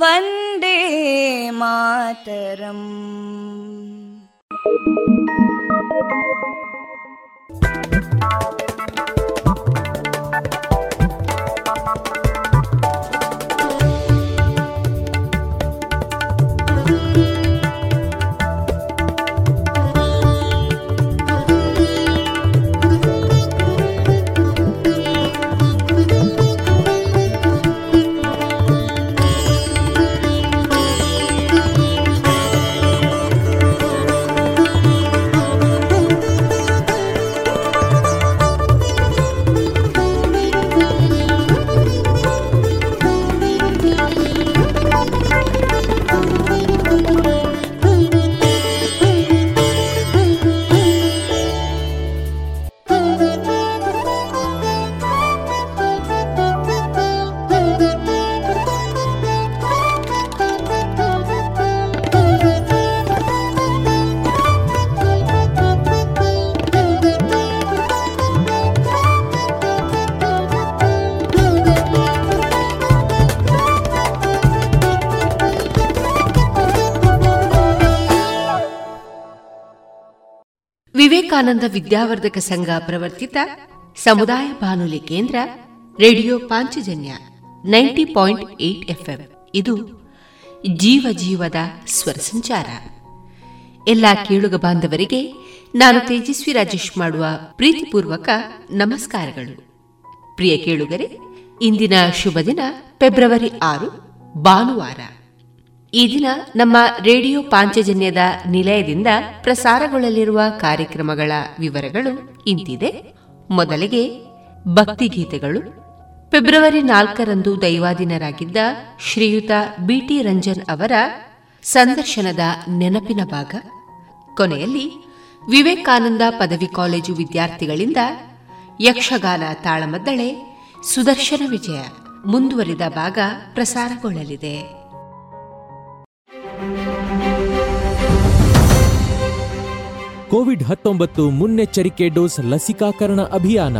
वन्दे मातरम् ವಿವೇಕಾನಂದ ವಿದ್ಯಾವರ್ಧಕ ಸಂಘ ಪ್ರವರ್ತಿತ ಸಮುದಾಯ ಬಾನುಲಿ ಕೇಂದ್ರ, radio Panchajanya ninety point eight FM. ಇದು ಜೀವ ಜೀವದ ಸ್ವರ ಸಂಚಾರ. ಎಲ್ಲ ಕೇಳುಗ ಬಾಂಧವರಿಗೆ ನಾನು ತೇಜಸ್ವಿ ರಾಜೇಶ್ ಮಾಡುವ ಪ್ರೀತಿಪೂರ್ವಕ ನಮಸ್ಕಾರಗಳು. ಪ್ರಿಯ ಕೇಳುಗರೆ, ಇಂದಿನ ಶುಭ ದಿನ ಫೆಬ್ರವರಿ ಆರು, ಭಾನುವಾರ. ಈ ದಿನ ನಮ್ಮ ರೇಡಿಯೋ ಪಾಂಚಜನ್ಯದ ನಿಲಯದಿಂದ ಪ್ರಸಾರಗೊಳ್ಳಲಿರುವ ಕಾರ್ಯಕ್ರಮಗಳ ವಿವರಗಳು ಇಂತಿದೆ. ಮೊದಲಿಗೆ ಭಕ್ತಿಗೀತೆಗಳು ಫೆಬ್ರವರಿ ನಾಲ್ಕರಂದು ದೈವಾದಿನರಾಗಿದ್ದ ಶ್ರೀಯುತ ಬಿಟಿ ರಂಜನ್ ಅವರ ಸಂದರ್ಶನದ ನೆನಪಿನ ಭಾಗ. ಕೊನೆಯಲ್ಲಿ ವಿವೇಕಾನಂದ ಪದವಿ ಕಾಲೇಜು ವಿದ್ಯಾರ್ಥಿಗಳಿಂದ ಯಕ್ಷಗಾನ ತಾಳಮದ್ದಳೆ ಸುದರ್ಶನ ವಿಜಯ ಮುಂದುವರಿದ ಭಾಗ ಪ್ರಸಾರಗೊಳ್ಳಲಿದೆ. ಕೋವಿಡ್ ಹತ್ತೊಂಬತ್ತು ಮುನ್ನೆಚ್ಚರಿಕೆ ಡೋಸ್ ಲಸಿಕಾಕರಣ ಅಭಿಯಾನ.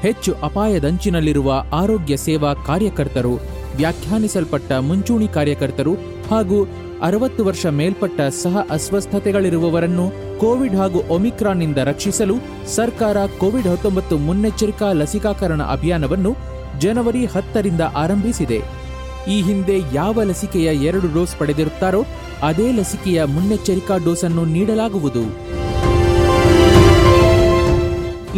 ಹೆಚ್ಚು ಅಪಾಯದಂಚಿನಲ್ಲಿರುವ ಆರೋಗ್ಯ ಸೇವಾ ಕಾರ್ಯಕರ್ತರು, ವ್ಯಾಖ್ಯಾನಿಸಲ್ಪಟ್ಟ ಮುಂಚೂಣಿ ಕಾರ್ಯಕರ್ತರು ಹಾಗೂ ಅರವತ್ತು ವರ್ಷ ಮೇಲ್ಪಟ್ಟ ಸಹ ಅಸ್ವಸ್ಥತೆಗಳಿರುವವರನ್ನು ಕೋವಿಡ್ ಹಾಗೂ ಒಮಿಕ್ರಾನ್ನಿಂದ ರಕ್ಷಿಸಲು ಸರ್ಕಾರ ಕೋವಿಡ್ ಹತ್ತೊಂಬತ್ತು ಮುನ್ನೆಚ್ಚರಿಕಾ ಲಸಿಕಾಕರಣ ಅಭಿಯಾನವನ್ನು ಜನವರಿ ಹತ್ತರಿಂದ ಆರಂಭಿಸಿದೆ. ಈ ಹಿಂದೆ ಯಾವ ಲಸಿಕೆಯ ಎರಡು ಡೋಸ್ ಪಡೆದಿರುತ್ತಾರೋ ಅದೇ ಲಸಿಕೆಯ ಮುನ್ನೆಚ್ಚರಿಕಾ ಡೋಸ್ ಅನ್ನು ನೀಡಲಾಗುವುದು.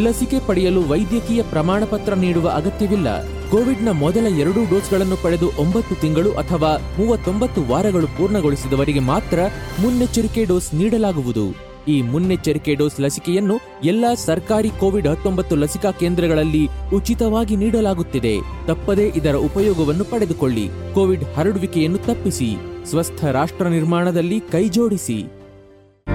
ಲಸಿಕೆ ಪಡೆಯಲು ವೈದ್ಯಕೀಯ ಪ್ರಮಾಣ ಪತ್ರ ನೀಡುವ ಅಗತ್ಯವಿಲ್ಲ. ಕೋವಿಡ್ನ ಮೊದಲ ಎರಡು ಡೋಸ್ಗಳನ್ನು ಪಡೆದು ಒಂಬತ್ತು ತಿಂಗಳು ಅಥವಾ ಮೂವತ್ತೊಂಬತ್ತು ವಾರಗಳು ಪೂರ್ಣಗೊಳಿಸಿದವರಿಗೆ ಮಾತ್ರ ಮುನ್ನೆಚ್ಚರಿಕೆ ಡೋಸ್ ನೀಡಲಾಗುವುದು. ಈ ಮುನ್ನೆಚ್ಚರಿಕೆ ಡೋಸ್ ಲಸಿಕೆಯನ್ನು ಎಲ್ಲಾ ಸರ್ಕಾರಿ ಕೋವಿಡ್ ಹತ್ತೊಂಬತ್ತು ಲಸಿಕಾ ಕೇಂದ್ರಗಳಲ್ಲಿ ಉಚಿತವಾಗಿ ನೀಡಲಾಗುತ್ತಿದೆ. ತಪ್ಪದೇ ಇದರ ಉಪಯೋಗವನ್ನು ಪಡೆದುಕೊಳ್ಳಿ. ಕೋವಿಡ್ ಹರಡುವಿಕೆಯನ್ನು ತಪ್ಪಿಸಿ. ಸ್ವಸ್ಥ ರಾಷ್ಟ್ರ ನಿರ್ಮಾಣದಲ್ಲಿ ಕೈಜೋಡಿಸಿ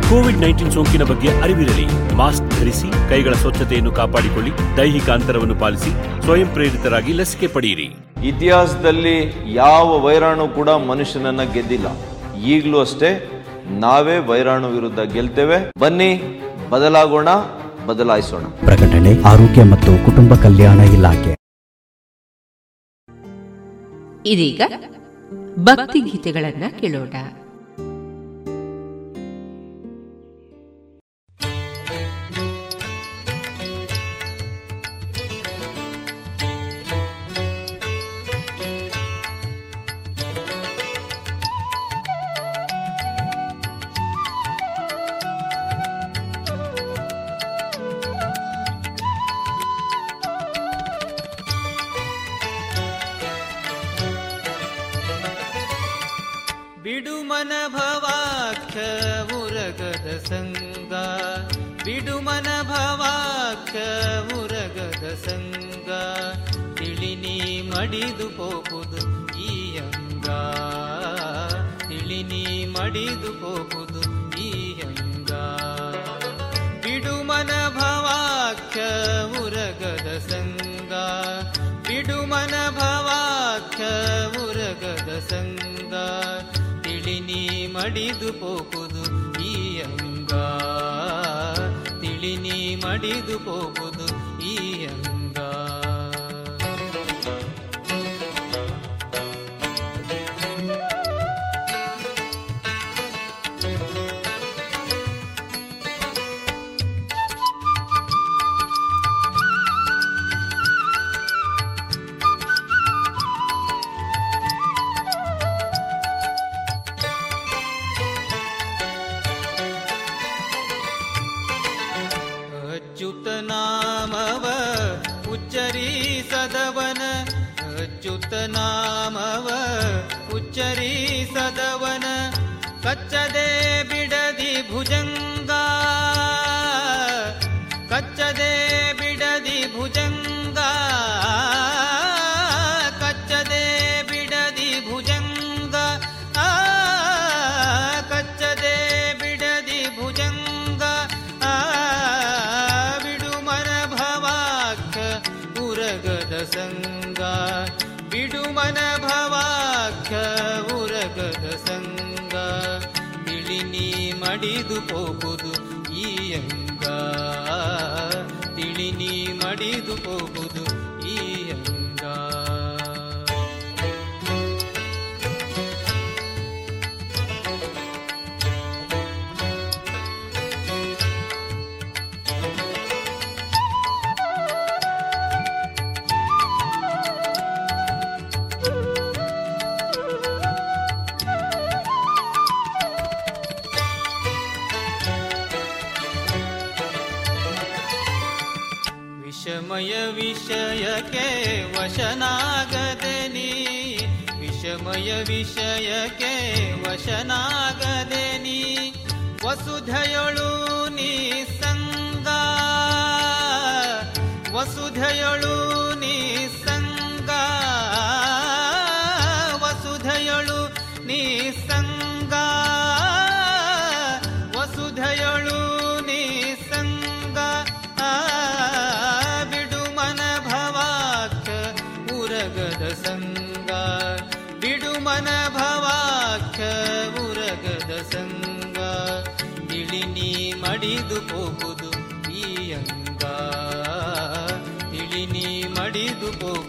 ಕೋವಿಡ್ ನೈನ್ಟೀನ್ ಸೋಂಕಿನ ಬಗ್ಗೆ ಅರಿವಿರಲಿ. ಮಾಸ್ಕ್ ಧರಿಸಿ ಕೈಗಳ ಸ್ವಚ್ಛತೆಯನ್ನು ಕಾಪಾಡಿಕೊಳ್ಳಿ ದೈಹಿಕ ಅಂತರವನ್ನು ಪಾಲಿಸಿ ಸ್ವಯಂ ಪ್ರೇರಿತರಾಗಿ ಲಸಿಕೆ ಪಡೆಯಿರಿ. ಇತಿಹಾಸದಲ್ಲಿ ಯಾವ ವೈರಾಣು ಕೂಡ ಮನುಷ್ಯನನ್ನ ಗೆದ್ದಿಲ್ಲ. ಈಗಲೂ ಅಷ್ಟೇ ನಾವೇ ವೈರಾಣು ವಿರುದ್ಧ ಗೆಲ್ತೇವೆ. ಬನ್ನಿ ಬದಲಾಗೋಣ ಬದಲಾಯಿಸೋಣ. ಪ್ರಕಟಣೆ ಆರೋಗ್ಯ ಮತ್ತು ಕುಟುಂಬ ಕಲ್ಯಾಣ ಇಲಾಖೆ. ಇದೀಗ ಭಕ್ತಿ ಗೀತೆಗಳನ್ನ ಕೇಳೋಣ. ಮಡಿದು ಹೋಗುದು ಈ ಅಂಗ. ತಿಳಿನಿ ಮಡಿದು ಹೋಗುದು ಈ ಅಂಗ. ಬಿಡುಮನ ಭವಾಖ್ಯ ಉರಗದ ಸಂಗ. ಬಿಡುಮನ ಭವಾಖ್ಯ ಉರಗದ ಸಂಗ. ತಿಳಿನಿ ಮಡಿದು ಹೋಗುದು ಈ ಅಂಗ. ತಿಳಿನಿ ಬಿಡದಿ ಭುಜಂಗ ಹೋಗುದು ಈ ಅಂಗ. ತಿಳಿನಿ ಮಡಿದು ಹೋಗುದು ವಿಷಯಕ್ಕೆ ವಶನಾಗದೆ ನೀ ವಸುಧೆಯೊಳು ಮಡಿದು ಹೋಗುದು ಈ ಅಂಗ. ಇಳಿ ನೀ ಮಡಿದು ಹೋಗುದು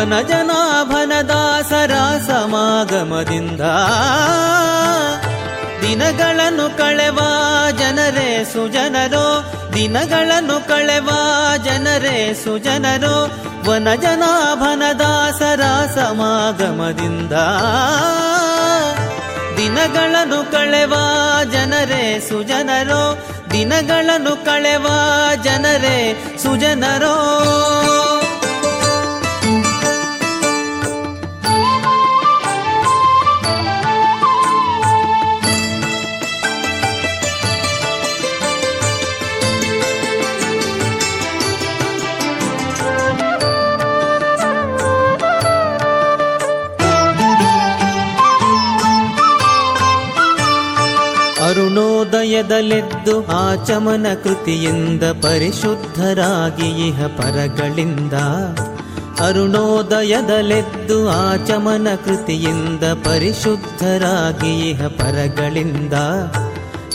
ವನಜನಾಭನ ದಾಸರ ಸಮಾಗಮದಿಂದ. ದಿನಗಳನ್ನು ಕಳೆವ ಜನರೇ ಸುಜನರೋ, ದಿನಗಳನ್ನು ಕಳೆವ ಜನರೇ ಸುಜನರೋ ವನಜನಾಭನ ದಾಸರ ಸಮಾಗಮದಿಂದ. ದಿನಗಳನ್ನು ಕಳೆವ ಜನರೇ ಸುಜನರೋ, ದಿನಗಳನ್ನು ಕಳೆವ ಜನರೇ ಸುಜನರೋ. ಅರುಣೋದಯದಲೆದ್ದು ಆಚಮನ ಕೃತಿಯಿಂದ ಪರಿಶುದ್ಧರಾಗಿ ಇಹ ಪರಗಳಿಂದ. ಅರುಣೋದಯದಲೆದ್ದು ಆಚಮನ ಕೃತಿಯಿಂದ ಪರಿಶುದ್ಧರಾಗಿ ಇಹ ಪರಗಳಿಂದ.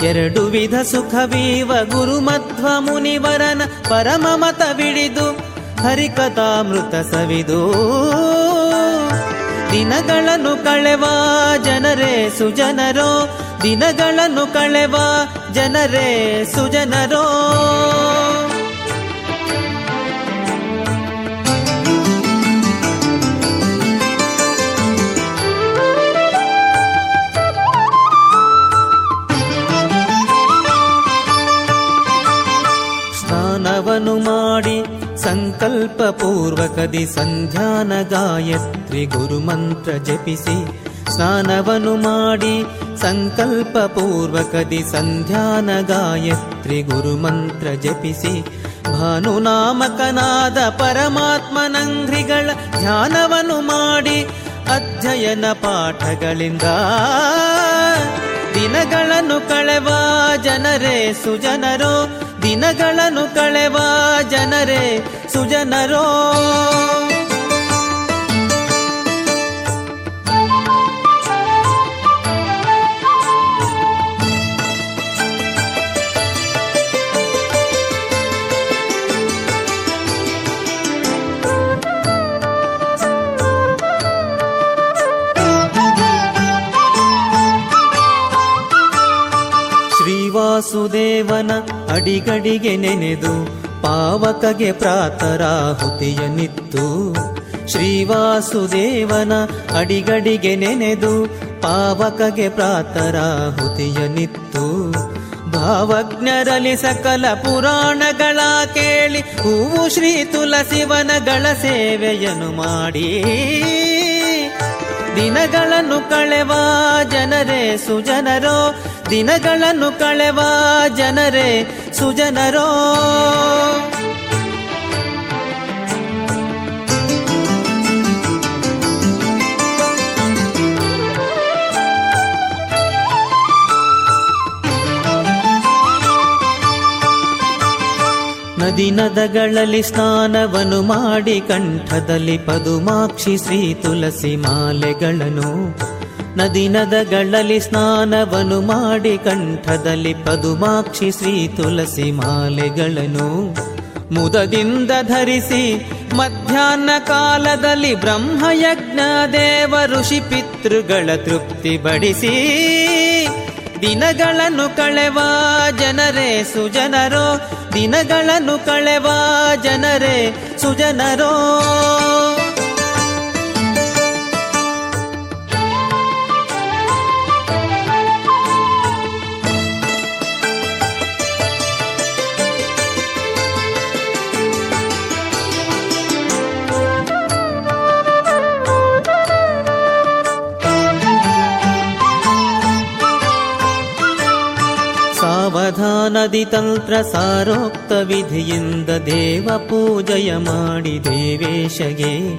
ಎರಡು ವಿಧ ಸುಖವೀವ ಗುರುಮಧ್ವ ಮುನಿವರನ ಪರಮಮತ ಬಿಡಿದು ಹರಿಕಥಾಮೃತ ಸವಿದು. ದಿನಗಳನ್ನು ಕಳೆವ ಜನರೇ ಸುಜನರೋ ದಿನಗಳನ್ನು ಕಳೆವ ಜನರೇ ಸುಜನರೋ. ಸ್ನಾನವನು ಮಾಡಿ ಸಂಕಲ್ಪ ಪೂರ್ವಕದಿ ಸಂಧ್ಯಾನ ಗಾಯತ್ರಿ ಗುರುಮಂತ್ರ ಜಪಿಸಿ ಸ್ನಾನವನು ಮಾಡಿ ಸಂಕಲ್ಪ ಪೂರ್ವಕದಿ ಸಂಧ್ಯಾನ ಗಾಯತ್ರಿ ಗುರುಮಂತ್ರ ಜಪಿಸಿ. ಭಾನುನಾಮಕನಾದ ಪರಮಾತ್ಮನಂಘ್ರಿಗಳ ಧ್ಯಾನವನ್ನು ಮಾಡಿ ಅಧ್ಯಯನ ಪಾಠಗಳಿಂದ ದಿನಗಳನ್ನು ಕಳೆವ ಜನರೇ ಸುಜನರೋ, ದಿನಗಳನ್ನು ಕಳೆವ ಜನರೇ ಸುಜನರೋ. ಶ್ರೀವಾಸುದೇವನ ಅಡಿಗಡಿಗೆ ನೆನೆದು ಪಾವಕಗೆ ಪ್ರಾತರಾಹುತಿಯ ನಿತ್ತು. ಶ್ರೀವಾಸುದೇವನ ಅಡಿಗಡಿಗೆ ನೆನೆದು ಪಾವಕಗೆ ಪ್ರಾತರಾಹುತಿಯ ನಿತ್ತು. ಭಾವಜ್ಞರಲ್ಲಿ ಸಕಲ ಪುರಾಣಗಳ ಕೇಳಿ ಹೂವು ಶ್ರೀ ತುಲಸಿವನಗಳ ಸೇವೆಯನ್ನು ಮಾಡಿ. ದಿನಗಳನ್ನು ಕಳೆವ ಜನರೇ ಸುಜನರೋ ದಿನಗಳನ್ನು ಕಳೆವ ಜನರೇ ಸುಜನರೋ. ನದಿ ನದಗಳಲ್ಲಿ ಸ್ನಾನವನ್ನು ಮಾಡಿ ಕಂಠದಲ್ಲಿ ಪದುಮಾಕ್ಷಿ ಶ್ರೀ ತುಳಸಿ ಮಾಲೆಗಳನ್ನು. ನದಿ ನದಗಳಲ್ಲಿ ಸ್ನಾನವನ್ನು ಮಾಡಿ ಕಂಠದಲ್ಲಿ ಪದುಮಾಕ್ಷಿ ಶ್ರೀ ತುಳಸಿ ಮಾಲೆಗಳನ್ನು. ಮುದದಿಂದ ಧರಿಸಿ ಮಧ್ಯಾಹ್ನ ಕಾಲದಲ್ಲಿ ಬ್ರಹ್ಮಯಜ್ಞ ದೇವ ಋಷಿ ಪಿತೃಗಳ ತೃಪ್ತಿ ಬಡಿಸಿ ದಿನಗಳನ್ನು ಕಳೆವ ಜನರೇ ಸುಜನರೋ. ದಿನಗಳನ್ನು ಕಳೆವ ಜನರೇ ಸುಜನರೋ. ಸಾವಧಾನದಿ ತಂತ್ರ ಸಾರೋಕ್ತ ವಿಧಿಯಿಂದ ದೇವ ಪೂಜೆಯ ಮಾಡಿ ದೇವೇಶಗೆ.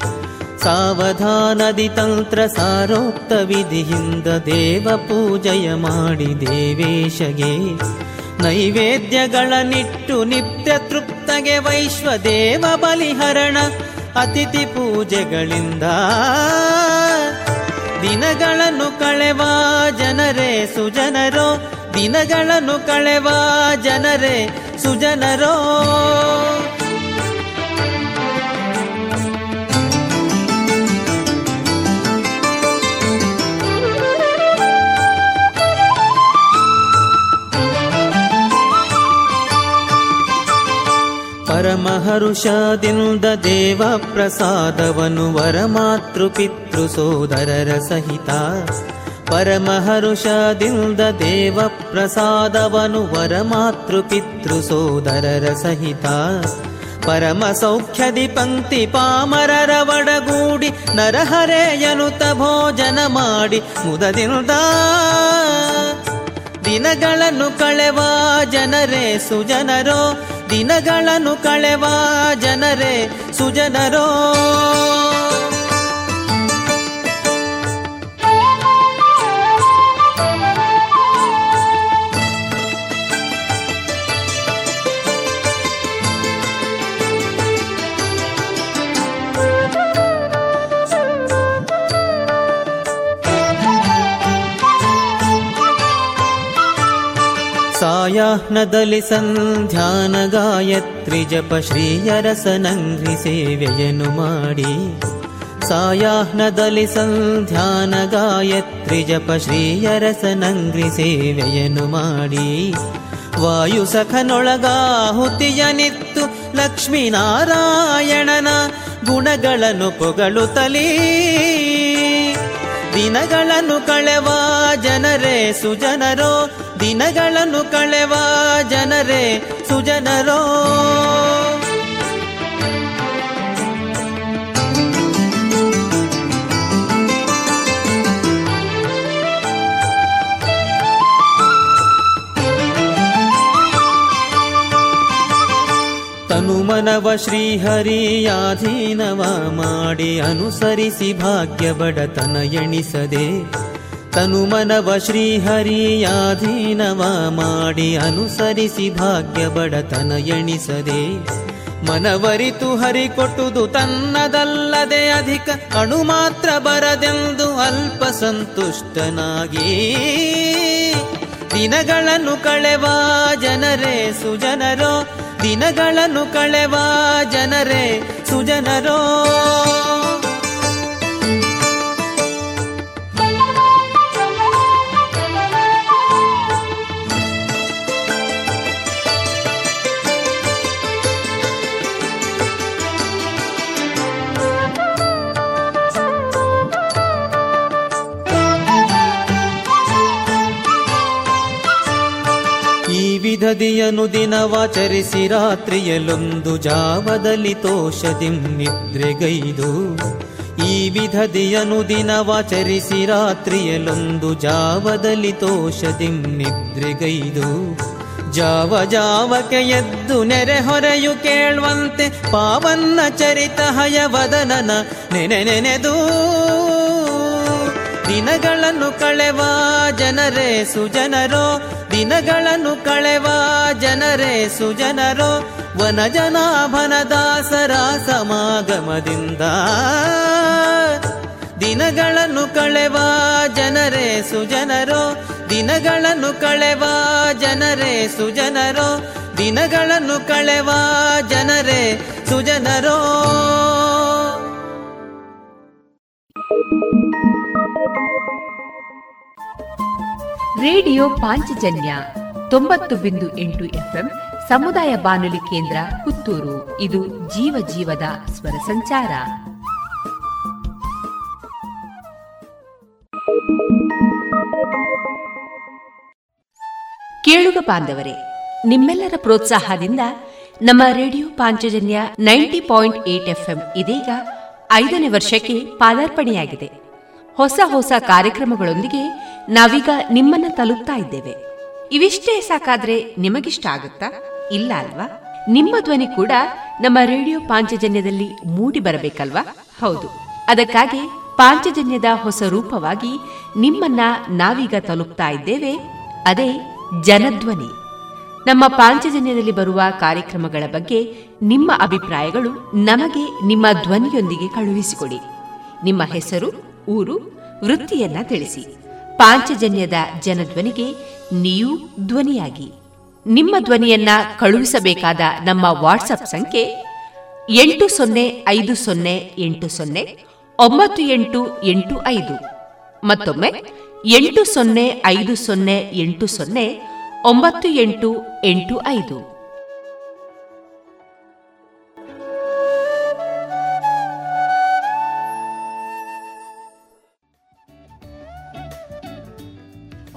ಸಾವಧಾನದಿ ತಂತ್ರ ಸಾರೋಕ್ತ ವಿಧಿಯಿಂದ ದೇವ ಪೂಜೆಯ ಮಾಡಿ ದೇವೇಶಗೆ. ನೈವೇದ್ಯಗಳ ನಿಟ್ಟು ನಿತ್ಯ ತೃಪ್ತಗೆ ವೈಶ್ವದೇವ ಬಲಿಹರಣ ಅತಿಥಿ ಪೂಜೆಗಳಿಂದ. ದಿನಗಳನ್ನು ಕಳೆವ ಜನರೇ ಸುಜನರೋ ದಿನಗಳನ್ನು ಕಳೆವ ಜನರೇ ಸುಜನರೋ. ಪರಮಹರುಷದಿಂದ ದೇವ ಪ್ರಸಾದವನು ವರಮಾತೃ ಪಿತೃ ಸೋದರರ ಸಹಿತ. ಪರಮಹರುಷದಿಂದ ದೇವ ಪ್ರಸಾದವನು ವರಮಾತೃ ಪಿತೃ ಸೋದರರ ಸಹಿತ. ಪರಮ ಸೌಖ್ಯದಿ ಪಂಕ್ತಿ ಪಾಮರರ ಒಡಗೂಡಿ ನರಹರೆಯನುತ ಭೋಜನ ಮಾಡಿ ಮುದದಿಂದ ದಿನಗಳನ್ನು ಕಳೆವ ಜನರೇ ಸುಜನರೋ, ದಿನಗಳನ್ನು ಕಳೆವ ಜನರೇ ಸುಜನರೋ. ಸಾಯಾಹ್ನದಲ್ಲಿ ಸಂಧ್ಯಾನ ಗಾಯತ್ರಿ ಜಪ ಶ್ರೀಯರಸನಂಗ್ರಿ ಸೇವೆಯನ್ನು ಮಾಡಿ. ಸಾಯಾಹ್ನದಲ್ಲಿ ಸಂಧ್ಯಾನ ಗಾಯತ್ರಿ ಜಪ ಶ್ರೀಯರಸನಂಗ್ರಿ ಸೇವೆಯನ್ನು ಮಾಡಿ. ವಾಯು ಸಖನೊಳಗಾಹುತಿಯ ನಿತ್ತು ಲಕ್ಷ್ಮೀನಾರಾಯಣನ ಗುಣಗಳನ್ನು ಪೊಗಳುತ್ತಲೀ ದಿನಗಳನ್ನು ಕಳೆವ ಜನರೇ ಸುಜನರೋ. ದಿನಗಳನ್ನು ಕಳೆವ ಜನರೇ ಸುಜನರೋ. ತನುಮನವ ಶ್ರೀಹರಿಯಾಧೀನವ ಮಾಡಿ ಅನುಸರಿಸಿ ಭಾಗ್ಯ ಬಡತನ ಎಣಿಸದೆ, ತನುಮನವ ಶ್ರೀಹರಿಯಾಧೀನವ ಮಾಡಿ ಅನುಸರಿಸಿ ಭಾಗ್ಯ ಬಡತನ ಎಣಿಸದೆ, ಮನವರಿತು ಹರಿ ಕೊಟ್ಟುದು ತನ್ನದಲ್ಲದೆ ಅಧಿಕ ಅಣು ಮಾತ್ರ ಬರದೆಂದು ಅಲ್ಪ ಸಂತುಷ್ಟನಾಗಿ ದಿನಗಳನ್ನು ಕಳೆವ ಜನರೇ ಸುಜನರೋ ದಿನಗಳನ್ನು ಕಳೆವ ಜನರೇ ಸುಜನರೋ. ವಿಧದಿಯನು ದಿನವಾಚರಿಸಿ ರಾತ್ರಿಯಲ್ಲೊಂದು ಜಾವದಲ್ಲಿ ತೋಷದಿಂ ನಿದ್ರೆಗೈದು ಈ ವಿಧದಿಯನು ದಿನವಾಚರಿಸಿ ರಾತ್ರಿಯಲ್ಲೊಂದು ಜಾವದಲ್ಲಿ ತೋಷದಿಂ ನಿದ್ರೆಗೈದು ಜಾವ ಜಾವಕ್ಕೆ ಎದ್ದು ನೆರೆ ಹೊರೆಯು ಕೇಳುವಂತೆ ಪಾವನ್ನ ಚರಿತ ಹಯವದನನ ನೆನೆ ನೆನೆದು. ದಿನಗಳನ್ನು ಕಳೆವ ಜನರೇ ಸುಜನರೋ, ದಿನಗಳನ್ನು ಕಳೆವ ಜನರೇ ಸುಜನರೋ ವನ ದಾಸರ ಸಮಾಗಮದಿಂದ. ದಿನಗಳನ್ನು ಕಳೆವ ಜನರೇ ಸುಜನರೋ, ದಿನಗಳನ್ನು ಕಳೆವ ಜನರೇ ಸುಜನರೋ, ದಿನಗಳನ್ನು ಕಳೆವ ಜನರೇ ಸುಜನರೋ. ರೇಡಿಯೋ ಪಾಂಚಜನ್ಯ ತೊಂಬತ್ತು ಬಿಂದು ಎಂಟು ಎಫ್ಎಂ ಸಮುದಾಯ ಬಾನುಲಿ ಕೇಂದ್ರ ಪುತ್ತೂರು. ಇದು ಜೀವ ಜೀವದ ಸ್ವರ ಸಂಚಾರ. ಕೇಳುಗ ಬಾಂಧವರೇ, ನಿಮ್ಮೆಲ್ಲರ ಪ್ರೋತ್ಸಾಹದಿಂದ ನಮ್ಮ radio Panchajanya ninety point eight FM ಇದೀಗ ಐದನೇ ವರ್ಷಕ್ಕೆ ಪಾದಾರ್ಪಣೆಯಾಗಿದೆ. ಹೊಸ ಹೊಸ ಕಾರ್ಯಕ್ರಮಗಳೊಂದಿಗೆ ನಾವೀಗ ನಿಮ್ಮನ್ನ ತಲುಪ್ತಾ ಇದ್ದೇವೆ. ಇವಿಷ್ಟೇ ಸಾಕಾದ್ರೆ ನಿಮಗಿಷ್ಟ ಆಗುತ್ತಾ? ಇಲ್ಲ ಅಲ್ವಾ? ನಿಮ್ಮ ಧ್ವನಿ ಕೂಡ ನಮ್ಮ ರೇಡಿಯೋ ಪಾಂಚಜನ್ಯದಲ್ಲಿ ಮೂಡಿ ಬರಬೇಕಲ್ವಾ? ಹೌದು. ಅದಕ್ಕಾಗಿ ಪಾಂಚಜನ್ಯದ ಹೊಸ ರೂಪವಾಗಿ ನಿಮ್ಮನ್ನ ನಾವೀಗ ತಲುಪ್ತಾ ಇದ್ದೇವೆ. ಅದೇ ಜನಧ್ವನಿ. ನಮ್ಮ ಪಾಂಚಜನ್ಯದಲ್ಲಿ ಬರುವ ಕಾರ್ಯಕ್ರಮಗಳ ಬಗ್ಗೆ ನಿಮ್ಮ ಅಭಿಪ್ರಾಯಗಳು ನಮಗೆ ನಿಮ್ಮ ಧ್ವನಿಯೊಂದಿಗೆ ಕಳುಹಿಸಿಕೊಡಿ. ನಿಮ್ಮ ಹೆಸರು? ಊರು ವೃತ್ತಿಯನ್ನ ತಿಳಿಸಿ. ಪಾಂಚಜನ್ಯದ ಜನಧ್ವನಿಗೆ ನೀವು ಧ್ವನಿಯಾಗಿ. ನಿಮ್ಮ ಧ್ವನಿಯನ್ನ ಕಳುಹಿಸಬೇಕಾದ ನಮ್ಮ ವಾಟ್ಸಪ್ ಸಂಖ್ಯೆ ಎಂಟು ಸೊನ್ನೆ ಐದು ಸೊನ್ನೆ ಎಂಟು ಸೊನ್ನೆ ಒಂಬತ್ತು ಎಂಟು ಎಂಟು ಐದು. ಮತ್ತೊಮ್ಮೆ ಎಂಟು ಸೊನ್ನೆ ಐದು ಸೊನ್ನೆ ಎಂಟು ಸೊನ್ನೆ ಒಂಬತ್ತು ಎಂಟು ಎಂಟು ಐದು.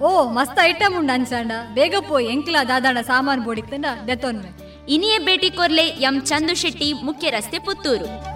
ಓ, ಮಸ್ತ್ ಐಟಮ್ ಉಂಡು ಅನ್ಸಂಡ. ಬೇಗ ಪೋಯ್ ಎಂಕ್ಲ ದಾದಾಣ ಸಾಮಾನು ಬೋಡಿತ್ತಂಡ ದೆತ್ತೊನ್ವೆ ಇನಿಯೇ ಭೇಟಿ ಕೊರ್ಲೆ ಎಂ ಚಂದು ಶೆಟ್ಟಿ ಮುಖ್ಯ ರಸ್ತೆ ಪುತ್ತೂರು.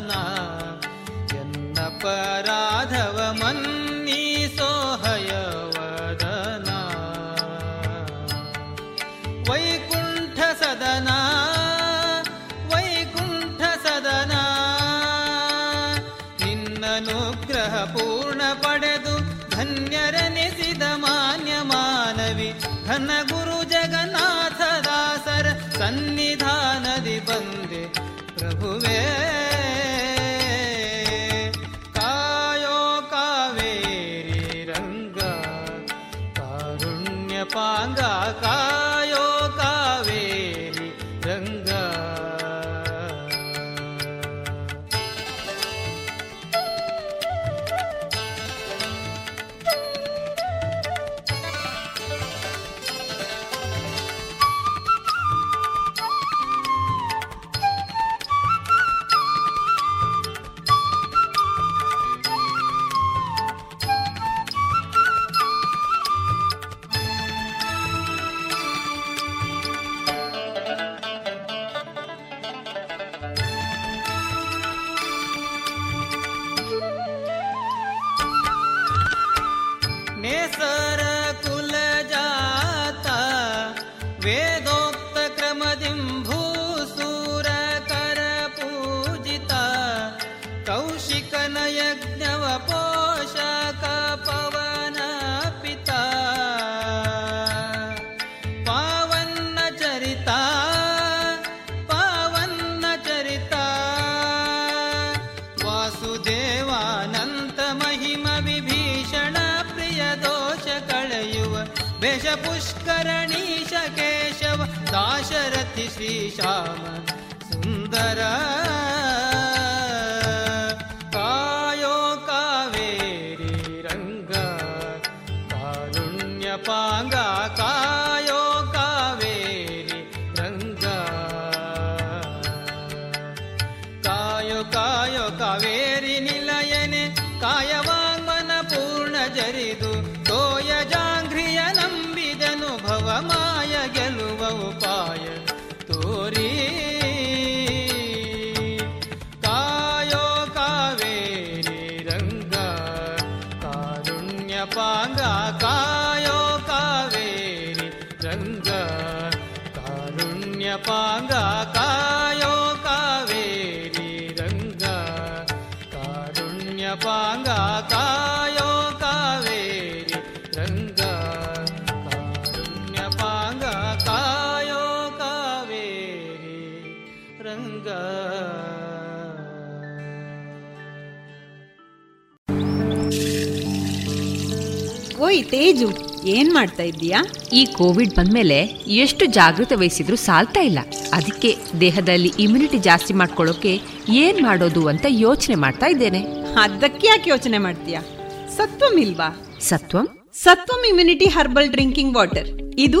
ವಾಹನ ಎನ್ನಪರಾಧವ ಇದ್ದೀಯಾ ಈ ಕೋವಿಡ್ ಬಂದ್ಮೇಲೆ ಎಷ್ಟು ಜಾಗೃತೆ ವಹಿಸಿದ್ರು ಸಾಲ್ತಾ ಇಲ್ಲ. ಅದಕ್ಕೆ ದೇಹದಲ್ಲಿ ಇಮ್ಯುನಿಟಿ ಜಾಸ್ತಿ ಮಾಡ್ಕೊಳ್ಳೋಕೆ ಏನ್ ಮಾಡೋದು ಅಂತ ಯೋಚನೆ ಮಾಡ್ತಾ ಇದ್ದೇನೆ. ಅದಕ್ಕೆ ಯಾಕೆ ಯೋಚನೆ ಮಾಡ್ತೀಯಾ? ಸತ್ವಂ ಇಲ್ವಾ? Satvam? Satvam immunity herbal drinking water ಇದು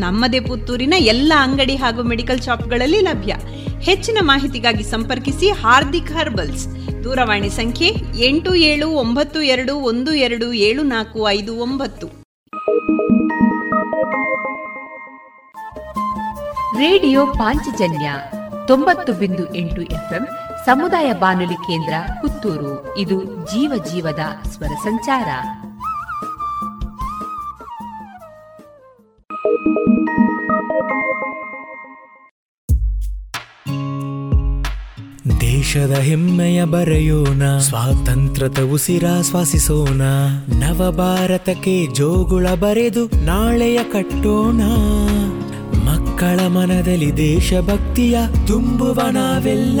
ನಮ್ಮದೇ ಪುತ್ತೂರಿನ ಎಲ್ಲ ಅಂಗಡಿ ಹಾಗೂ ಮೆಡಿಕಲ್ ಶಾಪ್ಗಳಲ್ಲಿ ಲಭ್ಯ. ಹೆಚ್ಚಿನ ಮಾಹಿತಿಗಾಗಿ ಸಂಪರ್ಕಿಸಿ ಹಾರ್ದಿಕ್ ಹರ್ಬಲ್ಸ್. ದೂರವಾಣಿ ಸಂಖ್ಯೆ ಎಂಟು ಏಳು ಒಂಬತ್ತು ಎರಡು ಒಂದು ಎರಡು ಏಳು ನಾಲ್ಕು ಐದು ಒಂಬತ್ತು. ರೇಡಿಯೋ ಪಾಂಚಜನ್ಯ ತೊಂಬತ್ತು ಬಿಂದು ಎಂಟು ಎಫ್ಎಂ ಸಮುದಾಯ ಬಾನುಲಿ ಕೇಂದ್ರ ಪುತ್ತೂರು. ಇದು ಜೀವ ಜೀವದ ಸ್ವರ ಸಂಚಾರ. ದೇಶದ ಹೆಮ್ಮೆಯ ಬರೆಯೋಣ, ಸ್ವಾತಂತ್ರ್ಯದ ಉಸಿರಾಶ್ವಾಸಿಸೋಣ ನವ ಭಾರತಕ್ಕೆ ಜೋಗುಳ ಬರೆದು ನಾಳೆಯ ಕಟ್ಟೋಣ. ಮಕ್ಕಳ ಮನದಲ್ಲಿ ದೇಶಭಕ್ತಿಯ ತುಂಬುವ ನಾವೆಲ್ಲ.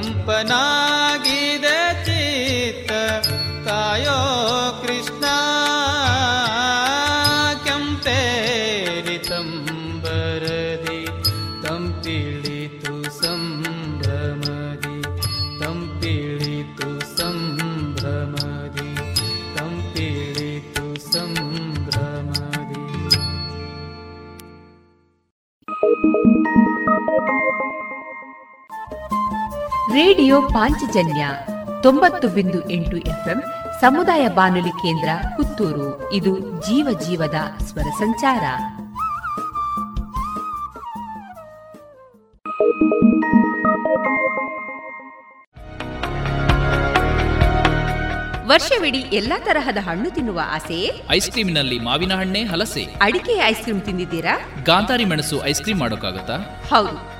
ಕಂಪನಾಗಿ ರೇಡಿಯೋ ಪಾಂಚಜನ್ಯ ತೊಂಬತ್ತು ಬಿಂದು ಎಂಟು ಎಫ್ಎಂ ಸಮುದಾಯ ಬಾನುಲಿ ಕೇಂದ್ರ ಪುತ್ತೂರು. ಇದು ಜೀವ ಜೀವದ ಸ್ವರ ಸಂಚಾರ. ವರ್ಷವಿಡಿ ಎಲ್ಲಾ ತರಹದ ಹಣ್ಣು ತಿನ್ನುವ ಆಸೆ? ಐಸ್ ಕ್ರೀಮಿನಲ್ಲಿ ಮಾವಿನ ಹಣ್ಣೆ ಹಲಸೆ. ಅಡಿಕೆ ಐಸ್ ಕ್ರೀಮ್ ತಿಂದಿದ್ದೀರಾ? ಗಾಂಧಾರಿ ಮೆಣಸು ಐಸ್ ಕ್ರೀಮ್ ಮಾಡೋಕ್ಕಾಗತ್ತಾ? ಹೌದು.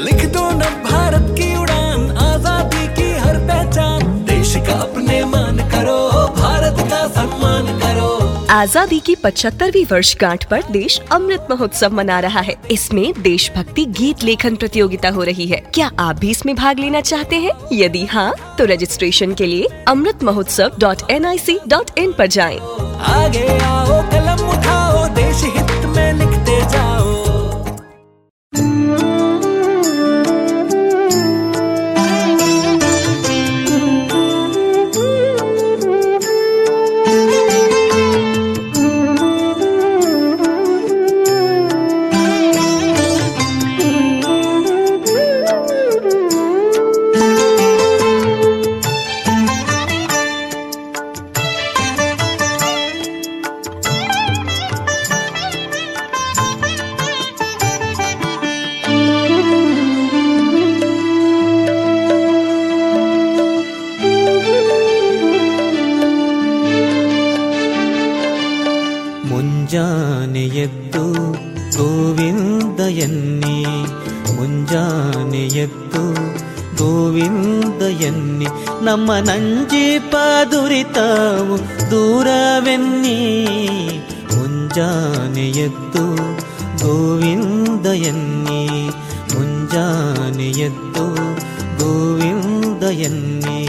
लिख दो न भारत की उड़ान आज़ादी की हर पहचान। देश का अपने मान करो भारत का सम्मान करो। आज़ादी की 75वीं वर्षगांठ पर देश अमृत महोत्सव मना रहा है। इसमें देशभक्ति गीत लेखन प्रतियोगिता हो रही है। क्या आप भी इसमें भाग लेना चाहते हैं? यदि हाँ तो रजिस्ट्रेशन के लिए Amrit Mahotsav dot N I C dot in आरोप जाए। आगे आओ कलम उठाओ देश हित में लिखते जाओ। ನಮ್ಮ ನಂಜಿ ದುರಿತವು ದೂರವೆನ್ನಿ ಮುಂಜಾನೆ ಎದ್ದು ಗೋವಿಂದ ಎನ್ನಿ ಮುಂಜಾನೆ ಎದ್ದು ಗೋವಿಂದ ಎನ್ನಿ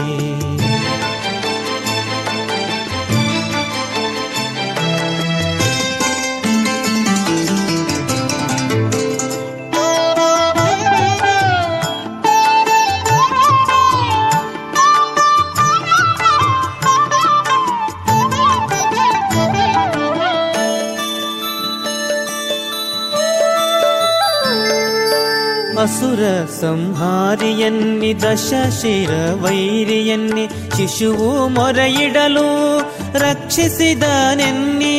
ಸಂಹಾರಿಯನ್ನಿ, ದಶಶಿರ ವೈರಿಯನ್ನಿ, ಶಿಶುವು ಮೊರೆಯಿಡಲು ರಕ್ಷಿಸಿದನೆನ್ನಿ.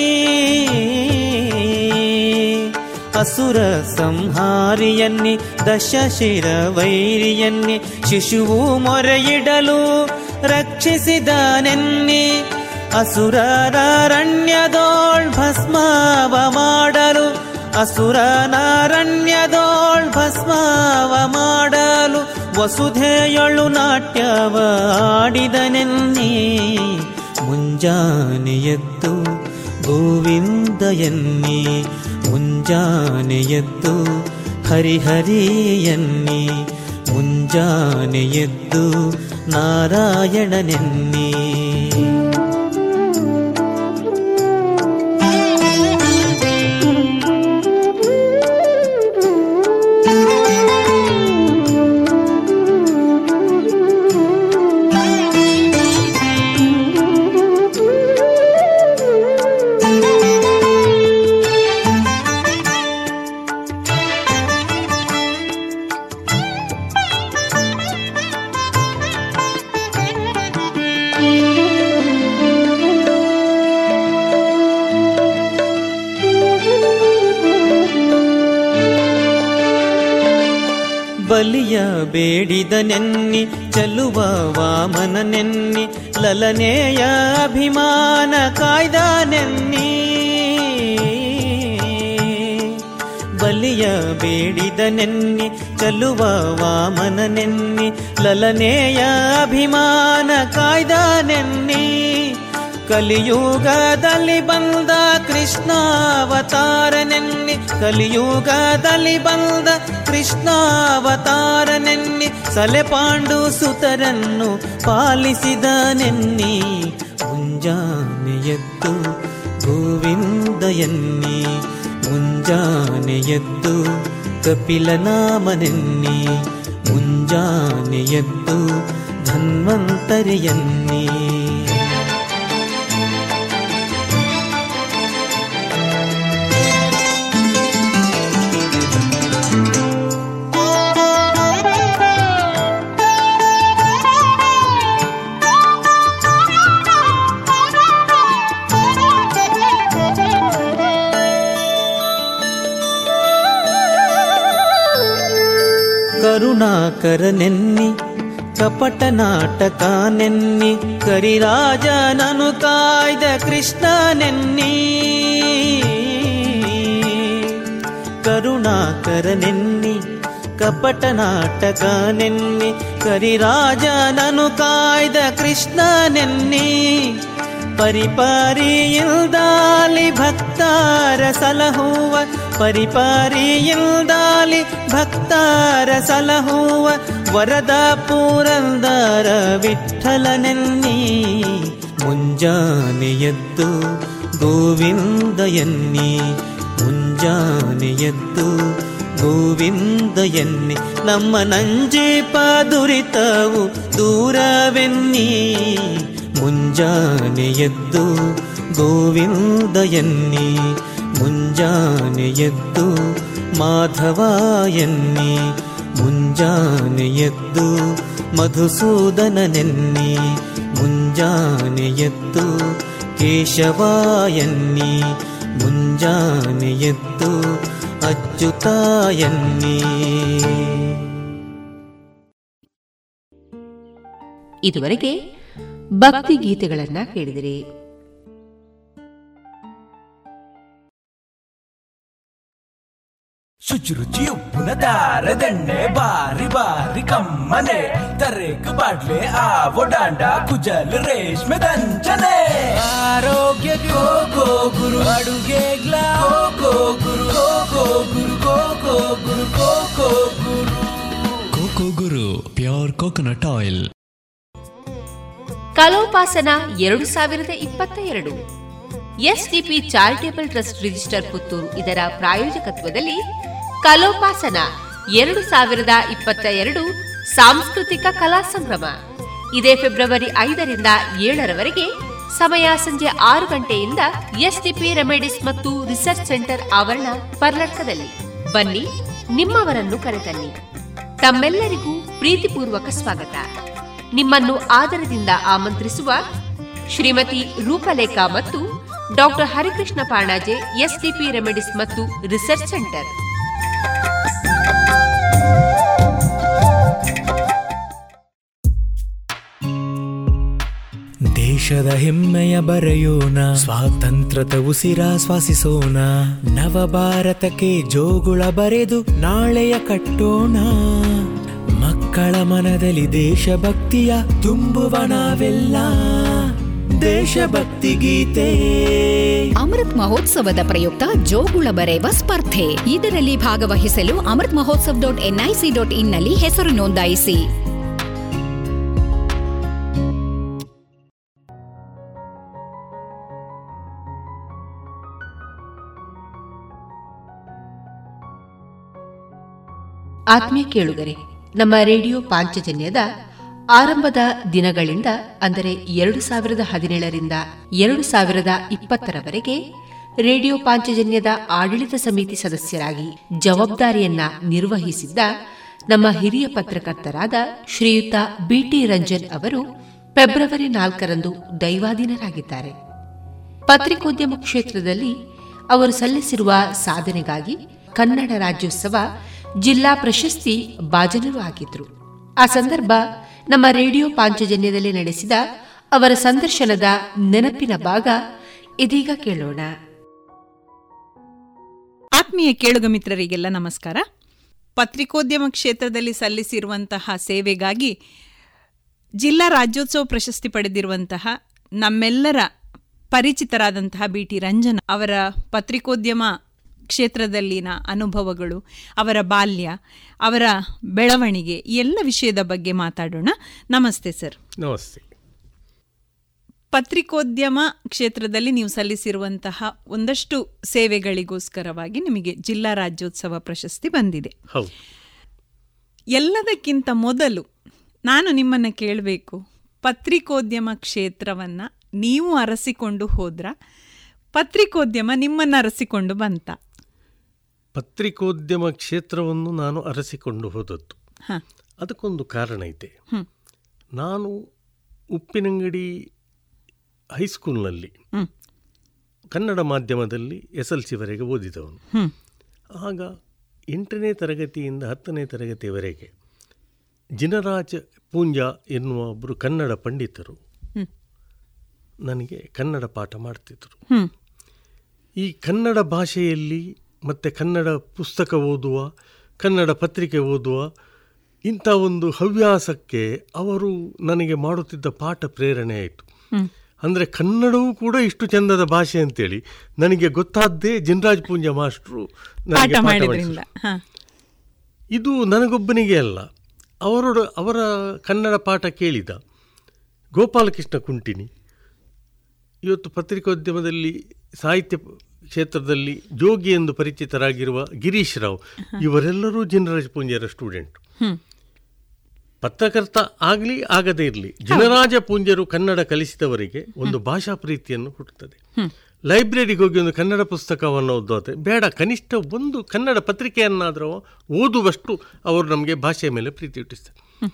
ಅಸುರ ಸಂಹಾರಿಯನ್ನಿ, ದಶಶಿರ ವೈರಿಯನ್ನಿ, ಶಿಶುವು ಮೊರೆಯಿಡಲು ರಕ್ಷಿಸಿದನೆನ್ನಿ. ಅಸುರರಣ್ಯದೋಳ್ ಭಸ್ಮಾವ ಮಾಡಲು ಅಸುರನಾರಣ್ಯದೋಳ್ ಭಸ್ಮಾವ ಮಾಡಲು ವಸುಧೆಯೊಳು ನಾಟ್ಯವ ಆಡಿದನೆನ್ನಿ. ಮುಂಜಾನೆ ಎದ್ದು ಗೋವಿಂದ ಎನ್ನಿ. ಮುಂಜಾನೆ ಎದ್ದು ಹರಿಹರಿ ಎನ್ನಿ. ಮುಂಜಾನೆ ಎದ್ದು ನಾರಾಯಣನೆನ್ನಿ. ಬಲಿಯ ಬೇಡಿದ ನೆನ್ನಿ ಚಲುವ ವಾಮನನೆನ್ನಿ ಲಲನೆಯ ಅಭಿಮಾನ ಕಾಯ್ದನೆನ್ನಿ ಬಲಿಯ ಬೇಡಿದ ನೆನ್ನಿ ಚಲುವ ವಾಮನನೆನ್ನಿ ಲಲನೆಯ ಅಭಿಮಾನ ಕಾಯ್ದನೆನ್ನಿ ಕಲಿಯುಗದಲ್ಲಿ ಬಂದ ಕೃಷ್ಣಾವತಾರನೆನ್ನಿ, ಕಲಿಯುಗದಲ್ಲಿ ಬಂದ ಕೃಷ್ಣಾವತಾರನೆನ್ನಿ, ಸಲೆಪಾಂಡು ಸುತರನ್ನು ಪಾಲಿಸಿದನೆನ್ನಿ ಮುಂಜಾನೆ ಎದ್ದು ಗೋವಿಂದ ಎನ್ನಿ ಮುಂಜಾನೆ ಎದ್ದು ಕಪಿಲನಾಮನೆನ್ನಿ ಮುಂಜಾನೆ ಎದ್ದು ಧನ್ವಂತರಿಯನ್ನಿ. ಕರುಣಾಕರನೆನ್ನಿ, ಕಪಟ ನಾಟಕ ನೆನ್ನಿ ಕರಿರಾಜನನು ಕಾಯ್ದ ಕೃಷ್ಣನೆನ್ನಿ. ಕರುಣಾಕರನೆನ್ನಿ, ಕಪಟ ನಾಟಕ ನೆನ್ನಿ ಕರಿರಾಜನನು ಕಾಯ್ದ ಕೃಷ್ಣನೆನ್ನಿ. ಪರಿಪಾರಿಯಿಲ್ದಾಲಿ ಭಕ್ತಾರ ಸಲಹುವ ಪರಿಪಾರಿಯಿಲ್ದಾಲಿ ಭಕ್ತಾರ ಸಲಹುವ ವರದ ಪೂರಂದಾರ ವಿಠಲನೆನ್ನಿ. ಮುಂಜಾನೆಯದ್ದು ಗೋವಿಂದಯನ್ನಿ ಮುಂಜಾನೆಯದ್ದು ಗೋವಿಂದಯನ್ನಿ. ನಮ್ಮ ನಂಜೀಪ ದುರಿತವು ದೂರವೆನ್ನಿ. ಮುಂಜಾನೆ ಎದ್ದು ಗೋವಿಂದ ಎನ್ನಿ ಮುಂಜಾನೆ ಎದ್ದು ಮಾಧವ ಎನ್ನಿ, ಮುಂಜಾನೆ ಎದ್ದು ಮಧುಸೂದನನೆನ್ನಿ, ಮುಂಜಾನೆ ಎದ್ದು ಕೇಶವ ಎನ್ನಿ, ಮುಂಜಾನೆ ಎದ್ದು ಅಚ್ಚುತ ಇದುವರೆಗೆ ಭಕ್ತಿ ಗೀತೆಗಳನ್ನ ಕೇಳಿದಿರಿ. ಶುಚಿರುಚಿ ಉಪ್ಪಿನ ದಾರದೆಣ್ಣೆ ಬಾರಿ ಬಾರಿ ಕಮ್ಮನೆ. ತರೇಕು ಬಾಡ್ಲೆ ಆವೋ ಡಾಂಡ ಕುಜಲ್ ರೇಷ್ಮೆ ದಂಚನೆ. ಆರೋಗ್ಯ ಗೋ ಗೋ ಗುರು. ಅಡುಗೆ ಗ್ಲಾ go Guru. Go go Guru. Go go Guru. Go go Guru. Coco Guru. Pure coconut oil. Kalopasana ಎರಡು ಸಾವಿರದ ಇಪ್ಪತ್ತ ಎರಡು. SDP charitable trust register Puttur ಇದರ ಪ್ರಾಯೋಜಕತ್ವದಲ್ಲಿ ಕಲೋಪಾಸನ, ಎರಡು ಸಾವಿರದ ಇಪ್ಪತ್ತ ಎರಡು ಸಾಂಸ್ಕೃತಿಕ ಕಲಾ ಸಂಭ್ರಮ. ಇದೇ ಫೆಬ್ರವರಿ ಐದರಿಂದ ಏಳರವರೆಗೆ ಸಮಯ ಸಂಜೆ ಆರು ಗಂಟೆಯಿಂದ ಎಸ್ಡಿಪಿ ರೆಮಿಡಿಸ್ ಮತ್ತು ರಿಸರ್ಚ್ ಸೆಂಟರ್ ಆವರಣ ಪರ್ಲಕ್ಕದಲ್ಲಿ ಬನ್ನಿ, ನಿಮ್ಮವರನ್ನು ಕರೆತನ್ನಿ. ತಮ್ಮೆಲ್ಲರಿಗೂ ಪ್ರೀತಿಪೂರ್ವಕ ಸ್ವಾಗತ. ನಿಮ್ಮನ್ನು ಆದರದಿಂದ ಆಮಂತ್ರಿಸುವ ಶ್ರೀಮತಿ ರೂಪಲೇಖಾ ಮತ್ತು doctor Harikrishna Panaje SDP remedies ಮತ್ತು ರಿಸರ್ಚ್ ಸೆಂಟರ್. ದೇಶದ ಹೆಮ್ಮೆಯ ಬರೆಯೋಣ, ಸ್ವಾತಂತ್ರ್ಯದ ಉಸಿರಾಶ್ವಾಸಿಸೋಣ ನವ ಭಾರತಕ್ಕೆ ಜೋಗುಳ ಬರೆದು ನಾಳೆಯ ಕಟ್ಟೋಣ. ಮಕ್ಕಳ ಮನದಲ್ಲಿ ದೇಶಭಕ್ತಿಯ ತುಂಬುವ ನಾವೆಲ್ಲ. ದೇಶಭಕ್ತಿ ಗೀತೆ ಅಮೃತ್ ಮಹೋತ್ಸವದ ಪ್ರಯುಕ್ತ ಜೋಗುಳ ಬರೆಯುವ ಸ್ಪರ್ಧೆ. ಇದರಲ್ಲಿ ಭಾಗವಹಿಸಲು Amrit Mahotsav dot NIC dot ಇನ್ನಲ್ಲಿ ಹೆಸರು ನೋಂದಾಯಿಸಿ. ಆತ್ಮೀಯ ಕೇಳುಗರೆ ನಮ್ಮ ರೇಡಿಯೋ ಪಾಂಚಜನ್ಯದ ಆರಂಭದ ದಿನಗಳಿಂದ, ಅಂದರೆ ಎರಡು ಸಾವಿರದ ಹದಿನೇಳರಿಂದ ಎರಡು ಸಾವಿರದ ಇಪ್ಪತ್ತರವರೆಗೆ, ರೇಡಿಯೋ ಪಾಂಚಜನ್ಯದ ಆಡಳಿತ ಸಮಿತಿ ಸದಸ್ಯರಾಗಿ ಜವಾಬ್ದಾರಿಯನ್ನ ನಿರ್ವಹಿಸಿದ್ದ ನಮ್ಮ ಹಿರಿಯ ಪತ್ರಕರ್ತರಾದ ಶ್ರೀಯುತ ಬಿಟಿ ರಂಜನ್ ಅವರು ಫೆಬ್ರವರಿ ನಾಲ್ಕರಂದು ದೈವಾಧೀನರಾಗಿದ್ದಾರೆ. ಪತ್ರಿಕೋದ್ಯಮ ಕ್ಷೇತ್ರದಲ್ಲಿ ಅವರು ಸಲ್ಲಿಸಿರುವ ಸಾಧನೆಗಾಗಿ ಕನ್ನಡ ರಾಜ್ಯೋತ್ಸವ ಜಿಲ್ಲಾ ಪ್ರಶಸ್ತಿ ಭಾಜನರು ಆಗಿದ್ರು ಆ ಸಂದರ್ಭ ನಮ್ಮ ರೇಡಿಯೋ ಪಾಂಚಜನ್ಯದಲ್ಲಿ ನಡೆಸಿದ ಅವರ ಸಂದರ್ಶನದ ನೆನಪಿನ ಭಾಗ ಇದೀಗ ಕೇಳೋಣ. ಆತ್ಮೀಯ ಕೇಳುಗ ಮಿತ್ರರಿಗೆಲ್ಲ ನಮಸ್ಕಾರ. ಪತ್ರಿಕೋದ್ಯಮ ಕ್ಷೇತ್ರದಲ್ಲಿ ಸಲ್ಲಿಸಿರುವಂತಹ ಸೇವೆಗಾಗಿ ಜಿಲ್ಲಾ ರಾಜ್ಯೋತ್ಸವ ಪ್ರಶಸ್ತಿ ಪಡೆದಿರುವಂತಹ ನಮ್ಮೆಲ್ಲರ ಪರಿಚಿತರಾದಂತಹ ಬಿ ಟಿ ರಂಜನ್ ಅವರ ಪತ್ರಿಕೋದ್ಯಮ ಕ್ಷೇತ್ರದಲ್ಲಿನ ಅನುಭವಗಳು ಅವರ ಬಾಲ್ಯ ಅವರ ಬೆಳವಣಿಗೆ ಎಲ್ಲ ವಿಷಯದ ಬಗ್ಗೆ ಮಾತಾಡೋಣ. ನಮಸ್ತೆ ಸರ್. ನಮಸ್ತೆ. ಪತ್ರಿಕೋದ್ಯಮ ಕ್ಷೇತ್ರದಲ್ಲಿ ನೀವು ಸಲ್ಲಿಸಿರುವಂತಹ ಒಂದಷ್ಟು ಸೇವೆಗಳಿಗೋಸ್ಕರವಾಗಿ ನಿಮಗೆ ಜಿಲ್ಲಾ ರಾಜ್ಯೋತ್ಸವ ಪ್ರಶಸ್ತಿ ಬಂದಿದೆ. ಎಲ್ಲದಕ್ಕಿಂತ ಮೊದಲು ನಾನು ನಿಮ್ಮನ್ನು ಕೇಳಬೇಕು ಪತ್ರಿಕೋದ್ಯಮ ಕ್ಷೇತ್ರವನ್ನ ನೀವು ಅರಸಿಕೊಂಡು ಹೋದ್ರ? ಪತ್ರಿಕೋದ್ಯಮ ನಿಮ್ಮನ್ನು ಅರಸಿಕೊಂಡು ಬಂತ? ಪತ್ರಿಕೋದ್ಯಮ ಕ್ಷೇತ್ರವನ್ನು ನಾನು ಅರಸಿಕೊಂಡು ಹೋದದ್ದು. ಅದಕ್ಕೊಂದು ಕಾರಣ ಇದೆ. ನಾನು ಉಪ್ಪಿನಂಗಡಿ ಹೈಸ್ಕೂಲ್ನಲ್ಲಿ ಕನ್ನಡ ಮಾಧ್ಯಮದಲ್ಲಿ ಎಸ್ ಎಲ್ ಸಿವರೆಗೆ ಓದಿದವನು ಆಗ ಎಂಟನೇ ತರಗತಿಯಿಂದ ಹತ್ತನೇ ತರಗತಿಯವರೆಗೆ ಜಿನರಾಜ ಪೂಂಜಾ ಎನ್ನುವ ಒಬ್ಬರು ಕನ್ನಡ ಪಂಡಿತರು ನನಗೆ ಕನ್ನಡ ಪಾಠ ಮಾಡ್ತಿದ್ರು. ಹ್ಮ್. ಈ ಕನ್ನಡ ಭಾಷೆಯಲ್ಲಿ ಮತ್ತು ಕನ್ನಡ ಪುಸ್ತಕ ಓದುವ ಕನ್ನಡ ಪತ್ರಿಕೆ ಓದುವ ಇಂಥ ಒಂದು ಹವ್ಯಾಸಕ್ಕೆ ಅವರು ನನಗೆ ಮಾಡುತ್ತಿದ್ದ ಪಾಠ ಪ್ರೇರಣೆ ಆಯಿತು. ಅಂದರೆ ಕನ್ನಡವೂ ಕೂಡ ಇಷ್ಟು ಚಂದದ ಭಾಷೆ ಅಂತೇಳಿ ನನಗೆ ಗೊತ್ತಾದ್ದೇ ಜಿನರಾಜ್ ಪೂಂಜ ಮಾಸ್ಟ್ರು ನನಗೆ ಇದು ನನಗೊಬ್ಬನಿಗೆ ಅಲ್ಲ ಅವರೋಡ ಅವರ ಕನ್ನಡ ಪಾಠ ಕೇಳಿದ ಗೋಪಾಲಕೃಷ್ಣ ಕುಂಟಿನಿ. ಇವತ್ತು ಪತ್ರಿಕೋದ್ಯಮದಲ್ಲಿ ಸಾಹಿತ್ಯ ಕ್ಷೇತ್ರದಲ್ಲಿ ಜೋಗಿ ಎಂದು ಪರಿಚಿತರಾಗಿರುವ ಗಿರೀಶ್ ರಾವ್ ಇವರೆಲ್ಲರೂ ಜನರಾಜ ಪೂಂಜರ ಸ್ಟೂಡೆಂಟ್. ಪತ್ರಕರ್ತ ಆಗಲಿ ಆಗದೇ ಇರಲಿ ಜಿನರಾಜ ಪೂಂಜರು ಕನ್ನಡ ಕಲಿಸಿದವರಿಗೆ ಒಂದು ಭಾಷಾ ಪ್ರೀತಿಯನ್ನು ಹುಟ್ಟುತ್ತದೆ. ಲೈಬ್ರರಿಗೆ ಹೋಗಿ ಒಂದು ಕನ್ನಡ ಪುಸ್ತಕವನ್ನು ಓದೋದ್ರೆ ಬೇಡ ಕನಿಷ್ಠ ಒಂದು ಕನ್ನಡ ಪತ್ರಿಕೆಯನ್ನಾದರೂ ಓದುವಷ್ಟು ಅವರು ನಮಗೆ ಭಾಷೆಯ ಮೇಲೆ ಪ್ರೀತಿ ಹುಟ್ಟಿಸ್ತಾರೆ.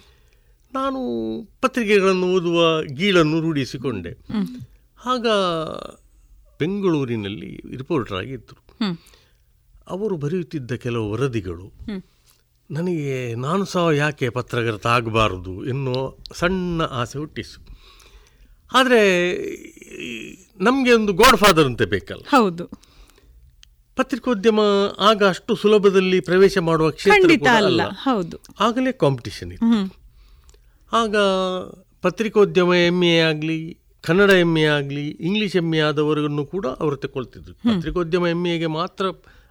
ನಾನು ಪತ್ರಿಕೆಗಳನ್ನು ಓದುವ ಗೀಳನ್ನು ರೂಢಿಸಿಕೊಂಡೆ. ಆಗ ಬೆಂಗಳೂರಿನಲ್ಲಿ ರಿಪೋರ್ಟರ್ ಆಗಿದ್ದರು. ಅವರು ಬರೆಯುತ್ತಿದ್ದ ಕೆಲವು ವರದಿಗಳು. ನನಗೆ ನಾನು ಸಹ ಯಾಕೆ ಪತ್ರಕರ್ತ ಆಗಬಾರದು ಎನ್ನುವ ಸಣ್ಣ ಆಸೆ ಹುಟ್ಟಿಸು ಆದರೆ ನಮಗೆ ಒಂದು ಗಾಡ್ ಫಾದರ್ ಅಂತ ಬೇಕಲ್ಲ. ಹೌದು. ಪತ್ರಿಕೋದ್ಯಮ ಆಗ ಅಷ್ಟು ಸುಲಭದಲ್ಲಿ ಪ್ರವೇಶ ಮಾಡುವ ಕ್ಷೇತ್ರ ಅಲ್ಲ. ಹೌದು. ಆಗಲೇ ಕಾಂಪಿಟಿಷನ್ ಇತ್ತು. ಆಗ ಪತ್ರಿಕೋದ್ಯಮ ಎಂ ಎ ಆಗಲಿ ಕನ್ನಡ ಎಂ ಎ ಆಗಲಿ ಇಂಗ್ಲೀಷ್ ಎಂ ಎ ಆದವರನ್ನು ಕೂಡ ಅವರು ತಗೊಳ್ತಿದ್ರು ಪತ್ರಿಕೋದ್ಯಮ ಎಂ ಎಗೆ ಮಾತ್ರ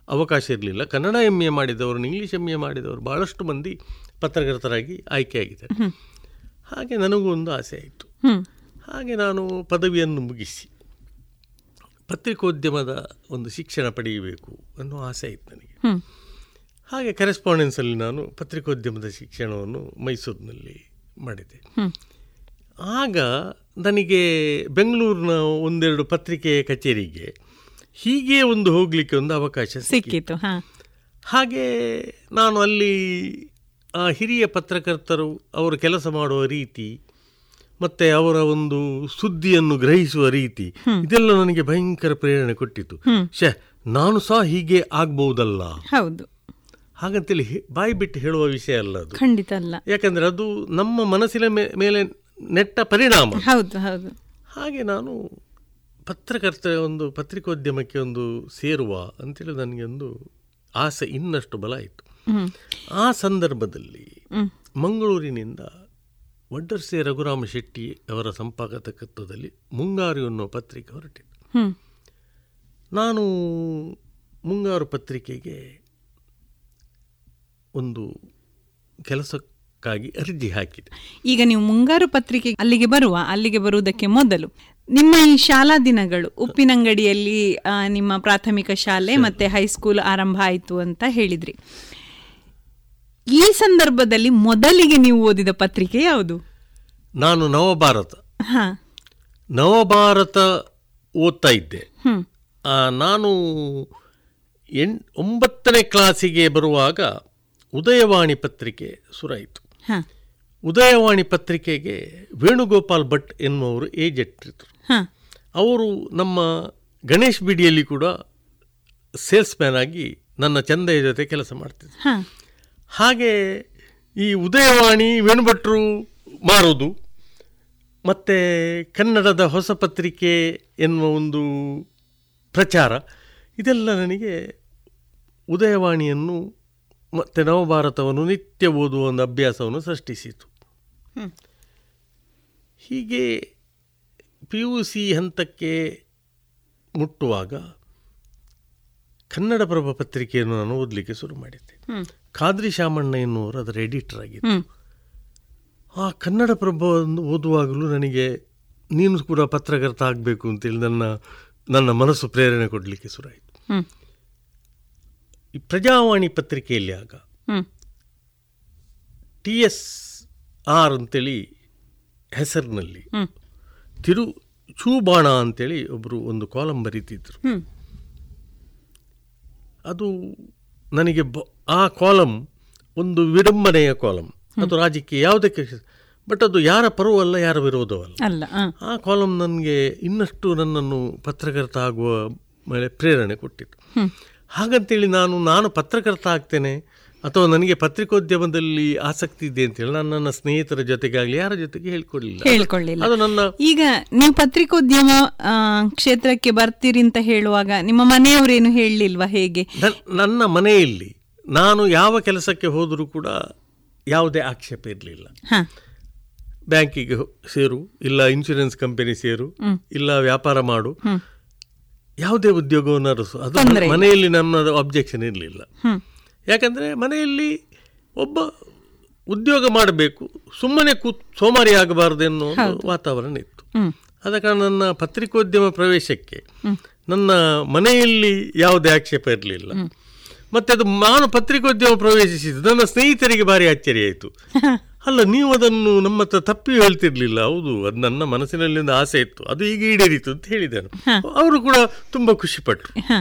ಅವಕಾಶ ಇರಲಿಲ್ಲ. ಕನ್ನಡ ಎಂ ಎ ಮಾಡಿದವರು ಇಂಗ್ಲೀಷ್ ಎಂ ಎ ಮಾಡಿದವರು ಭಾಳಷ್ಟು ಮಂದಿ ಪತ್ರಕರ್ತರಾಗಿ ಆಯ್ಕೆಯಾಗಿದ್ದಾರೆ. ಹಾಗೆ ನನಗೂ ಒಂದು ಆಸೆ ಆಯಿತು. ಹಾಗೆ ನಾನು ಪದವಿಯನ್ನು ಮುಗಿಸಿ ಪತ್ರಿಕೋದ್ಯಮದ ಒಂದು ಶಿಕ್ಷಣ ಪಡೆಯಬೇಕು ಅನ್ನೋ ಆಸೆ ಆಯಿತು ನನಗೆ. ಹಾಗೆ ಕರೆಸ್ಪಾಂಡೆನ್ಸಲ್ಲಿ ನಾನು ಪತ್ರಿಕೋದ್ಯಮದ ಶಿಕ್ಷಣವನ್ನು ಮೈಸೂರಿನಲ್ಲಿ ಮಾಡಿದೆ. ಆಗ ನನಗೆ ಬೆಂಗಳೂರಿನ ಒಂದೆರಡು ಪತ್ರಿಕೆ ಕಚೇರಿಗೆ ಹೀಗೆ ಒಂದು ಹೋಗಲಿಕ್ಕೆ ಒಂದು ಅವಕಾಶ ಸಿಕ್ಕಿತು ಸಿಕ್ಕಿತು ಹಾ. ಹಾಗೆ ನಾನು ಅಲ್ಲಿ ಆ ಹಿರಿಯ ಪತ್ರಕರ್ತರು ಅವರು ಕೆಲಸ ಮಾಡುವ ರೀತಿ ಮತ್ತು ಅವರ ಒಂದು ಸುದ್ದಿಯನ್ನು ಗ್ರಹಿಸುವ ರೀತಿ ಇದೆಲ್ಲ ನನಗೆ ಭಯಂಕರ ಪ್ರೇರಣೆ ಕೊಟ್ಟಿತು ಹ್ಮ್. ಶೇ ನಾನು ಸಹ ಹೀಗೆ ಆಗ್ಬಹುದಲ್ಲ? ಹೌದು. ಹಾಗಂತೇಳಿ ಬಾಯಿ ಬಿಟ್ಟು ಹೇಳುವ ವಿಷಯ ಅಲ್ಲ ಅದು. ಖಂಡಿತ ಅಲ್ಲ. ಯಾಕಂದ್ರೆ ಅದು ನಮ್ಮ ಮನಸ್ಸಿನ ಮೇಲೆ ನೆಟ್ಟ ಪರಿಣಾಮ. ಹೌದು ಹೌದು. ಹಾಗೆ ನಾನು ಪತ್ರಕರ್ತ ಒಂದು ಪತ್ರಿಕೋದ್ಯಮಕ್ಕೆ ಒಂದು ಸೇರುವ ಅಂತೇಳಿ ನನಗೆ ಒಂದು ಆಸೆ ಇನ್ನಷ್ಟು ಬಲ ಆಯಿತು ಆ ಸಂದರ್ಭದಲ್ಲಿ. ಮಂಗಳೂರಿನಿಂದ ವಡ್ಡರ್ಸೆ ರಘುರಾಮ ಶೆಟ್ಟಿ ಅವರ ಸಂಪಾದಕತ್ವದಲ್ಲಿ ಮುಂಗಾರು ಅನ್ನುವ ಪತ್ರಿಕೆ ಹೊರಟಿತ್ತು. ನಾನು ಮುಂಗಾರು ಪತ್ರಿಕೆಗೆ ಒಂದು ಕೆಲಸಕ್ಕಾಗಿ ಅರ್ಜಿ ಹಾಕಿದೆ. ಈಗ ನೀವು ಮುಂಗಾರು ಪತ್ರಿಕೆ ಅಲ್ಲಿಗೆ ಬರುವ ಅಲ್ಲಿಗೆ ಬರುವುದಕ್ಕೆ ಮೊದಲು ನಿಮ್ಮ ಈ ಶಾಲಾ ದಿನಗಳು ಉಪ್ಪಿನಂಗಡಿಯಲ್ಲಿ ನಿಮ್ಮ ಪ್ರಾಥಮಿಕ ಶಾಲೆ ಮತ್ತೆ ಹೈಸ್ಕೂಲ್ ಆರಂಭ ಆಯಿತು ಅಂತ ಹೇಳಿದ್ರಿ. ಈ ಸಂದರ್ಭದಲ್ಲಿ ಮೊದಲಿಗೆ ನೀವು ಓದಿದ ಪತ್ರಿಕೆ ಯಾವುದು? ನಾನು ನವಭಾರತ. ಹಾ. ನವಭಾರತ ಓದ್ತಾ ಇದ್ದೆ. ನಾನು ಎಣ್ ಒಂಬತ್ತನೇ ಕ್ಲಾಸಿಗೆ ಬರುವಾಗ ಉದಯವಾಣಿ ಪತ್ರಿಕೆ ಶುರಾಯಿತು ಉದಯವಾಣಿ ಪತ್ರಿಕೆಗೆ ವೇಣುಗೋಪಾಲ್ ಭಟ್ ಎನ್ನುವರು ಏಜೆಂಟ್ ಇದ್ದರು ಅವರು ನಮ್ಮ ಗಣೇಶ್ ಬಿಡಿಯಲ್ಲಿ ಕೂಡ ಸೇಲ್ಸ್ ಮ್ಯಾನ್ ಆಗಿ ನನ್ನ ಚಂದೆಯ ಜೊತೆ ಕೆಲಸ ಮಾಡ್ತಿದ್ರು. ಹಾಗೆ ಈ ಉದಯವಾಣಿ ವೇಣುಭಟ್ರು ಮಾರೋದು ಮತ್ತು ಕನ್ನಡದ ಹೊಸ ಪತ್ರಿಕೆ ಎನ್ನುವ ಒಂದು ಪ್ರಚಾರ ಇದೆಲ್ಲ ನನಗೆ ಉದಯವಾಣಿಯನ್ನು ಮತ್ತು ನವಭಾರತವನ್ನು ನಿತ್ಯ ಓದುವ ಒಂದು ಅಭ್ಯಾಸವನ್ನು ಸೃಷ್ಟಿಸಿತು. ಹೀಗೆ ಪಿ ಯು ಸಿ ಹಂತಕ್ಕೆ ಮುಟ್ಟುವಾಗ ಕನ್ನಡಪ್ರಭ ಪತ್ರಿಕೆಯನ್ನು ನಾನು ಓದಲಿಕ್ಕೆ ಶುರು ಮಾಡಿದ್ದೆ. ಖಾದ್ರಿ ಶಾಮಣ್ಣ ಎನ್ನುವರು ಅದರ ಎಡಿಟರ್ ಆಗಿದ್ದರು. ಆ ಕನ್ನಡಪ್ರಭವನ್ನು ಓದುವಾಗಲೂ ನನಗೆ ನೀನು ಕೂಡ ಪತ್ರಕರ್ತ ಆಗಬೇಕು ಅಂತೇಳಿ ನನ್ನ ನನ್ನ ಮನಸ್ಸು ಪ್ರೇರಣೆ ಕೊಡಲಿಕ್ಕೆ ಶುರುವಾಯಿತು ಈ ಪ್ರಜಾವಾಣಿ ಪತ್ರಿಕೆಯಲ್ಲಿ ಆಗ ಟಿ ಎಸ್ ಆರ್ ಅಂತೇಳಿ ಹೆಸರಿನಲ್ಲಿ. ತಿರು ಚೂಬಾಣ ಅಂತೇಳಿ ಒಬ್ಬರು ಒಂದು ಕಾಲಂ ಬರೀತಿದ್ರು. ಅದು ನನಗೆ ಬ ಆ ಕಾಲಂ ಒಂದು ವಿಡಂಬನೆಯ ಕಾಲಂ. ಅದು ರಾಜಕೀಯ ಯಾವುದಕ್ಕೆ ಬಟ್ ಅದು ಯಾರ ಪರವೂ ಅಲ್ಲ ಯಾರ ವಿರೋಧವೂ ಅಲ್ಲ ಆ. ಕಾಲಂ ನನಗೆ ಇನ್ನಷ್ಟು ನನ್ನನ್ನು ಪತ್ರಕರ್ತ ಆಗುವ ಮೇಲೆ ಪ್ರೇರಣೆ ಕೊಟ್ಟಿತ್ತು. ಹಾಗಂತೇಳಿ ನಾನು ನಾನು ಪತ್ರಕರ್ತ ಆಗ್ತೇನೆ ಅಥವಾ ನನಗೆ ಪತ್ರಿಕೋದ್ಯಮದಲ್ಲಿ ಆಸಕ್ತಿ ಇದೆ ಅಂತೇಳಿ ನಾನು ನನ್ನ ಸ್ನೇಹಿತರ ಜೊತೆಗಾಗಲಿ ಯಾರ ಜೊತೆಗೆ ಹೇಳ್ಕೊಡ್ಲಿಲ್ಲ. ಹೇಳ್ಕೊಳ್ಳಿಲ್ಲ. ಅದು ನನ್ನ ಈಗ ನೀವು ಪತ್ರಿಕೋದ್ಯಮ ಕ್ಷೇತ್ರಕ್ಕೆ ಬರ್ತೀರಿ ಅಂತ ಹೇಳುವಾಗ ನಿಮ್ಮ ಮನೆಯವರೇನು ಹೇಳಲಿಲ್ವಾ ಹೇಗೆ? ನನ್ನ ಮನೆಯಲ್ಲಿ ನಾನು ಯಾವ ಕೆಲಸಕ್ಕೆ ಹೋದರೂ ಕೂಡ ಯಾವುದೇ ಆಕ್ಷೇಪ ಇರಲಿಲ್ಲ. ಬ್ಯಾಂಕಿಗೆ ಸೇರು ಇಲ್ಲ ಇನ್ಶೂರೆನ್ಸ್ ಕಂಪನಿ ಸೇರು ಇಲ್ಲ ವ್ಯಾಪಾರ ಮಾಡು. ಯಾವುದೇ ಉದ್ಯೋಗವನ್ನು ಅರಸು ಅದು ಮನೆಯಲ್ಲಿ ನನ್ನ ಅಬ್ಜೆಕ್ಷನ್ ಇರಲಿಲ್ಲ. ಯಾಕಂದರೆ ಮನೆಯಲ್ಲಿ ಒಬ್ಬ ಉದ್ಯೋಗ ಮಾಡಬೇಕು ಸುಮ್ಮನೆ ಕೂತ್ ಸೋಮಾರಿ ಆಗಬಾರ್ದು ಎನ್ನುವ ಒಂದು ವಾತಾವರಣ ಇತ್ತು. ಆದ ಕಾರಣ ನನ್ನ ಪತ್ರಿಕೋದ್ಯಮ ಪ್ರವೇಶಕ್ಕೆ ನನ್ನ ಮನೆಯಲ್ಲಿ ಯಾವುದೇ ಆಕ್ಷೇಪ ಇರಲಿಲ್ಲ. ಮತ್ತೆ ಅದು ನಾನು ಪತ್ರಿಕೋದ್ಯಮ ಪ್ರವೇಶಿಸಿದ್ದು ನನ್ನ ಸ್ನೇಹಿತರಿಗೆ ಭಾರಿ ಅಚ್ಚರಿ ಆಯಿತು. ಅಲ್ಲ ನೀವು ಅದನ್ನು ನಮ್ಮ ಹತ್ರ ತಪ್ಪಿ ಹೇಳ್ತಿರ್ಲಿಲ್ಲ. ಹೌದು ಅದು ನನ್ನ ಮನಸ್ಸಿನಲ್ಲಿ ಒಂದು ಆಸೆ ಇತ್ತು. ಅದು ಈಗ ಈಡೇರಿತು ಅಂತ ಹೇಳಿದನು ಅವರು ಕೂಡ ತುಂಬಾ ಖುಷಿ ಪಟ್ರು ಹ.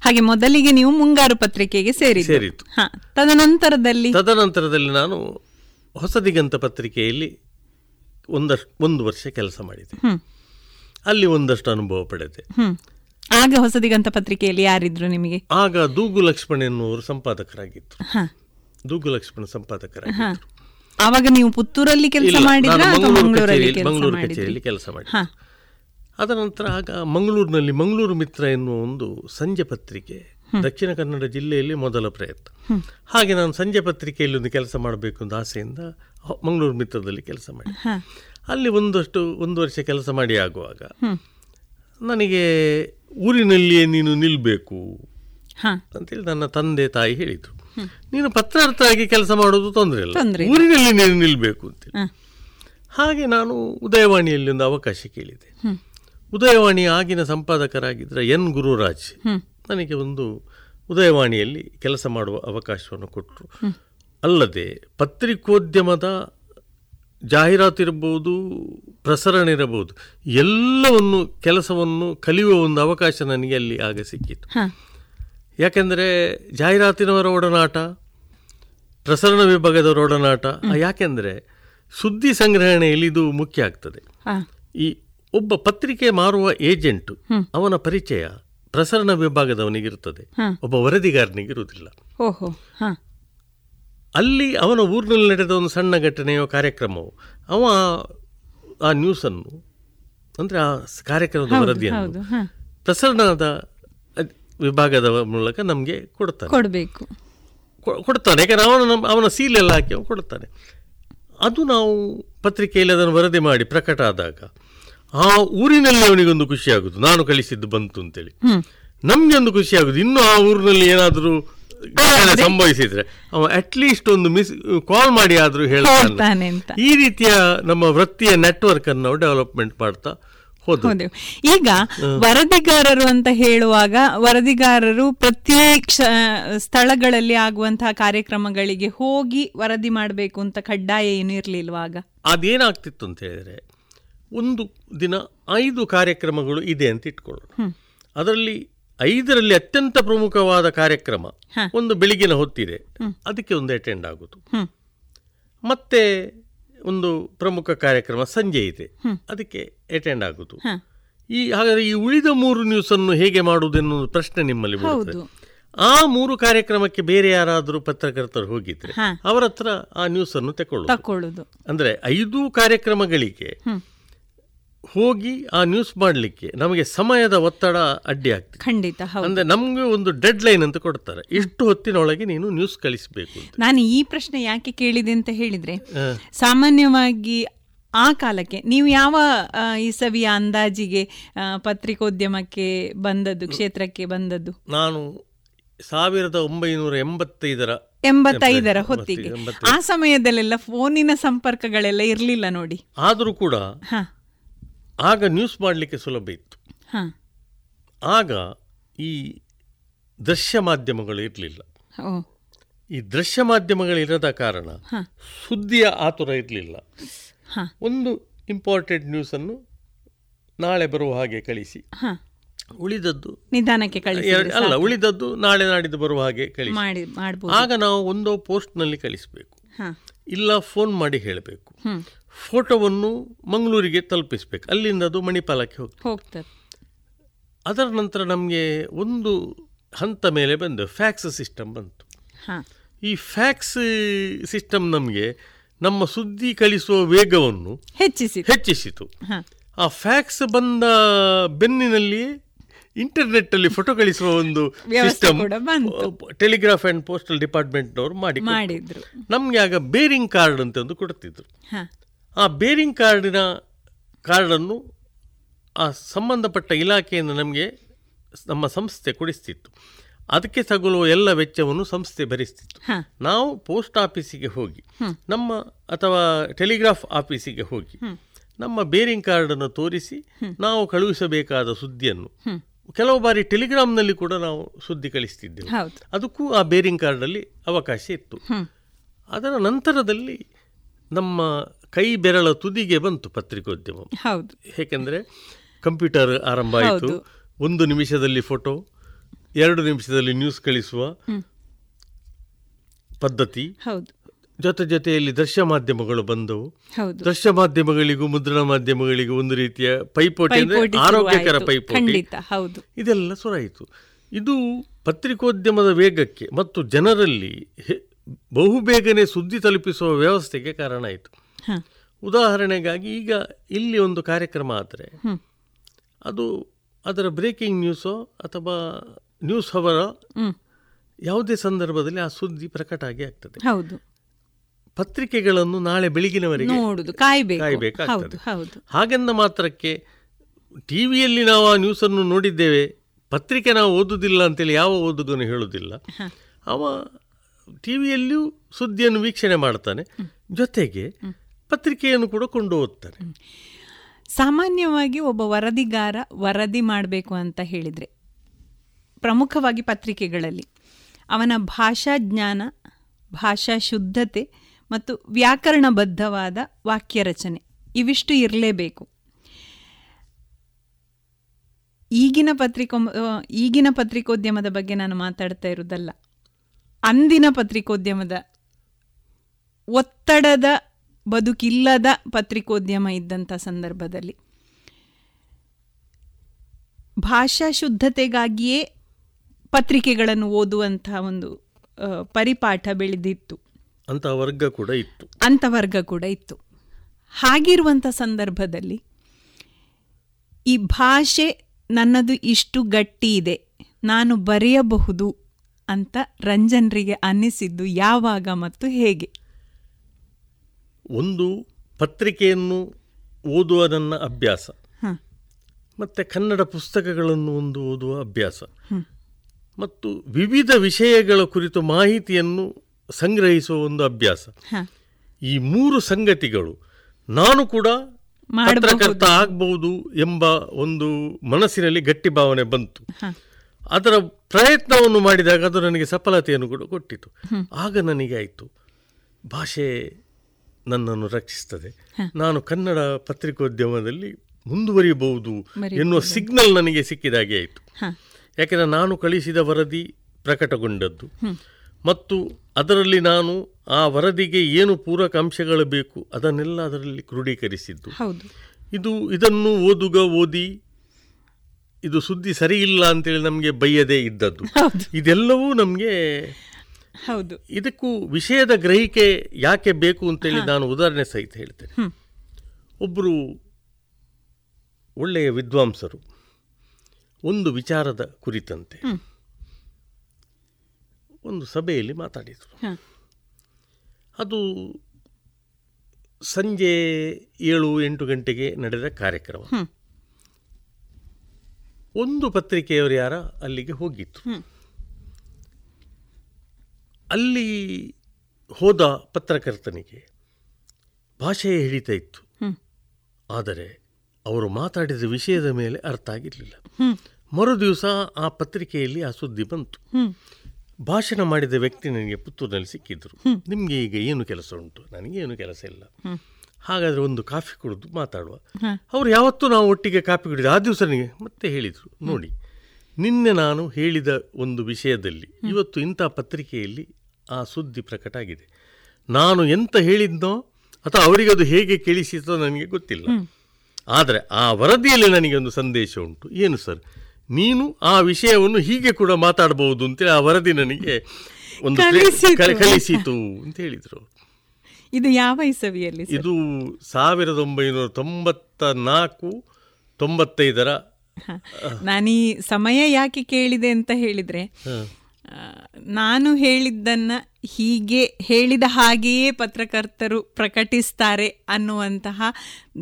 ಹಾಗೆ ಮೊದಲಿಗೆ ನೀವು ಮುಂಗಾರು ಪತ್ರಿಕೆಗೆ ಸೇರಿ ಸೇರಿತು. ತದನಂತರದಲ್ಲಿ? ತದನಂತರದಲ್ಲಿ ನಾನು ಹೊಸದಿಗಂತ ಪತ್ರಿಕೆಯಲ್ಲಿ ಒಂದಷ್ಟು ಒಂದು ವರ್ಷ ಕೆಲಸ ಮಾಡಿದೆ. ಅಲ್ಲಿ ಒಂದಷ್ಟು ಅನುಭವ ಪಡೆದೆ. ಆಗ ಹೊಸದಿಗಂತ ಪತ್ರಿಕೆಯಲ್ಲಿ ಯಾರಿದ್ರು ನಿಮಗೆ? ಆಗ ದೂಗು ಲಕ್ಷ್ಮಣ್ ಎನ್ನುವರು ಸಂಪಾದಕರಾಗಿತ್ತು. ದೂಗು ಲಕ್ಷ್ಮಣ್ ಸಂಪಾದಕರಾಗಿ ಆವಾಗ ನೀವು ಪುತ್ತೂರಲ್ಲಿ ಕೆಲಸ ಮಾಡಿದ್ರಾ ಮಂಗಳೂರು ಕಚೇರಿಯಲ್ಲಿ- ಕೆಲಸ ಮಾಡಿ. ಅದ ನಂತರ ಆಗ ಮಂಗಳೂರಿನಲ್ಲಿ ಮಂಗಳೂರು ಮಿತ್ರ ಎನ್ನುವ ಒಂದು ಸಂಜೆ ಪತ್ರಿಕೆ ದಕ್ಷಿಣ ಕನ್ನಡ ಜಿಲ್ಲೆಯಲ್ಲಿ ಮೊದಲ ಪ್ರಯತ್ನ. ಹಾಗೆ ನಾನು ಸಂಜೆ ಪತ್ರಿಕೆಯಲ್ಲಿ ಒಂದು ಕೆಲಸ ಮಾಡಬೇಕು ಅಂತ ಆಸೆಯಿಂದ ಮಂಗಳೂರು ಮಿತ್ರದಲ್ಲಿ ಕೆಲಸ ಮಾಡಿ ಅಲ್ಲಿ ಒಂದಷ್ಟು ಒಂದು ವರ್ಷ ಕೆಲಸ ಮಾಡಿ ಆಗುವಾಗ ನನಗೆ ಊರಿನಲ್ಲಿಯೇ ನೀನು ನಿಲ್ಲಬೇಕು. ಅಂತೇಳಿ ನನ್ನ ತಂದೆ ತಾಯಿ ಹೇಳಿದರು. ನೀನು ಪತ್ರಾರ್ಥ ಆಗಿ ಕೆಲಸ ಮಾಡೋದು ತೊಂದರೆ ಇಲ್ಲ. ಊರಿನಲ್ಲಿ ನೀನು ನಿಲ್ಲಬೇಕು ಅಂತ ಹಾಗೆ ನಾನು ಉದಯವಾಣಿಯಲ್ಲಿ ಒಂದು ಅವಕಾಶ ಕೇಳಿದೆ. ಉದಯವಾಣಿ ಆಗಿನ ಸಂಪಾದಕರಾಗಿದ್ದ ಎನ್ ಗುರುರಾಜ್. ನನಗೆ ಒಂದು ಉದಯವಾಣಿಯಲ್ಲಿ ಕೆಲಸ ಮಾಡುವ ಅವಕಾಶವನ್ನು ಕೊಟ್ಟರು. ಅಲ್ಲದೆ ಪತ್ರಿಕೋದ್ಯಮದ ಜಾಹೀರಾತು ಇರಬಹುದು ಪ್ರಸರಣ ಇರಬಹುದು ಎಲ್ಲವನ್ನು ಕೆಲಸವನ್ನು ಕಲಿಯುವ ಒಂದು ಅವಕಾಶ ನನಗೆ ಅಲ್ಲಿ ಆಗ ಸಿಕ್ಕಿತು. ಯಾಕೆಂದರೆ ಜಾಹೀರಾತಿನವರ ಒಡನಾಟ ಪ್ರಸರಣ ವಿಭಾಗದವರ ಒಡನಾಟ ಯಾಕೆಂದರೆ ಸುದ್ದಿ ಸಂಗ್ರಹಣೆಯಲ್ಲಿ ಇದು ಮುಖ್ಯ ಆಗ್ತದೆ. ಈ ಒಬ್ಬ ಪತ್ರಿಕೆ ಮಾರುವ ಏಜೆಂಟು ಅವನ ಪರಿಚಯ ಪ್ರಸರಣ ವಿಭಾಗದವನಿಗಿರುತ್ತದೆ. ಒಬ್ಬ ವರದಿಗಾರನಿಗಿರುವುದಿಲ್ಲ. ಓಹೋ ಹ. ಅಲ್ಲಿ ಅವನ ಊರಿನಲ್ಲಿ ನಡೆದ ಒಂದು ಸಣ್ಣ ಘಟನೆಯೋ ಕಾರ್ಯಕ್ರಮವೋ ಅವ ಆ ನ್ಯೂಸನ್ನು ಅಂದರೆ ಆ ಕಾರ್ಯಕ್ರಮದ ವರದಿಯನ್ನು ಪ್ರಸರಣದ ವಿಭಾಗದ ಮೂಲಕ ನಮಗೆ ಕೊಡ್ತಾನೆ. ಕೊಡಬೇಕು. ಕೊಡ್ತಾನೆ. ಯಾಕಂದ್ರೆ ಅವನ ನಮ್ಮ ಅವನ ಸೀಲೆಲ್ಲ ಹಾಕಿ ಅವನು ಕೊಡ್ತಾನೆ. ಅದು ನಾವು ಪತ್ರಿಕೆಯಲ್ಲಿ ಅದನ್ನು ವರದಿ ಮಾಡಿ ಪ್ರಕಟ ಆದಾಗ ಆ ಊರಿನಲ್ಲಿ ಅವನಿಗೊಂದು ಖುಷಿ ಆಗುದು ನಾನು ಕಳಿಸಿದ್ದು ಬಂತು ಅಂತೇಳಿ. ನಮ್ಗೆ ಒಂದು ಖುಷಿ ಆಗುದು ಇನ್ನು ಆ ಊರಿನಲ್ಲಿ ಏನಾದರೂ ಸಂಭವಿಸಿದ್ರೆ ಅವ ಅಟ್ಲೀಸ್ಟ್ ಒಂದು ಮಿಸ್ ಕಾಲ್ ಮಾಡಿ ಆದ್ರೂ ಹೇಳ್ತಾನೆ. ಈ ರೀತಿಯ ನಮ್ಮ ವೃತ್ತಿಯ ನೆಟ್ವರ್ಕ್ ಅನ್ನು ನಾವು ಡೆವಲಪ್ಮೆಂಟ್ ಮಾಡ್ತಾ ಈಗ ವರದಿಗಾರರು ಅಂತ ಹೇಳುವಾಗ ವರದಿಗಾರರು ಪ್ರತ್ಯೇಕ ಸ್ಥಳಗಳಲ್ಲಿ ಆಗುವಂತಹ ಕಾರ್ಯಕ್ರಮಗಳಿಗೆ ಹೋಗಿ ವರದಿ ಮಾಡಬೇಕು ಅಂತ ಕಡ್ಡಾಯ ಏನು ಇರಲಿಲ್ವಾಗ ಅದೇನಾಗ್ತಿತ್ತು ಅಂತ ಹೇಳಿದ್ರೆ ಒಂದು ದಿನ ಐದು ಕಾರ್ಯಕ್ರಮಗಳು ಇದೆ ಅಂತ ಇಟ್ಕೊಳ್ಳೋಣ ಅದರಲ್ಲಿ ಐದರಲ್ಲಿ ಅತ್ಯಂತ ಪ್ರಮುಖವಾದ ಕಾರ್ಯಕ್ರಮ ಒಂದು ಬೆಳಿಗಿನ ಹೊತ್ತಿದೆ. ಅದಕ್ಕೆ ಒಂದು ಅಟೆಂಡ್ ಆಗುದು. ಮತ್ತೆ ಒಂದು ಪ್ರಮುಖ ಕಾರ್ಯಕ್ರಮ ಸಂಜೆ ಇದೆ. ಅದಕ್ಕೆ ಅಟೆಂಡ್ ಆಗುದು. ಈ ಹಾಗಾದ್ರೆ ಈ ಉಳಿದ ಮೂರು ನ್ಯೂಸ್ ಅನ್ನು ಹೇಗೆ ಮಾಡುವುದು ಎನ್ನುವುದು ಪ್ರಶ್ನೆ ನಿಮ್ಮಲ್ಲಿ ಬರುತ್ತದೆ ಆ ಮೂರು ಕಾರ್ಯಕ್ರಮಕ್ಕೆ ಬೇರೆ ಯಾರಾದರೂ ಪತ್ರಕರ್ತರು ಹೋಗಿದ್ರೆ. ಅವರ ಹತ್ರ ಆ ನ್ಯೂಸ್ ಅನ್ನು ತಕೊಳ್ಳುದು ಅಂದ್ರೆ ಐದು ಕಾರ್ಯಕ್ರಮಗಳಿಗೆ. ಹೋಗಿ ಆ ನ್ಯೂಸ್ ಮಾಡಲಿಕ್ಕೆ ನಮಗೆ ಸಮಯದ ಒತ್ತಡ ಅಡ್ಡಿ ಆಗ್ತದೆ. ಖಂಡಿತ ಅಂದ್ರೆ ನಮ್ಗೆ ಒಂದು ಡೆಡ್ ಲೈನ್ ಅಂತ ಕೊಡ್ತಾರೆ. ಇಷ್ಟು ಹೊತ್ತಿನೊಳಗೆ ನೀನು ನ್ಯೂಸ್ ಕಳಿಸಬೇಕು ನಾನು ಈ ಪ್ರಶ್ನೆ ಯಾಕೆ ಕೇಳಿದೆ ಅಂತ ಹೇಳಿದ್ರೆ ಸಾಮಾನ್ಯವಾಗಿ ಆ ಕಾಲಕ್ಕೆ ನೀವು ಯಾವ ಈ ಇಸವಿಯ ಅಂದಾಜಿಗೆ ಪತ್ರಿಕೋದ್ಯಮಕ್ಕೆ ಬಂದದ್ದು ಕ್ಷೇತ್ರಕ್ಕೆ ಬಂದದ್ದು? ನಾನು ಸಾವಿರದ ಒಂಬೈನೂರ ಎಂಬತ್ತೈದರ ಎಂಬತ್ತೈದರ ಹೊತ್ತಿಗೆ. ಆ ಸಮಯದಲ್ಲೆಲ್ಲ ಫೋನಿನ ಸಂಪರ್ಕಗಳೆಲ್ಲ ಇರ್ಲಿಲ್ಲ ನೋಡಿ. ಆದರೂ ಕೂಡ ಹ. ಆಗ ನ್ಯೂಸ್ ಮಾಡಲಿಕ್ಕೆ ಸುಲಭ ಇತ್ತು. ಆಗ ಈ ದೃಶ್ಯ ಮಾಧ್ಯಮಗಳು ಇರಲಿಲ್ಲ. ಈ ದೃಶ್ಯ ಮಾಧ್ಯಮಗಳಿರದ ಕಾರಣ ಸುದ್ದಿಯ ಆತುರ ಇರಲಿಲ್ಲ. ಒಂದು ಇಂಪಾರ್ಟೆಂಟ್ ನ್ಯೂಸನ್ನು ನಾಳೆ ಬರುವ ಹಾಗೆ ಕಳಿಸಿ. ಉಳಿದದ್ದು ನಿಧಾನಕ್ಕೆ ಅಲ್ಲ ಉಳಿದದ್ದು ನಾಳೆ ನಾಡಿದ್ದು ಬರುವ ಹಾಗೆ ಕಳಿಸಿ. ಆಗ ನಾವು ಒಂದೋ ಪೋಸ್ಟ್ನಲ್ಲಿ ಕಳಿಸಬೇಕು. ಇಲ್ಲ ಫೋನ್ ಮಾಡಿ ಹೇಳಬೇಕು. ಫೋಟೋವನ್ನು ಮಂಗಳೂರಿಗೆ ತಲುಪಿಸ್ಬೇಕು. ಅಲ್ಲಿಂದ ಅದು ಮಣಿಪಾಲಕ್ಕೆ ಹೋಗ್ತದೆ. ಅದರ ನಂತರ ನಮಗೆ ಒಂದು ಹಂತ ಮೇಲೆ ಬಂದು ಫ್ಯಾಕ್ಸ್ ಸಿಸ್ಟಮ್ ಬಂತು. ಈ ಫ್ಯಾಕ್ಸ್ ಸಿಸ್ಟಮ್ ನಮಗೆ ನಮ್ಮ ಸುದ್ದಿ ಕಳಿಸುವ ವೇಗವನ್ನು ಹೆಚ್ಚಿಸಿ ಹೆಚ್ಚಿಸಿತು. ಆ ಫ್ಯಾಕ್ಸ್ ಬಂದ ಬೆನ್ನಿನಲ್ಲಿ ಇಂಟರ್ನೆಟ್ ಅಲ್ಲಿ ಫೋಟೋ ಕಳಿಸುವ ಒಂದು ಸಿಸ್ಟಮ್. ಟೆಲಿಗ್ರಾಫ್ ಅಂಡ್ ಪೋಸ್ಟಲ್ ಡಿಪಾರ್ಟ್ಮೆಂಟ್ನವರು ಮಾಡಿ ಮಾಡಿದ್ರು. ನಮಗೆ ಆಗ ಬೇರಿಂಗ್ ಕಾರ್ಡ್ ಅಂತ ಒಂದು ಕೊಡ್ತಿದ್ರು. ಆ ಬೇರಿಂಗ್ ಕಾರ್ಡಿನ ಕಾರ್ಡನ್ನು ಆ ಸಂಬಂಧಪಟ್ಟ ಇಲಾಖೆಯಿಂದ ನಮಗೆ ನಮ್ಮ ಸಂಸ್ಥೆ ಕೊಡಿಸ್ತಿತ್ತು. ಅದಕ್ಕೆ ತಗುಲುವ ಎಲ್ಲ ವೆಚ್ಚವನ್ನು ಸಂಸ್ಥೆ ಭರಿಸ್ತಿತ್ತು. ನಾವು ಪೋಸ್ಟ್ ಆಫೀಸಿಗೆ ಹೋಗಿ ನಮ್ಮ ಅಥವಾ ಟೆಲಿಗ್ರಾಫ್ ಆಫೀಸಿಗೆ ಹೋಗಿ ನಮ್ಮ ಬೇರಿಂಗ್ ಕಾರ್ಡನ್ನು ತೋರಿಸಿ ನಾವು ಕಳುಹಿಸಬೇಕಾದ ಸುದ್ದಿಯನ್ನು. ಕೆಲವು ಬಾರಿ ಟೆಲಿಗ್ರಾಮ್ನಲ್ಲಿ ಕೂಡ ನಾವು ಸುದ್ದಿ ಕಳಿಸ್ತಿದ್ದೆವು. ಅದಕ್ಕೂ ಆ ಬೇರಿಂಗ್ ಕಾರ್ಡಲ್ಲಿ ಅವಕಾಶ ಇತ್ತು. ಅದರ ನಂತರದಲ್ಲಿ ನಮ್ಮ ಕೈ ಬೆರಳ ತುದಿಗೆ ಬಂತು ಪತ್ರಿಕೋದ್ಯಮ. ಹೌದು. ಏಕೆಂದರೆ ಕಂಪ್ಯೂಟರ್ ಆರಂಭ ಆಯಿತು. ಒಂದು ನಿಮಿಷದಲ್ಲಿ ಫೋಟೋ ಎರಡು ನಿಮಿಷದಲ್ಲಿ ನ್ಯೂಸ್ ಕಳಿಸುವ ಪದ್ಧತಿ. ಹೌದು. ಜೊತೆ ಜೊತೆಯಲ್ಲಿ ದೃಶ್ಯ ಮಾಧ್ಯಮಗಳು ಬಂದವು. ದೃಶ್ಯ ಮಾಧ್ಯಮಗಳಿಗೂ ಮುದ್ರಣ ಮಾಧ್ಯಮಗಳಿಗೂ ಒಂದು ರೀತಿಯ ಪೈಪೋಟಿ ಅಂದರೆ ಆರೋಗ್ಯಕರ ಪೈಪೋಟಿ. ಇದೆಲ್ಲ ಸುರಾಯಿತು. ಇದು ಪತ್ರಿಕೋದ್ಯಮದ ವೇಗಕ್ಕೆ ಮತ್ತು ಜನರಲ್ಲಿ ಬಹುಬೇಗನೆ ಸುದ್ದಿ ತಲುಪಿಸುವ ವ್ಯವಸ್ಥೆಗೆ ಕಾರಣ ಆಯಿತು. ಉದಾಹರಣೆಗಾಗಿ ಈಗ ಇಲ್ಲಿ ಒಂದು ಕಾರ್ಯಕ್ರಮ ಆದರೆ ಅದು ಅದರ ಬ್ರೇಕಿಂಗ್ ನ್ಯೂಸೋ ಅಥವಾ ನ್ಯೂಸ್ ಅವರ. ಯಾವುದೇ ಸಂದರ್ಭದಲ್ಲಿ ಆ ಸುದ್ದಿ ಪ್ರಕಟ ಆಗಿ ಆಗ್ತದೆ. ಹೌದು. ಪತ್ರಿಕೆಗಳನ್ನು ನಾಳೆ ಬೆಳಗಿನವರೆಗೆ ನೋಡುದು ಕಾಯ್ಬೇಕು. ಕಾಯ್ಬೇಕಾಗ್ತದೆ ಹಾಗೆಂದ ಮಾತ್ರಕ್ಕೆ ಟಿವಿಯಲ್ಲಿ ನಾವು ಆ ನ್ಯೂಸನ್ನು ನೋಡಿದ್ದೇವೆ ಪತ್ರಿಕೆ ನಾವು ಓದುದಿಲ್ಲ ಅಂತೇಳಿ ಯಾವ ಓದುಗನು ಹೇಳುವುದಿಲ್ಲ. ಅವ ಟಿವಿಯಲ್ಲಿಯೂ ಸುದ್ದಿಯನ್ನು ವೀಕ್ಷಣೆ ಮಾಡ್ತಾನೆ. ಜೊತೆಗೆ ಪತ್ರಿಕೆಯನ್ನು ಕೂಡ ಕೊಂಡು ಹೋಗ್ತಾರೆ ಸಾಮಾನ್ಯವಾಗಿ ಒಬ್ಬ ವರದಿಗಾರ ವರದಿ ಮಾಡಬೇಕು ಅಂತ ಹೇಳಿದರೆ, ಪ್ರಮುಖವಾಗಿ ಪತ್ರಿಕೆಗಳಲ್ಲಿ ಅವನ ಭಾಷಾ ಜ್ಞಾನ, ಭಾಷಾ ಶುದ್ಧತೆ ಮತ್ತು ವ್ಯಾಕರಣಬದ್ಧವಾದ ವಾಕ್ಯ ರಚನೆ ಇವಿಷ್ಟು ಇರಲೇಬೇಕು. ಈಗಿನ ಪತ್ರಿಕೋ ಈಗಿನ ಪತ್ರಿಕೋದ್ಯಮದ ಬಗ್ಗೆ ನಾನು ಮಾತಾಡ್ತಾ ಇರೋದಲ್ಲ ಅಂದಿನ ಪತ್ರಿಕೋದ್ಯಮದ ಒತ್ತಡದ ಬದುಕಿಲ್ಲದ ಪತ್ರಿಕೋದ್ಯಮ ಇದ್ದಂಥ ಸಂದರ್ಭದಲ್ಲಿ. ಭಾಷಾ ಶುದ್ಧತೆಗಾಗಿಯೇ ಪತ್ರಿಕೆಗಳನ್ನು ಓದುವಂತಹ ಒಂದು ಪರಿಪಾಠ ಬೆಳೆದಿತ್ತು. ಅಂತ ವರ್ಗ ಕೂಡ ಇತ್ತು. ಅಂತ ವರ್ಗ ಕೂಡ ಇತ್ತು. ಹಾಗಿರುವಂಥ ಸಂದರ್ಭದಲ್ಲಿ ಈ ಭಾಷೆ ನನ್ನದು ಇಷ್ಟು ಗಟ್ಟಿ ಇದೆ ನಾನು ಬರೆಯಬಹುದು ಅಂತ ರಂಜನ್ರಿಗೆ ಅನ್ನಿಸಿದ್ದು ಯಾವಾಗ ಮತ್ತು ಹೇಗೆ? ಒಂದು ಪತ್ರಿಕೆಯನ್ನು ಓದುವ ನನ್ನ ಅಭ್ಯಾಸ. ಮತ್ತು ಕನ್ನಡ ಪುಸ್ತಕಗಳನ್ನು ಒಂದು ಓದುವ ಅಭ್ಯಾಸ. ಮತ್ತು ವಿವಿಧ ವಿಷಯಗಳ ಕುರಿತು ಮಾಹಿತಿಯನ್ನು ಸಂಗ್ರಹಿಸುವ ಒಂದು ಅಭ್ಯಾಸ. ಈ ಮೂರು ಸಂಗತಿಗಳು ನಾನು ಕೂಡ. ಪತ್ರಕರ್ತ ಆಗ್ಬಹುದು ಎಂಬ ಒಂದು ಮನಸ್ಸಿನಲ್ಲಿ ಗಟ್ಟಿ ಭಾವನೆ ಬಂತು. ಅದರ ಪ್ರಯತ್ನವನ್ನು ಮಾಡಿದಾಗ ಅದು ನನಗೆ ಸಫಲತೆಯನ್ನು ಕೂಡ ಕೊಟ್ಟಿತು. ಆಗ ನನಗೆ ಆಯಿತು. ಭಾಷೆ ನನ್ನನ್ನು ರಕ್ಷಿಸ್ತದೆ ನಾನು ಕನ್ನಡ ಪತ್ರಿಕೋದ್ಯಮದಲ್ಲಿ ಮುಂದುವರಿಯಬಹುದು. ಎನ್ನುವ ಸಿಗ್ನಲ್ ನನಗೆ ಸಿಕ್ಕಿದಾಗೆ ಆಯಿತು. ಯಾಕೆಂದರೆ ನಾನು ಕಳಿಸಿದ ವರದಿ ಪ್ರಕಟಗೊಂಡದ್ದು. ಮತ್ತು ಅದರಲ್ಲಿ ನಾನು ಆ ವರದಿಗೆ ಏನು ಪೂರಕ ಅಂಶಗಳು ಬೇಕು ಅದನ್ನೆಲ್ಲ ಅದರಲ್ಲಿ ಕ್ರೋಢೀಕರಿಸಿದ್ದು ಇದು ಇದನ್ನು ಓದುಗ ಓದಿ ಇದು ಸುದ್ದಿ ಸರಿ ಇಲ್ಲ ಅಂತೇಳಿ ನಮಗೆ ಬೈಯದೇ ಇದ್ದದ್ದು. ಇದೆಲ್ಲವೂ ನಮಗೆ ಹೌದು. ಇದಕ್ಕೂ ವಿಷಯದ ಗ್ರಹಿಕೆ ಯಾಕೆ ಬೇಕು ಅಂತೇಳಿ ನಾನು ಉದಾಹರಣೆ ಸಹಿತ ಹೇಳ್ತೇನೆ. ಒಬ್ಬರು ಒಳ್ಳೆಯ ವಿದ್ವಾಂಸರು ಒಂದು ವಿಚಾರದ ಕುರಿತಂತೆ ಒಂದು ಸಭೆಯಲ್ಲಿ ಮಾತಾಡಿದರು. ಅದು ಸಂಜೆ ಏಳು ಎಂಟು ಗಂಟೆಗೆ ನಡೆದ ಕಾರ್ಯಕ್ರಮ. ಒಂದು ಪತ್ರಿಕೆಯವರು ಯಾರ? ಅಲ್ಲಿಗೆ ಹೋಗಿತ್ತು. ಅಲ್ಲಿ ಹೋದ ಪತ್ರಕರ್ತನಿಗೆ ಭಾಷೆಯೇ ಹಿಡಿತಾ ಇತ್ತು. ಆದರೆ ಅವರು ಮಾತಾಡಿದ ವಿಷಯದ ಮೇಲೆ ಅರ್ಥ ಆಗಿರಲಿಲ್ಲ. ಮರುದಿವಸ ಮರು ದಿವಸ ಆ ಪತ್ರಿಕೆಯಲ್ಲಿ ಆ ಸುದ್ದಿ ಬಂತು. ಭಾಷಣ ಮಾಡಿದ ವ್ಯಕ್ತಿ ನನಗೆ ಪುತ್ತೂರಿನಲ್ಲಿ ಸಿಕ್ಕಿದ್ರು. ನಿಮಗೆ ಈಗ ಏನು ಕೆಲಸ ಉಂಟು? ನನಗೆ ಏನು ಕೆಲಸ ಇಲ್ಲ. ಹಾಗಾದ್ರೆ ಒಂದು ಕಾಫಿ ಕುಡಿದು ಮಾತಾಡುವ. ಅವರು ಯಾವತ್ತೂ ನಾವು ಒಟ್ಟಿಗೆ ಕಾಫಿ ಕುಡಿದ ಆ ದಿವಸ ನನಗೆ ಮತ್ತೆ ಹೇಳಿದರು. ನೋಡಿ. ನಿನ್ನೆ ನಾನು ಹೇಳಿದ ಒಂದು ವಿಷಯದಲ್ಲಿ ಇವತ್ತು ಇಂಥ ಪತ್ರಿಕೆಯಲ್ಲಿ ಆ ಸುದ್ದಿ ಪ್ರಕಟ ಆಗಿದೆ. ನಾನು ಎಂತ ಹೇಳಿದ್ನೋ ಅಥವಾ ಅವರಿಗೆ ಅದು ಹೇಗೆ ಕೇಳಿಸಿತೋ ನನಗೆ ಗೊತ್ತಿಲ್ಲ. ಆದರೆ ಆ ವರದಿಯಲ್ಲಿ ನನಗೆ ಒಂದು ಸಂದೇಶ ಉಂಟು. ಏನು ಸರ್? ನೀನು ಆ ವಿಷಯವನ್ನು ಹೀಗೆ ಕೂಡ ಮಾತಾಡಬಹುದು ಅಂತೇಳಿ ಆ ವರದಿ ನನಗೆ ಒಂದು ಕಲಿಸಿತು. ಅಂತ ಹೇಳಿದರು. ಇದು ಯಾವ ಇಸವಿಯಲ್ಲಿ ಇದು ಸಾವಿರದ ಒಂಬೈನೂರ ತೊಂಬತ್ತ ನಾಲ್ಕು ತೊಂಬತ್ತೈದರ. ನಾನೀ ಸಮಯ ಯಾಕೆ ಕೇಳಿದೆ ಅಂತ ಹೇಳಿದ್ರೆ ನಾನು ಹೇಳಿದ್ದನ್ನ ಹೀಗೆ ಹೇಳಿದ ಹಾಗೆಯೇ ಪತ್ರಕರ್ತರು ಪ್ರಕಟಿಸ್ತಾರೆ ಅನ್ನುವಂತಹ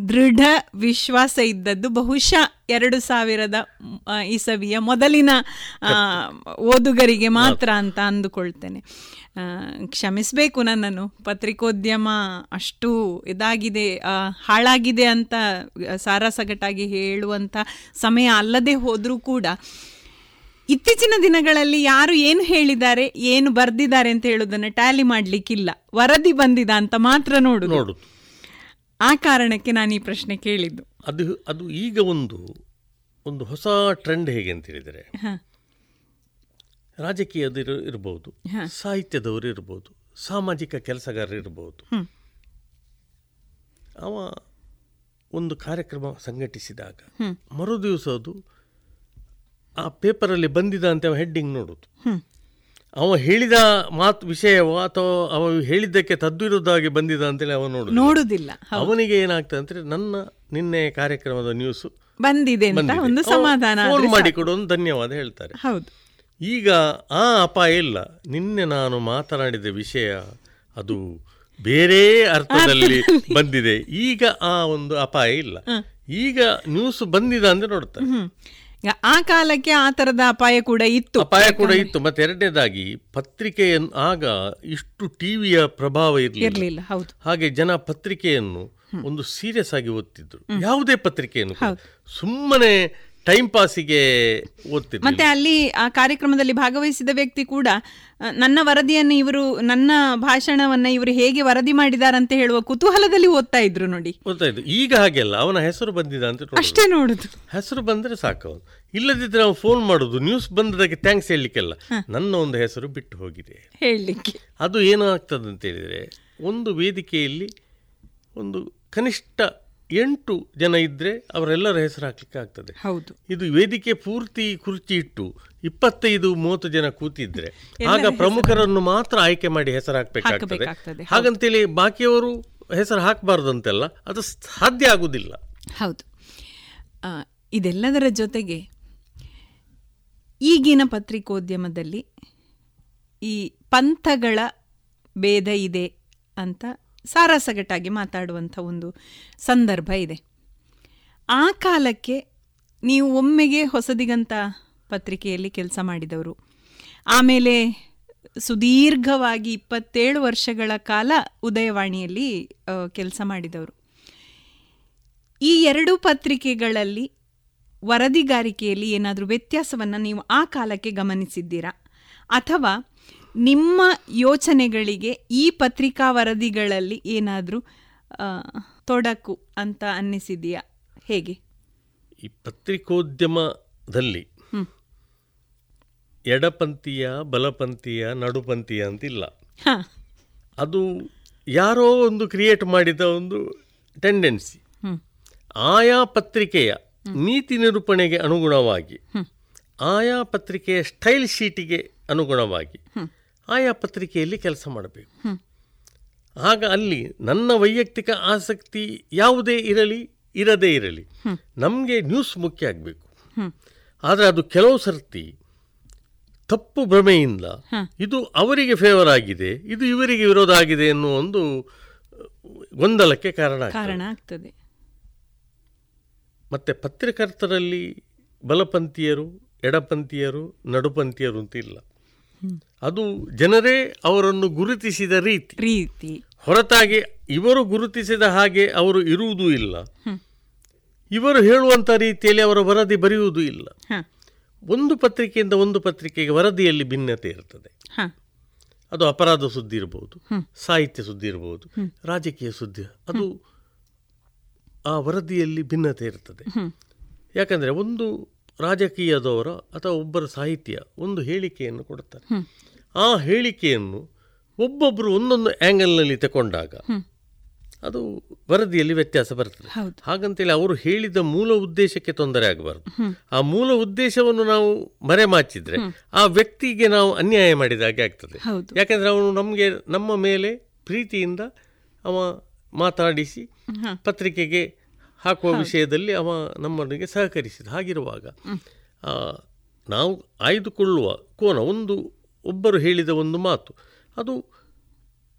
ದೃಢ ವಿಶ್ವಾಸ ಇದ್ದದ್ದು ಬಹುಶಃ ಎರಡು ಸಾವಿರದ ಇಸವಿಯ ಮೊದಲಿನ ಓದುಗರಿಗೆ ಮಾತ್ರ ಅಂತ ಅಂದುಕೊಳ್ತೇನೆ. ಕ್ಷಮಿಸಬೇಕು ನನ್ನನ್ನು. ಪತ್ರಿಕೋದ್ಯಮ ಅಷ್ಟು ಇದಾಗಿದೆ ಹಾಳಾಗಿದೆ ಅಂತ ಸಾರಾಸಗಟಾಗಿ ಹೇಳುವಂಥ ಸಮಯ ಅಲ್ಲದೆ ಹೋದರೂ ಕೂಡ ಇತ್ತೀಚಿನ ದಿನಗಳಲ್ಲಿ ಯಾರು ಏನು ಹೇಳಿದ್ದಾರೆ ಏನು ಬರ್ದಿದ್ದಾರೆ ಅಂತ ಹೇಳೋದನ್ನು ಟ್ಯಾಲಿ ಮಾಡಲಿಕ್ಕಿಲ್ಲ. ವರದಿ ಬಂದಿದ ಅಂತ ಮಾತ್ರ ನೋಡು ನೋಡು ಆ ಕಾರಣಕ್ಕೆ ನಾನು ಈ ಪ್ರಶ್ನೆ ಕೇಳಿದ್ದು. ಅದು ಅದು ಈಗ ಒಂದು ಒಂದು ಹೊಸ ಟ್ರೆಂಡ್ ಹೇಗೆ ಅಂತ ಹೇಳಿದರೆ ಹ. ಇರ್ಬೋದು ಇರಬಹುದು ಸಾಹಿತ್ಯದವರು ಇರಬಹುದು ಸಾಮಾಜಿಕ ಕೆಲಸಗಾರರು ಇರಬಹುದು ಅವ ಒಂದು ಕಾರ್ಯಕ್ರಮ ಸಂಘಟಿಸಿದಾಗ ಹ್ಮ್. ಮರು ದಿವಸ ಅದು ಆ ಪೇಪರಲ್ಲಿ ಬಂದಿದ ಅಂತ ಹೆಡ್ಡಿಂಗ್ ನೋಡೋದು. ಅವ ಹೇಳಿದ ಮಾತು ವಿಷಯವೋ ಅಥವಾ ಅವ ಹೇಳಿದ್ದಕ್ಕೆ ತದ್ವಿರುದ್ಧವಾಗಿ ಬಂದಿದ ಅಂತೇಳಿ ಅವ ನೋಡ ನೋಡುದಿಲ್ಲ ಅವನಿಗೆ ಏನಾಗ್ತದೆ ಅಂದ್ರೆ ನನ್ನ ನಿನ್ನೆ ಕಾರ್ಯಕ್ರಮದ ನ್ಯೂಸ್ ಬಂದಿದೆ ಅಂತ ಒಂದು ಸಮಾಧಾನ ಮಾಡಿ ಧನ್ಯವಾದ ಹೇಳ್ತಾರೆ. ಹೌದು. ಈಗ ಆ ಅಪಾಯ ಇಲ್ಲ. ನಿನ್ನೆ ನಾನು ಮಾತನಾಡಿದ ವಿಷಯ ಅದು ಬೇರೆ ಅರ್ಥದಲ್ಲಿ ಬಂದಿದೆ. ಈಗ ಆ ಒಂದು ಅಪಾಯ ಇಲ್ಲ. ಈಗ ನ್ಯೂಸ್ ಬಂದಿದೆ ಅಂದ್ರೆ ನೋಡ್ತಾರೆ. ಆ ಕಾಲಕ್ಕೆ ಆ ತರದ ಅಪಾಯ ಕೂಡ ಇತ್ತು. ಅಪಾಯ ಕೂಡ ಇತ್ತು. ಮತ್ತೆ ಎರಡನೇದಾಗಿ ಪತ್ರಿಕೆಯನ್ನು ಆಗ ಇಷ್ಟು ಟಿವಿಯ ಪ್ರಭಾವ ಇರಲಿಲ್ಲ. ಹೌದು. ಹಾಗೆ ಜನ ಪತ್ರಿಕೆಯನ್ನು ಒಂದು ಸೀರಿಯಸ್ ಆಗಿ ಓದ್ತಿದ್ರು. ಯಾವುದೇ ಪತ್ರಿಕೆಯನ್ನು ಸುಮ್ಮನೆ ಟೈಮ್ ಪಾಸಿಗೆ ಓದ್ತೀನಿ ಮತ್ತೆ ಅಲ್ಲಿ ಆ ಕಾರ್ಯಕ್ರಮದಲ್ಲಿ ಭಾಗವಹಿಸಿದ ವ್ಯಕ್ತಿ ಕೂಡ ನನ್ನ ವರದಿಯನ್ನು ಇವರು ನನ್ನ ಭಾಷಣವನ್ನ ಇವರು ಹೇಗೆ ವರದಿ ಮಾಡಿದಾರಂತ ಹೇಳುವ ಕುತೂಹಲದಲ್ಲಿ ಓದ್ತಾ ಇದ್ರು ನೋಡಿ. ಗೊತ್ತಾಯ್ತು ಈಗ ಹಾಗೆಲ್ಲ ಅವನ ಹೆಸರು ಬಂದಿದ ಅಂತ. ಅಷ್ಟೇ ನೋಡುದು. ಹೆಸರು ಬಂದ್ರೆ ಸಾಕು ಅವನು. ಇಲ್ಲದಿದ್ರೆ ನಾವು ಫೋನ್ ಮಾಡುದು ನ್ಯೂಸ್ ಬಂದದಕ್ಕೆ ಥ್ಯಾಂಕ್ಸ್ ಹೇಳಲಿಕ್ಕೆಲ್ಲ. ನನ್ನ ಒಂದು ಹೆಸರು ಬಿಟ್ಟು ಹೋಗಿದೆ. ಹೇಳಲಿಕ್ಕೆ. ಅದು ಏನಾಗ್ತದೆ ಅಂತ ಹೇಳಿದ್ರೆ ಒಂದು ವೇದಿಕೆಯಲ್ಲಿ ಒಂದು ಕನಿಷ್ಠ ಎಂಟು ಜನ ಇದ್ದರೆ ಅವರೆಲ್ಲರ ಹೆಸರು ಹಾಕ್ಲಿಕ್ಕೆ ಆಗ್ತದೆ. ಹೌದು. ಇದು ವೇದಿಕೆ ಪೂರ್ತಿ ಕುರ್ಚಿ ಇಟ್ಟು ಇಪ್ಪತ್ತೈದು ಮೂವತ್ತು ಜನ ಕೂತಿದ್ರೆ ಆಗ ಪ್ರಮುಖರನ್ನು ಮಾತ್ರ ಆಯ್ಕೆ ಮಾಡಿ ಹೆಸರು ಹಾಕಬೇಕಾಗ್ತದೆ. ಹಾಗಂತೇಳಿ ಬಾಕಿಯವರು ಹೆಸರು ಹಾಕಬಾರ್ದು ಅಂತೆಲ್ಲ ಅದು ಸಾಧ್ಯ ಆಗುದಿಲ್ಲ. ಹೌದು. ಇದೆಲ್ಲದರ ಜೊತೆಗೆ ಈಗಿನ ಪತ್ರಿಕೋದ್ಯಮದಲ್ಲಿ ಈ ಪಂಥಗಳ ಭೇದ ಇದೆ ಅಂತ ಸಾರಾಸಗಟಾಗಿ ಮಾತಾಡುವಂಥ ಒಂದು ಸಂದರ್ಭ ಇದೆ. ಆ ಕಾಲಕ್ಕೆ ನೀವು ಒಮ್ಮೆಗೆ ಹೊಸದಿಗಂತ ಪತ್ರಿಕೆಯಲ್ಲಿ ಕೆಲಸ ಮಾಡಿದವರು. ಆಮೇಲೆ ಸುದೀರ್ಘವಾಗಿ ಇಪ್ಪತ್ತೇಳು ವರ್ಷಗಳ ಕಾಲ ಉದಯವಾಣಿಯಲ್ಲಿ ಕೆಲಸ ಮಾಡಿದವರು. ಈ ಎರಡು ಪತ್ರಿಕೆಗಳಲ್ಲಿ ವರದಿಗಾರಿಕೆಯಲ್ಲಿ ಏನಾದರೂ ವ್ಯತ್ಯಾಸವನ್ನು ನೀವು ಆ ಕಾಲಕ್ಕೆ ಗಮನಿಸಿದ್ದೀರಾ? ಅಥವಾ ನಿಮ್ಮ ಯೋಚನೆಗಳಿಗೆ ಈ ಪತ್ರಿಕಾ ವರದಿಗಳಲ್ಲಿ ಏನಾದರೂ ತೊಡಕು ಅಂತ ಅನ್ನಿಸಿದೆಯಾ? ಹೇಗೆ? ಈ ಪತ್ರಿಕೋದ್ಯಮದಲ್ಲಿ. ಎಡಪಂಥೀಯ ಬಲಪಂಥೀಯ ನಡುಪಂಥೀಯ ಅಂತಿಲ್ಲ. ಅದು ಯಾರೋ ಒಂದು ಕ್ರಿಯೇಟ್ ಮಾಡಿದ ಒಂದು ಟೆಂಡೆನ್ಸಿ ಆಯಾ ಪತ್ರಿಕೆಯ ನೀತಿ ನಿರೂಪಣೆಗೆ ಅನುಗುಣವಾಗಿ ಆಯಾ ಪತ್ರಿಕೆಯ ಸ್ಟೈಲ್ ಶೀಟಿಗೆ ಅನುಗುಣವಾಗಿ. ಆಯಾ ಪತ್ರಿಕೆಯಲ್ಲಿ ಕೆಲಸ ಮಾಡಬೇಕು. ಆಗ ಅಲ್ಲಿ ನನ್ನ ವೈಯಕ್ತಿಕ ಆಸಕ್ತಿ ಯಾವುದೇ ಇರಲಿ ಇರದೇ ಇರಲಿ ನಮಗೆ ನ್ಯೂಸ್ ಮುಖ್ಯ ಆಗಬೇಕು. ಆದರೆ ಅದು ಕೆಲವು ಸರ್ತಿ ತಪ್ಪು ಭ್ರಮೆಯಿಂದ ಇದು ಅವರಿಗೆ ಫೇವರ್ ಆಗಿದೆ ಇದು ಇವರಿಗೆ ವಿರೋಧ ಆಗಿದೆ ಎನ್ನುವ ಒಂದು ಗೊಂದಲಕ್ಕೆ ಕಾರಣ ಆಗ್ತದೆ. ಕಾರಣ ಆಗ್ತದೆ ಮತ್ತೆ ಪತ್ರಕರ್ತರಲ್ಲಿ ಬಲಪಂಥೀಯರು ಎಡಪಂಥೀಯರು ನಡುಪಂಥೀಯರು ಅಂತ ಇಲ್ಲ. ಅದು ಜನರೇ ಅವರನ್ನು ಗುರುತಿಸಿದ ರೀತಿ. ರೀತಿ. ಹೊರತಾಗಿ ಇವರು ಗುರುತಿಸಿದ ಹಾಗೆ ಅವರು ಇರುವುದೂ ಇಲ್ಲ. ಇವರು ಹೇಳುವಂತ ರೀತಿಯಲ್ಲಿ ಅವರ ವರದಿ ಬರೆಯುವುದೂ ಇಲ್ಲ. ಒಂದು ಪತ್ರಿಕೆಯಿಂದ ಒಂದು ಪತ್ರಿಕೆಗೆ ವರದಿಯಲ್ಲಿ ಭಿನ್ನತೆ ಇರ್ತದೆ. ಅದು ಅಪರಾಧ ಸುದ್ದಿ ಇರಬಹುದು. ಸಾಹಿತ್ಯ ಸುದ್ದಿ ಇರಬಹುದು ರಾಜಕೀಯ ಸುದ್ದಿ ಅದು ಆ ವರದಿಯಲ್ಲಿ ಭಿನ್ನತೆ ಇರ್ತದೆ. ಯಾಕಂದರೆ ಒಂದು ರಾಜಕೀಯದವರ ಅಥವಾ ಒಬ್ಬರ ಸಾಹಿತ್ಯ ಒಂದು ಹೇಳಿಕೆಯನ್ನು ಕೊಡುತ್ತಾರೆ. ಆ ಹೇಳಿಕೆಯನ್ನು ಒಬ್ಬೊಬ್ಬರು ಒಂದೊಂದು ಆ್ಯಂಗಲ್ನಲ್ಲಿ ತಗೊಂಡಾಗ ಅದು ವರದಿಯಲ್ಲಿ ವ್ಯತ್ಯಾಸ ಬರ್ತದೆ. ಹಾಗಂತೇಳಿ ಅವರು ಹೇಳಿದ ಮೂಲ ಉದ್ದೇಶಕ್ಕೆ ತೊಂದರೆ ಆಗಬಾರ್ದು. ಆ ಮೂಲ ಉದ್ದೇಶವನ್ನು ನಾವು ಮರೆಮಾಚಿದ್ರೆ ಆ ವ್ಯಕ್ತಿಗೆ ನಾವು ಅನ್ಯಾಯ ಮಾಡಿದ ಹಾಗೆ ಆಗ್ತದೆ. ಯಾಕಂದ್ರೆ ಅವನು ನಮಗೆ ನಮ್ಮ ಮೇಲೆ ಪ್ರೀತಿಯಿಂದ ಅವ ಮಾತಾಡಿಸಿ ಪತ್ರಿಕೆಗೆ ಹಾಕುವ. ವಿಷಯದಲ್ಲಿ ಅವ ನಮ್ಮೊಂದಿಗೆ ಸಹಕರಿಸಿದ ಹಾಗಿರುವಾಗ ನಾವು ಆಯ್ದುಕೊಳ್ಳುವ ಕೋನ ಒಂದು ಒಬ್ಬರು ಹೇಳಿದ ಒಂದು ಮಾತು. ಅದು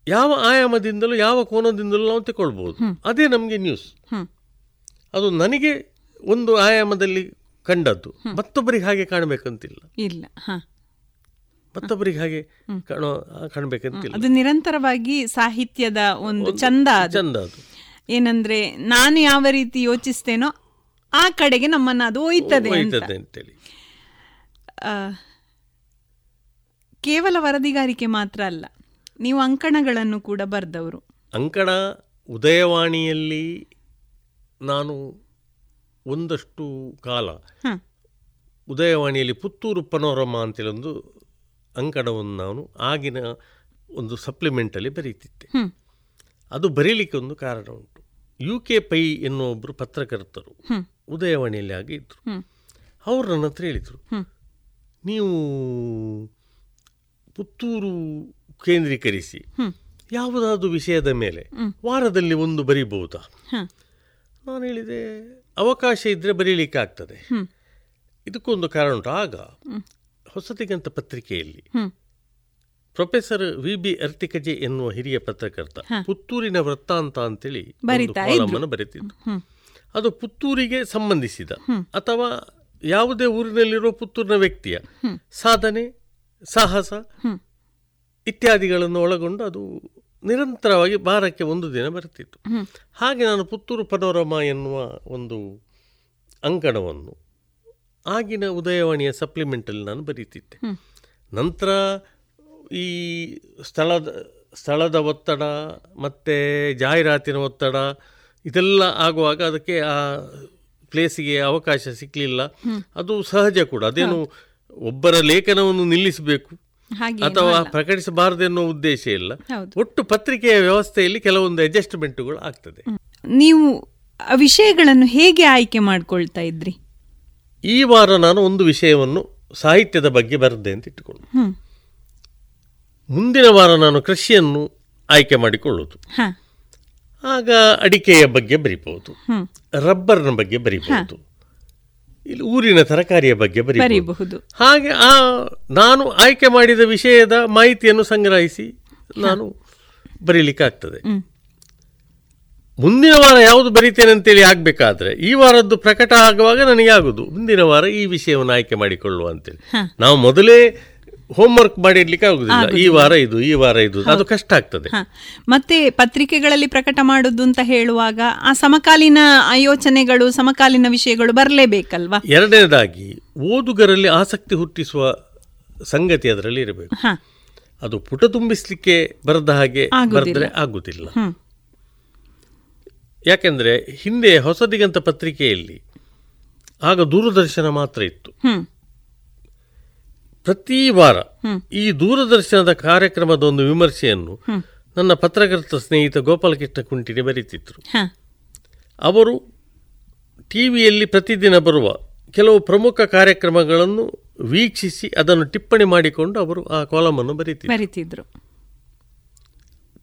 ಯಾವ ಆಯಾಮದಿಂದಲೂ ಯಾವ ಕೋನದಿಂದಲೂ ನಾವು ತಗೊಳ್ಬೋದು ಅದೇ ನಮಗೆ ನ್ಯೂಸ್ ಅದು ನನಗೆ ಒಂದು ಆಯಾಮದಲ್ಲಿ ಕಂಡದ್ದು. ಮತ್ತೊಬ್ಬರಿಗೆ ಹಾಗೆ ಕಾಣಬೇಕಂತಿಲ್ಲ. ಇಲ್ಲ ಮತ್ತೊಬ್ಬರಿಗೆ ಹಾಗೆ ಕಾಣೋ ಕಾಣಬೇಕಂತಿಲ್ಲ. ಅದು ನಿರಂತರವಾಗಿ ಸಾಹಿತ್ಯದ ಒಂದು ಚಂದ. ಚಂದ ಅದು. ಏನಂದ್ರೆ ನಾನು ಯಾವ ರೀತಿ ಯೋಚಿಸ್ತೇನೋ ಆ ಕಡೆಗೆ ನಮ್ಮನ್ನ ಅದು ಒಯ್ತದೆ ಅಂತೇಳಿ. ಕೇವಲ ವರದಿಗಾರಿಕೆ ಮಾತ್ರ ಅಲ್ಲ ನೀವು ಅಂಕಣಗಳನ್ನು ಕೂಡ ಬರೆದವರು. ಅಂಕಣ ಉದಯವಾಣಿಯಲ್ಲಿ ನಾನು ಒಂದಷ್ಟು ಕಾಲ ಉದಯವಾಣಿಯಲ್ಲಿ ಪುತ್ತೂರು ಪನೋರಮ ಅಂತೇಳಿ ಒಂದು ಅಂಕಣವನ್ನು ನಾನು ಆಗಿನ ಒಂದು ಸಪ್ಲಿಮೆಂಟಲ್ಲಿ ಬರೀತಿದ್ದೆ. ಅದು ಬರೀಲಿಕ್ಕೆ ಒಂದು ಕಾರಣ ಉಂಟು ಯು ಕೆ ಪೈ ಎನ್ನುವ ಒಬ್ಬರು ಪತ್ರಕರ್ತರು. ಉದಯವಾಣಿಯಲ್ಲಿ ಆಗಿ ಇದ್ರು. ಅವ್ರು ನನ್ನ ಹತ್ರ ಹೇಳಿದರು ನೀವು ಪುತ್ತೂರು ಕೇಂದ್ರೀಕರಿಸಿ ಯಾವುದಾದ್ರೂ ವಿಷಯದ ಮೇಲೆ ವಾರದಲ್ಲಿ ಒಂದು ಬರೀಬಹುದಾ. ನಾನು ಹೇಳಿದೆ ಅವಕಾಶ ಇದ್ದರೆ ಬರೀಲಿಕ್ಕೆ ಆಗ್ತದೆ ಇದಕ್ಕೊಂದು ಕಾರಣ ಉಂಟು. ಆಗ. ಹೊಸತಿಗಂತ ಪತ್ರಿಕೆಯಲ್ಲಿ. ಪ್ರೊಫೆಸರ್ ವಿ ಬಿ ಅರ್ತಿಕಜೆ ಎನ್ನುವ ಹಿರಿಯ ಪತ್ರಕರ್ತ. ಪುತ್ತೂರಿನ ವೃತ್ತಾಂತ ಅಂತೇಳಿ ಒಂದು ಬರೆತಿದ್ದು. ಅದು ಪುತ್ತೂರಿಗೆ ಸಂಬಂಧಿಸಿದ. ಅಥವಾ ಯಾವುದೇ ಊರಿನಲ್ಲಿರುವ ಪುತ್ತೂರಿನ ವ್ಯಕ್ತಿಯ ಸಾಧನೆ ಸಾಹಸ. ಇತ್ಯಾದಿಗಳನ್ನು ಒಳಗೊಂಡು ಅದು ನಿರಂತರವಾಗಿ ವಾರಕ್ಕೆ ಒಂದು ದಿನ ಬರ್ತಿತ್ತು. ಹಾಗೆ ನಾನು ಪುತ್ತೂರು ಪನೋರಮ ಎನ್ನುವ ಒಂದು ಅಂಕಣವನ್ನು ಆಗಿನ ಉದಯವಾಣಿಯ ಸಪ್ಲಿಮೆಂಟಲ್ಲಿ ನಾನು ಬರೀತಿದ್ದೆ. ನಂತರ ಈ ಸ್ಥಳದ ಸ್ಥಳದ ಒತ್ತಡ ಮತ್ತು ಜಾಹೀರಾತಿನ ಒತ್ತಡ ಇದೆಲ್ಲ ಆಗುವಾಗ ಅದಕ್ಕೆ ಆ ಪ್ಲೇಸಿಗೆ ಅವಕಾಶ ಸಿಕ್ಕಲಿಲ್ಲ ಅದು ಸಹಜ ಕೂಡ. ಅದೇನು ಒಬ್ಬರ ಲೇಖನವನ್ನು ನಿಲ್ಲಿಸಬೇಕು ಅಥವಾ ಪ್ರಕಟಿಸಬಾರದು ಎನ್ನುವ ಉದ್ದೇಶ ಇಲ್ಲ. ಒಟ್ಟು ಪತ್ರಿಕೆಯ ವ್ಯವಸ್ಥೆಯಲ್ಲಿ ಕೆಲವೊಂದು ಅಡ್ಜಸ್ಟ್ಮೆಂಟ್ಗಳು ಆಗ್ತದೆ. ನೀವು ಆ ವಿಷಯಗಳನ್ನು ಹೇಗೆ ಆಯ್ಕೆ ಮಾಡ್ಕೊಳ್ತಾ ಇದ್ರಿ? ಈ ವಾರ ನಾನು ಒಂದು ವಿಷಯವನ್ನು ಸಾಹಿತ್ಯದ ಬಗ್ಗೆ ಬರೆದೆ ಅಂತ ಇಟ್ಟುಕೊಳ್ಳು ಹ್ಮ್. ಮುಂದಿನ ವಾರ ನಾನು ಕೃಷಿಯನ್ನು ಆಯ್ಕೆ ಮಾಡಿಕೊಳ್ಳುವುದು. ಹ. ಆಗ ಅಡಿಕೆಯ ಬಗ್ಗೆ ಬರಿಬಹುದು. ರಬ್ಬರ್ನ ಬಗ್ಗೆ ಬರಿಬಹುದು. ಇಲ್ಲಿ ಊರಿನ ತರಕಾರಿಯ ಬಗ್ಗೆ ಬರಿಬಹುದು. ಹಾಗೆ ಆ ನಾನು ಆಯ್ಕೆ ಮಾಡಿದ ವಿಷಯದ ಮಾಹಿತಿಯನ್ನು ಸಂಗ್ರಹಿಸಿ ನಾನು ಬರೀಲಿಕ್ಕಾಗ್ತದೆ ಆಗ್ತದೆ. ಮುಂದಿನ ವಾರ ಯಾವುದು ಬರೀತೇನೆ ಅಂತೇಳಿ ಆಗಬೇಕಾದ್ರೆ ಈ ವಾರದ್ದು ಪ್ರಕಟ ಆಗುವಾಗ ನನಗೆ ಆಗುದು ಮುಂದಿನ ವಾರ ಈ ವಿಷಯವನ್ನು ಆಯ್ಕೆ ಮಾಡಿಕೊಳ್ಳುವ ಅಂತೇಳಿ. ನಾವು ಮೊದಲೇ ಹೋಮ್ವರ್ಕ್ ಮಾಡಿರ್ಲಿಕ್ಕೆ ಆಗುದಿಲ್ಲ. ಈ ವಾರ ಇದು ಈ ವಾರ ಇದು. ಅದು ಕಷ್ಟ ಆಗ್ತದೆ. ಮತ್ತೆ ಪತ್ರಿಕೆಗಳಲ್ಲಿ ಪ್ರಕಟ ಮಾಡುದು ಅಂತ ಹೇಳುವಾಗ ಆ ಸಮಕಾಲೀನ ಆಯೋಚನೆಗಳು ಸಮಕಾಲೀನ ವಿಷಯಗಳು ಬರಲೇಬೇಕಲ್ವಾ? ಎರಡನೇದಾಗಿ ಓದುಗರಲ್ಲಿ ಆಸಕ್ತಿ ಹುಟ್ಟಿಸುವ ಸಂಗತಿ ಅದರಲ್ಲಿ ಇರಬೇಕು. ಅದು ಪುಟ ತುಂಬಿಸ್ಲಿಕ್ಕೆ ಬರದ ಹಾಗೆ ಆಗುದಿಲ್ಲ. ಬರೆದ್ರೆ ಆಗುದಿಲ್ಲ. ಯಾಕೆಂದ್ರೆ ಹಿಂದೆ ಹೊಸದಿಗಂತ ಪತ್ರಿಕೆಯಲ್ಲಿ ಆಗ ದೂರದರ್ಶನ ಮಾತ್ರ ಇತ್ತು. ಪ್ರತಿ ವಾರ ಈ ದೂರದರ್ಶನದ ಕಾರ್ಯಕ್ರಮದ ಒಂದು ವಿಮರ್ಶೆಯನ್ನು ನನ್ನ ಪತ್ರಕರ್ತ ಸ್ನೇಹಿತ ಗೋಪಾಲಕೃಷ್ಣ ಕುಂಟಿನಿ ಬರೀತಿದ್ರು. ಅವರು ಟಿವಿಯಲ್ಲಿ ಪ್ರತಿದಿನ ಬರುವ ಕೆಲವು ಪ್ರಮುಖ ಕಾರ್ಯಕ್ರಮಗಳನ್ನು ವೀಕ್ಷಿಸಿ ಅದನ್ನು ಟಿಪ್ಪಣಿ ಮಾಡಿಕೊಂಡು ಅವರು ಆ ಕಾಲಮನ್ನು ಬರೀತಿದ್ರು. ಪ್ರತಿದಿನದ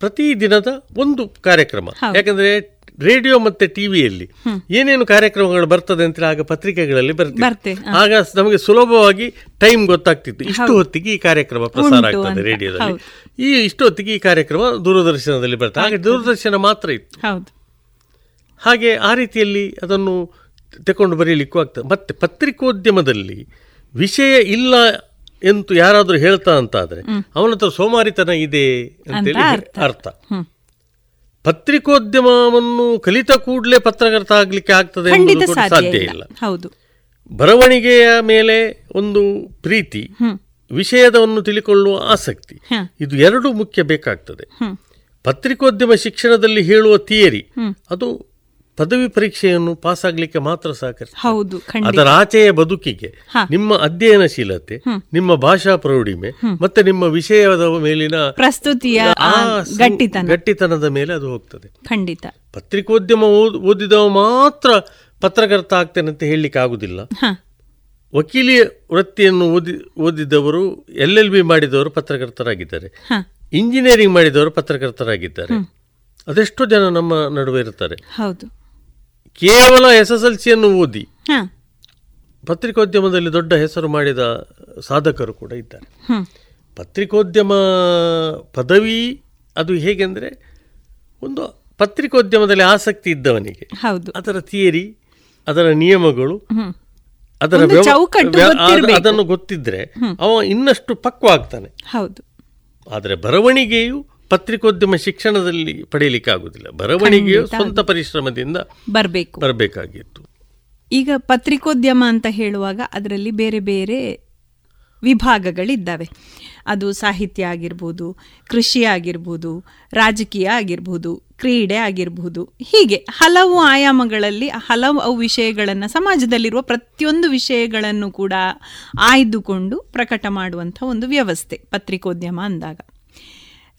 ಪ್ರತಿ ದಿನದ ಒಂದು ಕಾರ್ಯಕ್ರಮ. ಯಾಕಂದ್ರೆ ರೇಡಿಯೋ ಮತ್ತೆ ಟಿವಿಯಲ್ಲಿ. ಏನೇನು ಕಾರ್ಯಕ್ರಮಗಳು ಬರ್ತದೆ ಅಂತ ಆಗ ಪತ್ರಿಕೆಗಳಲ್ಲಿ ಬರ್ತೆ, ಬರ್ತದೆ ಆಗ ನಮಗೆ ಸುಲಭವಾಗಿ ಟೈಮ್ ಗೊತ್ತಾಗ್ತಿತ್ತು. ಇಷ್ಟು ಹೊತ್ತಿಗೆ ಈ ಕಾರ್ಯಕ್ರಮ ಪ್ರಸಾರ ಆಗ್ತದೆ ರೇಡಿಯೋದಲ್ಲಿ. ಈ ಇಷ್ಟು ಹೊತ್ತಿಗೆ ಈ ಕಾರ್ಯಕ್ರಮ ದೂರದರ್ಶನದಲ್ಲಿ ಬರ್ತದೆ. ಹಾಗೆ ದೂರದರ್ಶನ ಮಾತ್ರ ಇತ್ತು. ಹಾಗೆ ಆ ರೀತಿಯಲ್ಲಿ ಅದನ್ನು ತಗೊಂಡು ಬರೀಲಿಕ್ಕೂ ಆಗ್ತದೆ. ಮತ್ತೆ ಪತ್ರಿಕೋದ್ಯಮದಲ್ಲಿ ವಿಷಯ ಇಲ್ಲ ಎಂದು ಯಾರಾದರೂ ಹೇಳ್ತಾ ಅಂತಾದ್ರೆ ಅವನ ಹತ್ರ ಸೋಮಾರಿತನ ಇದೆ ಅಂತೇಳಿ ಅರ್ಥ. ಪತ್ರಿಕೋದ್ಯಮವನ್ನು ಕಲಿತ ಕೂಡಲೇ ಪತ್ರಕರ್ತ ಆಗ್ಲಿಕ್ಕೆ ಆಗ್ತದೆ ಸಾಧ್ಯ ಇಲ್ಲ. ಹೌದು. ಬರವಣಿಗೆಯ ಮೇಲೆ ಒಂದು ಪ್ರೀತಿ. ವಿಷಯದವನ್ನು ತಿಳಿಕೊಳ್ಳುವ ಆಸಕ್ತಿ ಇದು ಎರಡು ಮುಖ್ಯ ಬೇಕಾಗ್ತದೆ. ಪತ್ರಿಕೋದ್ಯಮ ಶಿಕ್ಷಣದಲ್ಲಿ ಹೇಳುವ ಥಿಯರಿ ಅದು ಪದವಿ ಪರೀಕ್ಷೆಯನ್ನು ಪಾಸ್ ಆಗ್ಲಿಕ್ಕೆ ಮಾತ್ರ ಸಹಕರಿಸ ಹೌದು ಅದರ ಆಚೆಯ ಬದುಕಿಗೆ ನಿಮ್ಮ ಅಧ್ಯಯನಶೀಲತೆ. ನಿಮ್ಮ ಭಾಷಾ ಪ್ರೌಢಿಮೆ ಮತ್ತೆ ನಿಮ್ಮ ವಿಷಯದ ಮೇಲಿನ ಪ್ರಸ್ತುತಿಯ. ಗಟ್ಟಿತನದ ಮೇಲೆ ಅದು ಹೋಗ್ತದೆ. ಖಂಡಿತ. ಪತ್ರಿಕೋದ್ಯಮ ಓದ್- ಓದಿದವ ಮಾತ್ರ ಪತ್ರಕರ್ತ ಆಗ್ತೇನೆ ಅಂತ ಹೇಳಲಿಕ್ಕೆ ಆಗುದಿಲ್ಲ. ವಕೀಲಿ ವೃತ್ತಿಯನ್ನು ಓದಿ ಓದಿದವರು ಎಲ್ ಎಲ್ ಬಿ ಮಾಡಿದವರು ಪತ್ರಕರ್ತರಾಗಿದ್ದಾರೆ. ಇಂಜಿನಿಯರಿಂಗ್ ಮಾಡಿದವರು ಪತ್ರಕರ್ತರಾಗಿದ್ದಾರೆ. ಅದೆಷ್ಟೋ ಜನ ನಮ್ಮ ನಡುವೆ ಇರ್ತಾರೆ. ಹೌದು. ಕೇವಲ ಎಸ್ ಎಸ್ ಎಲ್ ಸಿಯನ್ನು ಓದಿ. ಪತ್ರಿಕೋದ್ಯಮದಲ್ಲಿ ದೊಡ್ಡ ಹೆಸರು ಮಾಡಿದ ಸಾಧಕರು ಕೂಡ ಇದ್ದಾರೆ. ಪತ್ರಿಕೋದ್ಯಮ ಪದವಿ ಅದು ಹೇಗೆಂದರೆ ಒಂದು ಪತ್ರಿಕೋದ್ಯಮದಲ್ಲಿ ಆಸಕ್ತಿ ಇದ್ದವನಿಗೆ ಹೌದು ಅದರ ಥಿಯರಿ ಅದರ ನಿಯಮಗಳು. ಅದರ. ಅದನ್ನು ಗೊತ್ತಿದ್ರೆ ಅವ ಇನ್ನಷ್ಟು ಪಕ್ವ ಆಗ್ತಾನೆ ಹೌದು ಆದರೆ ಬರವಣಿಗೆಯು ಪತ್ರಿಕೋದ್ಯಮ ಶಿಕ್ಷಣದಲ್ಲಿ ಪಡೆಯಲಿಕ್ಕೆ ಆಗುದಿಲ್ಲ ಬರವಣಿಗೆಯು ಸ್ವಂತ ಪರಿಶ್ರಮದಿಂದ ಬರಬೇಕು. ಬರಬೇಕಾಗಿತ್ತು. ಈಗ ಪತ್ರಿಕೋದ್ಯಮ ಅಂತ ಹೇಳುವಾಗ ಅದರಲ್ಲಿ ಬೇರೆ ಬೇರೆ ವಿಭಾಗಗಳಿದ್ದಾವೆ. ಅದು ಸಾಹಿತ್ಯ ಆಗಿರ್ಬೋದು ಕೃಷಿ ಆಗಿರ್ಬೋದು ರಾಜಕೀಯ ಆಗಿರ್ಬೋದು ಕ್ರೀಡೆ ಆಗಿರ್ಬೋದು. ಹೀಗೆ ಹಲವು ಆಯಾಮಗಳಲ್ಲಿ ಹಲವು ವಿಷಯಗಳನ್ನು ಸಮಾಜದಲ್ಲಿರುವ ಪ್ರತಿಯೊಂದು ವಿಷಯಗಳನ್ನು ಕೂಡ ಆಯ್ದುಕೊಂಡು ಪ್ರಕಟ ಮಾಡುವಂಥ ಒಂದು ವ್ಯವಸ್ಥೆ ಪತ್ರಿಕೋದ್ಯಮ ಅಂದಾಗ.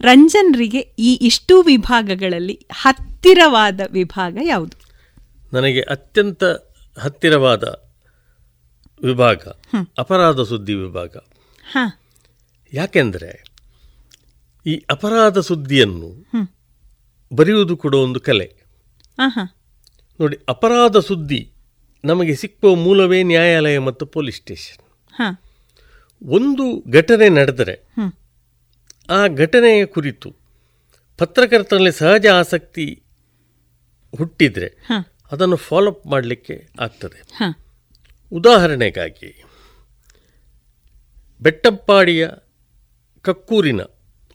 ರಂಜನ್ರಿಗೆ ಈ ಇಷ್ಟು ವಿಭಾಗಗಳಲ್ಲಿ ಹತ್ತಿರವಾದ ವಿಭಾಗ ಯಾವುದು? ನನಗೆ ಅತ್ಯಂತ ಹತ್ತಿರವಾದ ವಿಭಾಗ. ಅಪರಾಧ ಸುದ್ದಿ ವಿಭಾಗ. ಹಾ. ಯಾಕೆಂದರೆ ಈ ಅಪರಾಧ ಸುದ್ದಿಯನ್ನು. ಬರೆಯುವುದು ಕೂಡ ಒಂದು ಕಲೆ. ನೋಡಿ ಅಪರಾಧ ಸುದ್ದಿ ನಮಗೆ ಸಿಕ್ಕುವ ಮೂಲವೇ ನ್ಯಾಯಾಲಯ ಮತ್ತು ಪೊಲೀಸ್ ಸ್ಟೇಷನ್. ಹಾ. ಒಂದು ಘಟನೆ ನಡೆದರೆ. ಆ ಘಟನೆಯ ಕುರಿತು ಪತ್ರಕರ್ತರಲ್ಲಿ ಸಹಜ ಆಸಕ್ತಿ ಹುಟ್ಟಿದರೆ. ಅದನ್ನು ಫಾಲೋಅಪ್ ಮಾಡಲಿಕ್ಕೆ ಆಗ್ತದೆ. ಉದಾಹರಣೆಗಾಗಿ ಬೆಟ್ಟಪ್ಪಾಡಿಯ ಕಕ್ಕೂರಿನ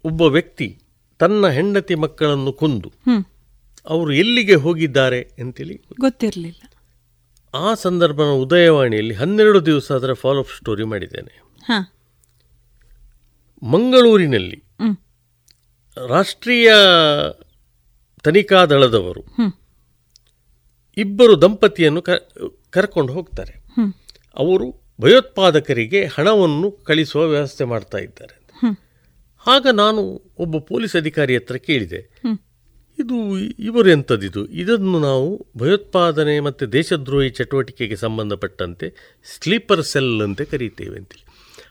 ಒಬ್ಬ ವ್ಯಕ್ತಿ ತನ್ನ ಹೆಂಡತಿ ಮಕ್ಕಳನ್ನು ಕೊಂದು ಅವರು ಎಲ್ಲಿಗೆ ಹೋಗಿದ್ದಾರೆ ಅಂತೇಳಿ ಗೊತ್ತಿರಲಿಲ್ಲ. ಆ ಸಂದರ್ಭನ ಉದಯವಾಣಿಯಲ್ಲಿ ಹನ್ನೆರಡು ದಿವಸ ಅದರ ಫಾಲೋಅಪ್ ಸ್ಟೋರಿ ಮಾಡಿದ್ದೇನೆ. ಮಂಗಳೂರಿನಲ್ಲಿ ರಾಷ್ಟ್ರೀಯ ತನಿಖಾ ದಳದವರು ಇಬ್ಬರು ದಂಪತಿಯನ್ನು ಕರ್ಕೊಂಡು ಹೋಗ್ತಾರೆ. ಅವರು ಭಯೋತ್ಪಾದಕರಿಗೆ ಹಣವನ್ನು ಕಳಿಸುವ ವ್ಯವಸ್ಥೆ ಮಾಡ್ತಾ ಇದ್ದಾರೆ. ಆಗ ನಾನು ಒಬ್ಬ ಪೊಲೀಸ್ ಅಧಿಕಾರಿ ಹತ್ರ ಕೇಳಿದೆ. ಇದು ಇವರು ಎಂಥದ್ದಿದು ಇದನ್ನು ನಾವು ಭಯೋತ್ಪಾದನೆ ಮತ್ತು ದೇಶದ್ರೋಹಿ ಚಟುವಟಿಕೆಗೆ ಸಂಬಂಧಪಟ್ಟಂತೆ ಸ್ಲೀಪರ್ ಸೆಲ್ ಅಂತ ಕರೀತೇವೆ ಅಂತೇಳಿ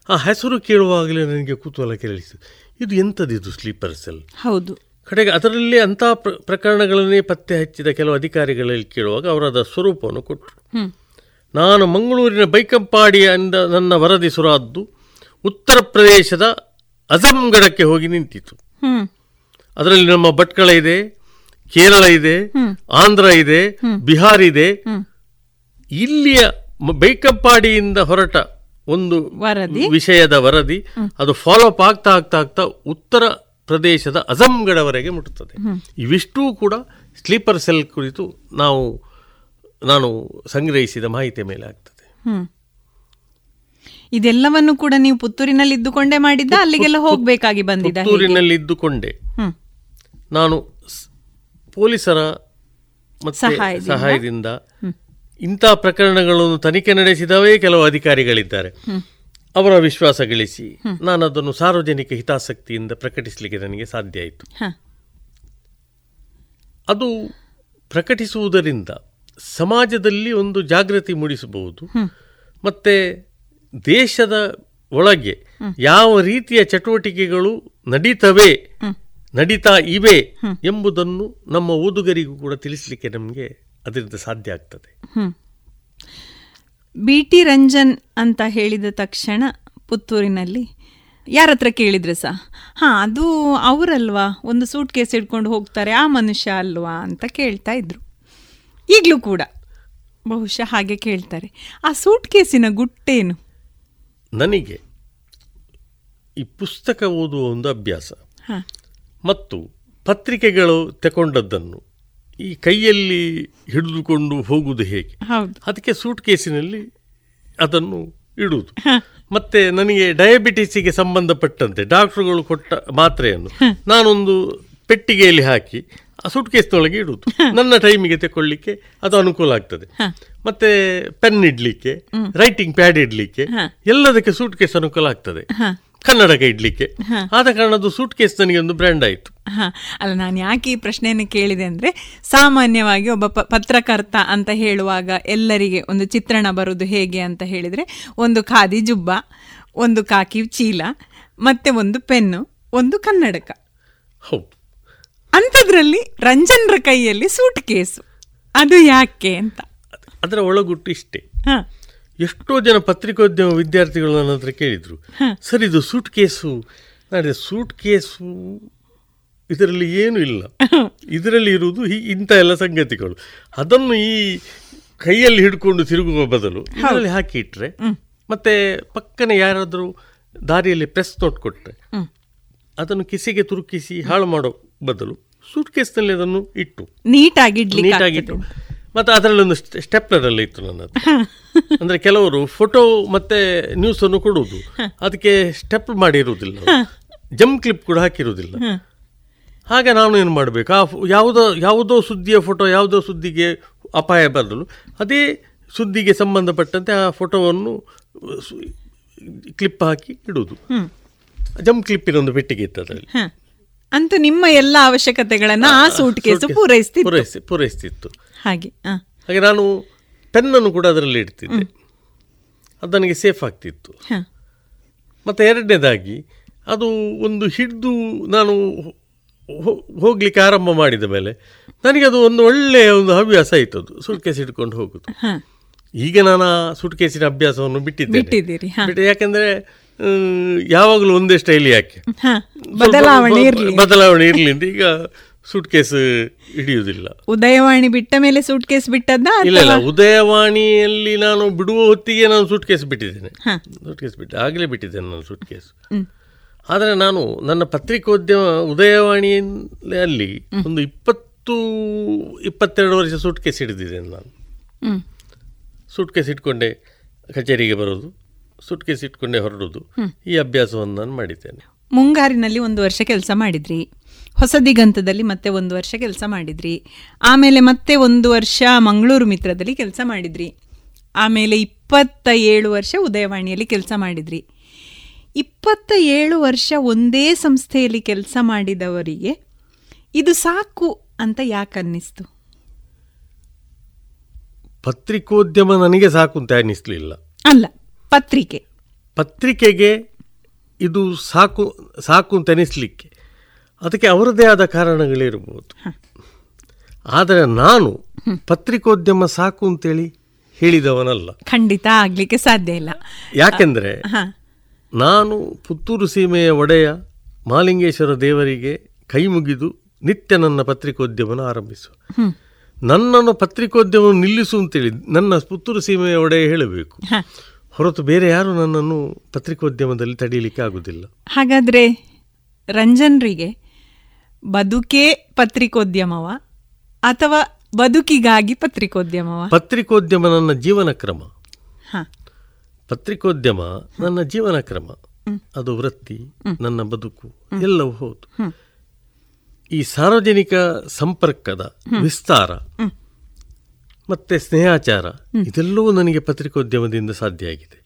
ಆ ಹೆಸರು ಕೇಳುವಾಗಲೇ ನನಗೆ ಕುತೂಹಲ ಕೇಳಿಸಿತು ಇದು ಎಂಥದ್ದಿದು ಸ್ಲೀಪರ್ ಸೆಲ್ ಹೌದು. ಕಡೆಗೆ ಅದರಲ್ಲಿ ಅಂಥ ಪ್ರ ಪ್ರಕರಣಗಳನ್ನೇ ಪತ್ತೆ ಹಚ್ಚಿದ ಕೆಲವು ಅಧಿಕಾರಿಗಳಲ್ಲಿ ಕೇಳುವಾಗ ಅವರದ ಸ್ವರೂಪವನ್ನು ಕೊಟ್ಟರು. ನಾನು ಮಂಗಳೂರಿನ ಬೈಕಂಪಾಡಿಯಿಂದ ನನ್ನ ವರದಿ ಸುರಾದ್ದು ಉತ್ತರ ಪ್ರದೇಶದ ಅಜಂಗಢಕ್ಕೆ ಹೋಗಿ ನಿಂತಿತು. ಅದರಲ್ಲಿ ನಮ್ಮ ಭಟ್ಕಳ ಇದೆ ಕೇರಳ ಇದೆ ಆಂಧ್ರ ಇದೆ. ಬಿಹಾರ್ ಇದೆ. ಇಲ್ಲಿಯ ಬೈಕಂಪಾಡಿಯಿಂದ ಹೊರಟ ಒಂದು ವರದಿ. ವಿಷಯದ ವರದಿ. ಅದು ಫಾಲೋಅಪ್ ಆಗ್ತಾ ಆಗ್ತಾ ಆಗ್ತಾ ಉತ್ತರ ಪ್ರದೇಶದ ಅಜಂಗಡವರೆಗೆ ಮುಟ್ಟುತ್ತದೆ. ಇವಿಷ್ಟೂ ಕೂಡ ಸ್ಲೀಪರ್ ಸೆಲ್ ಕುರಿತು ನಾವು ನಾನು ಸಂಗ್ರಹಿಸಿದ ಮಾಹಿತಿಯ ಮೇಲೆ ಆಗ್ತದೆ. ಇದೆಲ್ಲವನ್ನು ಕೂಡ ನೀವು ಪುತ್ತೂರಿನಲ್ಲಿ ಇದ್ದುಕೊಂಡೇ ಮಾಡಿದ್ದ? ಅಲ್ಲಿಗೆಲ್ಲ ಹೋಗಬೇಕಾಗಿ ಬಂದಿದ್ದ? ಪುತ್ತೂರಿನಲ್ಲಿ ಇದ್ದುಕೊಂಡೆ. ನಾನು ಪೊಲೀಸರ ಮತ್ತೆ ಸಹಾಯದಿಂದ? ಇಂಥ ಪ್ರಕರಣಗಳನ್ನು ತನಿಖೆ ನಡೆಸಿದವೇ ಕೆಲವು ಅಧಿಕಾರಿಗಳಿದ್ದಾರೆ. ಅವರ ವಿಶ್ವಾಸ ಗಳಿಸಿ. ನಾನು ಅದನ್ನು ಸಾರ್ವಜನಿಕ ಹಿತಾಸಕ್ತಿಯಿಂದ ಪ್ರಕಟಿಸಲಿಕ್ಕೆ ನನಗೆ ಸಾಧ್ಯ ಆಯಿತು. ಅದು ಪ್ರಕಟಿಸುವುದರಿಂದ ಸಮಾಜದಲ್ಲಿ ಒಂದು ಜಾಗೃತಿ ಮೂಡಿಸಬಹುದು. ಮತ್ತು ದೇಶದ ಒಳಗೆ ಯಾವ ರೀತಿಯ ಚಟುವಟಿಕೆಗಳು ನಡೀತವೆ. ನಡೀತಾ ಇವೆ ಎಂಬುದನ್ನು ನಮ್ಮ ಓದುಗರಿಗೂ ಕೂಡ ತಿಳಿಸಲಿಕ್ಕೆ ನಮಗೆ ಅದರಿಂದ ಸಾಧ್ಯ ಆಗ್ತದೆ. ಬಿ ಟಿ ರಂಜನ್ ಅಂತ ಹೇಳಿದ ತಕ್ಷಣ ಪುತ್ತೂರಿನಲ್ಲಿ ಯಾರ ಹತ್ರ ಕೇಳಿದ್ರೆ ಸಹ ಹಾಂ ಅದು ಅವರಲ್ವಾ? ಒಂದು ಸೂಟ್ ಕೇಸ್ ಹಿಡ್ಕೊಂಡು ಹೋಗ್ತಾರೆ ಆ ಮನುಷ್ಯ ಅಲ್ವಾ ಅಂತ ಕೇಳ್ತಾ ಇದ್ರು. ಈಗಲೂ ಕೂಡ ಬಹುಶಃ ಹಾಗೆ ಕೇಳ್ತಾರೆ. ಆ ಸೂಟ್ ಕೇಸಿನ ಗುಟ್ಟೇನು? ನನಗೆ ಈ ಪುಸ್ತಕ ಓದುವ ಒಂದು ಅಭ್ಯಾಸ. ಹಾಂ. ಮತ್ತು ಪತ್ರಿಕೆಗಳು ತಗೊಂಡದ್ದನ್ನು ಈ ಕೈಯಲ್ಲಿ ಹಿಡಿದುಕೊಂಡು ಹೋಗುವುದು ಹೇಗೆ? ಅದಕ್ಕೆ ಸೂಟ್ ಕೇಸಿನಲ್ಲಿ ಅದನ್ನು ಇಡುವುದು. ಮತ್ತೆ ನನಗೆ ಡಯಾಬಿಟಿಸಿಗೆ ಸಂಬಂಧಪಟ್ಟಂತೆ ಡಾಕ್ಟರ್ಗಳು ಕೊಟ್ಟ ಮಾತ್ರೆಯನ್ನು ನಾನೊಂದು ಪೆಟ್ಟಿಗೆಯಲ್ಲಿ ಹಾಕಿ ಆ ಸೂಟ್ ಕೇಸ್ನೊಳಗೆ ಇಡುವುದು ನನ್ನ ಟೈಮಿಗೆ ತೆಕೊಳ್ಳಿಕ್ಕೆ ಅದು ಅನುಕೂಲ ಆಗ್ತದೆ. ಮತ್ತೆ ಪೆನ್ ಇಡ್ಲಿಕ್ಕೆ ರೈಟಿಂಗ್ ಪ್ಯಾಡ್ ಇಡ್ಲಿಕ್ಕೆ ಎಲ್ಲದಕ್ಕೆ ಸೂಟ್ ಕೇಸ್ ಅನುಕೂಲ ಆಗ್ತದೆ. ಕನ್ನಡಕ ಇಡ್ಲಿಕ್ಕೆ. ಆದ ಕಾರಣ ಅದು ಸೂಟ್ ಕೇಸ್ ನನಗೆ ಒಂದು ಬ್ರ್ಯಾಂಡ್ ಆಯಿತು. ಹ. ಅಲ್ಲ ನಾನು ಯಾಕೆ ಈ ಪ್ರಶ್ನೆಯನ್ನು ಕೇಳಿದೆ ಅಂದರೆ ಸಾಮಾನ್ಯವಾಗಿ ಒಬ್ಬ ಪತ್ರಕರ್ತ ಅಂತ ಹೇಳುವಾಗ ಎಲ್ಲರಿಗೆ ಒಂದು ಚಿತ್ರಣ ಬರುವುದು ಹೇಗೆ ಅಂತ ಹೇಳಿದರೆ ಒಂದು ಖಾದಿ ಜುಬ್ಬ ಒಂದು ಕಾಕಿ ಚೀಲ ಮತ್ತೆ ಒಂದು ಪೆನ್ನು ಒಂದು ಕನ್ನಡಕ. ಹೌದು. ಅಂಥದ್ರಲ್ಲಿ ರಂಜನ್ರ ಕೈಯಲ್ಲಿ ಸೂಟ್ ಕೇಸು ಅದು ಯಾಕೆ ಅಂತ. ಅದರ ಒಳಗುಟ್ಟು ಇಷ್ಟೇ. ಹ. ಎಷ್ಟೋ ಜನ ಪತ್ರಿಕೋದ್ಯಮ ವಿದ್ಯಾರ್ಥಿಗಳು ನನ್ನ ಹತ್ರ ಕೇಳಿದ್ರು ಸರ್ ಇದು ಸೂಟ್ ಕೇಸು. ನಾಳೆ ಸೂಟ್ ಕೇಸು? ಇದರಲ್ಲಿ ಏನು ಇಲ್ಲ. ಇದರಲ್ಲಿ ಇರುವುದು ಇಂಥ ಎಲ್ಲ ಸಂಗತಿಗಳು. ಅದನ್ನು ಈ ಕೈಯಲ್ಲಿ ಹಿಡ್ಕೊಂಡು ತಿರುಗುವ ಬದಲು ಅದರಲ್ಲಿ ಹಾಕಿ ಇಟ್ಟರೆ ಮತ್ತೆ ಪಕ್ಕನೆ ಯಾರಾದರೂ ದಾರಿಯಲ್ಲಿ ಪ್ರೆಸ್ ನೋಟ್ ಕೊಟ್ಟರೆ ಅದನ್ನು ಕಿಸಿಗೆ ತುರುಕಿಸಿ ಹಾಳು ಮಾಡೋ ಬದಲು ಸೂಟ್ ಕೇಸ್ನಲ್ಲಿ ಅದನ್ನು ಇಟ್ಟು. ನೀಟಾಗಿ ನೀಟಾಗಿಟ್ಟು ಮತ್ತೆ ಅದರಲ್ಲೊಂದು ಸ್ಟೆಪ್ಲರ್ ಎಲ್ಲ ಇತ್ತು ನನ್ನದು. ಅಂದ್ರೆ ಕೆಲವರು ಫೋಟೋ ಮತ್ತೆ ನ್ಯೂಸ್ ಅನ್ನು ಕೊಡುವುದು. ಅದಕ್ಕೆ ಸ್ಟೆಪ್ ಮಾಡಿರುವುದಿಲ್ಲ. ಜಮ್ ಕ್ಲಿಪ್ ಕೂಡ ಹಾಕಿರುವುದಿಲ್ಲ. ಹಾಗೆ ನಾನು ಏನು ಮಾಡಬೇಕು? ಆ ಯಾವುದೋ ಯಾವುದೋ ಸುದ್ದಿಯ ಫೋಟೋ ಯಾವುದೋ ಸುದ್ದಿಗೆ ಅಪಾಯ ಬರಲು ಅದೇ ಸುದ್ದಿಗೆ ಸಂಬಂಧಪಟ್ಟಂತೆ ಆ ಫೋಟೋವನ್ನು ಕ್ಲಿಪ್ ಹಾಕಿ ಇಡುವುದು. ಜಂಪ್ ಜಮ್ ಕ್ಲಿಪ್ಪಿನ ಒಂದು ಪೆಟ್ಟಿಗೆ ಇತ್ತು ಅದರಲ್ಲಿ. ಅಂತ ನಿಮ್ಮ ಎಲ್ಲ ಅವಶ್ಯಕತೆಗಳನ್ನು ಆ ಸೂಟ್ ಕೇಸು ಪೂರೈಸ್ತಿತ್ತು. ಪೂರೈಸಿ ಪೂರೈಸ್ತಿತ್ತು. ಹಾಗೆ ಹಾಗೆ ನಾನು ಪೆನ್ನನ್ನು ಕೂಡ ಅದರಲ್ಲಿ ಇಡ್ತಿದ್ದೆ. ಅದು ನನಗೆ ಸೇಫ್ ಆಗ್ತಿತ್ತು. ಮತ್ತು ಎರಡನೇದಾಗಿ ಅದು ಒಂದು ಹಿಡಿದು ನಾನು ಹೋಗ್ಲಿಕ್ಕೆ ಆರಂಭ ಮಾಡಿದ ಮೇಲೆ ನನಗೆ ಅದು ಒಂದು ಒಳ್ಳೆಯ ಒಂದು ಹವ್ಯಾಸ ಆಯಿತು ಅದು ಸುಟ್ಕೇಸ್ ಹಿಡ್ಕೊಂಡು ಹೋಗುದು. ಈಗ ನಾನು ಆ ಸುಟ್ಕೇಸಿನ ಅಭ್ಯಾಸವನ್ನು ಬಿಟ್ಟಿದ್ದೆ ಯಾಕಂದ್ರೆ ಯಾವಾಗಲೂ ಒಂದೇ ಸ್ಟೈಲಿ ಯಾಕೆ? ಬದಲಾವಣೆ ಬ- ಇರ್ಲಿ ಬದಲಾವಣೆ ಇರಲಿ ಅಂತ. ಈಗ ಸೂಟ್ಕೇಸ್ ಹಿಡಿಯುವುದಿಲ್ಲ. ಉದಯವಾಣಿ ಬಿಟ್ಟ ಮೇಲೆ ಸೂಟ್ ಕೇಸ್ ಬಿಟ್ಟದ್ದ ಇಲ್ಲ ಇಲ್ಲ ಉದಯವಾಣಿಯಲ್ಲಿ ನಾನು ಬಿಡುವ ಹೊತ್ತಿಗೆ ನಾನು ಸೂಟ್ ಕೇಸ್ ಬಿಟ್ಟಿದ್ದೇನೆ. ಸೂಟ್ ಕೇಸ್ ಬಿಟ್ಟು ಆಗಲೇ ಬಿಟ್ಟಿದ್ದೇನೆ ನಾನು ಸೂಟ್ ಕೇಸ್ ಆದರೆ ನಾನು ನನ್ನ ಪತ್ರಿಕೋದ್ಯಮ ಉದಯವಾಣಿಯಲ್ಲಿ ಒಂದು ಇಪ್ಪತ್ತು ಇಪ್ಪತ್ತೆರಡು ವರ್ಷ ಸೂಟ್ ಕೇಸ್ ಹಿಡಿದಿದ್ದೇನೆ ನಾನು. ಸೂಟ್ ಕೇಸ್ ಇಟ್ಕೊಂಡೆ ಕಚೇರಿಗೆ ಬರೋದು ಸೂಟ್ ಕೇಸ್ ಇಟ್ಕೊಂಡೆ ಹೊರಡೋದು. ಈ ಅಭ್ಯಾಸವನ್ನು ನಾನು ಮಾಡಿದ್ದೇನೆ. ಮುಂಗಾರಿನಲ್ಲಿ ಒಂದು ವರ್ಷ ಕೆಲಸ ಮಾಡಿದ್ರಿ. ಹೊಸ ದಿಗಂತದಲ್ಲಿ ಮತ್ತೆ ಒಂದು ವರ್ಷ ಕೆಲಸ ಮಾಡಿದ್ರಿ. ಆಮೇಲೆ ಮತ್ತೆ ಒಂದು ವರ್ಷ ಮಂಗಳೂರು ಮಿತ್ರದಲ್ಲಿ ಕೆಲಸ ಮಾಡಿದ್ರಿ. ಆಮೇಲೆ ಇಪ್ಪತ್ತ ಏಳು ವರ್ಷ ಉದಯವಾಣಿಯಲ್ಲಿ ಕೆಲಸ ಮಾಡಿದ್ರಿ. ಇಪ್ಪತ್ತ ಏಳು ವರ್ಷ ಒಂದೇ ಸಂಸ್ಥೆಯಲ್ಲಿ ಕೆಲಸ ಮಾಡಿದವರಿಗೆ ಇದು ಸಾಕು ಅಂತ ಯಾಕೆ ಅನ್ನಿಸ್ತು? ಪತ್ರಿಕೋದ್ಯಮ ನನಗೆ ಸಾಕು ಅಂತ ಅನ್ನಿಸ್ಲಿಲ್ಲ. ಅಲ್ಲ ಪತ್ರಿಕೆ. ಪತ್ರಿಕೆಗೆ ಇದು ಸಾಕು ಸಾಕು ಅಂತ ಅನಿಸ್ಲಿಕ್ಕೆ ಅದಕ್ಕೆ ಅವರದೇ ಆದ ಕಾರಣಗಳಿರ್ಬೋದು. ಆದರೆ ನಾನು ಪತ್ರಿಕೋದ್ಯಮ ಸಾಕು ಅಂತೇಳಿ ಹೇಳಿದವನಲ್ಲ. ಖಂಡಿತ ಆಗ್ಲಿಕ್ಕೆ ಸಾಧ್ಯ ಇಲ್ಲ. ಯಾಕೆಂದ್ರೆ ನಾನು ಪುತ್ತೂರು ಸೀಮೆಯ ಒಡೆಯ ಮಾಲಿಂಗೇಶ್ವರ ದೇವರಿಗೆ ಕೈ ಮುಗಿದು ನಿತ್ಯ ನನ್ನ ಪತ್ರಿಕೋದ್ಯಮನ ಆರಂಭಿಸು ಹ್ಮ್. ನನ್ನನ್ನು ಪತ್ರಿಕೋದ್ಯಮ ನಿಲ್ಲಿಸು ಅಂತೇಳಿ ನನ್ನ ಪುತ್ತೂರು ಸೀಮೆಯ ಒಡೆಯ ಹೇಳಬೇಕು. ಹೊರತು ಬೇರೆ ಯಾರು ನನ್ನನ್ನು ಪತ್ರಿಕೋದ್ಯಮದಲ್ಲಿ ತಡೀಲಿಕ್ಕೆ ಆಗುದಿಲ್ಲ. ಹಾಗಾದ್ರೆ ರಂಜನ್ರಿಗೆ ಬದುಕೇ ಪತ್ರಿಕೋದ್ಯಮವ ಅಥವಾ ಬದುಕಿಗಾಗಿ ಪತ್ರಿಕೋದ್ಯಮವ? ಪತ್ರಿಕೋದ್ಯಮ ನನ್ನ ಜೀವನ ಕ್ರಮ. ಪತ್ರಿಕೋದ್ಯಮ ನನ್ನ ಜೀವನ ಕ್ರಮ. ಅದು ವೃತ್ತಿ ನನ್ನ ಬದುಕು ಎಲ್ಲವೂ ಹೌದು. ಈ ಸಾರ್ವಜನಿಕ ಸಂಪರ್ಕದ ವಿಸ್ತಾರ ಮತ್ತೆ ಸ್ನೇಹಾಚಾರ ಇದೆಲ್ಲವೂ ನನಗೆ ಪತ್ರಿಕೋದ್ಯಮದಿಂದ ಸಾಧ್ಯ ಆಗಿದೆ.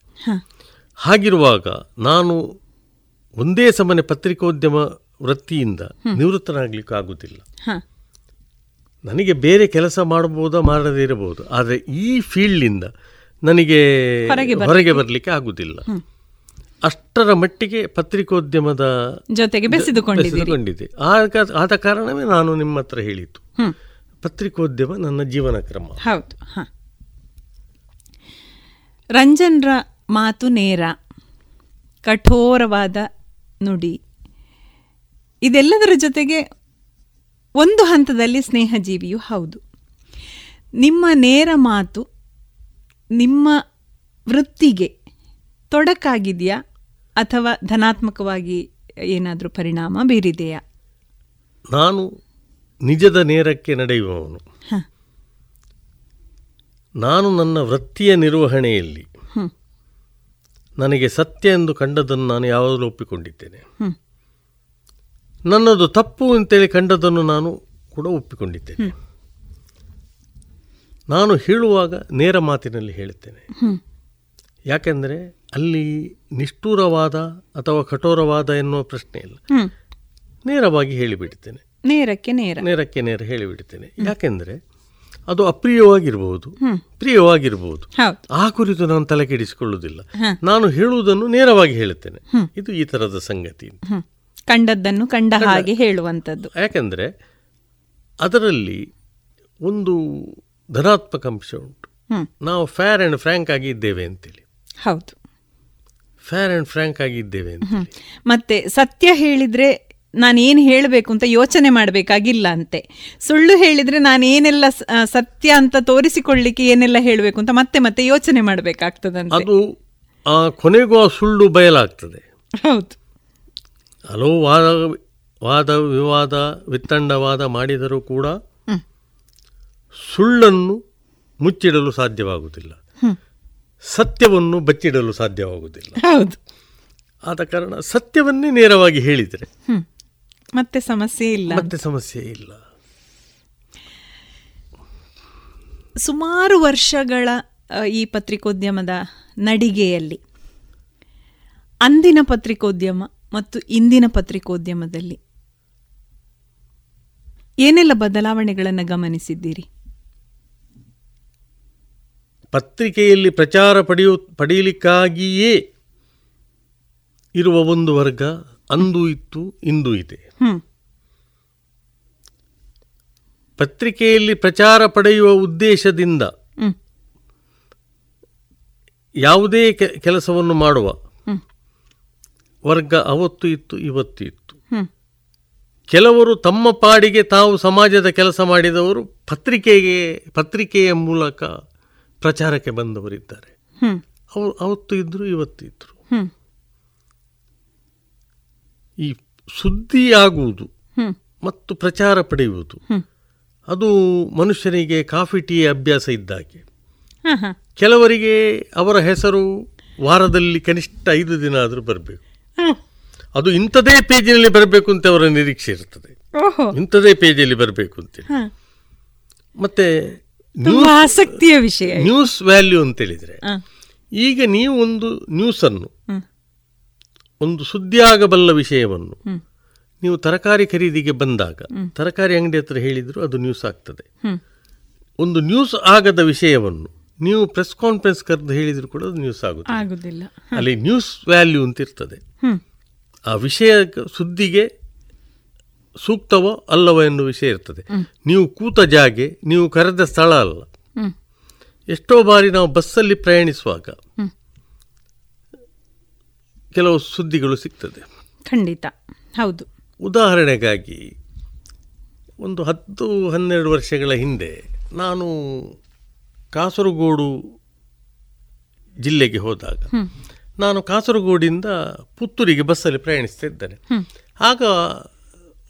ಹಾಗಿರುವಾಗ ನಾನು ಒಂದೇ ಸಮನೆ ಪತ್ರಿಕೋದ್ಯಮ ವೃತ್ತಿಯಿಂದ ನಿವೃತ್ತನಾಗ್ಲಿಕ್ಕೆ ಆಗುವುದಿಲ್ಲ ಹ. ನನಗೆ ಬೇರೆ ಕೆಲಸ ಮಾಡಬಹುದಾ ಮಾಡದೇ ಇರಬಹುದು ಆದರೆ ಈ ಫೀಲ್ಡ್ನಿಂದ ನನಗೆ ಹೊರಗೆ ಬರಲಿಕ್ಕೆ ಆಗುದಿಲ್ಲ. ಅಷ್ಟರ ಮಟ್ಟಿಗೆ ಪತ್ರಿಕೋದ್ಯಮದ ಜೊತೆಗೆ. ಬೆಸೆದುಕೊಂಡಿದೆ ಆದ ಕಾರಣವೇ ನಾನು ನಿಮ್ಮ ಹತ್ರ ಹೇಳಿತು ಪತ್ರಿಕೋದ್ಯಮ ನನ್ನ ಜೀವನ ಕ್ರಮ. ಹೌದು ರಂಜನ್ರ ಮಾತು ನೇರ ಕಠೋರವಾದ ನುಡಿ. ಇದೆಲ್ಲದರ ಜೊತೆಗೆ ಒಂದು ಹಂತದಲ್ಲಿ ಸ್ನೇಹಜೀವಿಯೂ ಹೌದು ನಿಮ್ಮ ನೇರ ಮಾತು ನಿಮ್ಮ ವೃತ್ತಿಗೆ ತೊಡಕಾಗಿದೆಯಾ ಅಥವಾ ಧನಾತ್ಮಕವಾಗಿ ಏನಾದರೂ ಪರಿಣಾಮ ಬೀರಿದೆಯಾ ನಾನು ನಿಜದ ನೇರಕ್ಕೆ ನಡೆಯುವವನು. ನಾನು ನನ್ನ ವೃತ್ತಿಯ ನಿರ್ವಹಣೆಯಲ್ಲಿ. ನನಗೆ ಸತ್ಯ ಎಂದು ಕಂಡದನ್ನು ನಾನು ಯಾವಾಗಲೂ ಒಪ್ಪಿಕೊಂಡಿದ್ದೇನೆ. ನನ್ನದು ತಪ್ಪು ಅಂತೇಳಿ ಕಂಡದನ್ನು ನಾನು ಕೂಡ ಒಪ್ಪಿಕೊಂಡಿದ್ದೇನೆ. ನಾನು ಹೇಳುವಾಗ ನೇರ ಮಾತಿನಲ್ಲಿ ಹೇಳುತ್ತೇನೆ. ಯಾಕೆಂದರೆ ಅಲ್ಲಿ ನಿಷ್ಠೂರವಾದ ಅಥವಾ ಕಠೋರವಾದ ಎನ್ನುವ ಪ್ರಶ್ನೆ ಇಲ್ಲ. ನೇರವಾಗಿ ಹೇಳಿಬಿಡ್ತೇನೆ. ನೇರಕ್ಕೆ ನೇರ. ನೇರಕ್ಕೆ ನೇರ ಹೇಳಿಬಿಡ್ತೇನೆ. ಯಾಕೆಂದರೆ ಅದು ಅಪ್ರಿಯವಾಗಿರಬಹುದು. ಪ್ರಿಯವಾಗಿರಬಹುದು ಹೌದು. ಆ ಕುರಿತು ನಾನು ತಲೆ ಕೆಡಿಸಿಕೊಳ್ಳುವುದಿಲ್ಲ ನಾನು ಹೇಳುವುದನ್ನು ನೇರವಾಗಿ ಹೇಳುತ್ತೇನೆ. ಇದು ಈ ಥರದ ಸಂಗತಿ ಕಂಡದ್ದನ್ನು ಕಂಡ ಹಾಗೆ ಹೇಳುವಂಥದ್ದು. ಯಾಕೆಂದರೆ ಅದರಲ್ಲಿ ಒಂದು ಧನಾತ್ಮಕ ಅಂಶ ಉಂಟು. ನಾವು ಫೇರ್ ಆ್ಯಂಡ್ ಫ್ರ್ಯಾಂಕ್ ಆಗಿ ಇದ್ದೇವೆ ಅಂತೇಳಿ. ಹೌದು. ಫೇರ್ ಆ್ಯಂಡ್ ಫ್ರ್ಯಾಂಕ್ ಆಗಿ ಇದ್ದೇವೆ ಅಂತ ಮತ್ತೆ ಸತ್ಯ ಹೇಳಿದರೆ ನಾನು ಏನು ಹೇಳಬೇಕು ಅಂತ ಯೋಚನೆ ಮಾಡಬೇಕಾಗಿಲ್ಲ ಅಂತೆ. ಸುಳ್ಳು ಹೇಳಿದರೆ ನಾನು ಏನೆಲ್ಲ ಸತ್ಯ ಅಂತ ತೋರಿಸಿಕೊಳ್ಳಿಕ್ಕೆ ಏನೆಲ್ಲ ಹೇಳಬೇಕು ಅಂತ ಮತ್ತೆ ಮತ್ತೆ ಯೋಚನೆ ಮಾಡಬೇಕಾಗ್ತದಂತೆ. ಅದು ಕೊನೆಗೂ ಆ ಸುಳ್ಳು ಬಯಲಾಗ್ತದೆ. ಹೌದು. ಹಲವು ವಾದ ವಾದ ವಿವಾದ ವಿತ್ತಂಡವಾದ ಮಾಡಿದರೂ ಕೂಡ. ಸುಳ್ಳನ್ನು ಮುಚ್ಚಿಡಲು ಸಾಧ್ಯವಾಗುವುದಿಲ್ಲ. ಸತ್ಯವನ್ನು ಬಚ್ಚಿಡಲು ಸಾಧ್ಯವಾಗುವುದಿಲ್ಲ. ಹೌದು. ಆದ ಕಾರಣ ಸತ್ಯವನ್ನೇ ನೇರವಾಗಿ ಹೇಳಿದರೆ ಮತ್ತೆ ಸಮಸ್ಯೆ ಇಲ್ಲ. ಮತ್ತೆ ಸಮಸ್ಯೆ ಇಲ್ಲ. ಸುಮಾರು ವರ್ಷಗಳ ಈ ಪತ್ರಿಕೋದ್ಯಮದ ನಡಿಗೆಯಲ್ಲಿ ಅಂದಿನ ಪತ್ರಿಕೋದ್ಯಮ ಮತ್ತು ಇಂದಿನ ಪತ್ರಿಕೋದ್ಯಮದಲ್ಲಿ ಏನೆಲ್ಲ ಬದಲಾವಣೆಗಳನ್ನು ಗಮನಿಸಿದ್ದೀರಿ ಪತ್ರಿಕೆಯಲ್ಲಿ ಪ್ರಚಾರ ಪಡೆಯು ಪಡೆಯಲಿಕ್ಕಾಗಿಯೇ ಇರುವ ಒಂದು ವರ್ಗ ಅಂದು ಇತ್ತು ಇಂದು ಇದೆ ಪತ್ರಿಕೆಯಲ್ಲಿ ಪ್ರಚಾರ ಪಡೆಯುವ ಉದ್ದೇಶದಿಂದ. ಯಾವುದೇ ಕೆಲಸವನ್ನು ಮಾಡುವ. ವರ್ಗ ಅವತ್ತು ಇತ್ತು ಇವತ್ತು ಇತ್ತು. ಕೆಲವರು ತಮ್ಮ ಪಾಡಿಗೆ ತಾವು ಸಮಾಜದ ಕೆಲಸ ಮಾಡಿದವರು ಪತ್ರಿಕೆಗೆ ಪತ್ರಿಕೆಯ ಮೂಲಕ ಪ್ರಚಾರಕ್ಕೆ ಬಂದವರಿದ್ದಾರೆ ಅವರು ಅವತ್ತು ಇದ್ದರು ಇವತ್ತು ಇದ್ದರು ಈ ಸುದ್ದಿಯಾಗುವುದು ಹ್ಮ್ ಮತ್ತು ಪ್ರಚಾರ ಪಡೆಯುವುದು. ಅದು ಮನುಷ್ಯನಿಗೆ ಕಾಫಿ ಟೀ ಅಭ್ಯಾಸ ಇದ್ದಾಗೆ. ಕೆಲವರಿಗೆ ಅವರ ಹೆಸರು ವಾರದಲ್ಲಿ ಕನಿಷ್ಠ ಐದು ದಿನ ಆದರೂ ಬರಬೇಕು. ಅದು ಇಂಥದೇ ಪೇಜಿನಲ್ಲಿ ಬರಬೇಕು ಅಂತ ಅವರ ನಿರೀಕ್ಷೆ ಇರ್ತದೆ ಇಂಥದೇ ಪೇಜಲ್ಲಿ ಬರಬೇಕು ಅಂತೇಳಿ. ಹ. ಮತ್ತೆ ಆಸಕ್ತಿಯ ವಿಷಯ. ನ್ಯೂಸ್ ವ್ಯಾಲ್ಯೂ ಅಂತ ಹೇಳಿದ್ರೆ ಈಗ ನೀವು ಒಂದು ನ್ಯೂಸನ್ನು ಅನ್ನು ಒಂದು ಸುದ್ದಿಯಾಗಬಲ್ಲ ವಿಷಯವನ್ನು ನೀವು ತರಕಾರಿ ಖರೀದಿಗೆ ಬಂದಾಗ ತರಕಾರಿ ಅಂಗಡಿ ಹತ್ರ ಹೇಳಿದ್ರು ಅದು ನ್ಯೂಸ್ ಆಗ್ತದೆ. ಒಂದು ನ್ಯೂಸ್ ಆಗದ ವಿಷಯವನ್ನು ನೀವು ಪ್ರೆಸ್ ಕಾನ್ಫರೆನ್ಸ್ ಕರೆದು ಹೇಳಿದ್ರು ಕೂಡ ಅದು ನ್ಯೂಸ್ ಆಗುತ್ತೆ ಆಗುದಿಲ್ಲ. ಅಲ್ಲಿ ನ್ಯೂಸ್ ವ್ಯಾಲ್ಯೂ ಅಂತ ಇರ್ತದೆ. ಆ ವಿಷಯ ಸುದ್ದಿಗೆ ಸೂಕ್ತವೋ ಅಲ್ಲವೋ ಎನ್ನುವ ವಿಷಯ ಇರ್ತದೆ. ನೀವು ಕೂತ ಜಾಗೆ ನೀವು ಕರೆದ ಸ್ಥಳ ಅಲ್ಲ. ಎಷ್ಟೋ ಬಾರಿ ನಾವು ಬಸ್ಸಲ್ಲಿ ಪ್ರಯಾಣಿಸುವಾಗ ಕೆಲವು ಸುದ್ದಿಗಳು ಸಿಗ್ತದೆ. ಖಂಡಿತ. ಹೌದು. ಉದಾಹರಣೆಗಾಗಿ ಒಂದು ಹತ್ತು ಹನ್ನೆರಡು ವರ್ಷಗಳ ಹಿಂದೆ ನಾನು ಕಾಸರಗೋಡು ಜಿಲ್ಲೆಗೆ ಹೋದಾಗ ನಾನು ಕಾಸರಗೋಡಿಂದ ಪುತ್ತೂರಿಗೆ ಬಸ್ಸಲ್ಲಿ ಪ್ರಯಾಣಿಸ್ತಾ ಇದ್ದೇನೆ ಆಗ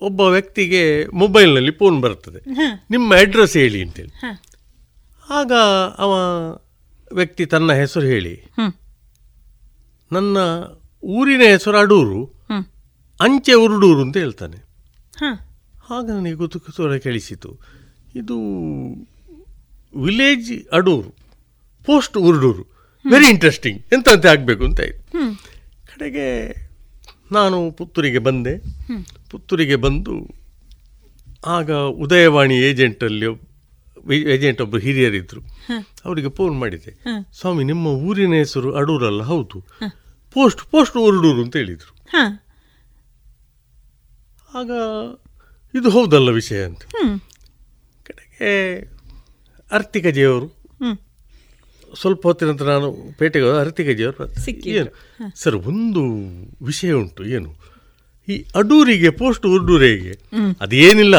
ಒಬ್ಬ ವ್ಯಕ್ತಿಗೆ ಮೊಬೈಲ್ನಲ್ಲಿ ಫೋನ್ ಬರ್ತದೆ. ನಿಮ್ಮ ಅಡ್ರೆಸ್ ಹೇಳಿ ಅಂತೇಳಿ. ಆಗ ಅವ ವ್ಯಕ್ತಿ ತನ್ನ ಹೆಸರು ಹೇಳಿ. ನನ್ನ ಊರಿನ ಹೆಸರು ಅಡೂರು ಅಂಚೆ ಉರುಡೂರು ಅಂತ ಹೇಳ್ತಾನೆ. ಆಗ ನನಗೆ ಗೊತ್ತು ಕುತೂಹಲ ಕೇಳಿಸಿತು. ಇದು village Adur post Urdur. Very interesting ಎಂತಂತೆ ಆಗಬೇಕು ಅಂತ ಆಯ್ತು ಹ್ಮ್. ಕಡೆಗೆ ನಾನು ಪುತ್ತೂರಿಗೆ ಬಂದೆ. ಪುತ್ತೂರಿಗೆ ಬಂದು ಆಗ ಉದಯವಾಣಿ ಏಜೆಂಟಲ್ಲಿ ಏಜೆಂಟ್ ಒಬ್ಬರು ಹಿರಿಯರಿದ್ದರು. ಅವರಿಗೆ ಫೋನ್ ಮಾಡಿದೆ. ಸ್ವಾಮಿ ನಿಮ್ಮ ಊರಿನ ಹೆಸರು ಅಡೂರಲ್ಲ ಹೌದು? ಪೋಸ್ಟ್ ಪೋಸ್ಟ್ ಉರ್ಡೂರು ಅಂತ ಹೇಳಿದರು. ಆಗ ಇದು ಹೌದಲ್ಲ ವಿಷಯ ಅಂತ. ಕಡೆಗೆ ಅರ್ತಿಕಜಿಯವರು ಜಿಯವರು ಸ್ವಲ್ಪ ಹೊತ್ತಿನ ನಂತರ ನಾನು ಪೇಟೆಗೆ ಹೋದ ಅರ್ತಿಕಜಿಯವರು. ಏನು? ಸರ್ ಒಂದು ವಿಷಯ ಉಂಟು ಏನು? ಈ ಅಡೂರಿಗೆ ಪೋಸ್ಟ್ ಉರ್ಡೂರಿಗೆ ಅದೇನಿಲ್ಲ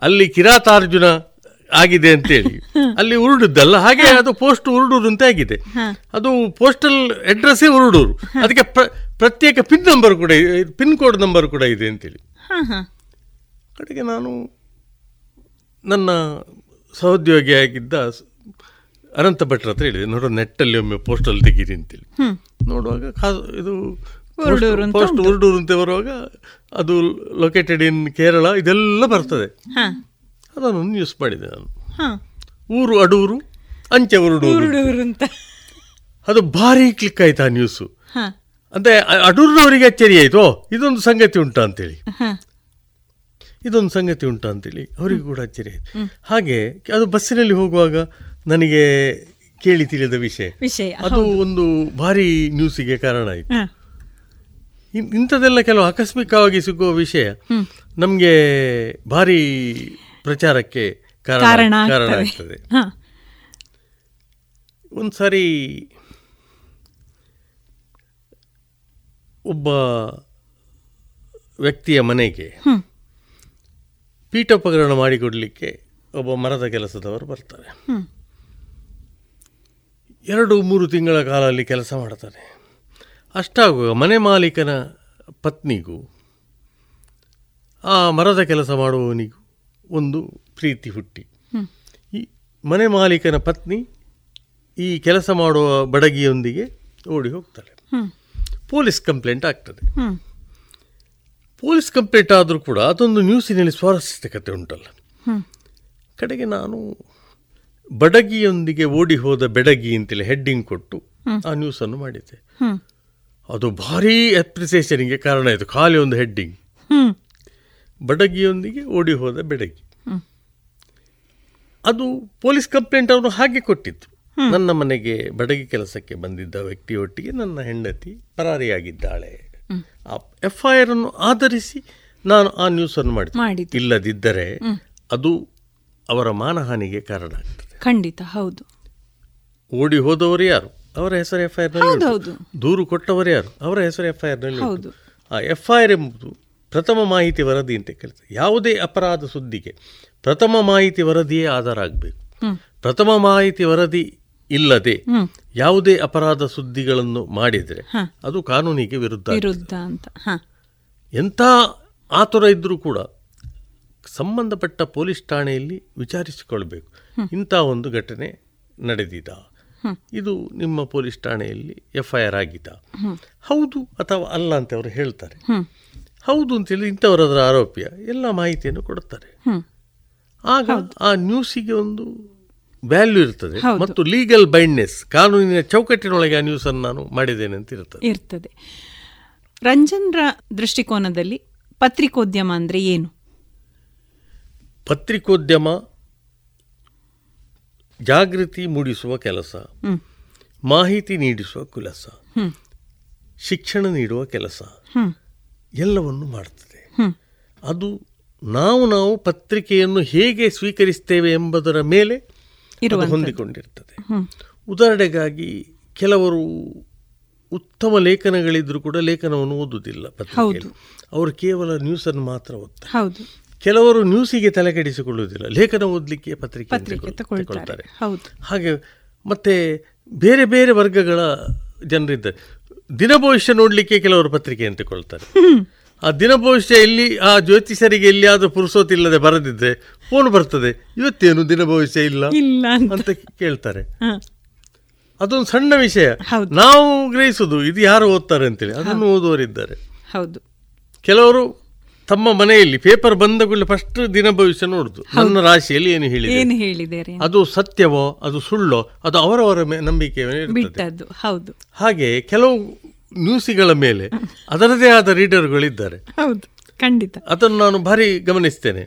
ಅಲ್ಲಿ ಕಿರಾತಾರ್ಜುನ ಆಗಿದೆ ಅಂತೇಳಿ. ಅಲ್ಲಿ ಉರುಡುದ್ದಲ್ಲ ಹಾಗೆ ಅದು ಪೋಸ್ಟ್ ಉರುಡೂರು ಅಂತ ಆಗಿದೆ ಅದು ಪೋಸ್ಟಲ್ ಅಡ್ರೆಸ್ಸೇ ಉರುಡೂರು. ಅದಕ್ಕೆ ಪ್ರ- ಪ್ರತ್ಯೇಕ ಪಿನ್ ನಂಬರ್ ಕೂಡ ಪಿನ್ ಕೋಡ್ ನಂಬರ್ ಕೂಡ ಇದೆ ಅಂತೇಳಿ. ಕಡೆಗೆ ನಾನು ನನ್ನ ಸಹೋದ್ಯೋಗಿಯಾಗಿದ್ದ ಅನಂತ ಭಟ್ರ ಹತ್ರ ಹೇಳಿದೆ ನೋಡೋ ನೆಟ್ಟಲ್ಲಿ ಒಮ್ಮೆ ಪೋಸ್ಟಲ್ಲಿ ತೆಗೀರಿ ಅಂತೇಳಿ. ನೋಡುವಾಗ ಇದು ಪೋಸ್ಟ್ ಉರ್ಡೂರು ಅಂತ ಬರುವಾಗ ಅದು ಲೊಕೇಟೆಡ್ ಇನ್ ಕೇರಳ ಇದೆಲ್ಲ ಬರ್ತದೆ. ಅದನ್ನು ನ್ಯೂಸ್ ಮಾಡಿದೆ ನಾನು. ಊರು ಅಡೂರು ಅಂಚೆ ಉರುಡೂರು ಅಂತ. ಅದು ಭಾರಿ ಕ್ಲಿಕ್ ಆಯ್ತು ಆ ನ್ಯೂಸು ಅಂದರೆ ಅಡೂರಿನವರಿಗೆ ಅಚ್ಚರಿ ಆಯಿತು ಇದೊಂದು ಸಂಗತಿ ಉಂಟಾ ಅಂತೇಳಿ. ಇದೊಂದು ಸಂಗತಿ ಉಂಟು ಅಂತೇಳಿ. ಅವರಿಗೆ ಕೂಡ ಅಚ್ಚರಿ ಆಯಿತು. ಹಾಗೆ ಅದು ಬಸ್ಸಿನಲ್ಲಿ ಹೋಗುವಾಗ ನನಗೆ ಕೇಳಿ ತಿಳಿದ ವಿಷಯ. ವಿಷಯ, ಅದು ಒಂದು ಭಾರಿ ನ್ಯೂಸಿಗೆ ಕಾರಣ ಆಯಿತು. ಇಂಥದೆಲ್ಲ ಕೆಲವು ಆಕಸ್ಮಿಕವಾಗಿ ಸಿಗುವ ವಿಷಯ. ನಮಗೆ ಭಾರಿ ಪ್ರಚಾರಕ್ಕೆ ಕಾರಣ ಕಾರಣ ಆಗ್ತದೆ. ಒಂದು ಸಾರಿ ಒಬ್ಬ ವ್ಯಕ್ತಿಯ ಮನೆಗೆ. ಪೀಠೋಪಕರಣ ಮಾಡಿಕೊಡಲಿಕ್ಕೆ ಒಬ್ಬ ಮರದ ಕೆಲಸದವರು ಬರ್ತಾರೆ. ಎರಡು ಮೂರು ತಿಂಗಳ ಕಾಲ ಅಲ್ಲಿ ಕೆಲಸ ಮಾಡ್ತಾರೆ ಅಷ್ಟಾಗುವಾಗ ಮನೆ ಮಾಲೀಕನ ಪತ್ನಿಗೂ ಆ ಮರದ ಕೆಲಸ ಮಾಡುವವನಿಗೂ ಒಂದು ಪ್ರೀತಿ ಹುಟ್ಟಿ. ಈ ಮನೆ ಮಾಲೀಕನ ಪತ್ನಿ ಈ ಕೆಲಸ ಮಾಡುವ ಬಡಗಿಯೊಂದಿಗೆ ಓಡಿ ಹೋಗ್ತಾಳೆ. ಪೊಲೀಸ್ ಕಂಪ್ಲೇಂಟ್ ಆಗ್ತದೆ. ಪೊಲೀಸ್ ಕಂಪ್ಲೇಂಟ್ ಆದರೂ ಕೂಡ ಅದೊಂದು ನ್ಯೂಸಿನಲ್ಲಿ ಸ್ವಾರಸ್ಯಕತೆ ಉಂಟಲ್ಲ. ಕಡೆಗೆ ನಾನು ಬಡಗಿಯೊಂದಿಗೆ ಓಡಿ ಹೋದ ಬೆಡಗಿ ಅಂತೇಳಿ ಹೆಡ್ಡಿಂಗ್ ಕೊಟ್ಟು. ಆ ನ್ಯೂಸನ್ನು ಮಾಡಿದ್ದೆ ಹ್ಮ್. ಅದು ಭಾರೀ ಅಪ್ರಿಸಿಯೇಷನ್ಗೆ ಕಾರಣ ಆಯಿತು ಖಾಲಿ ಒಂದು ಹೆಡ್ಡಿಂಗ್. ಬಡಗಿಯೊಂದಿಗೆ ಓಡಿ ಹೋದ ಬೆಡಗಿ. ಅದು ಪೊಲೀಸ್ ಕಂಪ್ಲೇಂಟ್ ಅವರು ಹಾಗೆ ಕೊಟ್ಟಿತ್ತು ನನ್ನ ಮನೆಗೆ ಬಡಗಿ ಕೆಲಸಕ್ಕೆ ಬಂದಿದ್ದ ವ್ಯಕ್ತಿಯೊಟ್ಟಿಗೆ ನನ್ನ ಹೆಂಡತಿ ಪರಾರಿಯಾಗಿದ್ದಾಳೆ. ಆ ಎಫ್ ಐ ಆರ್ ಅನ್ನು ಆಧರಿಸಿ ನಾನು ಆ ನ್ಯೂಸನ್ನು ಮಾಡಿದೆ. ಮಾಡಿದ್ದು. ಇಲ್ಲದಿದ್ದರೆ ಅದು ಅವರ ಮಾನಹಾನಿಗೆ ಕಾರಣ ಆಗ್ತದೆ. ಖಂಡಿತ ಹೌದು. ಓಡಿ ಹೋದವರು ಯಾರು? ಅವರ ಹೆಸರು ಎಫ್ ಐ ಹೌದು. ದೂರು ಕೊಟ್ಟವರು ಯಾರು? ಅವರ ಹೆಸರು ಎಫ್ ಐ ಆರ್ನಲ್ಲಿ ಹೌದು. ಆ ಎಫ್ ಐ ಆರ್ ಎಂಬುದು ಪ್ರಥಮ ಮಾಹಿತಿ ವರದಿ ಅಂತ ಕೇಳ್ತದೆ ಯಾವುದೇ ಅಪರಾಧ ಸುದ್ದಿಗೆ ಪ್ರಥಮ ಮಾಹಿತಿ ವರದಿಯೇ ಆಧಾರ ಆಗಬೇಕು. ಪ್ರಥಮ ಮಾಹಿತಿ ವರದಿ ಇಲ್ಲದೆ. ಯಾವುದೇ ಅಪರಾಧ ಸುದ್ದಿಗಳನ್ನು ಮಾಡಿದರೆ ಅದು ಕಾನೂನಿಗೆ ವಿರುದ್ಧ. ವಿರುದ್ಧ ಅಂತ. ಎಂಥ ಆತುರ ಇದ್ದರೂ ಕೂಡ ಸಂಬಂಧಪಟ್ಟ ಪೊಲೀಸ್ ಠಾಣೆಯಲ್ಲಿ ವಿಚಾರಿಸಿಕೊಳ್ಬೇಕು. ಇಂಥ ಒಂದು ಘಟನೆ ನಡೆದಿದ. ಇದು ನಿಮ್ಮ ಪೊಲೀಸ್ ಠಾಣೆಯಲ್ಲಿ ಎಫ್ ಐ ಆರ್ ಆಗಿದ್ದ ಹೌದು ಅಥವಾ ಅಲ್ಲ ಅಂತ ಅವರು ಹೇಳ್ತಾರೆ. ಹೌದು ಅಂತೇಳಿ ಇಂಥವರದರ ಆರೋಪಿಯ ಎಲ್ಲ ಮಾಹಿತಿಯನ್ನು ಕೊಡುತ್ತಾರೆ. ಆಗ ಆ ನ್ಯೂಸಿಗೆ ಒಂದು ವ್ಯಾಲ್ಯೂ ಇರ್ತದೆ ಮತ್ತು ಲೀಗಲ್ ಬೈಂಡ್ನೆಸ್ ಕಾನೂನಿನ ಚೌಕಟ್ಟಿನೊಳಗೆ ಆ ನ್ಯೂಸನ್ನು ನಾನು ಮಾಡಿದ್ದೇನೆ ಅಂತ ಇರ್ತದೆ. ಇರ್ತದೆ. ರಂಜನ್ರ ದೃಷ್ಟಿಕೋನದಲ್ಲಿ ಪತ್ರಿಕೋದ್ಯಮ ಅಂದ್ರೆ ಏನು? ಪತ್ರಿಕೋದ್ಯಮ ಜಾಗೃತಿ ಮೂಡಿಸುವ ಕೆಲಸ ಮಾಹಿತಿ ನೀಡಿಸುವ ಕೆಲಸ ಶಿಕ್ಷಣ ನೀಡುವ ಕೆಲಸ. ಎಲ್ಲವನ್ನು ಮಾಡ್ತದೆ. ಅದು ನಾವು ನಾವು ಪತ್ರಿಕೆಯನ್ನು ಹೇಗೆ ಸ್ವೀಕರಿಸ್ತೇವೆ ಎಂಬುದರ ಮೇಲೆ ಅದು. ಹೊಂದಿಕೊಂಡಿರ್ತದೆ. ಉದಾಹರಣೆಗಾಗಿ ಕೆಲವರು ಉತ್ತಮ ಲೇಖನಗಳಿದ್ರೂ ಕೂಡ ಲೇಖನವನ್ನು ಓದುವುದಿಲ್ಲ ಪತ್ರಿಕೆಯಲ್ಲಿ. ಅವರು ಕೇವಲ ನ್ಯೂಸನ್ನು ಮಾತ್ರ ಓದ್ತಾರೆ. ಕೆಲವರು ನ್ಯೂಸಿಗೆ ತಲೆಕೆಡಿಸಿಕೊಳ್ಳುವುದಿಲ್ಲ ಲೇಖನ ಓದಲಿಕ್ಕೆ ಪತ್ರಿಕೆ ಪತ್ರಿಕೆ ತಗೊಳ್ತಾರೆ. ಹಾಗೆ ಮತ್ತೆ ಬೇರೆ ಬೇರೆ ವರ್ಗಗಳ ಜನರಿದ್ದಾರೆ. ದಿನ ಭವಿಷ್ಯ ನೋಡಲಿಕ್ಕೆ ಕೆಲವರು ಪತ್ರಿಕೆ ಅಂತ ತಗೊಳ್ತಾರೆ ಆ ದಿನ ಭವಿಷ್ಯ ಇಲ್ಲಿ ಆ ಜ್ಯೋತಿಷರಿಗೆ ಎಲ್ಲಿಯಾದ್ರೂ ಪುರುಸೋತಿಲ್ಲದೆ ಬರದಿದ್ದರೆ ಫೋನ್ ಬರ್ತದೆ. ಇವತ್ತೇನು ದಿನ ಭವಿಷ್ಯ ಇಲ್ಲ? ಇಲ್ಲ ಅಂತ. ಕೇಳ್ತಾರೆ. ಅದೊಂದು ಸಣ್ಣ ವಿಷಯ. ನಾವು ಗ್ರಹಿಸುದು ಇದು ಯಾರು ಓದ್ತಾರೆ ಅಂತೇಳಿ. ಅದನ್ನು ಓದುವರಿದ್ದಾರೆ ಹೌದು. ಕೆಲವರು ತಮ್ಮ ಮನೆಯಲ್ಲಿ ಪೇಪರ್ ಬಂದ ಕೂಡಲೇ ಫಸ್ಟ್ ದಿನ ಭವಿಷ್ಯ ನೋಡುದು ನನ್ನ ರಾಶಿಯಲ್ಲಿ ಏನು ಹೇಳಿದೆ? ಅದು ಸತ್ಯವೋ ಅದು ಸುಳ್ಳೋ ಅದು ಅವರವರ ನಂಬಿಕೆ ಹೌದು. ಹಾಗೆ ಕೆಲವು ನ್ಯೂಸಿಗಳ ಮೇಲೆ ಅದರದೇ ಆದ ರೀಡರ್ಗಳಿದ್ದಾರೆ. ಹೌದು ಖಂಡಿತ. ಅದನ್ನು ನಾನು ಭಾರಿ ಗಮನಿಸ್ತೇನೆ.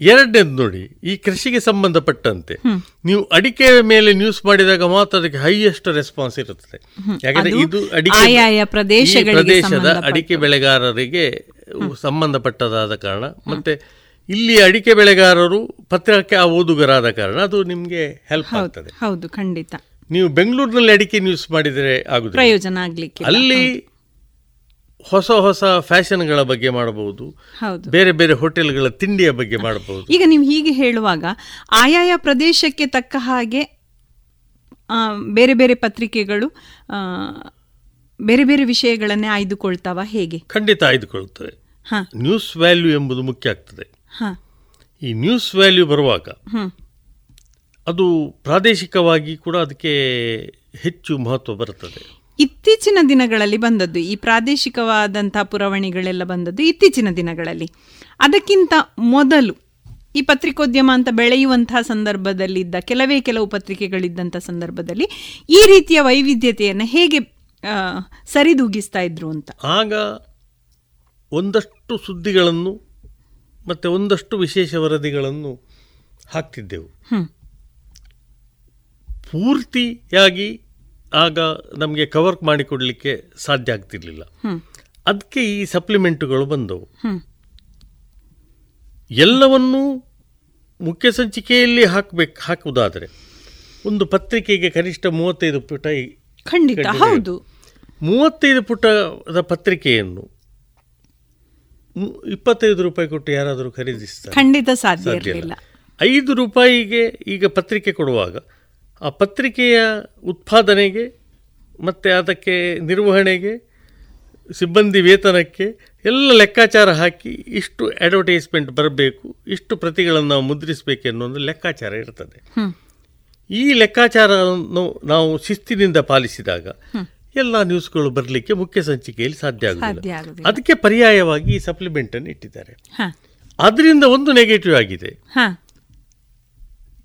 ಎರಡನೇದು ನೋಡಿ ಈ ಕೃಷಿಗೆ ಸಂಬಂಧಪಟ್ಟಂತೆ ನೀವು ಅಡಿಕೆ ಮೇಲೆ ನ್ಯೂಸ್ ಮಾಡಿದಾಗ ಮಾತ್ರ ಅದಕ್ಕೆ ಹೈಯೆಸ್ಟ್ ರೆಸ್ಪಾನ್ಸ್ ಇರುತ್ತದೆ. ಯಾಕಂದ್ರೆ ಇದು ಅಡಿಕೆ ಪ್ರದೇಶದ ಅಡಿಕೆ ಬೆಳೆಗಾರರಿಗೆ ಸಂಬಂಧಪಟ್ಟದಾದ ಕಾರಣ. ಮತ್ತೆ ಇಲ್ಲಿ ಅಡಿಕೆ ಬೆಳೆಗಾರರು ಪತ್ರಕ್ಕೆ ಆ ಓದುಗರಾದ ಕಾರಣ ಅದು ನಿಮಗೆ ಹೆಲ್ಪ್ ಆಗ್ತದೆ. ಹೌದು ಖಂಡಿತ. ನೀವು ಬೆಂಗಳೂರಿನಲ್ಲಿ ಅಡಿಕೆ ನ್ಯೂಸ್ ಮಾಡಿದರೆ ಆಗುತ್ತೆ ಪ್ರಯೋಜನ ಆಗ್ಲಿಕ್ಕೆ ಅಲ್ಲಿ ಹೊಸ ಹೊಸ ಫ್ಯಾಷನ್ಗಳ ಬಗ್ಗೆ ಮಾಡಬಹುದು. ಹೌದು. ಬೇರೆ ಬೇರೆ ಹೋಟೆಲ್ಗಳ ತಿಂಡಿಯ ಬಗ್ಗೆ ಮಾಡಬಹುದು. ಈಗ ನೀವು ಹೀಗೆ ಹೇಳುವಾಗ ಆಯಾಯ ಪ್ರದೇಶಕ್ಕೆ ತಕ್ಕ ಹಾಗೆ ಬೇರೆ ಬೇರೆ ಪತ್ರಿಕೆಗಳು ಬೇರೆ ಬೇರೆ ವಿಷಯಗಳನ್ನೇ ಆಯ್ದುಕೊಳ್ತಾವ ಹೇಗೆ? ಖಂಡಿತ ಆಯ್ದುಕೊಳ್ತವೆ. ನ್ಯೂಸ್ ವ್ಯಾಲ್ಯೂ ಎಂಬುದು ಮುಖ್ಯ ಆಗ್ತದೆ. ಹ. ಈ ನ್ಯೂಸ್ ವ್ಯಾಲ್ಯೂ ಬರುವಾಗ ಅದು ಪ್ರಾದೇಶಿಕವಾಗಿ ಕೂಡ ಅದಕ್ಕೆ ಹೆಚ್ಚು ಮಹತ್ವ ಬರುತ್ತದೆ. ಇತ್ತೀಚಿನ ದಿನಗಳಲ್ಲಿ ಬಂದದ್ದು ಈ ಪ್ರಾದೇಶಿಕವಾದಂಥ ಪುರವಣಿಗಳೆಲ್ಲ ಬಂದದ್ದು ಇತ್ತೀಚಿನ ದಿನಗಳಲ್ಲಿ. ಅದಕ್ಕಿಂತ ಮೊದಲು ಈ ಪತ್ರಿಕೋದ್ಯಮ ಅಂತ ಬೆಳೆಯುವಂತಹ ಸಂದರ್ಭದಲ್ಲಿದ್ದ ಕೆಲವೇ ಕೆಲವು ಪತ್ರಿಕೆಗಳಿದ್ದಂಥ ಸಂದರ್ಭದಲ್ಲಿ ಈ ರೀತಿಯ ವೈವಿಧ್ಯತೆಯನ್ನು ಹೇಗೆ ಸರಿದೂಗಿಸ್ತಾ ಇದ್ರು ಅಂತ. ಆಗ ಒಂದಷ್ಟು ಸುದ್ದಿಗಳನ್ನು ಮತ್ತು ಒಂದಷ್ಟು ವಿಶೇಷ ವರದಿಗಳನ್ನು ಹಾಕ್ತಿದ್ದೆವು. ಪೂರ್ತಿಯಾಗಿ ಆಗ ನಮಗೆ ಕವರ್ ಮಾಡಿಕೊಡಲಿಕ್ಕೆ ಸಾಧ್ಯ ಆಗ್ತಿರ್ಲಿಲ್ಲ. ಅದಕ್ಕೆ ಈ ಸಪ್ಲಿಮೆಂಟುಗಳು ಬಂದವು. ಎಲ್ಲವನ್ನೂ ಮುಖ್ಯ ಸಂಚಿಕೆಯಲ್ಲಿ ಹಾಕಬೇಕು ಹಾಕುವುದಾದರೆ ಒಂದು ಪತ್ರಿಕೆಗೆ ಕನಿಷ್ಠ ಮೂವತ್ತೈದು ಪುಟ ಖಂಡಿತ ಹೌದು. ಮೂವತ್ತೈದು ಪುಟದ ಪತ್ರಿಕೆಯನ್ನು ಇಪ್ಪತ್ತೈದು ರೂಪಾಯಿ ಕೊಟ್ಟು ಯಾರಾದರೂ ಖರೀದಿಸ್ತಾರೆ. ಖಂಡಿತ ಸಾಧ್ಯ ಐದು ರೂಪಾಯಿಗೆ ಈಗ ಪತ್ರಿಕೆ ಕೊಡುವಾಗ ಆ ಪತ್ರಿಕೆಯ ಉತ್ಪಾದನೆಗೆ ಮತ್ತು ಅದಕ್ಕೆ ನಿರ್ವಹಣೆಗೆ ಸಿಬ್ಬಂದಿ ವೇತನಕ್ಕೆ ಎಲ್ಲ ಲೆಕ್ಕಾಚಾರ ಹಾಕಿ ಇಷ್ಟು ಅಡ್ವರ್ಟೈಸ್ಮೆಂಟ್ ಬರಬೇಕು ಇಷ್ಟು ಪ್ರತಿಗಳನ್ನು ನಾವು ಮುದ್ರಿಸಬೇಕು ಅನ್ನೋ ಒಂದು ಲೆಕ್ಕಾಚಾರ ಇರ್ತದೆ. ಈ ಲೆಕ್ಕಾಚಾರವನ್ನು ನಾವು ಶಿಸ್ತಿನಿಂದ ಪಾಲಿಸಿದಾಗ. ಎಲ್ಲ ನ್ಯೂಸ್ಗಳು ಬರಲಿಕ್ಕೆ ಮುಖ್ಯ ಸಂಚಿಕೆಯಲ್ಲಿ ಸಾಧ್ಯ ಆಗುವುದಿಲ್ಲ. ಆಗುದಿಲ್ಲ. ಅದಕ್ಕೆ ಪರ್ಯಾಯವಾಗಿ ಈ ಸಪ್ಲಿಮೆಂಟನ್ನು ಇಟ್ಟಿದ್ದಾರೆ. ಅದರಿಂದ ಒಂದು ನೆಗೆಟಿವ್ ಆಗಿದೆ.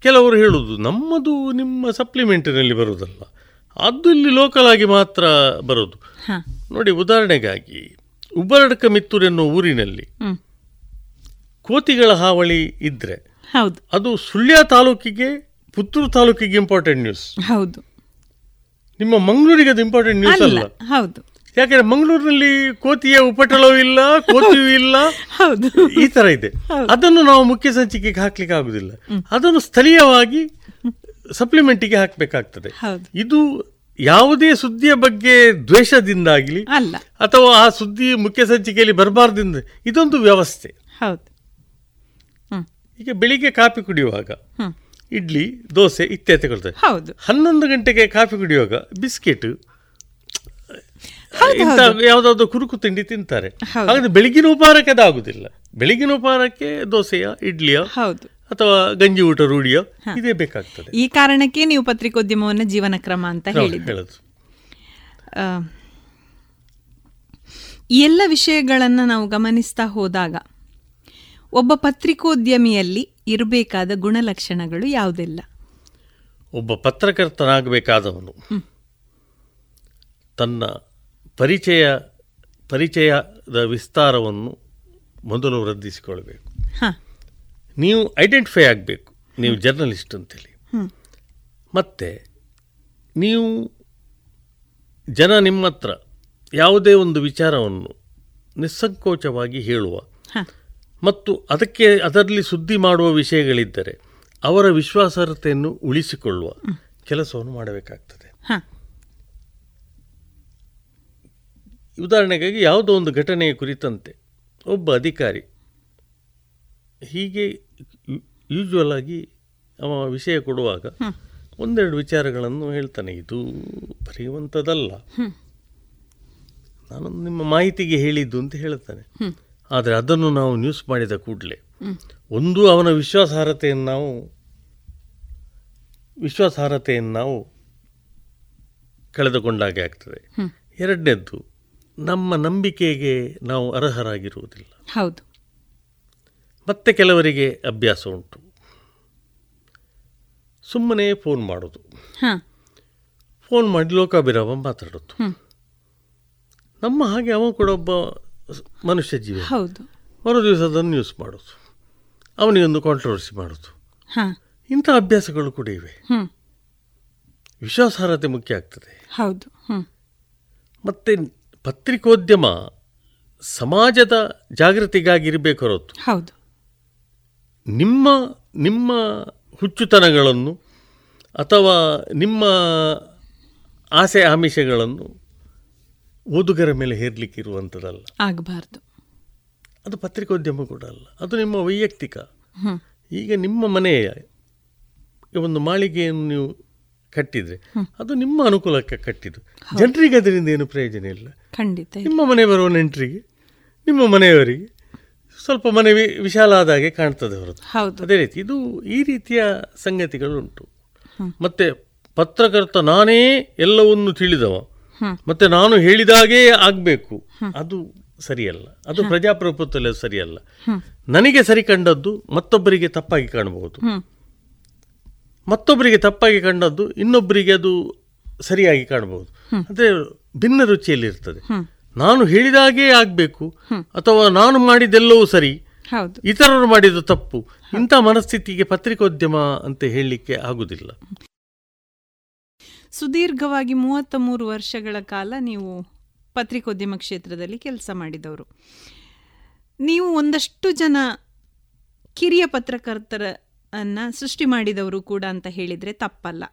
ಕೆಲವರು ಹೇಳುವುದು ನಮ್ಮದು ನಿಮ್ಮ ಸಪ್ಲಿಮೆಂಟಿನಲ್ಲಿ ಬರುವುದಲ್ಲ ಅದು ಇಲ್ಲಿ ಲೋಕಲ್ ಆಗಿ ಮಾತ್ರ ಬರೋದು ನೋಡಿ ಉದಾಹರಣೆಗಾಗಿ ಉಬರಡ್ಕ ಮಿತ್ತೂರು ಎನ್ನುವ ಊರಿನಲ್ಲಿ. ಕೋತಿಗಳ ಹಾವಳಿ ಇದ್ರೆ ಹೌದು. ಅದು ಸುಳ್ಯ ತಾಲೂಕಿಗೆ ಪುತ್ತೂರು ತಾಲೂಕಿಗೆ ಇಂಪಾರ್ಟೆಂಟ್ ನ್ಯೂಸ್ ಹೌದು. ನಿಮ್ಮ ಮಂಗಳೂರಿಗೆ ಅದು ಇಂಪಾರ್ಟೆಂಟ್ ನ್ಯೂಸ್ ಅಲ್ಲ. ಹೌದು. ಯಾಕಂದ್ರೆ ಮಂಗಳೂರಿನಲ್ಲಿ ಕೋತಿಯ ಉಪಟಳವೂ ಇಲ್ಲ ಕೋತಿಯೂ ಇಲ್ಲ. ಈ ತರ ಇದೆ. ಅದನ್ನು ನಾವು ಮುಖ್ಯ ಸಂಚಿಕೆಗೆ ಹಾಕ್ಲಿಕ್ಕೆ ಆಗುದಿಲ್ಲ. ಅದನ್ನು ಸ್ಥಳೀಯವಾಗಿ ಸಪ್ಲಿಮೆಂಟಿಗೆ ಹಾಕಬೇಕಾಗ್ತದೆ. ಇದು ಯಾವುದೇ ಸುದ್ದಿಯ ಬಗ್ಗೆ ದ್ವೇಷದಿಂದಾಗಲಿ ಅಲ್ಲ. ಅಥವಾ ಆ ಸುದ್ದಿ ಮುಖ್ಯ ಸಂಚಿಕೆಯಲ್ಲಿ ಬರಬಾರ್ದಿಂದ ಇದೊಂದು ವ್ಯವಸ್ಥೆ. ಹೌದು. ಈಗ ಬೆಳಿಗ್ಗೆ ಕಾಫಿ ಕುಡಿಯುವಾಗ. ಇಡ್ಲಿ ದೋಸೆ ಇತ್ಯಾದಿ ಹನ್ನೊಂದು ಗಂಟೆಗೆ ಕಾಫಿ ಕುಡಿಯುವಾಗ ಬಿಸ್ಕೆಟ್ ಇಂಥ. ಯಾವುದಾದ್ರು ಕುರುಕು ತಿಂಡಿ ತಿಂತಾರೆ. ಹಾಗಾದ್ರೆ ಬೆಳಗಿನ ಉಪಹಾರಕ್ಕೆ ಅದಾಗುದಿಲ್ಲ. ಬೆಳಗಿನ ಉಪಹಾರಕ್ಕೆ ದೋಸೆಯ ಇಡ್ಲಿಯ ಹೌದು. ಅಥವಾ ಗಂಜಿ ಊಟ ರೂಢಿಯೋ ಇದೇ ಬೇಕಾಗ್ತದೆ. ಈ ಕಾರಣಕ್ಕೆ ನೀವು ಪತ್ರಿಕೋದ್ಯಮವನ್ನು ಜೀವನ ಕ್ರಮ ಅಂತ ಹೇಳೋದು. ಈ ಎಲ್ಲ ವಿಷಯಗಳನ್ನು ನಾವು ಗಮನಿಸ್ತಾ ಹೋದಾಗ ಒಬ್ಬ ಪತ್ರಿಕೋದ್ಯಮಿಯಲ್ಲಿ ಇರಬೇಕಾದ ಗುಣಲಕ್ಷಣಗಳು ಯಾವುದೆಲ್ಲ? ಒಬ್ಬ ಪತ್ರಕರ್ತನಾಗಬೇಕಾದವನು ತನ್ನ ಪರಿಚಯ ಪರಿಚಯದ ವಿಸ್ತಾರವನ್ನು ಮೊದಲು ವೃದ್ಧಿಸಿಕೊಳ್ಬೇಕು. ನೀವು ಐಡೆಂಟಿಫೈ ಆಗಬೇಕು ನೀವು ಜರ್ನಲಿಸ್ಟ್ ಅಂತೇಳಿ. ಮತ್ತು ನೀವು ಜನ ನಿಮ್ಮ ಹತ್ರ ಯಾವುದೇ ಒಂದು ವಿಚಾರವನ್ನು ನಿಸ್ಸಂಕೋಚವಾಗಿ ಹೇಳುವ. ಮತ್ತು ಅದಕ್ಕೆ ಅದರಲ್ಲಿ ಸುದ್ದಿ ಮಾಡುವ ವಿಷಯಗಳಿದ್ದರೆ ಅವರ ವಿಶ್ವಾಸಾರ್ಹತೆಯನ್ನು ಉಳಿಸಿಕೊಳ್ಳುವ ಕೆಲಸವನ್ನು ಮಾಡಬೇಕಾಗ್ತದೆ ಹ. ಉದಾಹರಣೆಗಾಗಿ ಯಾವುದೋ ಒಂದು ಘಟನೆಯ ಕುರಿತಂತೆ ಒಬ್ಬ ಅಧಿಕಾರಿ ಹೀಗೆ ಯೂಶುವಲ್ ಆಗಿ ಅವ ವಿಷಯ ಕೊಡುವಾಗ ಒಂದೆರಡು ವಿಚಾರಗಳನ್ನು ಹೇಳ್ತಾನೆ ಇದು ಬರೆಯುವಂಥದ್ದಲ್ಲ. ನಾನು ನಿಮ್ಮ ಮಾಹಿತಿಗೆ ಹೇಳಿದ್ದು ಅಂತ ಹೇಳ್ತಾನೆ. ಆದರೆ ಅದನ್ನು ನಾವು ನ್ಯೂಸ್ ಮಾಡಿದ ಕೂಡಲೇ ಒಂದು ಅವನ ವಿಶ್ವಾಸಾರ್ಹತೆಯನ್ನು ನಾವು ವಿಶ್ವಾಸಾರ್ಹತೆಯನ್ನು ನಾವು ಕಳೆದುಕೊಂಡಾಗೆ ಆಗ್ತದೆ. ಎರಡನೇದ್ದು ನಮ್ಮ ನಂಬಿಕೆಗೆ ನಾವು ಅರ್ಹರಾಗಿರುವುದಿಲ್ಲ. ಹೌದು. ಮತ್ತೆ ಕೆಲವರಿಗೆ ಅಭ್ಯಾಸ ಉಂಟು. ಸುಮ್ಮನೆ ಫೋನ್ ಮಾಡೋದು. ಹ. ಫೋನ್ ಮಾಡಿ ಲೋಕಾಭಿರಾಮ ಮಾತಾಡೋದು. ನಮ್ಮ ಹಾಗೆ ಅವನು ಕೂಡ ಒಬ್ಬ ಮನುಷ್ಯ ಜೀವಿ. ಹೌದು. ಮರು ದಿವಸ ಅದನ್ನು ನ್ಯೂಸ್ ಮಾಡೋದು. ಅವನಿಗೊಂದು ಕಾಂಟ್ರವರ್ಸಿ ಮಾಡೋದು. ಹ. ಇಂಥ ಅಭ್ಯಾಸಗಳು ಕೂಡ ಇವೆ. ವಿಶ್ವಾಸಾರ್ಹತೆ ಮುಖ್ಯ ಆಗ್ತದೆ. ಹೌದು. ಮತ್ತು ಪತ್ರಿಕೋದ್ಯಮ ಸಮಾಜದ ಜಾಗೃತಿಗಾಗಿರಬೇಕು ಹೊರತು ಹೌದು. ನಿಮ್ಮ ನಿಮ್ಮ ಹುಚ್ಚುತನಗಳನ್ನು ಅಥವಾ ನಿಮ್ಮ ಆಸೆ ಆಮಿಷಗಳನ್ನು ಓದುಗರ ಮೇಲೆ ಹೇರ್ಲಿಕ್ಕೆ ಇರುವಂಥದ್ದಲ್ಲ ಆಗಬಾರ್ದು. ಅದು ಪತ್ರಿಕೋದ್ಯಮ ಕೂಡ ಅಲ್ಲ. ಅದು ನಿಮ್ಮ ವೈಯಕ್ತಿಕ. ಈಗ ನಿಮ್ಮ ಮನೆಯ ಒಂದು ಮಾಳಿಗೆಯನ್ನು ನೀವು ಕಟ್ಟಿದರೆ ಅದು ನಿಮ್ಮ ಅನುಕೂಲಕ್ಕೆ ಕಟ್ಟಿದ್ದು. ಜನರಿಗೆ ಅದರಿಂದ ಏನು ಪ್ರಯೋಜನ ಇಲ್ಲ. ಖಂಡಿತ ನಿಮ್ಮ ಮನೆ ಬರುವ ನೆಂಟರಿಗೆ ನಿಮ್ಮ ಮನೆಯವರಿಗೆ ಸ್ವಲ್ಪ ಮನೆ ವಿಶಾಲ ಆದ ಹಾಗೆ ಕಾಣ್ತದೆ ಹೊರತು. ಹೌದು. ಅದೇ ರೀತಿ ಇದು ಈ ರೀತಿಯ ಸಂಗತಿಗಳುಂಟು. ಮತ್ತೆ ಪತ್ರಕರ್ತ ನಾನೇ ಎಲ್ಲವನ್ನು ತಿಳಿದವ. ಮತ್ತೆ ನಾನು ಹೇಳಿದಾಗೇ ಆಗಬೇಕು. ಅದು ಸರಿಯಲ್ಲ. ಅದು ಪ್ರಜಾಪ್ರಭುತ್ವದಲ್ಲಿ ಸರಿಯಲ್ಲ. ನನಗೆ ಸರಿ ಕಂಡದ್ದು ಮತ್ತೊಬ್ಬರಿಗೆ ತಪ್ಪಾಗಿ ಕಾಣಬಹುದು. ಮತ್ತೊಬ್ಬರಿಗೆ ತಪ್ಪಾಗಿ ಕಂಡದ್ದು ಇನ್ನೊಬ್ಬರಿಗೆ ಅದು ಸರಿಯಾಗಿ ಕಾಣಬಹುದು. ಅಂದ್ರೆ ಭಿನ್ನ ರುಚಿಯಲ್ಲಿ ಇರ್ತದೆ. ನಾನು ಹೇಳಿದಾಗೇ ಆಗಬೇಕು ಅಥವಾ ನಾನು ಮಾಡಿದ್ದೆಲ್ಲವೂ ಸರಿ. ಇತರರು ಮಾಡಿದ್ದು ತಪ್ಪು. ಇಂಥ ಮನಸ್ಥಿತಿಗೆ ಪತ್ರಿಕೋದ್ಯಮ ಅಂತ ಹೇಳಲಿಕ್ಕೆ ಆಗುದಿಲ್ಲ. ಸುದೀರ್ಘವಾಗಿ ಮೂವತ್ತ ಮೂರು ವರ್ಷಗಳ ಕಾಲ ನೀವು ಪತ್ರಿಕೋದ್ಯಮ ಕ್ಷೇತ್ರದಲ್ಲಿ ಕೆಲಸ ಮಾಡಿದವರು. ನೀವು ಒಂದಷ್ಟು ಜನ ಕಿರಿಯ ಪತ್ರಕರ್ತರ ಅನ್ನ ಸೃಷ್ಟಿ ಮಾಡಿದವರು ಕೂಡ ಅಂತ ಹೇಳಿದರೆ ತಪ್ಪಲ್ಲ.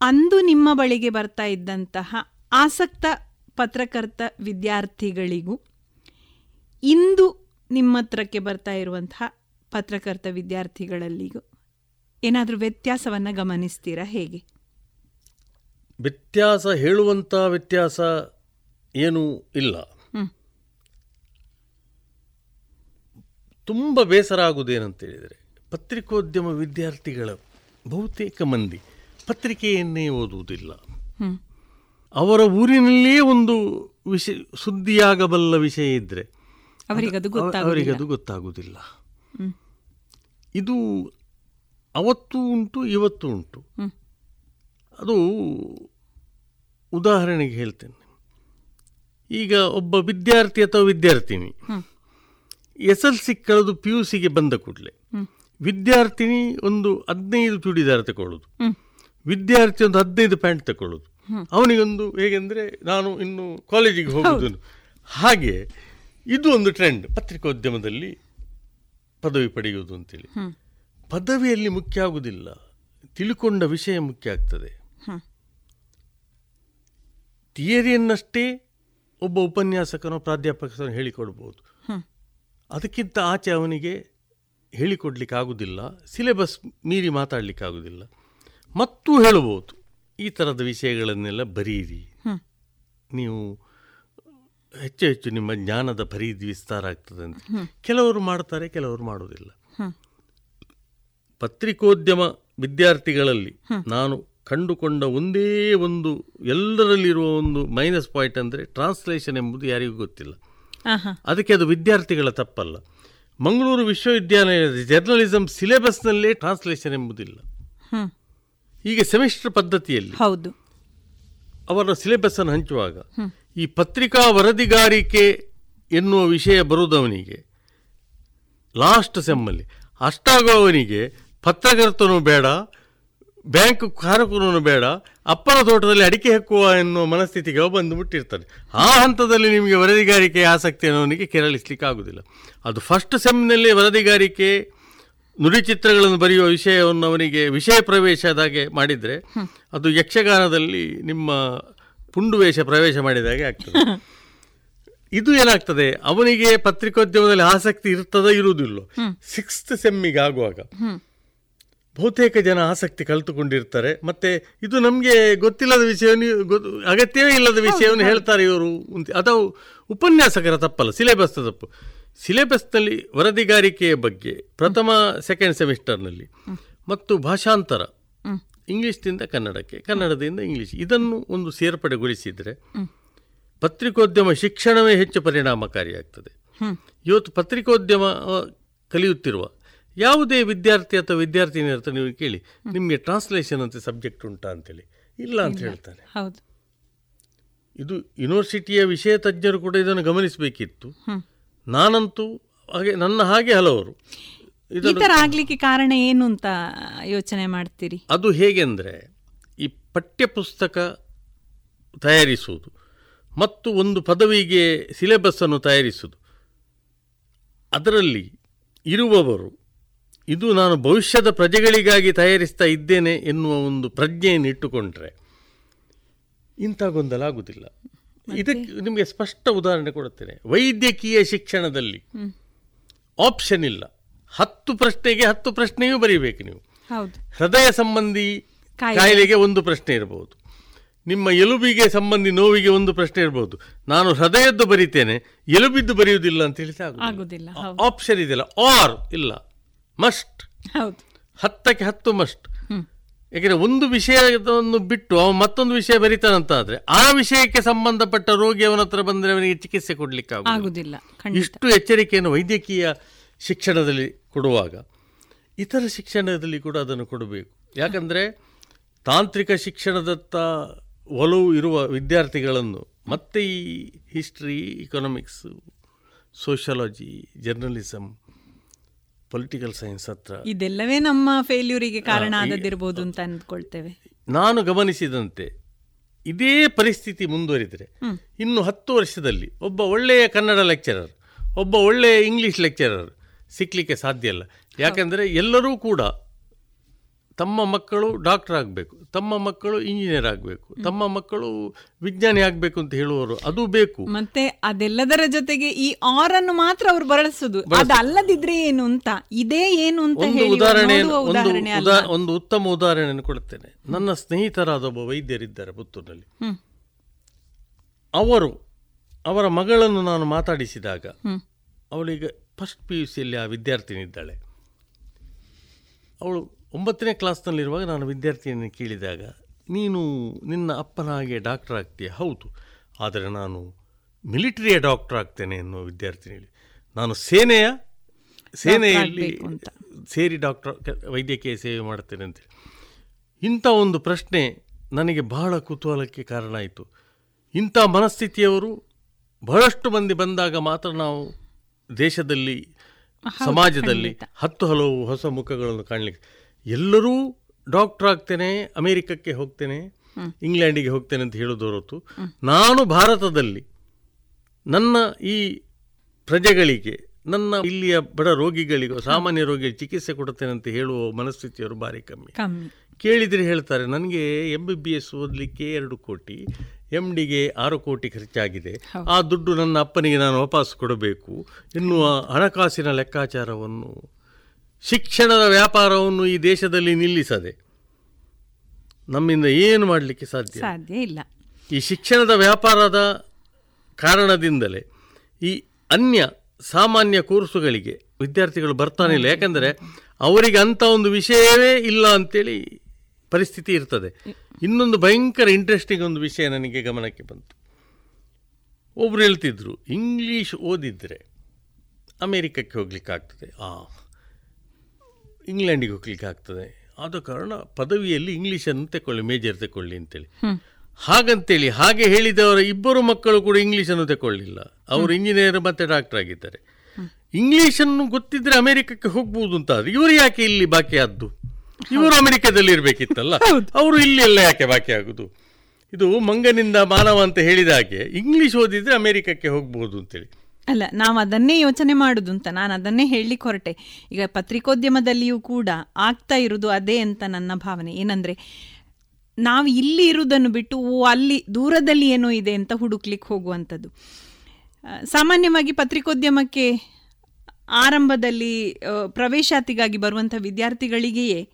ಅಂದು ನಿಮ್ಮ ಬಳಿಗೆ ಬರ್ತಾ ಇದ್ದಂತಹ ಆಸಕ್ತ ಪತ್ರಕರ್ತ ವಿದ್ಯಾರ್ಥಿಗಳಿಗೂ ಇಂದು ನಿಮ್ಮ ಹತ್ರಕ್ಕೆ ಬರ್ತಾ ಇರುವಂತಹ ಪತ್ರಕರ್ತ ವಿದ್ಯಾರ್ಥಿಗಳಲ್ಲಿಗೂ ಏನಾದರೂ ವ್ಯತ್ಯಾಸವನ್ನು ಗಮನಿಸ್ತೀರಾ ಹೇಗೆ? ವ್ಯತ್ಯಾಸ ಹೇಳುವಂಥ ವ್ಯತ್ಯಾಸ ಏನೂ ಇಲ್ಲ. ತುಂಬ ಬೇಸರ ಆಗುವುದೇನಂತೇಳಿದರೆ ಪತ್ರಿಕೋದ್ಯಮ ವಿದ್ಯಾರ್ಥಿಗಳ ಬಹುತೇಕ ಮಂದಿ ಪತ್ರಿಕೆಯನ್ನೇ ಓದುವುದಿಲ್ಲ. ಅವರ ಊರಿನಲ್ಲಿಯೇ ಒಂದು ವಿಷಯ ಸುದ್ದಿಯಾಗಬಲ್ಲ ವಿಷಯ ಇದ್ದರೆ ಅವರಿಗದು ಗೊತ್ತಾಗುವುದಿಲ್ಲ. ಇದು ಅವತ್ತು ಉಂಟು ಇವತ್ತು ಉಂಟು. ಅದು ಉದಾಹರಣೆಗೆ ಹೇಳ್ತೇನೆ. ಈಗ ಒಬ್ಬ ವಿದ್ಯಾರ್ಥಿ ಅಥವಾ ವಿದ್ಯಾರ್ಥಿನಿ. ಎಸ್ ಎಲ್ ಸಿ ಕಳೆದು ಪಿ ಯು ಸಿಗೆ ಬಂದ ಕೂಡಲೇ. ವಿದ್ಯಾರ್ಥಿನಿ ಒಂದು ಹದಿನೈದು ಚೂಡಿದಾರ ತಗೊಳ್ಳೋದು ವಿದ್ಯಾರ್ಥಿ ಒಂದು ಹದಿನೈದು ಪ್ಯಾಂಟ್ ತಗೊಳ್ಳೋದು. ಅವನಿಗೊಂದು ಹೇಗೆಂದರೆ ನಾನು ಇನ್ನು ಕಾಲೇಜಿಗೆ ಹೋಗುದು ಹಾಗೆ ಇದು ಒಂದು ಟ್ರೆಂಡ್ ಪತ್ರಿಕೋದ್ಯಮದಲ್ಲಿ ಪದವಿ ಪಡೆಯುವುದು ಅಂತೇಳಿ. ಪದವಿಯಲ್ಲಿ ಮುಖ್ಯ ಆಗುವುದಿಲ್ಲ ತಿಳ್ಕೊಂಡ ವಿಷಯ ಮುಖ್ಯ ಆಗ್ತದೆ. ಥಿಯರಿಯನ್ನಷ್ಟೇ ಒಬ್ಬ ಉಪನ್ಯಾಸಕನೋ ಪ್ರಾಧ್ಯಾಪಕನೋ ಹೇಳಿಕೊಡ್ಬೋದು. ಅದಕ್ಕಿಂತ ಆಚೆ ಅವನಿಗೆ ಹೇಳಿಕೊಡ್ಲಿಕ್ಕೆ ಆಗುವುದಿಲ್ಲ ಸಿಲೆಬಸ್ ಮೀರಿ ಮಾತಾಡಲಿಕ್ಕೆ ಆಗುವುದಿಲ್ಲ ಮತ್ತು ಹೇಳಬಹುದು ಈ ಥರದ ವಿಷಯಗಳನ್ನೆಲ್ಲ ಬರೀರಿ. ನೀವು ಹೆಚ್ಚು ಹೆಚ್ಚು ನಿಮ್ಮ ಜ್ಞಾನದ ಪರಿಧಿ ವಿಸ್ತಾರ ಆಗ್ತದೆ ಅಂತ. ಕೆಲವರು ಮಾಡ್ತಾರೆ ಕೆಲವರು ಮಾಡುವುದಿಲ್ಲ. ಪತ್ರಿಕೋದ್ಯಮ ವಿದ್ಯಾರ್ಥಿಗಳಲ್ಲಿ ನಾನು ಕಂಡುಕೊಂಡ ಒಂದೇ ಒಂದು ಎಲ್ಲರಲ್ಲಿರುವ ಒಂದು ಮೈನಸ್ ಪಾಯಿಂಟ್ ಅಂದರೆ ಟ್ರಾನ್ಸ್ಲೇಷನ್ ಎಂಬುದು ಯಾರಿಗೂ ಗೊತ್ತಿಲ್ಲ. ಅದಕ್ಕೆ ಅದು ವಿದ್ಯಾರ್ಥಿಗಳ ತಪ್ಪಲ್ಲ. ಮಂಗಳೂರು ವಿಶ್ವವಿದ್ಯಾಲಯದ ಜರ್ನಲಿಸಂ ಸಿಲೆಬಸ್ನಲ್ಲೇ ಟ್ರಾನ್ಸ್ಲೇಷನ್ ಎಂಬುದಿಲ್ಲ. ಈಗ ಸೆಮಿಸ್ಟರ್ ಪದ್ಧತಿಯಲ್ಲಿ ಹೌದು. ಅವರ ಸಿಲೆಬಸ್ ಅನ್ನು ಹಂಚುವಾಗ ಈ ಪತ್ರಿಕಾ ವರದಿಗಾರಿಕೆ ಎನ್ನುವ ವಿಷಯ ಬರುವುದವನಿಗೆ ಲಾಸ್ಟ್ ಸೆಮ್ಮಲ್ಲಿ ಅಷ್ಟಾಗುವವನಿಗೆ ಪತ್ರಕರ್ತನೂ ಬೇಡ ಬ್ಯಾಂಕ್ ಕಾರಕೂರನು ಬೇಡ ಅಪ್ಪನ ತೋಟದಲ್ಲಿ ಅಡಿಕೆ ಹಕ್ಕುವ ಎನ್ನುವ ಮನಸ್ಥಿತಿಗೆ ಬಂದು ಮುಟ್ಟಿರ್ತಾರೆ ಆ ಹಂತದಲ್ಲಿ ನಿಮಗೆ ವರದಿಗಾರಿಕೆ ಆಸಕ್ತಿ ಅನ್ನೋನಿಗೆ ಕೆರಳಿಸ್ಲಿಕ್ಕೆ ಆಗುದಿಲ್ಲ. ಅದು ಫಸ್ಟ್ ಸೆಮ್ನಲ್ಲಿ ವರದಿಗಾರಿಕೆ ನುಡಿಚಿತ್ರಗಳನ್ನು ಬರೆಯುವ ವಿಷಯವನ್ನು ಅವನಿಗೆ ವಿಷಯ ಪ್ರವೇಶದಾಗೆ ಮಾಡಿದರೆ ಅದು ಯಕ್ಷಗಾನದಲ್ಲಿ ನಿಮ್ಮ ಪುಂಡುವೇಷ ಪ್ರವೇಶ ಮಾಡಿದಾಗೆ ಆಗ್ತದೆ. ಇದು ಏನಾಗ್ತದೆ? ಅವನಿಗೆ ಪತ್ರಿಕೋದ್ಯಮದಲ್ಲಿ ಆಸಕ್ತಿ ಇರ್ತದ ಇರುವುದಿಲ್ಲ? ಸಿಕ್ಸ್ತ್ ಸೆಮ್ಮಿಗೆ ಆಗುವಾಗ. ಬಹುತೇಕ ಜನ ಆಸಕ್ತಿ ಕಲಿತುಕೊಂಡಿರ್ತಾರೆ. ಮತ್ತೆ ಇದು ನಮಗೆ ಗೊತ್ತಿಲ್ಲದ ವಿಷಯವನ್ನು ಗೊ- ಅಗತ್ಯವೇ ಇಲ್ಲದ ವಿಷಯವನ್ನು ಹೇಳ್ತಾರೆ ಇವರು ಅಥವಾ ಅದು ಉಪನ್ಯಾಸಕರ ತಪ್ಪಲ್ಲ ಸಿಲೆಬಸ್ ತಪ್ಪು. ಸಿಲೆಬಸ್ನಲ್ಲಿ ವರದಿಗಾರಿಕೆಯ ಬಗ್ಗೆ ಪ್ರಥಮ ಸೆಕೆಂಡ್ ಸೆಮಿಸ್ಟರ್ನಲ್ಲಿ ಮತ್ತು ಭಾಷಾಂತರ. ಇಂಗ್ಲಿಷ್ನಿಂದ ಕನ್ನಡಕ್ಕೆ ಕನ್ನಡದಿಂದ ಇಂಗ್ಲಿಷ್. ಇದನ್ನು ಒಂದು ಸೇರ್ಪಡೆಗೊಳಿಸಿದರೆ. ಪತ್ರಿಕೋದ್ಯಮ ಶಿಕ್ಷಣವೇ ಹೆಚ್ಚು ಪರಿಣಾಮಕಾರಿಯಾಗ್ತದೆ. ಇವತ್ತು ಪತ್ರಿಕೋದ್ಯಮ ಕಲಿಯುತ್ತಿರುವ ಯಾವುದೇ ವಿದ್ಯಾರ್ಥಿ ಅಥವಾ ವಿದ್ಯಾರ್ಥಿನಿ ಇರ್ತಾರೆ ನೀವು ಕೇಳಿ ನಿಮಗೆ ಟ್ರಾನ್ಸ್ಲೇಷನ್ ಅಂತ ಸಬ್ಜೆಕ್ಟ್ ಉಂಟಾ ಅಂತೇಳಿ. ಇಲ್ಲ ಅಂತ ಹೇಳ್ತಾರೆ. ಹೌದು. ಇದು ಯೂನಿವರ್ಸಿಟಿಯ ವಿಷಯ ತಜ್ಞರು ಕೂಡ ಇದನ್ನು ಗಮನಿಸಬೇಕಿತ್ತು. ನಾನಂತೂ ಹಾಗೆ ನನ್ನ ಹಾಗೆ ಹಲವರು. ಈ ಆಗ್ಲಿಕ್ಕೆ ಕಾರಣ ಏನು ಅಂತ ಯೋಚನೆ ಮಾಡ್ತೀರಿ? ಅದು ಹೇಗೆಂದರೆ ಈ ಪಠ್ಯಪುಸ್ತಕ ತಯಾರಿಸುವುದು ಮತ್ತು ಒಂದು ಪದವಿಗೆ ಸಿಲೆಬಸ್ಸನ್ನು ತಯಾರಿಸುವುದು. ಅದರಲ್ಲಿ ಇರುವವರು ಇದು ನಾನು ಭವಿಷ್ಯದ ಪ್ರಜೆಗಳಿಗಾಗಿ ತಯಾರಿಸ್ತಾ ಇದ್ದೇನೆ ಎನ್ನುವ ಒಂದು ಪ್ರಜ್ಞೆಯನ್ನು ಇಟ್ಟುಕೊಂಡ್ರೆ ಇಂಥ ಗೊಂದಲ ಆಗುವುದಿಲ್ಲ ಇದಕ್ಕೆ ನಿಮಗೆ ಸ್ಪಷ್ಟ ಉದಾಹರಣೆ ಕೊಡುತ್ತೇನೆ. ವೈದ್ಯಕೀಯ ಶಿಕ್ಷಣದಲ್ಲಿ ಆಪ್ಷನ್ ಇಲ್ಲ. ಹತ್ತು ಪ್ರಶ್ನೆಗೆ ಹತ್ತು ಪ್ರಶ್ನೆಯೂ ಬರೀಬೇಕು ನೀವು. ಹೌದು. ಹೃದಯ ಸಂಬಂಧಿ ಕಾಯಿಲೆ. ಕಾಯಿಲೆಗೆ ಒಂದು ಪ್ರಶ್ನೆ ಇರಬಹುದು. ನಿಮ್ಮ ಎಲುಬಿಗೆ ಸಂಬಂಧಿ ನೋವಿಗೆ ಒಂದು ಪ್ರಶ್ನೆ ಇರಬಹುದು. ನಾನು ಹೃದಯದ್ದು ಬರೀತೇನೆ ಎಲುಬಿದ್ದು ಬರೆಯುವುದಿಲ್ಲ ಅಂತ ಹೇಳಿ ಆಗುದಿಲ್ಲ. ಆಪ್ಷನ್ ಇದೆಯಲ್ಲ. ಆರ್ ಇಲ್ಲ. ಮಸ್ಟ್. ಹತ್ತಕ್ಕೆ ಹತ್ತು ಮಸ್ಟ್. ಯಾಕೆಂದ್ರೆ ಒಂದು ವಿಷಯವನ್ನು ಬಿಟ್ಟು ಅವನು ಮತ್ತೊಂದು ವಿಷಯ ಬರೀತಾನಂತ ಆದ್ರೆ ಆ ವಿಷಯಕ್ಕೆ ಸಂಬಂಧಪಟ್ಟ ರೋಗಿ ಅವನ ಹತ್ರ ಬಂದ್ರೆ ಅವನಿಗೆ ಚಿಕಿತ್ಸೆ ಕೊಡ್ಲಿಕ್ಕೆ ಖಂಡಿತ. ಇಷ್ಟು ಎಚ್ಚರಿಕೆಯನ್ನು ವೈದ್ಯಕೀಯ ಶಿಕ್ಷಣದಲ್ಲಿ ಕೊಡುವಾಗ ಇತರ ಶಿಕ್ಷಣದಲ್ಲಿ ಕೂಡ ಅದನ್ನು ಕೊಡಬೇಕು. ಯಾಕಂದರೆ ತಾಂತ್ರಿಕ ಶಿಕ್ಷಣದತ್ತ ಒಲವು ಇರುವ ವಿದ್ಯಾರ್ಥಿಗಳನ್ನು ಮತ್ತೆ ಈ history economics sociology journalism political science ಹತ್ರ. ಇದೆಲ್ಲವೇ ನಮ್ಮ ಫೇಲ್ಯೂರಿಗೆ ಕಾರಣ ಆಗದಿರ್ಬೋದು ಅಂತ ಅಂದ್ಕೊಳ್ತೇವೆ. ನಾನು ಗಮನಿಸಿದಂತೆ ಇದೇ ಪರಿಸ್ಥಿತಿ ಮುಂದುವರಿದರೆ. ಇನ್ನು ಹತ್ತು ವರ್ಷದಲ್ಲಿ ಒಬ್ಬ ಒಳ್ಳೆಯ ಕನ್ನಡ ಲೆಕ್ಚರರ್ ಒಬ್ಬ ಒಳ್ಳೆಯ ಇಂಗ್ಲಿಷ್ ಲೆಕ್ಚರರ್ ಸಿಕ್ಕಲಿಕ್ಕೆ ಸಾಧ್ಯ ಇಲ್ಲ. ಯಾಕಂದರೆ ಎಲ್ಲರೂ ಕೂಡ ತಮ್ಮ ಮಕ್ಕಳು ಡಾಕ್ಟರ್ ಆಗಬೇಕು ತಮ್ಮ ಮಕ್ಕಳು ಇಂಜಿನಿಯರ್ ಆಗಬೇಕು ತಮ್ಮ ಮಕ್ಕಳು ವಿಜ್ಞಾನಿ ಆಗಬೇಕು ಅಂತ ಹೇಳುವವರು ಅದು ಬೇಕು. ಮತ್ತೆ ಅದೆಲ್ಲದರ ಜೊತೆಗೆ ಈ ಆರ್ ಅನ್ನು ಮಾತ್ರ ಅವರು ಬಳಸುದು. ಅದಲ್ಲದಿದ್ರೆ ಏನು ಅಂತ ಇದೇ ಏನು ಅಂತ ಒಂದು ಉದಾಹರಣೆ ಒಂದು ಉದಾಹರಣೆ ಒಂದು ಉತ್ತಮ ಉದಾಹರಣೆಯನ್ನು ಕೊಡುತ್ತೇನೆ. ನನ್ನ ಸ್ನೇಹಿತರಾದ ಒಬ್ಬ ವೈದ್ಯರಿದ್ದಾರೆ ಪುತ್ತೂರಿನಲ್ಲಿ. ಅವರು ಅವರ ಮಗಳನ್ನು ನಾನು ಮಾತಾಡಿಸಿದಾಗ. ಅವಳಿಗೆ ಫಸ್ಟ್ ಪಿ ಯು ಸಿಯಲ್ಲಿ ಆ ವಿದ್ಯಾರ್ಥಿನಿ ಇದ್ದಾಳೆ ಅವಳು ಒಂಬತ್ತನೇ ಕ್ಲಾಸ್ನಲ್ಲಿರುವಾಗ ನಾನು ವಿದ್ಯಾರ್ಥಿಯನ್ನು ಕೇಳಿದಾಗ ನೀನು ನಿನ್ನ ಅಪ್ಪನ ಹಾಗೆ ಡಾಕ್ಟರ್ ಆಗ್ತೀಯ? ಹೌದು. ಆದರೆ ನಾನು ಮಿಲಿಟರಿಯ ಡಾಕ್ಟರ್ ಆಗ್ತೇನೆ ಎನ್ನುವ ವಿದ್ಯಾರ್ಥಿನಿ ಹೇಳಿ. ನಾನು ಸೇನೆಯ ಸೇನೆಯಲ್ಲಿ ಸೇರಿ ಡಾಕ್ಟರ್ ವೈದ್ಯಕೀಯ ಸೇವೆ ಮಾಡ್ತೇನೆ ಅಂತೇಳಿ ಇಂಥ ಒಂದು ಪ್ರಶ್ನೆ ನನಗೆ ಬಹಳ ಕುತೂಹಲಕ್ಕೆ ಕಾರಣ ಆಯಿತು. ಇಂಥ ಮನಸ್ಥಿತಿಯವರು ಬಹಳಷ್ಟು ಮಂದಿ ಬಂದಾಗ ಮಾತ್ರ ನಾವು ದೇಶದಲ್ಲಿ ಸಮಾಜದಲ್ಲಿ ಹತ್ತು ಹಲವು ಹೊಸ ಮುಖಗಳನ್ನು ಕಾಣಲಿಕ್ಕೆ ಎಲ್ಲರೂ ಡಾಕ್ಟರ್ ಆಗ್ತೇನೆ ಅಮೇರಿಕಕ್ಕೆ ಹೋಗ್ತೇನೆ. ಇಂಗ್ಲೆಂಡಿಗೆ ಹೋಗ್ತೇನೆ ಅಂತ ಹೇಳೋದು ಹೊರತು ನಾನು ಭಾರತದಲ್ಲಿ ನನ್ನ ಈ ಪ್ರಜೆಗಳಿಗೆ ನನ್ನ ಇಲ್ಲಿಯ ಬಡ ರೋಗಿಗಳಿಗೂ ಸಾಮಾನ್ಯ ರೋಗಿಗೆ ಚಿಕಿತ್ಸೆ ಕೊಡುತ್ತೇನೆ ಅಂತ ಹೇಳುವ ಮನಸ್ಥಿತಿಯವರು ಭಾರಿ ಕಮ್ಮಿ. ಕಮ್ಮಿ. ಕೇಳಿದರೆ ಹೇಳ್ತಾರೆ ನನಗೆ ಎಂ ಬಿ ಬಿ ಎಸ್ ಓದಲಿಕ್ಕೆ ಎರಡು ಕೋಟಿ ಎಂ ಡಿಗೆ ಆರು ಕೋಟಿ ಖರ್ಚಾಗಿದೆ. ಆ ದುಡ್ಡು ನನ್ನ ಅಪ್ಪನಿಗೆ ನಾನು ವಾಪಸ್ ಕೊಡಬೇಕು ಎನ್ನುವ ಹಣಕಾಸಿನ ಲೆಕ್ಕಾಚಾರವನ್ನು ಶಿಕ್ಷಣದ ವ್ಯಾಪಾರವನ್ನು ಈ ದೇಶದಲ್ಲಿ ನಿಲ್ಲಿಸದೆ ನಮ್ಮಿಂದ ಏನು ಮಾಡಲಿಕ್ಕೆ ಸಾಧ್ಯ? ಸಾಧ್ಯ ಇಲ್ಲ. ಈ ಶಿಕ್ಷಣದ ವ್ಯಾಪಾರದ ಕಾರಣದಿಂದಲೇ ಈ ಅನ್ಯ ಸಾಮಾನ್ಯ ಕೋರ್ಸುಗಳಿಗೆ ವಿದ್ಯಾರ್ಥಿಗಳು ಬರ್ತಾನೆ ಇಲ್ಲ. ಯಾಕಂದರೆ ಅವರಿಗೆ ಅಂಥ ಒಂದು ವಿಷಯವೇ ಇಲ್ಲ ಅಂತೇಳಿ ಪರಿಸ್ಥಿತಿ ಇರ್ತದೆ. ಇನ್ನೊಂದು ಭಯಂಕರ ಇಂಟ್ರೆಸ್ಟಿಂಗ್ ಒಂದು ವಿಷಯ ನನಗೆ ಗಮನಕ್ಕೆ ಬಂತು. ಒಬ್ರು ಹೇಳ್ತಿದ್ರು ಇಂಗ್ಲೀಷ್ ಓದಿದ್ರೆ ಅಮೇರಿಕಕ್ಕೆ ಹೋಗ್ಲಿಕ್ಕೆ ಆಗ್ತದೆ ಆ ಇಂಗ್ಲೆಂಡಿಗೆ ಹೋಗ್ಲಿಕ್ಕೆ ಆಗ್ತದೆ. ಆದ ಕಾರಣ ಪದವಿಯಲ್ಲಿ ಇಂಗ್ಲೀಷನ್ನು ತಗೊಳ್ಳಿ ಮೇಜರ್ ತಗೊಳ್ಳಿ ಅಂತೇಳಿ. ಹಾಗಂತೇಳಿ ಹಾಗೆ ಹೇಳಿದವರ ಇಬ್ಬರು ಮಕ್ಕಳು ಕೂಡ ಇಂಗ್ಲೀಷನ್ನು ತಗೊಳ್ಳಿಲ್ಲ ಅವರು ಇಂಜಿನಿಯರ್ ಮತ್ತೆ ಡಾಕ್ಟರ್ ಆಗಿದ್ದಾರೆ. ಇಂಗ್ಲೀಷನ್ನು ಗೊತ್ತಿದ್ರೆ ಅಮೆರಿಕಕ್ಕೆ ಹೋಗ್ಬೋದು ಅಂತ ಆದ್ರೆ ಇವರು ಯಾಕೆ ಇಲ್ಲಿ ಬಾಕಿ ಆದ್ದು? ಇವರು ಅಮೆರಿಕದಲ್ಲಿ ಇರಬೇಕಿತ್ತಲ್ಲ. ಅವರು ಇಲ್ಲಿ ಎಲ್ಲ ಯಾಕೆ ಬಾಕಿ ಆಗುದು? ಇದು ಮಂಗನಿಂದ ಮಾನವ ಅಂತ ಹೇಳಿದ ಹಾಗೆ ಇಂಗ್ಲಿಷ್ ಓದಿದ್ರೆ ಅಮೆರಿಕಕ್ಕೆ ಹೋಗ್ಬೋದು ಅಂತೇಳಿ. ಅಲ್ಲ, ನಾವು ಅದನ್ನೇ ಯೋಚನೆ ಮಾಡುದು ಅಂತ, ನಾನು ಅದನ್ನೇ ಹೇಳಲಿಕ್ಕೆ ಹೊರಟೆ. ಈಗ ಪತ್ರಿಕೋದ್ಯಮದಲ್ಲಿಯೂ ಕೂಡ ಆಗ್ತಾ ಇರುವುದು ಅದೇ ಅಂತ ನನ್ನ ಭಾವನೆ. ಏನಂದ್ರೆ, ನಾವು ಇಲ್ಲಿ ಇರುವುದನ್ನು ಬಿಟ್ಟು ಅಲ್ಲಿ ದೂರದಲ್ಲಿ ಏನೋ ಇದೆ ಅಂತ ಹುಡುಕ್ಲಿಕ್ಕೆ ಹೋಗುವಂಥದ್ದು. ಸಾಮಾನ್ಯವಾಗಿ ಪತ್ರಿಕೋದ್ಯಮಕ್ಕೆ ಆರಂಭದಲ್ಲಿ ಪ್ರವೇಶಾತಿಗಾಗಿ ಬರುವಂಥ ವಿದ್ಯಾರ್ಥಿಗಳಿಗೆಯೇ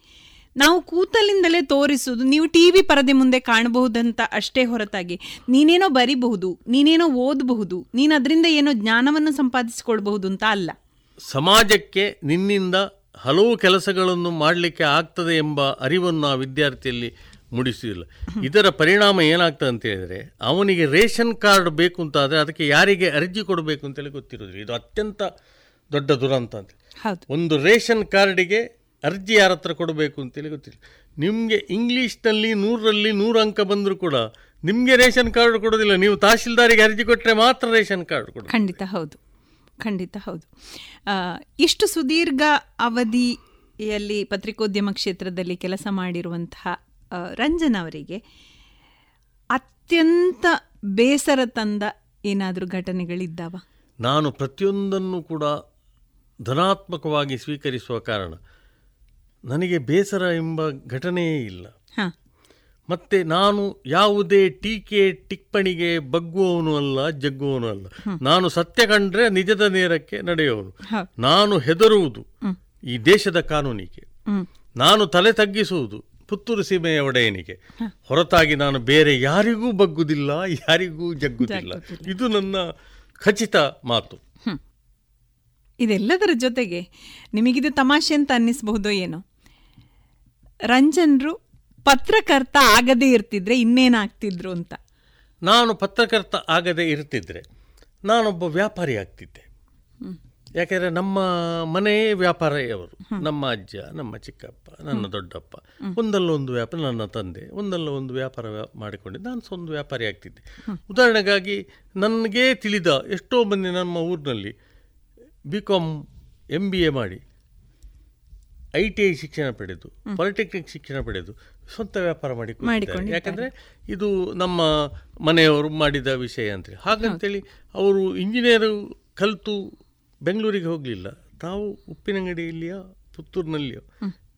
ನಾವು ಕೂತಲಿಂದಲೇ ತೋರಿಸುವುದು ನೀವು ಟಿ ವಿ ಪರದೆ ಮುಂದೆ ಕಾಣಬಹುದಂತ ಅಷ್ಟೇ ಹೊರತಾಗಿ. ನೀನೇನೋ ಬರಿಬಹುದು ನೀನೇನೋ ಓದಬಹುದು ನೀನು ಅದರಿಂದ ಏನೋ ಜ್ಞಾನವನ್ನು ಸಂಪಾದಿಸಿಕೊಳ್ಬಹುದು ಅಂತ ಅಲ್ಲ. ಸಮಾಜಕ್ಕೆ ನಿನ್ನಿಂದ ಹಲವು ಕೆಲಸಗಳನ್ನು ಮಾಡಲಿಕ್ಕೆ ಆಗ್ತದೆ ಎಂಬ ಅರಿವನ್ನು ಆ ವಿದ್ಯಾರ್ಥಿಯಲ್ಲಿ ಮೂಡಿಸಿಲ್ಲ. ಇದರ ಪರಿಣಾಮ ಏನಾಗ್ತದೆ ಅಂತ ಹೇಳಿದರೆ ಅವನಿಗೆ ರೇಷನ್ ಕಾರ್ಡ್ ಬೇಕು ಅಂತ ಆದರೆ ಅದಕ್ಕೆ ಯಾರಿಗೆ ಅರ್ಜಿ ಕೊಡಬೇಕು ಅಂತೇಳಿ ಗೊತ್ತಿರೋದಿಲ್ಲ ಇದು ಅತ್ಯಂತ ದೊಡ್ಡ ದುರಂತ ಅಂತ. ಒಂದು ರೇಷನ್ ಕಾರ್ಡಿಗೆ ಅರ್ಜಿ ಯಾರ ಹತ್ರ ಕೊಡಬೇಕು ಅಂತೇಳಿ ಗೊತ್ತಿಲ್ಲ. ನಿಮಗೆ ಇಂಗ್ಲೀಷ್ನಲ್ಲಿ ನೂರರಲ್ಲಿ ನೂರು ಅಂಕ ಬಂದರೂ ಕೂಡ ನಿಮಗೆ ರೇಷನ್ ಕಾರ್ಡ್ ಕೊಡೋದಿಲ್ಲ. ನೀವು ತಹಶೀಲ್ದಾರಿಗೆ ಅರ್ಜಿ ಕೊಟ್ಟರೆ ಮಾತ್ರ ರೇಷನ್ ಕಾರ್ಡ್ ಕೊಡ ಖಂಡಿತ ಹೌದು. ಖಂಡಿತ ಹೌದು. ಇಷ್ಟು ಸುದೀರ್ಘ ಅವಧಿಯಲ್ಲಿ ಪತ್ರಿಕೋದ್ಯಮ ಕ್ಷೇತ್ರದಲ್ಲಿ ಕೆಲಸ ಮಾಡಿರುವಂತಹ ರಂಜನ್ ಅವರಿಗೆ ಅತ್ಯಂತ ಬೇಸರ ತಂದ ಏನಾದರೂ ಘಟನೆಗಳಿದ್ದಾವ? ನಾನು ಪ್ರತಿಯೊಂದನ್ನು ಕೂಡ ಧನಾತ್ಮಕವಾಗಿ ಸ್ವೀಕರಿಸುವ ಕಾರಣ ನನಗೆ ಬೇಸರ ಎಂಬ ಘಟನೆಯೇ ಇಲ್ಲ. ಮತ್ತೆ ನಾನು ಯಾವುದೇ ಟೀಕೆ ಟಿಪ್ಪಣಿಗೆ ಬಗ್ಗುವವನು ಅಲ್ಲ ಜಗ್ಗುವವನು ಅಲ್ಲ. ನಾನು ಸತ್ಯ ಕಂಡ್ರೆ ನಿಜದ ನೇರಕ್ಕೆ ನಡೆಯುವನು ನಾನು ಹೆದರುವುದು ಈ ದೇಶದ ಕಾನೂನಿಗೆ. ನಾನು ತಲೆ ತಗ್ಗಿಸುವುದು ಪುತ್ತೂರು ಸೀಮೆಯ ಒಡೆಯನಿಗೆ. ಹೊರತಾಗಿ ನಾನು ಬೇರೆ ಯಾರಿಗೂ ಬಗ್ಗುದಿಲ್ಲ ಯಾರಿಗೂ ಜಗ್ಗುದಿಲ್ಲ. ಇದು ನನ್ನ ಖಚಿತ ಮಾತು. ಇದೆಲ್ಲದರ ಜೊತೆಗೆ ನಿಮಗಿದು ತಮಾಷೆ ಅಂತ ಅನ್ನಿಸಬಹುದು ಏನೋ? ರಂಜನ್ರು ಪತ್ರಕರ್ತ ಆಗದೇ ಇರ್ತಿದ್ರೆ ಇನ್ನೇನಾಗ್ತಿದ್ರು ಅಂತ? ನಾನು ಪತ್ರಕರ್ತ ಆಗದೆ ಇರ್ತಿದ್ರೆ ನಾನೊಬ್ಬ ವ್ಯಾಪಾರಿ ಆಗ್ತಿದ್ದೆ. ಯಾಕೆಂದರೆ ನಮ್ಮ ಮನೆಯೇ ವ್ಯಾಪಾರಿಯವರು, ನಮ್ಮ ಅಜ್ಜ, ನಮ್ಮ ಚಿಕ್ಕಪ್ಪ, ನನ್ನ ದೊಡ್ಡಪ್ಪ, ಒಂದಲ್ಲ ಒಂದು ವ್ಯಾಪಾರ, ನನ್ನ ತಂದೆ, ಒಂದಲ್ಲ ಒಂದು ವ್ಯಾಪಾರ ಮಾಡಿಕೊಂಡು ನಾನು ಸ್ವಂತ ವ್ಯಾಪಾರಿ ಆಗ್ತಿದ್ದೆ. ಉದಾಹರಣೆಗಾಗಿ ನನಗೆ ತಿಳಿದ ಎಷ್ಟೋ ಮಂದಿ ನಮ್ಮ ಊರಿನಲ್ಲಿ B com M B A ಮಾಡಿ ಐ ಟಿ ಐ ಶಿಕ್ಷಣ ಪಡೆದು ಪಾಲಿಟೆಕ್ನಿಕ್ ಶಿಕ್ಷಣ ಪಡೆದು ಸ್ವಂತ ವ್ಯಾಪಾರ ಮಾಡಿ. ಯಾಕಂದ್ರೆ ಇದು ನಮ್ಮ ಮನೆಯವರು ಮಾಡಿದ ವಿಷಯ ಅಂತೇಳಿ ಹಾಗಂತೇಳಿ ಅವರು ಇಂಜಿನಿಯರ್ ಕಲಿತು ಬೆಂಗಳೂರಿಗೆ ಹೋಗಲಿಲ್ಲ. ತಾವು ಉಪ್ಪಿನಂಗಡಿಯಲ್ಲಿಯೋ ಪುತ್ತೂರಿನಲ್ಲಿಯೋ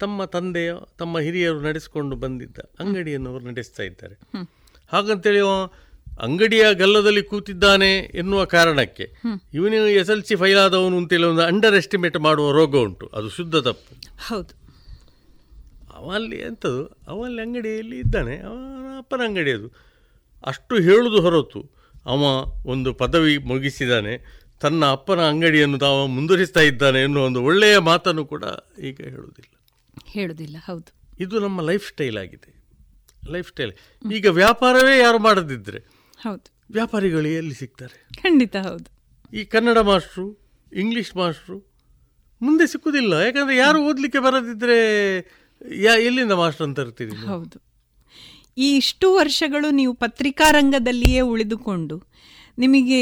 ತಮ್ಮ ತಂದೆಯ ತಮ್ಮ ಹಿರಿಯರು ನಡೆಸಿಕೊಂಡು ಬಂದಿದ್ದ ಅಂಗಡಿಯನ್ನು ಅವರು ನಡೆಸ್ತಾ ಇದ್ದಾರೆ. ಹಾಗಂತೇಳಿ ಅಂಗಡಿಯ ಗಲ್ಲದಲ್ಲಿ ಕೂತಿದ್ದಾನೆ ಎನ್ನುವ ಕಾರಣಕ್ಕೆ ಇವನು ಎಸ್ ಎಲ್ ಸಿ ಫೈಲ್ ಆದವನು ಅಂತೇಳಿ ಒಂದು ಅಂಡರ್ ಎಸ್ಟಿಮೇಟ್ ಮಾಡುವ ರೋಗ ಉಂಟು. ಅದು ಶುದ್ಧ ತಪ್ಪು. ಹೌದು. ಅವಲ್ಲಿ ಎಂಥದ್ದು ಅವಲ್ಲಿ ಅಂಗಡಿಯಲ್ಲಿ ಇದ್ದಾನೆ. ಅವನ ಅಪ್ಪನ ಅಂಗಡಿ ಅದು. ಅಷ್ಟು ಹೇಳುವುದು ಹೊರತು ಅವ ಒಂದು ಪದವಿ ಮುಗಿಸಿದ್ದಾನೆ ತನ್ನ ಅಪ್ಪನ ಅಂಗಡಿಯನ್ನು ತಾವ ಮುಂದುವರಿಸ್ತಾ ಇದ್ದಾನೆ ಎನ್ನುವ ಒಂದು ಒಳ್ಳೆಯ ಮಾತನ್ನು ಕೂಡ ಈಗ ಹೇಳುವುದಿಲ್ಲ ಹೇಳುವುದಿಲ್ಲ ಹೌದು. ಇದು ನಮ್ಮ ಲೈಫ್ ಸ್ಟೈಲ್ ಆಗಿದೆ. ಲೈಫ್ ಸ್ಟೈಲ್ ಈಗ ವ್ಯಾಪಾರವೇ ಯಾರು ಮಾಡದಿದ್ದರೆ ಹೌದು. ವ್ಯಾಪಾರಿಗಳು ಎಲ್ಲಿ ಸಿಗ್ತಾರೆ? ಖಂಡಿತ ಹೌದು. ಈ ಕನ್ನಡ ಮಾಸ್ಟ್ರು ಇಂಗ್ಲಿಷ್ ಮಾಸ್ಟ್ರು ಮುಂದೆ ಸಿಕ್ಕುದಿಲ್ಲ. ಯಾಕಂದರೆ ಯಾರು ಓದಲಿಕ್ಕೆ ಬರದಿದ್ದರೆ ಯಾ ಎಲ್ಲಿಂದ ಮಾಸ್ಟರ್ ಅಂತ ಇರ್ತೀರಿ ಹೌದು. ಈ ಇಷ್ಟು ವರ್ಷಗಳು ನೀವು ಪತ್ರಿಕಾ ರಂಗದಲ್ಲಿಯೇ ಉಳಿದುಕೊಂಡು ನಿಮಗೆ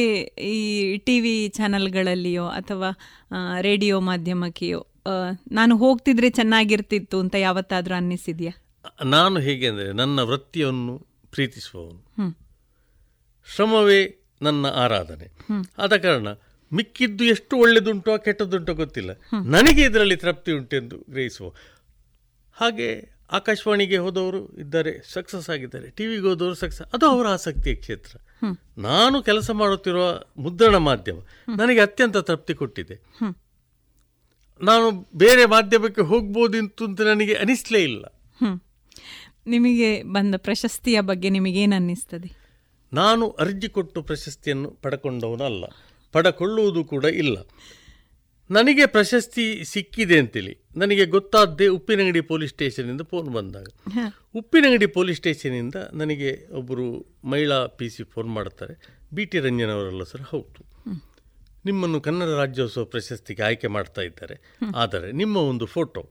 ಈ ಟಿ ವಿ ಚಾನಲ್ಗಳಲ್ಲಿಯೋ ಅಥವಾ ರೇಡಿಯೋ ಮಾಧ್ಯಮಕ್ಕೆಯೋ ನಾನು ಹೋಗ್ತಿದ್ರೆ ಚೆನ್ನಾಗಿರ್ತಿತ್ತು ಅಂತ ಯಾವತ್ತಾದರೂ ಅನ್ನಿಸಿದೆಯಾ? ನಾನು ಹೇಗೆ ಅಂದರೆ ನನ್ನ ವೃತ್ತಿಯನ್ನು ಪ್ರೀತಿಸುವವನು. ಶ್ರಮವೇ ನನ್ನ ಆರಾಧನೆ. ಆದ ಕಾರಣ ಮಿಕ್ಕಿದ್ದು ಎಷ್ಟು ಒಳ್ಳೆದುಂಟೋ ಕೆಟ್ಟದ್ದುಂಟೋ ಗೊತ್ತಿಲ್ಲ. ನನಗೆ ಇದರಲ್ಲಿ ತೃಪ್ತಿ ಉಂಟೆಂದು ಗ್ರಹಿಸುವ. ಹಾಗೆ ಆಕಾಶವಾಣಿಗೆ ಹೋದವರು ಇದ್ದಾರೆ, ಸಕ್ಸಸ್ ಆಗಿದ್ದಾರೆ, ಟಿವಿಗೆ ಹೋದವರು ಸಕ್ಸಸ್, ಅದು ಅವರ ಆಸಕ್ತಿಯ ಕ್ಷೇತ್ರ. ನಾನು ಕೆಲಸ ಮಾಡುತ್ತಿರುವ ಮುದ್ರಣ ಮಾಧ್ಯಮ ನನಗೆ ಅತ್ಯಂತ ತೃಪ್ತಿ ಕೊಟ್ಟಿದೆ. ನಾನು ಬೇರೆ ಮಾಧ್ಯಮಕ್ಕೆ ಹೋಗ್ಬೋದಿತ್ತು ಅಂತ ನನಗೆ ಅನಿಸ್ಲೇ ಇಲ್ಲ. ನಿಮಗೆ ಬಂದ ಪ್ರಶಸ್ತಿಯ ಬಗ್ಗೆ ನಿಮಗೇನು ಅನ್ನಿಸ್ತದೆ ನಾನು ಅರ್ಜಿ ಕೊಟ್ಟು ಪ್ರಶಸ್ತಿಯನ್ನು ಪಡ್ಕೊಂಡವನಲ್ಲ. ಪಡಕೊಳ್ಳುವುದು ಕೂಡ ಇಲ್ಲ. ನನಗೆ ಪ್ರಶಸ್ತಿ ಸಿಕ್ಕಿದೆ ಅಂತೇಳಿ. ನನಗೆ ಗೊತ್ತಾದ್ದೇ ಉಪ್ಪಿನಂಗಡಿ ಪೊಲೀಸ್ ಸ್ಟೇಷನಿಂದ ಫೋನ್ ಬಂದಾಗ. ಉಪ್ಪಿನಂಗಡಿ ಪೊಲೀಸ್ ಸ್ಟೇಷನಿಂದ ನನಗೆ ಒಬ್ಬರು ಮಹಿಳಾ ಪಿ ಸಿ ಫೋನ್ ಮಾಡ್ತಾರೆ. ಬಿ ಟಿ ರಂಜನ್ ಅವರಲ್ಲ ಸರ್ ಹೌದು. ನಿಮ್ಮನ್ನು ಕನ್ನಡ ರಾಜ್ಯೋತ್ಸವ ಪ್ರಶಸ್ತಿಗೆ ಆಯ್ಕೆ ಮಾಡ್ತಾ ಇದ್ದಾರೆ. ಆದರೆ ನಿಮ್ಮ ಒಂದು ಫೋಟೋ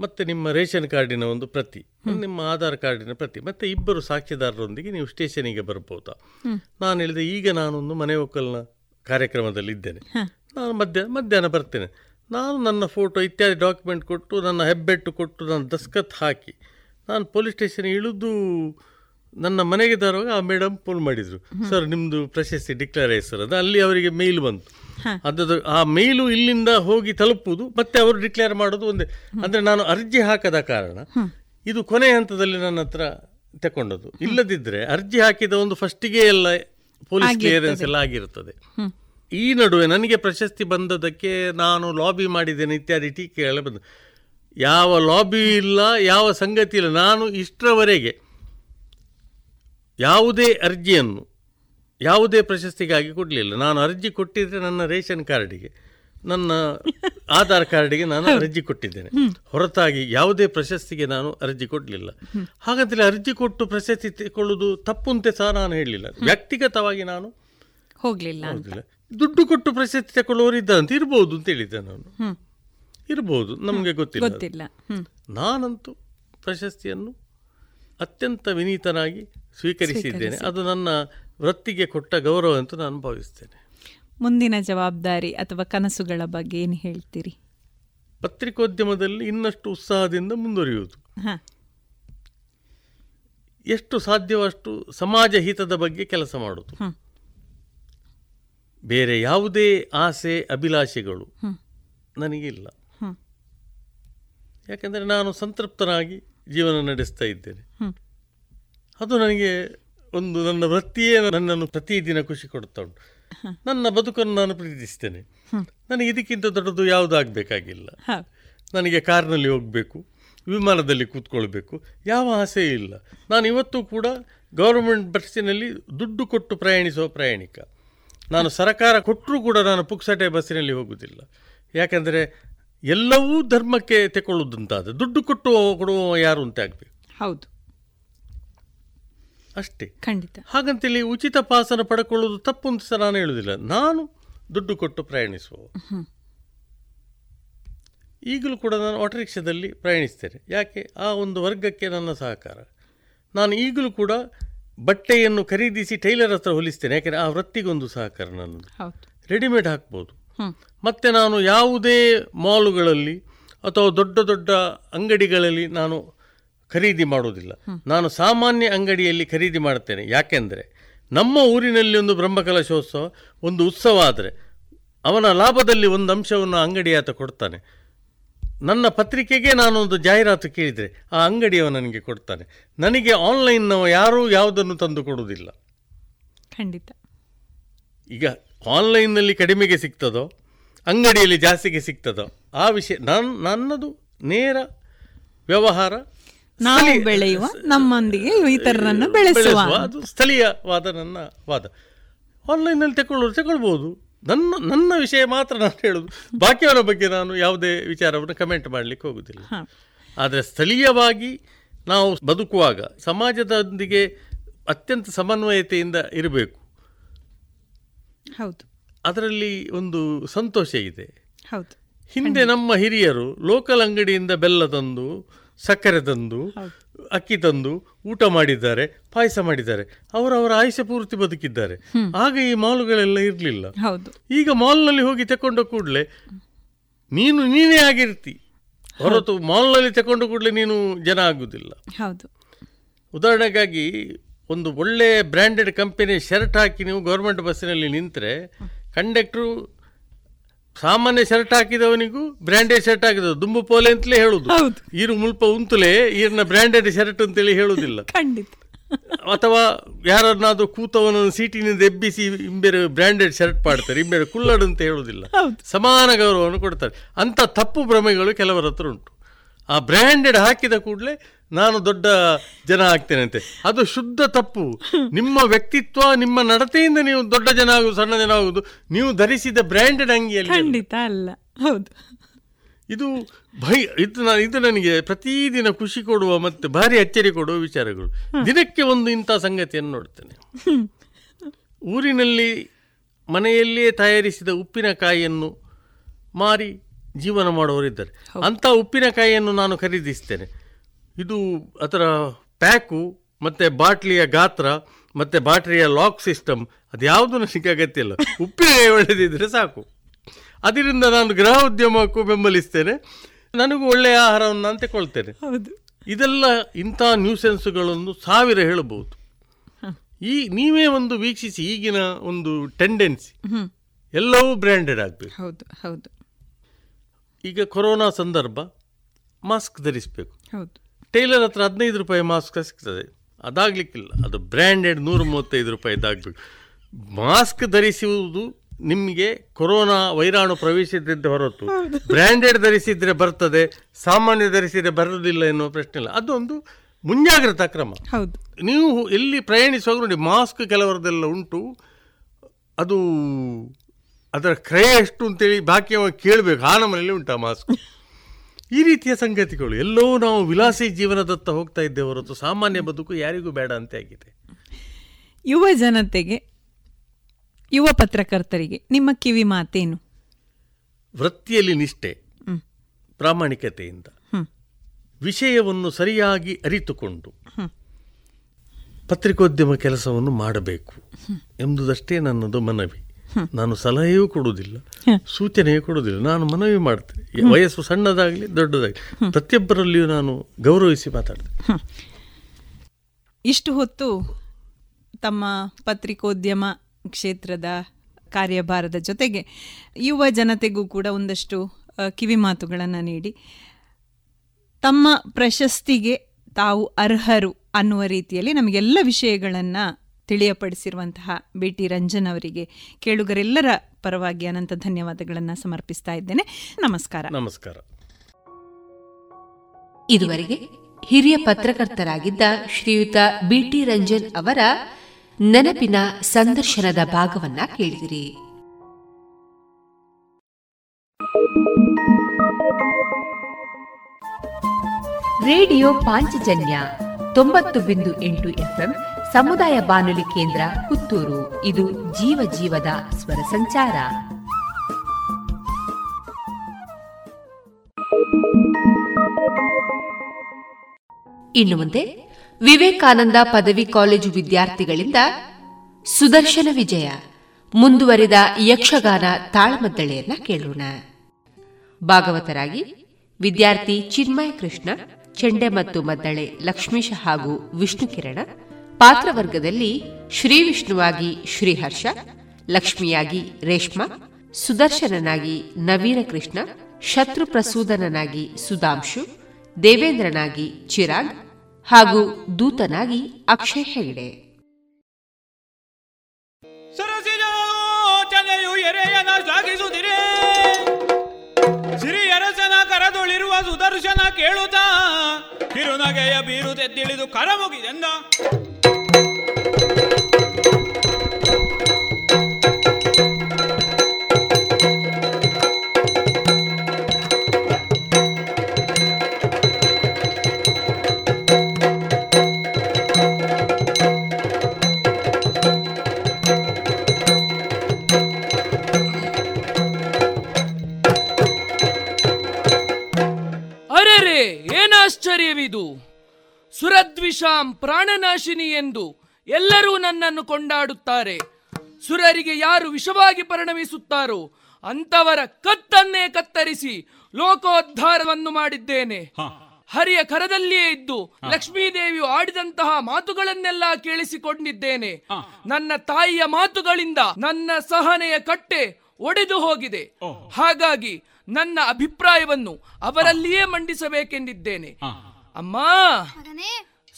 ಮತ್ತು ನಿಮ್ಮ ರೇಷನ್ ಕಾರ್ಡಿನ ಒಂದು ಪ್ರತಿ ನಿಮ್ಮ ಆಧಾರ್ ಕಾರ್ಡಿನ ಪ್ರತಿ ಮತ್ತೆ ಇಬ್ಬರು ಸಾಕ್ಷಿದಾರರೊಂದಿಗೆ ನೀವು ಸ್ಟೇಷನಿಗೆ ಬರ್ಬೋದಾ ನಾನು ಹೇಳಿದೆ ಈಗ ನಾನೊಂದು ಮನೆ ಒಕ್ಕಲಿನ ಕಾರ್ಯಕ್ರಮದಲ್ಲಿ ಇದ್ದೇನೆ. ನಾನು ಮಧ್ಯಾಹ್ನ ಮಧ್ಯಾಹ್ನ ಬರ್ತೇನೆ. ನಾನು ನನ್ನ ಫೋಟೋ ಇತ್ಯಾದಿ ಡಾಕ್ಯುಮೆಂಟ್ ಕೊಟ್ಟು ನನ್ನ ಹೆಬ್ಬೆಟ್ಟು ಕೊಟ್ಟು ನಾನು ದಸ್ಕತ್ ಹಾಕಿ ನಾನು ಪೊಲೀಸ್ ಸ್ಟೇಷನ್ ಇಳಿದು ನನ್ನ ಮನೆಗೆ ತರುವಾಗ ಆ ಮೇಡಮ್ ಫೋನ್ ಮಾಡಿದರು. ಸರ್ ನಿಮ್ಮದು ಪ್ರಶಸ್ತಿ ಡಿಕ್ಲೇರ್ ಆಯ್ತು ಸರ್ ಅದು ಅಲ್ಲಿ ಅವರಿಗೆ ಮೇಲ್ ಬಂತು. ಅದದು ಆ ಮೇಲು ಇಲ್ಲಿಂದ ಹೋಗಿ ತಲುಪುವುದು ಮತ್ತೆ ಅವರು ಡಿಕ್ಲೇರ್ ಮಾಡೋದು ಒಂದೇ. ಅಂದ್ರೆ ನಾನು ಅರ್ಜಿ ಹಾಕದ ಕಾರಣ ಇದು ಕೊನೆ ಹಂತದಲ್ಲಿ ನನ್ನ ಹತ್ರ ತಕೊಂಡದ್ದು. ಇಲ್ಲದಿದ್ದರೆ ಅರ್ಜಿ ಹಾಕಿದ ಒಂದು ಫಸ್ಟಿಗೆ ಎಲ್ಲ ಪೊಲೀಸ್ ಕ್ಲಿಯರೆನ್ಸ್ ಎಲ್ಲ ಆಗಿರುತ್ತದೆ ಈ ನಡುವೆ ನನಗೆ ಪ್ರಶಸ್ತಿ ಬಂದದಕ್ಕೆ ನಾನು ಲಾಬಿ ಮಾಡಿದ್ದೇನೆ ಇತ್ಯಾದಿ ಟೀಕೆಗಳ ಬಂದು. ಯಾವ ಲಾಬಿ ಇಲ್ಲ ಯಾವ ಸಂಗತಿ ಇಲ್ಲ. ನಾನು ಇಷ್ಟರವರೆಗೆ ಯಾವುದೇ ಅರ್ಜಿಯನ್ನು ಯಾವುದೇ ಪ್ರಶಸ್ತಿಗಾಗಿ ಕೊಡಲಿಲ್ಲ. ನಾನು ಅರ್ಜಿ ಕೊಟ್ಟಿದ್ರೆ ನನ್ನ ರೇಷನ್ ಕಾರ್ಡಿಗೆ ನನ್ನ ಆಧಾರ್ ಕಾರ್ಡಿಗೆ ನಾನು ಅರ್ಜಿ ಕೊಟ್ಟಿದ್ದೇನೆ. ಹೊರತಾಗಿ ಯಾವುದೇ ಪ್ರಶಸ್ತಿಗೆ ನಾನು ಅರ್ಜಿ ಕೊಡಲಿಲ್ಲ. ಹಾಗಾದರೆ ಅರ್ಜಿ ಕೊಟ್ಟು ಪ್ರಶಸ್ತಿ ತೆಗೊಳ್ಳೋದು ತಪ್ಪು ಅಂತ ಸಹ ನಾನು ಹೇಳಲಿಲ್ಲ. ವ್ಯಕ್ತಿಗತವಾಗಿ ನಾನು ಹೋಗಲಿಲ್ಲ ದುಡ್ಡು ಕೊಟ್ಟು ಪ್ರಶಸ್ತಿ ತಗೊಳ್ಳೋರು ಇದ್ದಂತ ಇರ್ಬೋದು ಅಂತ ಹೇಳಿದ್ದೆ ನಾನು. ಇರ್ಬೋದು. ನಮಗೆ ಗೊತ್ತಿಲ್ಲ. ನಾನಂತೂ ಪ್ರಶಸ್ತಿಯನ್ನು ಅತ್ಯಂತ ವಿನೀತನಾಗಿ ಸ್ವೀಕರಿಸಿದ್ದೇನೆ. ಅದು ನನ್ನ ವೃತ್ತಿಗೆ ಕೊಟ್ಟ ಗೌರವ ಅಂತ ನಾನು ಭಾವಿಸ್ತೇನೆ. ಮುಂದಿನ ಜವಾಬ್ದಾರಿ ಅಥವಾ ಕನಸುಗಳ ಬಗ್ಗೆ ಏನು ಹೇಳ್ತೀರಿ? ಪತ್ರಿಕೋದ್ಯಮದಲ್ಲಿ ಇನ್ನಷ್ಟು ಉತ್ಸಾಹದಿಂದ ಮುಂದುವರಿಯುವುದು. ಎಷ್ಟು ಸಾಧ್ಯವಷ್ಟು ಸಮಾಜ ಹಿತದ ಬಗ್ಗೆ ಕೆಲಸ ಮಾಡುವುದು. ಬೇರೆ ಯಾವುದೇ ಆಸೆ ಅಭಿಲಾಷೆಗಳು. ನನಗಿಲ್ಲ. ಯಾಕೆಂದರೆ ನಾನು ಸಂತೃಪ್ತನಾಗಿ ಜೀವನ ನಡೆಸ್ತಾ ಇದ್ದೇನೆ. ಅದು ನನಗೆ ಒಂದು ನನ್ನ ವೃತ್ತಿಯೇ ನನ್ನನ್ನು ಪ್ರತಿದಿನ ಖುಷಿ ಕೊಡ್ತಾ ಉಂಟು. ನನ್ನ ಬದುಕನ್ನು ನಾನು ಪ್ರೀತಿಸ್ತೇನೆ. ನನಗೆ ಇದಕ್ಕಿಂತ ದೊಡ್ಡದು ಯಾವುದಾಗಬೇಕಾಗಿಲ್ಲ. ನನಗೆ ಕಾರ್ನಲ್ಲಿ ಹೋಗಬೇಕು ವಿಮಾನದಲ್ಲಿ ಕೂತ್ಕೊಳ್ಬೇಕು ಯಾವ ಆಸೆ ಇಲ್ಲ. ನಾನು ಇವತ್ತು ಕೂಡ ಗೌರ್ಮೆಂಟ್ ಬಸ್ಸಿನಲ್ಲಿ ದುಡ್ಡು ಕೊಟ್ಟು ಪ್ರಯಾಣಿಸುವ ಪ್ರಯಾಣಿಕ. ನಾನು ಸರಕಾರ ಕೊಟ್ಟರೂ ಕೂಡ ನಾನು ಪುಕ್ಸಟೆ ಬಸ್ಸಿನಲ್ಲಿ ಹೋಗುವುದಿಲ್ಲ ಯಾಕೆಂದರೆ ಎಲ್ಲವೂ ಧರ್ಮಕ್ಕೆ ತೆಕೊಳ್ಳುವುದಂತಾದ ದುಡ್ಡು ಕೊಟ್ಟು ಕೊಡುವ ಯಾರು ಅಂತ ಆಗಬೇಕು ಹೌದು. ಅಷ್ಟೇ. ಖಂಡಿತ. ಹಾಗಂತೇಳಿ ಉಚಿತ ಪಾಸನ ಪಡ್ಕೊಳ್ಳೋದು ತಪ್ಪು ಅಂತ ಸಹ ನಾನು ಹೇಳುವುದಿಲ್ಲ. ನಾನು ದುಡ್ಡು ಕೊಟ್ಟು ಪ್ರಯಾಣಿಸುವ. ಈಗಲೂ ಕೂಡ ನಾನು ಆಟೋ ರಿಕ್ಷಾದಲ್ಲಿ ಪ್ರಯಾಣಿಸ್ತೇನೆ. ಯಾಕೆ? ಆ ಒಂದು ವರ್ಗಕ್ಕೆ ನನ್ನ ಸಹಕಾರ. ನಾನು ಈಗಲೂ ಕೂಡ ಬಟ್ಟೆಯನ್ನು ಖರೀದಿಸಿ ಟೈಲರ್ ಹತ್ರ ಹೊಲಿಸ್ತೇನೆ. ಯಾಕೆಂದರೆ ಆ ವೃತ್ತಿಗೊಂದು ಸಹಕಾರ ನನ್ನದು. ರೆಡಿಮೇಡ್ ಹಾಕ್ಬೋದು. ಮತ್ತು ನಾನು ಯಾವುದೇ ಮಾಲುಗಳಲ್ಲಿ ಅಥವಾ ದೊಡ್ಡ ದೊಡ್ಡ ಅಂಗಡಿಗಳಲ್ಲಿ ನಾನು ಖರೀದಿ ಮಾಡೋದಿಲ್ಲ. ನಾನು ಸಾಮಾನ್ಯ ಅಂಗಡಿಯಲ್ಲಿ ಖರೀದಿ ಮಾಡ್ತೇನೆ ಯಾಕೆಂದರೆ ನಮ್ಮ ಊರಿನಲ್ಲಿ ಒಂದು ಬ್ರಹ್ಮಕಲಶೋತ್ಸವ ಒಂದು ಉತ್ಸವ ಆದರೆ ಅವನ ಲಾಭದಲ್ಲಿ ಒಂದು ಅಂಶವನ್ನು ಅಂಗಡಿ ಆತ ಕೊಡ್ತಾನೆ. ನನ್ನ ಪತ್ರಿಕೆಗೆ ನಾನೊಂದು ಜಾಹೀರಾತು ಕೇಳಿದರೆ ಆ ಅಂಗಡಿಯವ ನನಗೆ ಕೊಡ್ತಾನೆ. ನನಗೆ ಆನ್ಲೈನ್ನವ ಯಾರೂ ಯಾವುದನ್ನು ತಂದು ಕೊಡುವುದಿಲ್ಲ. ಖಂಡಿತ. ಈಗ ಆನ್ಲೈನ್ನಲ್ಲಿ ಕಡಿಮೆಗೆ ಸಿಗ್ತದೋ ಅಂಗಡಿಯಲ್ಲಿ ಜಾಸ್ತಿಗೆ ಸಿಗ್ತದೋ ಆ ವಿಷಯ ನನ್ನ ನನ್ನದು ನೇರ ವ್ಯವಹಾರ. ನಾವು ಬೆಳೆಯುವ ನಮ್ಮೊಂದಿಗೆ ಇತರರನ್ನು ಬೆಳೆಸುವ. ಅದು ಸ್ಥಳೀಯವಾದ ನನ್ನ ವಾದ. ಆನ್ಲೈನಲ್ಲಿ ತಗೊಳ್ಳೋರು ತಗೊಳ್ಬೋದು ನನ್ನ ನನ್ನ ವಿಷಯ ಮಾತ್ರ ನಾನು ಹೇಳೋದು. ಬಾಕಿಯವರ ಬಗ್ಗೆ ನಾನು ಯಾವುದೇ ವಿಚಾರವನ್ನು ಕಮೆಂಟ್ ಮಾಡಲಿಕ್ಕೆ ಹೋಗುದಿಲ್ಲ. ಆದರೆ ಸ್ಥಳೀಯವಾಗಿ ನಾವು ಬದುಕುವಾಗ ಸಮಾಜದೊಂದಿಗೆ ಅತ್ಯಂತ ಸಮನ್ವಯತೆಯಿಂದ ಇರಬೇಕು. ಹೌದು. ಅದರಲ್ಲಿ ಒಂದು ಸಂತೋಷ ಇದೆ. ಹೌದು. ಹಿಂದೆ ನಮ್ಮ ಹಿರಿಯರು ಲೋಕಲ್ ಅಂಗಡಿಯಿಂದ ಬೆಲ್ಲ ತಂದು ಸಕ್ಕರೆ ತಂದು ಅಕ್ಕಿ ತಂದು ಊಟ ಮಾಡಿದ್ದಾರೆ ಪಾಯಸ ಮಾಡಿದ್ದಾರೆ. ಅವರವರ ಆಯುಷ್ಯ ಪೂರ್ತಿ ಬದುಕಿದ್ದಾರೆ. ಆಗ ಈ ಮಾಲುಗಳೆಲ್ಲ ಇರಲಿಲ್ಲ. ಈಗ ಮಾಲ್ನಲ್ಲಿ ಹೋಗಿ ತಕೊಂಡ ಕೂಡಲೇ ನೀನು ನೀನೇ ಆಗಿರ್ತಿ. ಹೊರತು ಮಾಲ್ನಲ್ಲಿ ತಕೊಂಡ ಕೂಡಲೇ ನೀನು ಜನ ಆಗುವುದಿಲ್ಲ ಹೌದು. ಉದಾಹರಣೆಗಾಗಿ ಒಂದು ಒಳ್ಳೆ ಬ್ರ್ಯಾಂಡೆಡ್ ಕಂಪನಿ ಶರ್ಟ್ ಹಾಕಿ ನೀವು ಗೌರ್ಮೆಂಟ್ ಬಸ್ಸಿನಲ್ಲಿ ನಿಂತರೆ ಕಂಡಕ್ಟ್ರು ಸಾಮಾನ್ಯ ಶರ್ಟ್ ಹಾಕಿದವನಿಗೂ ಬ್ರ್ಯಾಂಡೆಡ್ ಶರ್ಟ್ ಹಾಕಿದವ. ದುಂಬು ಪೋಲೆ ಅಂತಲೇ ಹೇಳುದು. ಈರು ಮುಲ್ಪ ಉಂತುಲೆ ಈರ್ನ ಬ್ರ್ಯಾಂಡೆಡ್ ಶರ್ಟ್ ಅಂತೇಳಿ ಹೇಳುದಿಲ್ಲ. ಖಂಡಿತ. ಅಥವಾ ಯಾರನ್ನಾದ್ರೂ ಕೂತವನನ್ನು ಸೀಟಿನಿಂದ ಎಬ್ಬಿಸಿ ಇಂಬೇರೆ ಬ್ರ್ಯಾಂಡೆಡ್ ಶರ್ಟ್ ಮಾಡ್ತಾರೆ ಇಂಬೇರೆ ಕುಲ್ಲಡ್ ಅಂತ ಹೇಳುದಿಲ್ಲ. ಸಮಾನ ಗೌರವವನ್ನು ಕೊಡ್ತಾರೆ. ಅಂತ ತಪ್ಪು ಭ್ರಮೆಗಳು ಕೆಲವರ ಹತ್ರ ಉಂಟು. ಆ ಬ್ರ್ಯಾಂಡೆಡ್ ಹಾಕಿದ ಕೂಡಲೇ ನಾನು ದೊಡ್ಡ ಜನ ಆಗ್ತೇನೆ ಅಂತೆ ಅದು ಶುದ್ಧ ತಪ್ಪು. ನಿಮ್ಮ ವ್ಯಕ್ತಿತ್ವ ನಿಮ್ಮ ನಡತೆಯಿಂದ ನೀವು ದೊಡ್ಡ ಜನ ಆಗುವುದು ಸಣ್ಣ ಜನ ಆಗುವುದು ನೀವು ಧರಿಸಿದ ಬ್ರ್ಯಾಂಡೆಡ್ ಅಂಗಿಯಲ್ಲಿ ಖಂಡಿತ ಅಲ್ಲ. ಹೌದು. ಇದು ಭಯ ಇದು ನಾನು ಇದು ನನಗೆ ಪ್ರತಿದಿನ ಖುಷಿ ಕೊಡುವ ಮತ್ತೆ ಭಾರಿ ಅಚ್ಚರಿ ಕೊಡುವ ವಿಚಾರಗಳು. ದಿನಕ್ಕೆ ಒಂದು ಇಂಥ ಸಂಗತಿಯನ್ನು ನೋಡ್ತೇನೆ. ಊರಿನಲ್ಲಿ ಮನೆಯಲ್ಲಿಯೇ ತಯಾರಿಸಿದ ಉಪ್ಪಿನಕಾಯಿಯನ್ನು ಮಾರಿ ಜೀವನ ಮಾಡುವವರಿದ್ದಾರೆ ಅಂಥ ಉಪ್ಪಿನಕಾಯಿಯನ್ನು ನಾನು ಖರೀದಿಸ್ತೇನೆ. ಇದು ಅದರ ಪ್ಯಾಕು ಮತ್ತು ಬಾಟ್ಲಿಯ ಗಾತ್ರ ಮತ್ತು ಬಾಟ್ಲಿಯ ಲಾಕ್ ಸಿಸ್ಟಮ್ ಅದು ಯಾವುದೂ ನನಗೆ ಅಗತ್ಯ ಇಲ್ಲ. ಉಪ್ಪಿನಕಾಯಿ ಒಳ್ಳೆದಿದ್ರೆ ಸಾಕು. ಅದರಿಂದ ನಾನು ಗೃಹ ಉದ್ಯಮಕ್ಕೂ ಬೆಂಬಲಿಸ್ತೇನೆ. ನನಗೂ ಒಳ್ಳೆಯ ಆಹಾರವನ್ನು ನಾನು ತಗೊಳ್ತೇನೆ ಹೌದು. ಇದೆಲ್ಲ ಇಂಥ ನ್ಯೂಸೆನ್ಸ್ಗಳನ್ನು ಸಾವಿರ ಹೇಳಬಹುದು. ಈ ನೀವೇ ಒಂದು ವೀಕ್ಷಿಸಿ ಈಗಿನ ಒಂದು ಟೆಂಡೆನ್ಸಿ ಎಲ್ಲವೂ ಬ್ರ್ಯಾಂಡೆಡ್ ಆಗಬೇಕು. ಹೌದು ಹೌದು. ಈಗ ಕೊರೋನಾ ಸಂದರ್ಭ ಮಾಸ್ಕ್ ಧರಿಸಬೇಕು. ಹೌದು. ಟೈಲರ್ ಹತ್ರ ಹದಿನೈದು ರೂಪಾಯಿ ಮಾಸ್ಕ್ ಸಿಗ್ತದೆ. ಅದಾಗ್ಲಿಕ್ಕಿಲ್ಲ. ಅದು ಬ್ರ್ಯಾಂಡೆಡ್ ನೂರ ಮೂವತ್ತೈದು ರೂಪಾಯಿದಾಗಬೇಕು ಮಾಸ್ಕ್ ಧರಿಸುವುದು ನಿಮಗೆ ಕೊರೋನಾ ವೈರಾಣು ಪ್ರವೇಶಿಸಿದ್ದ ಹೊರತು ಬ್ರ್ಯಾಂಡೆಡ್ ಧರಿಸಿದ್ರೆ ಬರ್ತದೆ ಸಾಮಾನ್ಯ ಧರಿಸಿದ್ರೆ ಬರೋದಿಲ್ಲ ಎನ್ನುವ ಪ್ರಶ್ನೆ ಇಲ್ಲ. ಅದೊಂದು ಮುಂಜಾಗ್ರತಾ ಕ್ರಮ. ಹೌದು. ನೀವು ಎಲ್ಲಿ ಪ್ರಯಾಣಿಸುವಾಗ ನೋಡಿ ಮಾಸ್ಕ್ ಕೆಲವರದೆಲ್ಲ ಉಂಟು. ಅದು ಅದರ ಕ್ರಯ ಎಷ್ಟು ಅಂತೇಳಿ ಬಾಕಿ ಅವ ಕೇಳಬೇಕು. ಆ ನಮ್ಮನೇಲಿ ಉಂಟಾ ಮಾಸ್ಕ್. ಈ ರೀತಿಯ ಸಂಗತಿಗಳು. ಎಲ್ಲೋ ನಾವು ವಿಲಾಸಿ ಜೀವನದತ್ತ ಹೋಗ್ತಾ ಇದ್ದೇವೆ ಹೊರತು ಸಾಮಾನ್ಯ ಬದುಕು ಯಾರಿಗೂ ಬೇಡ ಅಂತ ಆಗಿದೆ. ಯುವ ಜನತೆಗೆ ಯುವ ಪತ್ರಕರ್ತರಿಗೆ ನಿಮ್ಮ ಕಿವಿ ಮಾತೇನು? ವೃತ್ತಿಯಲ್ಲಿ ನಿಷ್ಠೆ ಪ್ರಾಮಾಣಿಕತೆಯಿಂದ. ವಿಷಯವನ್ನು ಸರಿಯಾಗಿ ಅರಿತುಕೊಂಡು. ಪತ್ರಿಕೋದ್ಯಮ ಕೆಲಸವನ್ನು ಮಾಡಬೇಕು ಎಂಬುದಷ್ಟೇ ನನ್ನದು ಮನವಿ. ನಾನು ಸಲಹೆಯೂ ಕೊಡುವುದಿಲ್ಲ ಸೂಚನೆಯೂ ಕೊಡುವುದಿಲ್ಲ. ನಾನು ಮನವಿ ಮಾಡ್ತೇನೆ. ವಯಸ್ಸು ಸಣ್ಣದಾಗಲಿ ದೊಡ್ಡದಾಗಲಿ ಪ್ರತಿಯೊಬ್ಬರಲ್ಲಿಯೂ ನಾನು ಗೌರವಿಸಿ ಮಾತಾಡ್ತೇನೆ. ಇಷ್ಟು ಹೊತ್ತು ತಮ್ಮ ಪತ್ರಿಕೋದ್ಯಮ ಕ್ಷೇತ್ರದ ಕಾರ್ಯಭಾರದ ಜೊತೆಗೆ ಯುವ ಜನತೆಗೂ ಕೂಡ ಒಂದಷ್ಟು ಕಿವಿ ಮಾತುಗಳನ್ನು ನೀಡಿ. ತಮ್ಮ ಪ್ರಶಸ್ತಿಗೆ ತಾವು ಅರ್ಹರು ಅನ್ನುವ ರೀತಿಯಲ್ಲಿ ನಮಗೆಲ್ಲ ವಿಷಯಗಳನ್ನು ತಿಳಿಯಪಡಿಸಿರುವಂತಹ ಬಿ ಟಿ ರಂಜನ್ ಅವರಿಗೆ ಕೇಳುಗರೆಲ್ಲರ ಪರವಾಗಿ ಅನಂತ ಧನ್ಯವಾದಗಳನ್ನು ಸಮರ್ಪಿಸ್ತಾ ಇದ್ದೇನೆ. ನಮಸ್ಕಾರ. ನಮಸ್ಕಾರ. ಇದುವರೆಗೆ ಹಿರಿಯ ಪತ್ರಕರ್ತರಾಗಿದ್ದ ಶ್ರೀಯುತ ಬಿ ಟಿ ರಂಜನ್ ಅವರ ನೆನಪಿನ ಸಂದರ್ಶನದ ಭಾಗವನ್ನ ಕೇಳಿದಿರಿ. ರೇಡಿಯೋ ಪಾಂಚಜನ್ಯ ತೊಂಬತ್ತು ಬಿಂದು ಎಂಟು ಎಫ್ಎಂ ಸಮುದಾಯ ಬಾನುಲಿ ಕೇಂದ್ರ ಪುತ್ತೂರು. ಇದು ಜೀವ ಜೀವದ ಸ್ವರ ಸಂಚಾರ. ಇನ್ನು ಮುಂದೆ ವಿವೇಕಾನಂದ ಪದವಿ ಕಾಲೇಜು ವಿದ್ಯಾರ್ಥಿಗಳಿಂದ ಸುದರ್ಶನ ವಿಜಯ. ಮುಂದುವರಿದ ಯಕ್ಷಗಾನ ತಾಳಮದ್ದಳೆಯನ್ನ ಕೇಳೋಣ. ಭಾಗವತರಾಗಿ ವಿದ್ಯಾರ್ಥಿ ಚಿನ್ಮಯ ಕೃಷ್ಣ, ಚೆಂಡೆ ಮತ್ತು ಮದ್ದಳೆ ಲಕ್ಷ್ಮೀಶ ಹಾಗೂ ವಿಷ್ಣು ಕಿರಣ ಪಾತ್ರವರ್ಗದಲ್ಲಿ ಶ್ರೀ ವಿಷ್ಣುವಾಗಿ ಶ್ರೀಹರ್ಷ, ಲಕ್ಷ್ಮಿಯಾಗಿ ರೇಷ್ಮಾ, ಸುದರ್ಶನನಾಗಿ ನವೀನ ಕೃಷ್ಣ ಶತ್ರು ಪ್ರಸೂದನನಾಗಿ ಸುಧಾಂಶು, ದೇವೇಂದ್ರನಾಗಿ ಚಿರಾಗ್ ಹಾಗೂ ದೂತನಾಗಿ ಅಕ್ಷಯ್ ಹೆಗಡೆ. ಎರೆಯನ ಶ್ಲಾಘಿಸುತ್ತಿರೇ ಸಿರಿ ಅರಸನ ಕರದೊಳಿರುವ ಸುದರ್ಶನ ಕೇಳುತ್ತಾ, ಕಿರುನಗೆಯ अरे रे येन आश्चर्य विदू ಸುರದ್ವಿಷಾಂ ಪ್ರಾಣನಾಶಿನಿ ಎಂದು ಎಲ್ಲರೂ ನನ್ನನ್ನು ಕೊಂಡಾಡುತ್ತಾರೆ. ಸುರರಿಗೆ ಯಾರು ವಿಷವಾಗಿ ಪರಿಣಮಿಸುತ್ತಾರೋ ಅಂತವರ ಕತ್ತನ್ನೇ ಕತ್ತರಿಸಿ ಲೋಕೋದ್ಧಾರವನ್ನು ಮಾಡಿದ್ದೇನೆ. ಹರಿಯ ಕರದಲ್ಲಿಯೇ ಇದ್ದು ಲಕ್ಷ್ಮೀದೇವಿಯು ಆಡಿದಂತಹ ಮಾತುಗಳನ್ನೆಲ್ಲ ಕೇಳಿಸಿಕೊಂಡಿದ್ದೇನೆ. ನನ್ನ ತಾಯಿಯ ಮಾತುಗಳಿಂದ ನನ್ನ ಸಹನೆಯ ಕಟ್ಟೆ ಒಡೆದು ಹೋಗಿದೆ. ಹಾಗಾಗಿ ನನ್ನ ಅಭಿಪ್ರಾಯವನ್ನು ಅವರಲ್ಲಿಯೇ ಮಂಡಿಸಬೇಕೆಂದಿದ್ದೇನೆ. ಅಮ್ಮ!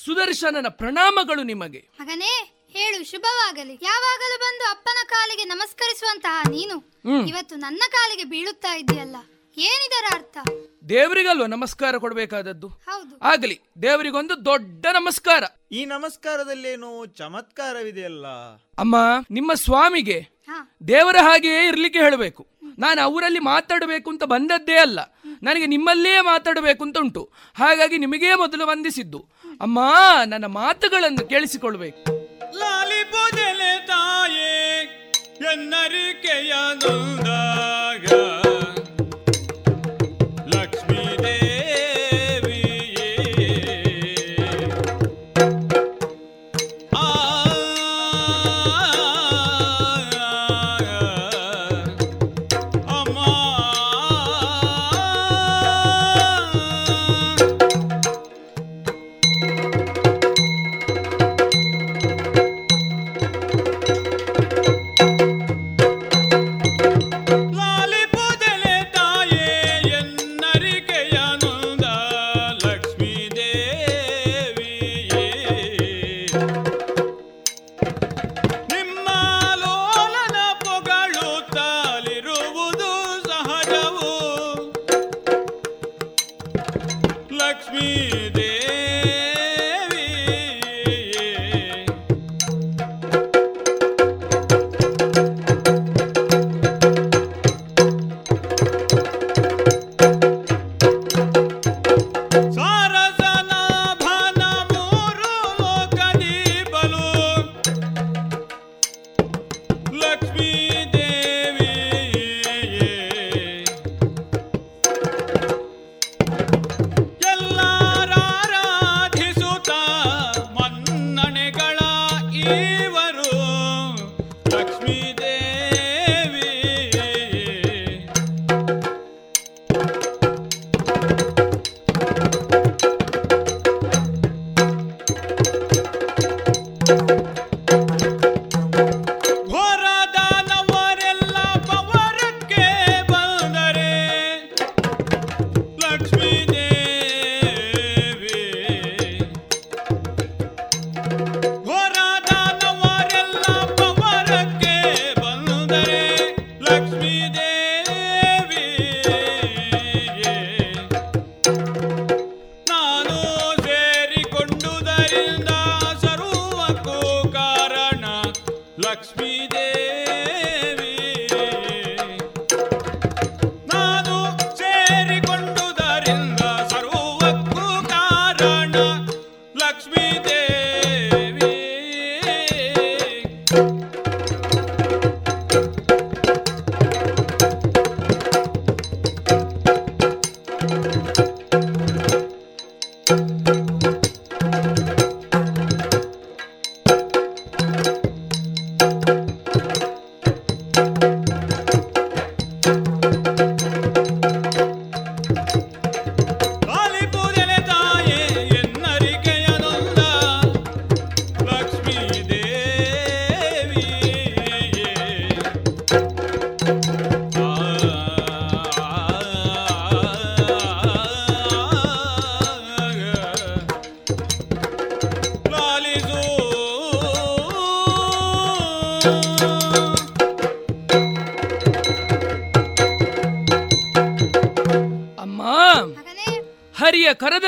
ಸುದರ್ಶನನ ಪ್ರಣಾಮಗಳು ನಿಮಗೆ. ಮಗನೇ ಹೇಳು ಶುಭವಾಗಲಿ. ಯಾವಾಗಲೂ ಬಂದು ಅಪ್ಪನ ಕಾಲಿಗೆ ನಮಸ್ಕರಿಸುವಂತಹ ನೀನು. ಇವತ್ತು ನನ್ನ ಕಾಲಿಗೆ ಬೀಳುತ್ತಾ ಇದೆಯಲ್ಲ? ಏನಿದರ ಅರ್ಥ? ದೇವರಿಗಲ್ವ ನಮಸ್ಕಾರ ಕೊಡಬೇಕಾದದ್ದು? ಆಗಲಿ ದೇವರಿಗೊಂದು ದೊಡ್ಡ ನಮಸ್ಕಾರ. ಈ ನಮಸ್ಕಾರದಲ್ಲೇನು ಚಮತ್ಕಾರವಿದೆಯಲ್ಲ? ಅಮ್ಮ ನಿಮ್ಮ ಸ್ವಾಮಿಗೆ ದೇವರ ಹಾಗೆಯೇ ಇರ್ಲಿಕ್ಕೆ ಹೇಳಬೇಕು. ನಾನು ಅವರಲ್ಲಿ ಮಾತಾಡಬೇಕು ಅಂತ ಬಂದದ್ದೇ ಅಲ್ಲ. ನನಗೆ ನಿಮ್ಮಲ್ಲೇ ಮಾತಾಡಬೇಕು ಅಂತ ಉಂಟು ಹಾಗಾಗಿ ನಿಮಗೇ ಮೊದಲು ವಂದಿಸಿದ್ದು. ಅಮ್ಮ, ನನ್ನ ಮಾತುಗಳನ್ನು ಕೇಳಿಸಿಕೊಳ್ಬೇಕು ತಾಯೇ, ಎನ್ನರಿಕೆಯ ಕಾಲಿಪೂಜನೆ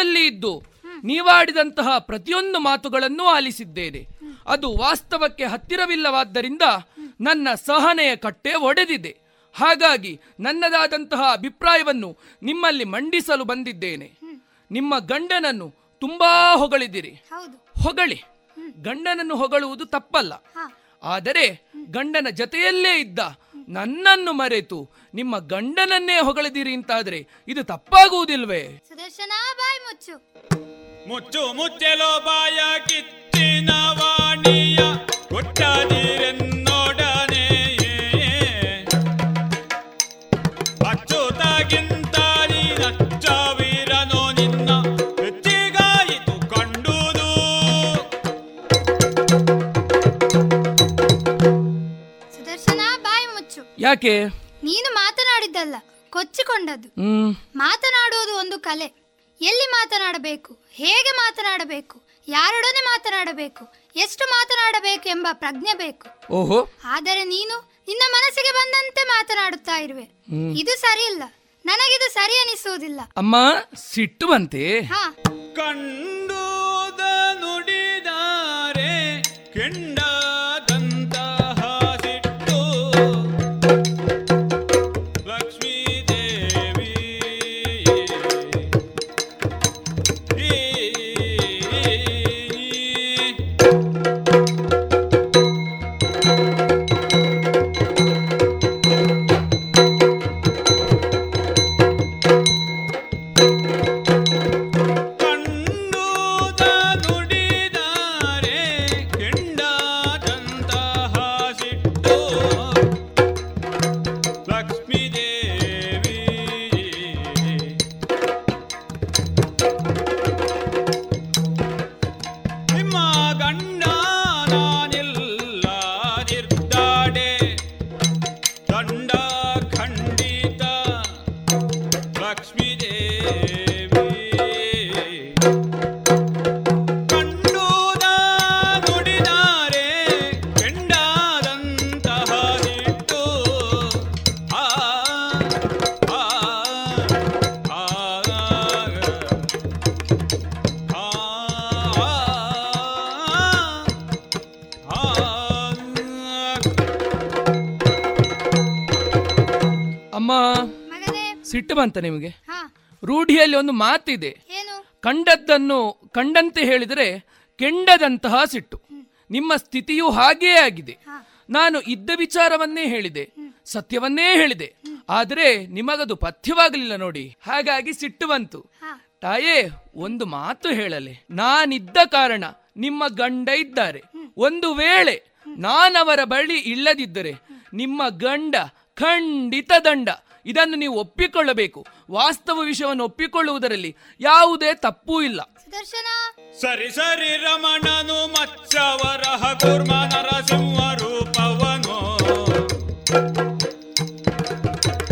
ಕರದಲ್ಲಿ ಇದ್ದು ನೀವಾಡಿದಂತಹ ಪ್ರತಿಯೊಂದು ಮಾತುಗಳನ್ನು ಆಲಿಸಿದ್ದೇನೆ. ಅದು ವಾಸ್ತವಕ್ಕೆ ಹತ್ತಿರವಿಲ್ಲವಾದ್ದರಿಂದ ನನ್ನ ಸಹನೆಯ ಕಟ್ಟೆ ಒಡೆದಿದೆ. ಹಾಗಾಗಿ ನನ್ನದಾದಂತಹ ಅಭಿಪ್ರಾಯವನ್ನು ನಿಮ್ಮಲ್ಲಿ ಮಂಡಿಸಲು ಬಂದಿದ್ದೇನೆ. ನಿಮ್ಮ ಗಂಡನನ್ನು ತುಂಬಾ ಹೊಗಳಿದಿರಿ. ಹೊಗಳಿ. ಗಂಡನನ್ನು ಹೊಗಳುವುದು ತಪ್ಪಲ್ಲ. ಆದರೆ ಗಂಡನ ಜತೆಯಲ್ಲೇ ಇದ್ದ ನನ್ನನ್ನು ಮರೆತು ನಿಮ್ಮ ಗಂಡನನ್ನೇ ಹೊಗಳಿದಿರಿ ಅಂತಾದ್ರೆ ಇದು ತಪ್ಪಾಗುವುದಿಲ್ವೇ? ಸುದರ್ಶನ ಬಾಯ್ ಮುಚ್ಚು. ಮುಚ್ಚು ಮುಚ್ಚಲೋ ಬಾಯ ಕಿತ್ತಿನ ವಾಣಿಯ ಕೊಟ್ಟ ಅಚ್ಚುತಾಗಿಂತ ಯಾಕೆ? ನೀನು ಮಾತನಾಡಿದ್ದಲ್ಲ ಕೊಚ್ಚಿಕೊಂಡದ್ದು. ಹ್ಮ್. ಮಾತನಾಡುವುದು ಒಂದು ಕಲೆ. ಎಲ್ಲಿ ಮಾತನಾಡಬೇಕು ಹೇಗೆ ಮಾತನಾಡಬೇಕು ಯಾರೊಡನೆ ಮಾತನಾಡಬೇಕು ಎಷ್ಟು ಮಾತನಾಡಬೇಕು ಎಂಬ ಪ್ರಜ್ಞೆ ಬೇಕು. ಓಹೋ. ಆದರೆ ನೀನು ನಿನ್ನ ಮನಸ್ಸಿಗೆ ಬಂದಂತೆ ಮಾತನಾಡುತ್ತಾ ಇರುವೆ. ಇದು ಸರಿಯಿಲ್ಲ. ನನಗಿದು ಸರಿ ಅನಿಸುವುದಿಲ್ಲ. ಅಮ್ಮ ಸಿಟ್ಟು ಬಂತೆ. ಹಾ. ಕಂಡೋದ ನುಡಿದಾರೆ ಬಂತ ನಿಮಗೆ? ರೂಢಿಯಲ್ಲಿ ಒಂದು ಮಾತಿದೆ. ಕಂಡದ್ದನ್ನು ಕಂಡಂತೆ ಹೇಳಿದರೆ ಕೆಂಡದಂತಹ ಸಿಟ್ಟು. ನಿಮ್ಮ ಸ್ಥಿತಿಯು ಹಾಗೇ ಆಗಿದೆ. ನಾನು ಇದ್ದ ವಿಚಾರವನ್ನೇ ಹೇಳಿದೆ. ಸತ್ಯವನ್ನೇ ಹೇಳಿದೆ. ಆದರೆ ನಿಮಗದು ಪಥ್ಯವಾಗಲಿಲ್ಲ ನೋಡಿ. ಹಾಗಾಗಿ ಸಿಟ್ಟು ಬಂತು. ತಾಯೇ ಒಂದು ಮಾತು ಹೇಳಲೆ. ನಾನಿದ್ದ ಕಾರಣ ನಿಮ್ಮ ಗಂಡ ಇದ್ದಾರೆ. ಒಂದು ವೇಳೆ ನಾನವರ ಬಳಿ ಇಲ್ಲದಿದ್ದರೆ ನಿಮ್ಮ ಗಂಡ ಖಂಡಿತ ದಂಡ. ಇದನ್ನು ನೀವು ಒಪ್ಪಿಕೊಳ್ಳಬೇಕು. ವಾಸ್ತವ ವಿಷಯವನ್ನು ಒಪ್ಪಿಕೊಳ್ಳುವುದರಲ್ಲಿ ಯಾವುದೇ ತಪ್ಪೂ ಇಲ್ಲ. ಸುದರ್ಶನ. ಸರಿ ಸರಿ ರಮಣನು ಮಚ್ಚವರ ನರಸಿಂಹ ರೂಪವನು.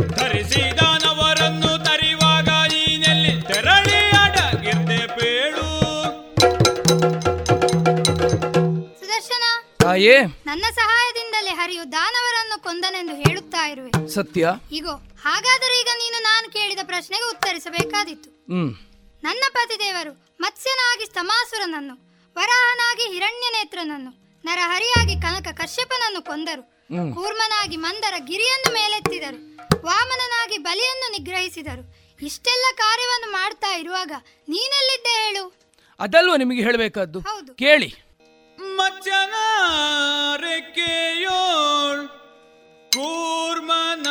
ಧರಿಸಿದನವರನ್ನು ತರಿವಾಗ ನೀನೆಲ್ಲಿ ತೆರಳಿ ಅಡಗಿರ್ದೆ ಬೇಳು ಸುದರ್ಶನ. ತಾಯೇ. ನನ್ನ ಸಹಾಯದಿಂದಲೇ ಹರಿಯು ದಾನವರನ್ನು ಕೊಂದನೆಂದು ಹೇಳುತ್ತಾ ಇರುವೆ. ಸತ್ಯ. ಇಗೋ ಹಾಗಾದರೆ ಈಗ ನೀನು ನಾನು ಕೇಳಿದ ಪ್ರಶ್ನೆಗೆ ಉತ್ತರಿಸಬೇಕಾದಿತ್ತು ಹ್ಮ್. ನನ್ನ ಪತಿದೇವರು ಮತ್ಸ್ಯನಾಗಿ ಸ್ತಮಾಸುರನನ್ನು ವರಾಹನಾಗಿ ಹಿರಣ್ಯ ನೇತ್ರನನ್ನು ನರಹರಿಯಾಗಿ ಕನಕ ಕಶ್ಯಪನನ್ನು ಕೊಂದರು. ಕೂರ್ಮನಾಗಿ ಮಂದರ ಗಿರಿಯನ್ನು ಮೇಲೆತ್ತಿದರು. ವಾಮನನಾಗಿ ಬಲಿಯನ್ನು ನಿಗ್ರಹಿಸಿದರು. ಇಷ್ಟೆಲ್ಲ ಕಾರ್ಯವನ್ನು ಮಾಡ್ತಾ ಇರುವಾಗ ನೀನೆಲ್ಲಿದ್ದೆ ಹೇಳು? ಅದಲ್ವ ನಿಮಗೆ ಹೇಳಬೇಕಾದ್ದು? ಕೇಳಿ. ಮಜ್ಜನ ರೆಕ್ಕೆಯೋಳ್ ಕೂರ್ಮನ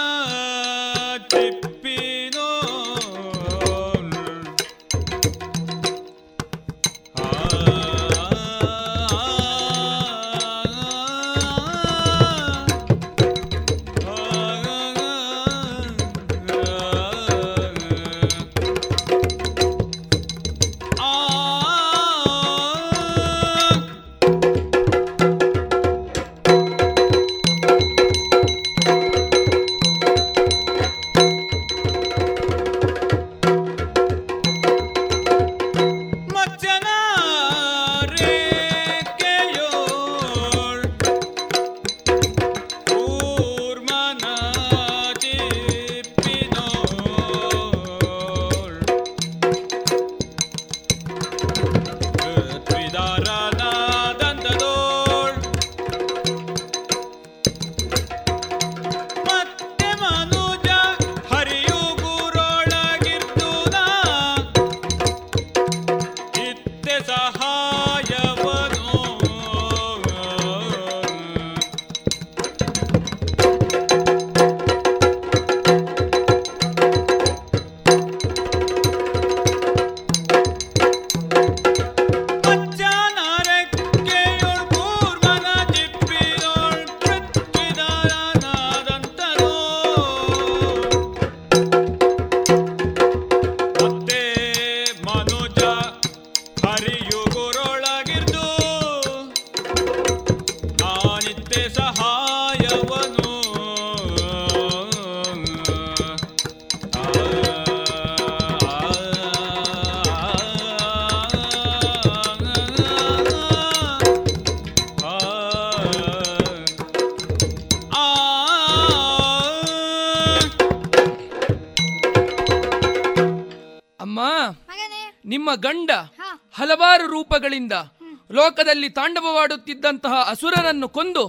ಲೋಕದಲ್ಲಿ ತಾಂಡವವಾಡುತ್ತಿದ್ದಂತಹ ಅಸುರರನ್ನು ಕೊಂದು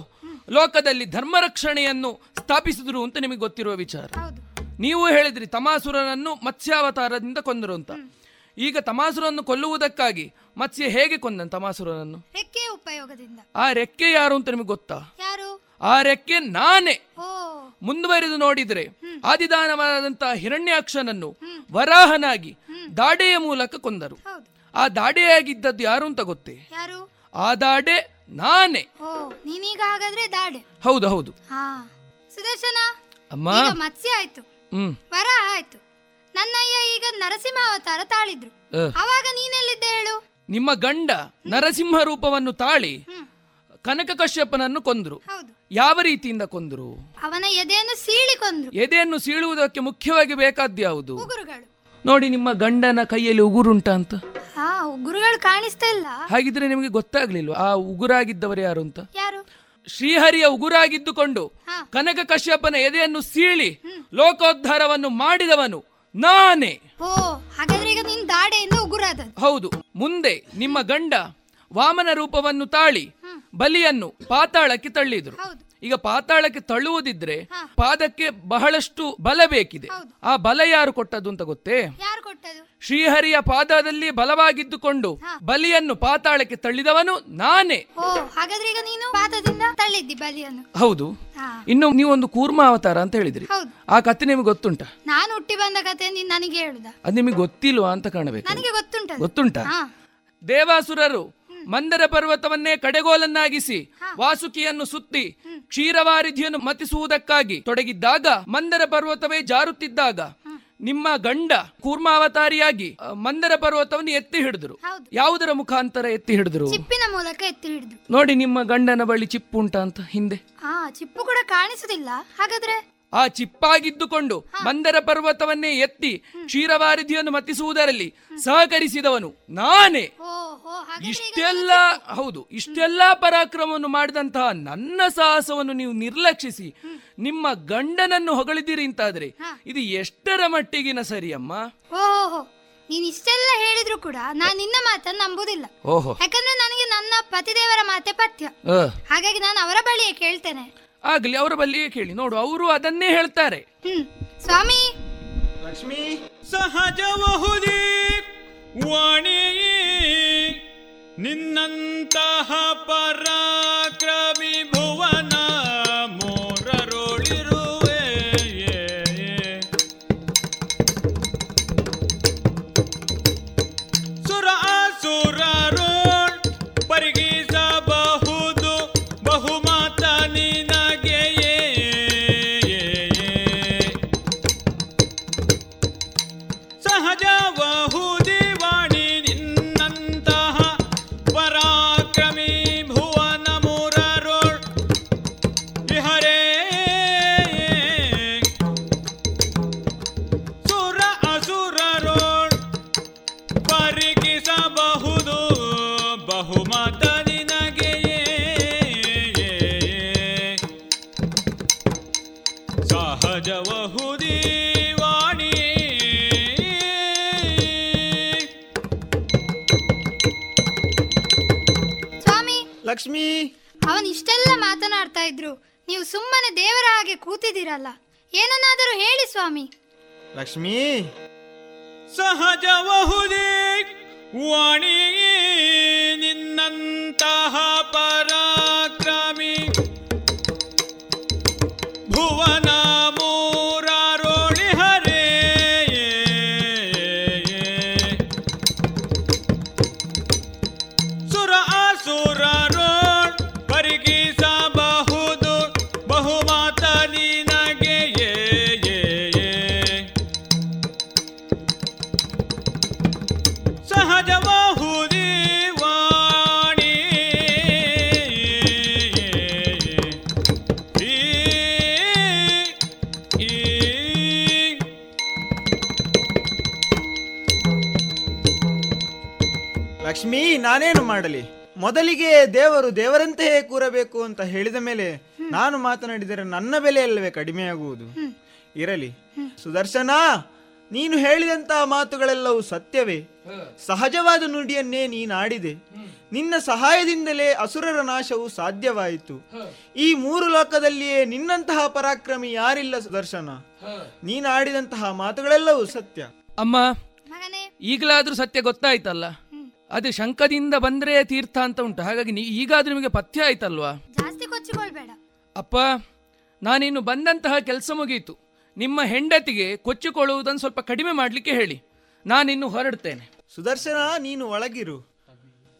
ಲೋಕದಲ್ಲಿ ಧರ್ಮರಕ್ಷಣೆಯನ್ನು ಸ್ಥಾಪಿಸಿದ್ರು ಅಂತ ನಿಮಗೆ ಗೊತ್ತಿರುವ ವಿಚಾರ. ನೀವು ಹೇಳಿದ್ರಿ ತಮಾಸುರನನ್ನು ಮತ್ಸ್ಯಾವತಾರದಿಂದ ಕೊಂದರು ಅಂತ. ಈಗ ತಮಾಸುರನ್ನು ಕೊಲ್ಲುವುದಕ್ಕಾಗಿ ಮತ್ಸ್ಯ ಹೇಗೆ ಕೊಂದನ್ ತಮಾಸುರನನ್ನು ಉಪಯೋಗದಿಂದ. ಆ ರೆಕ್ಕೆ ಯಾರು ಅಂತ ನಿಮಗೆ ಗೊತ್ತಾ? ಆ ರೆಕ್ಕೆ ನಾನೇ. ಮುಂದುವರೆದು ನೋಡಿದ್ರೆ ಆದಿದಾನವಾದಂತಹ ಹಿರಣ್ಯಾಕ್ಷನನ್ನು ವರಾಹನಾಗಿ ದಾಡೆಯ ಮೂಲಕ ಕೊಂದರು. ಆ ದಾಡೆಯಾಗಿದ್ದದ್ದು ಯಾರು ಅಂತ ಗೊತ್ತೇ? ಆ ದಾಡೆ ನಾನೇ. ಓ ನೀನೀಗ ಹಾಗಾದ್ರೆ ದಾಡೆ. ಹೌದು ಹೌದು. ಹಾ. ಸುದರ್ಶನ ಅಮ್ಮ. ಈಗ ಮತ್ಸ್ಯ ಆಯ್ತು. ಹ್ಮ್. ವರಾಹ ಆಯ್ತು. ನನ್ನಯ್ಯ ಈಗ ನರಸಿಂಹ ಅವತಾರ ತಾಳಿದ್ರು. ಅವಾಗ ನೀನೆಲ್ಲಿದ್ದೆ ಹೇಳು? ನಿಮ್ಮ ಗಂಡ ನರಸಿಂಹ ರೂಪವನ್ನು ತಾಳಿ ಕನಕ ಕಶ್ಯಪನನ್ನು ಕೊಂದ್ರು. ಯಾವ ರೀತಿಯಿಂದ ಕೊಂದ್ರು? ಅವನ ಎದೆಯನ್ನು ಸೀಳಿಕೊಂಡ್ರು ಎದೆಯನ್ನು ಸೀಳುವುದಕ್ಕೆ ಮುಖ್ಯವಾಗಿ ಬೇಕಾದ್ದು ಯಾವುದು ಉಗುರುಗಳು. ನೋಡಿ ನಿಮ್ಮ ಗಂಡನ ಕೈಯಲ್ಲಿ ಉಗುರುಂಟ ಅಂತ. ಹಾ ಉಗುರುಗಳು ಕಾಣಿಸ್ತಾ ಇಲ್ಲ. ಹಾಗಿದ್ರೆ ನಿಮಗೆ ಗೊತ್ತಾಗ್ಲಿಲ್ಲ ಆ ಉಗುರಾಗಿದ್ದವರು ಯಾರು ಅಂತ? ಯಾರು? ಶ್ರೀಹರಿಯ ಉಗುರಾಗಿದ್ದುಕೊಂಡು ಕನಕ ಕಶ್ಯಪನ ಎದೆಯನ್ನು ಸೀಳಿ ಲೋಕೋದ್ಧಾರವನ್ನು ಮಾಡಿದವನು ನಾನೇ. ಓ ಹಾಗಾದ್ರೆ ಈಗ ನಿನ್ ದಾಡೆಯಿಂದ ಉಗುರಾದ ಹೌದು ಮುಂದೆ ನಿಮ್ಮ ಗಂಡ ವಾಮನ ರೂಪವನ್ನು ತಾಳಿ ಬಲಿಯನ್ನು ಪಾತಾಳಕ್ಕೆ ತಳ್ಳಿದ್ರು. ಈಗ ಪಾತಾಳಕ್ಕೆ ತಳ್ಳುವುದಿದ್ರೆ ಪಾದಕ್ಕೆ ಬಹಳಷ್ಟು ಬಲ ಬೇಕಿದೆ. ಆ ಬಲ ಯಾರು ಕೊಟ್ಟದ್ದು ಅಂತ ಗೊತ್ತೇ? ಶ್ರೀಹರಿಯ ಪಾದದಲ್ಲಿ ಬಲವಾಗಿದ್ದುಕೊಂಡು ಬಲಿಯನ್ನು ಪಾತಾಳಕ್ಕೆ ತಳ್ಳಿದವನು ನಾನೇ. ಹಾಗಾದ್ರೆ ಈಗ ನೀನು ಪಾದದಿಂದ ತಳ್ಳಿದ್ದಿ ಬಲಿಯನ್ನು? ಹೌದು. ಇನ್ನು ನೀವೊಂದು ಕೂರ್ಮ ಅವತಾರ ಅಂತ ಹೇಳಿದ್ರಿ. ಆ ಕತೆ ನಿಮ್ಗೆ ಗೊತ್ತುಂಟ? ನಾನು ಹುಟ್ಟಿ ಬಂದ ಕತೆ ನೀನ್ ನನಗೆ ಹೇಳುದ? ಅದು ನಿಮಗೆ ಗೊತ್ತಿಲ್ವಾ ಅಂತ ಕಾಣಬೇಕು. ನನಗೆ ಗೊತ್ತುಂಟ? ಗೊತ್ತುಂಟಾ ದೇವಾಸುರರು ಮಂದರ ಪರ್ವತವನ್ನೇ ಕಡೆಗೋಲನ್ನಾಗಿಸಿ ವಾಸುಕಿಯನ್ನು ಸುತ್ತಿ ಕ್ಷೀರವಾರಿಧಿಯನ್ನು ಮತಿಸುವುದಕ್ಕಾಗಿ ತೊಡಗಿದ್ದಾಗ ಮಂದರ ಪರ್ವತವೇ ಜಾರುತ್ತಿದ್ದಾಗ ನಿಮ್ಮ ಗಂಡ ಕೂರ್ಮಾವತಾರಿಯಾಗಿ ಮಂದರ ಪರ್ವತವನ್ನು ಎತ್ತಿ ಹಿಡಿದ್ರು. ಯಾವುದರ ಮುಖಾಂತರ ಎತ್ತಿ ಹಿಡಿದ್ರು? ಚಿಪ್ಪಿನ ಮೂಲಕ ಎತ್ತಿ ಹಿಡಿದ್ರು. ನೋಡಿ ನಿಮ್ಮ ಗಂಡನ ಬಳಿ ಚಿಪ್ಪು ಉಂಟಾ ಅಂತ ಹಿಂದೆ. ಚಿಪ್ಪು ಕೂಡ ಕಾಣಿಸುದಿಲ್ಲ. ಹಾಗಾದ್ರೆ ಆ ಚಿಪ್ಪಾಗಿದ್ದುಕೊಂಡು ಮಂದರ ಪರ್ವತವನ್ನೇ ಎತ್ತಿ ಕ್ಷೀರವಾರಿಧಿಯನ್ನು ಮತಿಸುವುದರಲ್ಲಿ ಸಹಕರಿಸಿದವನು ನಾನೇ. ಇಷ್ಟೆಲ್ಲ ಹೌದು ಇಷ್ಟೆಲ್ಲ ಪರಾಕ್ರಮವನ್ನು ಮಾಡಿದಂತಹ ನನ್ನ ಸಾಹಸವನ್ನು ನೀವು ನಿರ್ಲಕ್ಷಿಸಿ ನಿಮ್ಮ ಗಂಡನನ್ನು ಹೊಗಳಿದ್ದೀರಿ ಅಂತಾದ್ರೆ ಇದು ಎಷ್ಟರ ಮಟ್ಟಿಗಿನ ಸರಿಯಮ್ಮ? ನೀನ್ ಇಷ್ಟೆಲ್ಲ ಹೇಳಿದ್ರು ಕೂಡ ನಾನು ನಿನ್ನ ಮಾತನ್ನ ನಂಬುದಿಲ್ಲ. ಓಹೋ. ಯಾಕಂದ್ರೆ ನನಗೆ ನನ್ನ ಪತಿದೇವರ ಮಾತೆ ಪಥ್ಯ. ಹಾಗಾಗಿ ನಾನು ಅವರ ಬಳಿಯೇ ಕೇಳ್ತೇನೆ. ಆಗ್ಲಿ ಅವರ ಬಲ್ಲಿಯೇ ಕೇಳಿ ನೋಡು ಅವರು ಅದನ್ನೇ ಹೇಳ್ತಾರೆ. ಹ್ಮ್ ಸ್ವಾಮಿ. ಲಕ್ಷ್ಮಿ ಸಹಜಬಹುದೇ ವಾಣಿ ನಿನ್ನಂತಹ ಪರಾಕ್ರಮಿ ಭುವನ. ಪರಿಗಿಸಬಹುದು ಬಹುಮತ ಲಕ್ಷ್ಮಿ. ಅವನ್ ಇಷ್ಟೆಲ್ಲ ಮಾತನಾಡ್ತಾ ಇದ್ರು. ನೀವು ಸುಮ್ಮನೆ ದೇವರ ಹಾಗೆ ಕೂತಿದ್ದೀರಲ್ಲ. ಏನನ್ನಾದರೂ ಹೇಳಿ ಸ್ವಾಮಿ. ಲಕ್ಷ್ಮೀ. ಸಹಜ ಬಹುದೇ ವಾಣಿ ನಿನ್ನಂತಹ ಪರಾಕ್ರಮಿ ಭುವನ ನಾನೇನು ಮಾಡಲಿ? ಮೊದಲಿಗೆ ದೇವರು ದೇವರಂತೆಯೇ ಕೂರಬೇಕು ಅಂತ ಹೇಳಿದ ಮೇಲೆ ನಾನು ಮಾತನಾಡಿದರೆ ನನ್ನ ಬೆಲೆ ಅಲ್ಲವೇ ಕಡಿಮೆಯಾಗುವುದು? ಇರಲಿ. ಸುದರ್ಶನ ನೀನು ಹೇಳಿದಂತಹ ಮಾತುಗಳೆಲ್ಲವೂ ಸತ್ಯವೇ. ಸಹಜವಾದ ನುಡಿಯನ್ನೇ ನೀನಾಡಿದೆ ನಿನ್ನ ಸಹಾಯದಿಂದಲೇ ಅಸುರರ ನಾಶವು ಸಾಧ್ಯವಾಯಿತು. ಈ ಮೂರು ಲೋಕದಲ್ಲಿಯೇ ನಿನ್ನಂತಹ ಪರಾಕ್ರಮಿ ಯಾರಿಲ್ಲ ಸುದರ್ಶನ? ನೀನಾಡಿದಂತಹ ಮಾತುಗಳೆಲ್ಲವೂ ಸತ್ಯ. ಅಮ್ಮ ಈಗಲಾದ್ರೂ ಸತ್ಯ ಗೊತ್ತಾಯ್ತಲ್ಲ? ಅದೇ ಶಂಕದಿಂದ ಬಂದ್ರೆ ತೀರ್ಥ ಅಂತ ಉಂಟು. ಹಾಗಾಗಿ ಈಗ ಈಗಾದ್ರೂ ನಿಮಗೆ ಪಥ್ಯ ಆಯ್ತಲ್ವಾ? ಜಾಸ್ತಿ ಕೊಚ್ಚಿಕೊಳ್ಬೇಡ. ಅಪ್ಪ ನಾನಿನ್ನು ಬಂದಂತಹ ಕೆಲಸ ಮುಗಿಯಿತು ನಿಮ್ಮ ಹೆಂಡತಿಗೆ ಕೊಚ್ಚಿಕೊಳ್ಳುವುದನ್ನು ಸ್ವಲ್ಪ ಕಡಿಮೆ ಮಾಡಲಿಕ್ಕೆ ಹೇಳಿ. ನಾನಿನ್ನು ಹೊರಡ್ತೇನೆ. ಸುದರ್ಶನ ನೀನು ಒಳಗಿರು.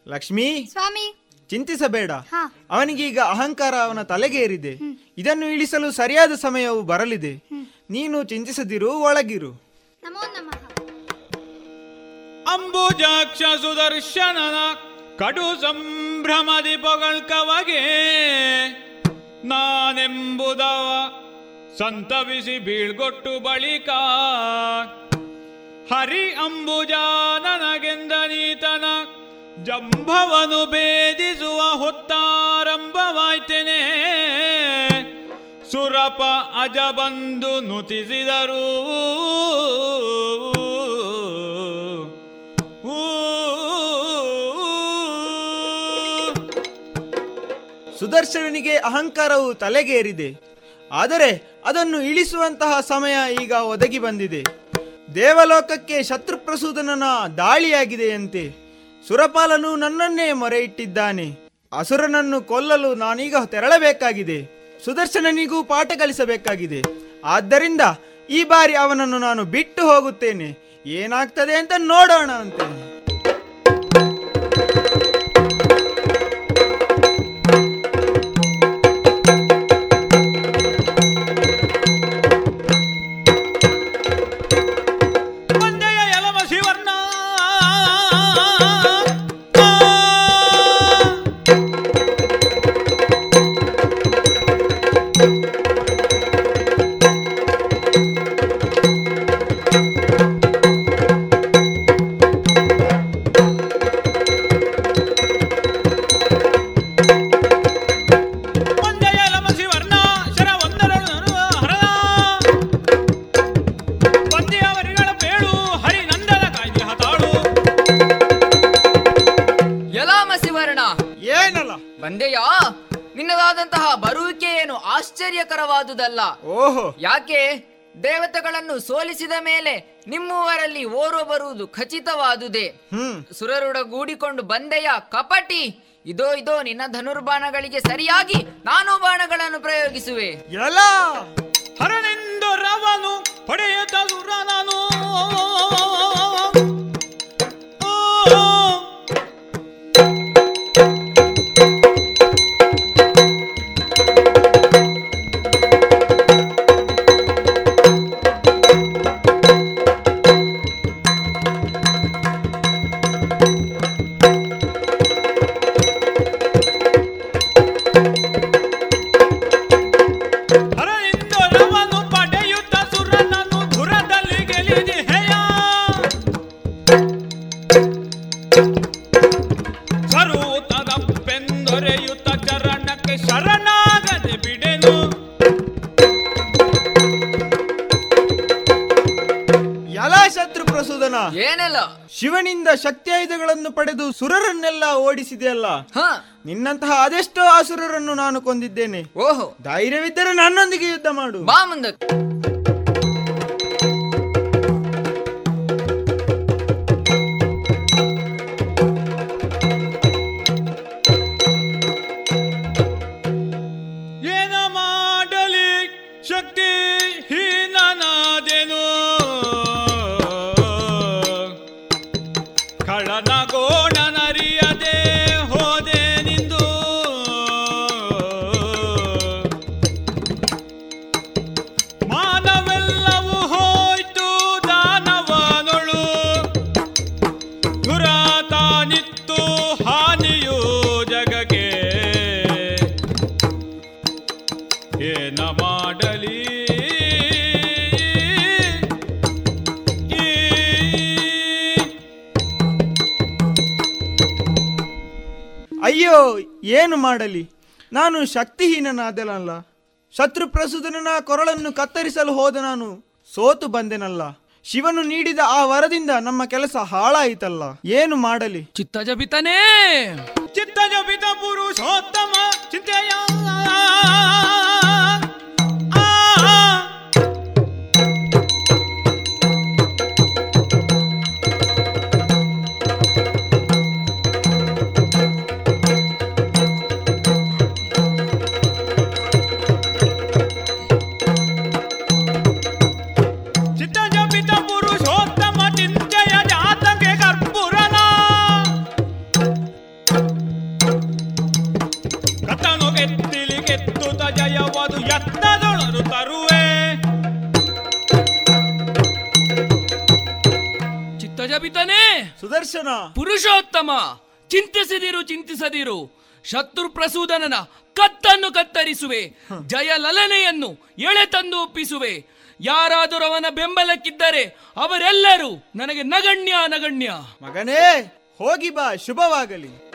ಲಕ್ಷ್ಮೀ ಸ್ವಾಮಿ. ಚಿಂತಿಸಬೇಡ. ಹಾ. ಅವನಿಗೀಗ ಅಹಂಕಾರ ಅವನ ತಲೆಗೇರಿದೆ. ಇದನ್ನು ಇಳಿಸಲು ಸರಿಯಾದ ಸಮಯವು ಬರಲಿದೆ. ನೀನು ಚಿಂತಿಸದಿರು ಒಳಗಿರು. ನಮೋ ನಮಃ. ಅಂಬುಜಾಕ್ಷ ಸುದರ್ಶನನ ಕಡು ಸಂಭ್ರಮದಿ ಪೊಗಳ್ಕವಗೆ ನಾನೆಂಬುದವ ಸಂತವಿಸಿ ಬೀಳ್ಗೊಟ್ಟು ಬಳಿಕ. ಹರಿ ಅಂಬುಜಾನನಗೆಂದ ನೀತನ ಜಂಭವನು ಭೇದಿಸುವ ಹೊತ್ತಾರಂಭವಾಯ್ತೇನೆ. ಸುರಪ ಅಜ ಬಂದು ನುತಿಸಿದರು. ಸುದರ್ಶನನಿಗೆ ಅಹಂಕಾರವು ತಲೆಗೇರಿದೆ. ಆದರೆ ಅದನ್ನು ಇಳಿಸುವಂತಹ ಸಮಯ ಈಗ ಒದಗಿ ಬಂದಿದೆ. ದೇವಲೋಕಕ್ಕೆ ಶತ್ರುಪ್ರಸೂದನನ ದಾಳಿಯಾಗಿದೆಯಂತೆ. ಸುರಪಾಲನು ನನ್ನನ್ನೇ ಮೊರೆ ಇಟ್ಟಿದ್ದಾನೆ ಅಸುರನನ್ನು ಕೊಲ್ಲಲು ನಾನೀಗ ತೆರಳಬೇಕಾಗಿದೆ. ಸುದರ್ಶನನಿಗೂ ಪಾಠ ಕಲಿಸಬೇಕಾಗಿದೆ. ಆದ್ದರಿಂದ ಈ ಬಾರಿ ಅವನನ್ನು ನಾನು ಬಿಟ್ಟು ಹೋಗುತ್ತೇನೆ. ಏನಾಗ್ತದೆ ಅಂತ ನೋಡೋಣ ಅಂತೆ. ದೇವತೆಗಳನ್ನು ಸೋಲಿಸಿದ ಮೇಲೆ ನಿಮ್ಮುವರಲ್ಲಿ ಓರ್ವ ಬರುವುದು ಖಚಿತವಾದುದೆ. ಹ್ಮ್. ಸುರರುಡಗೂಡಿಕೊಂಡು ಬಂದೆಯ ಕಪಟಿ ಇದೋ ಇದೋ ನಿನ್ನ ಧನುರ್ಬಾಣಗಳಿಗೆ ಸರಿಯಾಗಿ ನಾನು ಬಾಣಗಳನ್ನು ಪ್ರಯೋಗಿಸುವೆ. ಎಲ್ಲ ಹರನೆಂದು ರವನು ಪಡೆಯುತ್ತ ಸುರನನು ಶರಣಾಗದೆ ಬಿಡೆನು. ಎಲ್ಲ ಶತ್ರು ಪ್ರಸೂದನ? ಏನೆಲ್ಲ? ಶಿವನಿಂದ ಶಕ್ತಿಯಾಯುಧಗಳನ್ನು ಪಡೆದು ಸುರರನ್ನೆಲ್ಲ ಓಡಿಸಿದೆಯಲ್ಲ? ನಿನ್ನಂತಹ ಅದೆಷ್ಟೋ ಅಸುರರನ್ನು ನಾನು ಕೊಂದಿದ್ದೇನೆ. ಓಹೋ. ಧೈರ್ಯವಿದ್ದರೆ ನನ್ನೊಂದಿಗೆ ಯುದ್ಧ ಮಾಡು. ಬಾ ಮುಂದಕ್ಕೆ. ನಾನು ಶಕ್ತಿಹೀನನಾದೆನಲ್ಲ. ಶತ್ರು ಪ್ರಸೂದನ ಕೊರಳನ್ನು ಕತ್ತರಿಸಲು ಹೋದ ನಾನು ಸೋತು ಬಂದೆನಲ್ಲ. ಶಿವನು ನೀಡಿದ ಆ ವರದಿಂದ ನಮ್ಮ ಕೆಲಸ ಹಾಳಾಯಿತಲ್ಲ. ಏನು ಮಾಡಲಿ? ಚಿತ್ತ ಜಪಿತನೇ ಚಿತ್ತ ಜಪಿತ ಪುರುಷೋತ್ತಮ ಚಿಂತೆಯ ಸುದರ್ಶನ. ಪುರುಷೋತ್ತಮ. ಚಿಂತಿಸದಿರು ಚಿಂತಿಸದಿರು. ಶತ್ರು ಪ್ರಸೂದನನ ಕತ್ತನ್ನು ಕತ್ತರಿಸುವೆ. ಜಯ ಲಲನೆಯನ್ನು ಎಳೆ ತಂದು ಒಪ್ಪಿಸುವೆ. ಯಾರಾದರೂ ಅವನ ಬೆಂಬಲಕ್ಕಿದ್ದರೆ ಅವರೆಲ್ಲರೂ ನನಗೆ ನಗಣ್ಯ ನಗಣ್ಯ. ಮಗನೇ ಹೋಗಿ ಬಾ ಶುಭವಾಗಲಿ.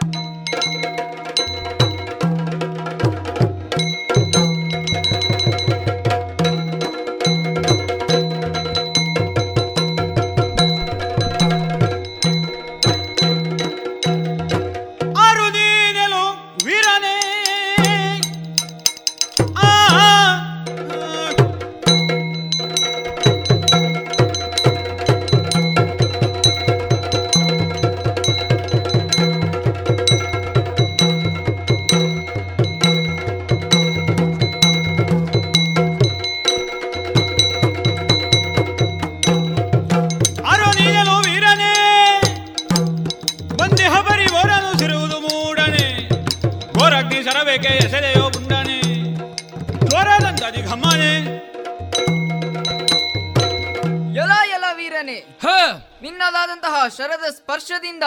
ಶರದ ಸ್ಪರ್ಶದಿಂದ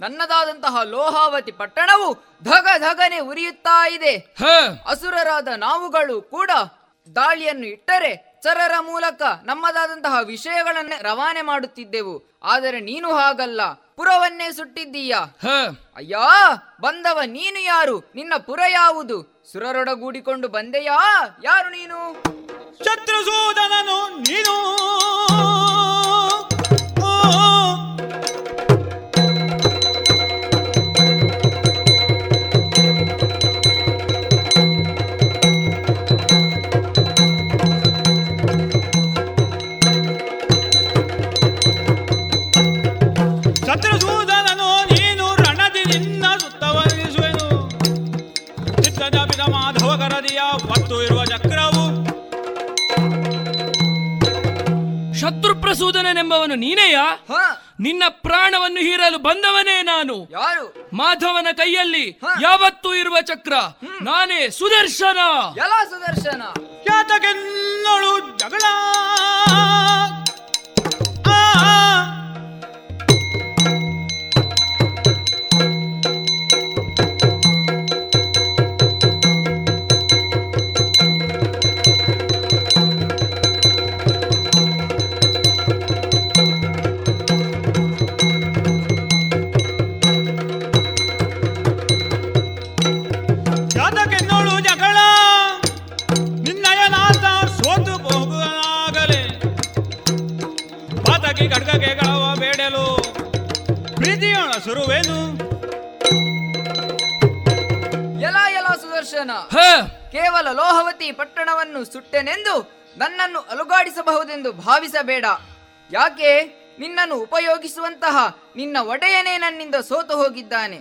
ನನ್ನದಾದಂತಹ ಲೋಹಾವತಿ ಪಟ್ಟಣವು ಧಗ ಧಗನೆ ಉರಿಯುತ್ತಾ ಇದೆ. ಅಸುರರಾದ ನಾವುಗಳು ಕೂಡ ದಾಳಿಯನ್ನು ಇಟ್ಟರೆ ಚರರ ಮೂಲಕ ನಮ್ಮದಾದಂತಹ ವಿಷಯಗಳನ್ನೇ ರವಾನೆ ಮಾಡುತ್ತಿದ್ದೆವು. ಆದರೆ ನೀನು ಹಾಗಲ್ಲ. ಪುರವನ್ನೇ ಸುಟ್ಟಿದ್ದೀಯ. ಅಯ್ಯ ಬಂದವ ನೀನು ಯಾರು? ನಿನ್ನ ಪುರ ಯಾವುದು? ಸುರರೊಡಗೂಡಿಕೊಂಡು ಬಂದೆಯಾ? ಯಾರು ನೀನು? ಶತ್ರುಸೂದನನು ನೀನು. ಶತ್ರು ನೀನೆಯ? ನೀನೆಯಾ ನಿನ್ನ ಪ್ರಾಣವನ್ನು ಹೀರಲು ಬಂದವನೇ ನಾನು. ಯಾರು? ಮಾಧವನ ಕೈಯಲ್ಲಿ ಯಾವತ್ತೂ ಇರುವ ಚಕ್ರ. ನಾನೇ ಸುದರ್ಶನ. ಎಲ್ಲ ಸುದರ್ಶನ. ಯಾತಕೆನ್ನಳು ಜಗಳ. ಗಳವ ಬೇಡಲು. ಪ್ರೀತಿಯೋಣ ಸುರುವೇನು? ಎಲ ಎಲ ಸುದರ್ಶನ. ಕೇವಲ ಲೋಹವತಿ ಪಟ್ಟಣವನ್ನು ಸುಟ್ಟೆನೆಂದು ನನ್ನನ್ನು ಅಲುಗಾಡಿಸಬಹುದೆಂದು ಭಾವಿಸಬೇಡ. ಯಾಕೆ? ನಿನ್ನನ್ನು ಉಪಯೋಗಿಸುವಂತಹ ನಿನ್ನ ಒಡೆಯನೇ ನನ್ನಿಂದ ಸೋತು ಹೋಗಿದ್ದಾನೆ.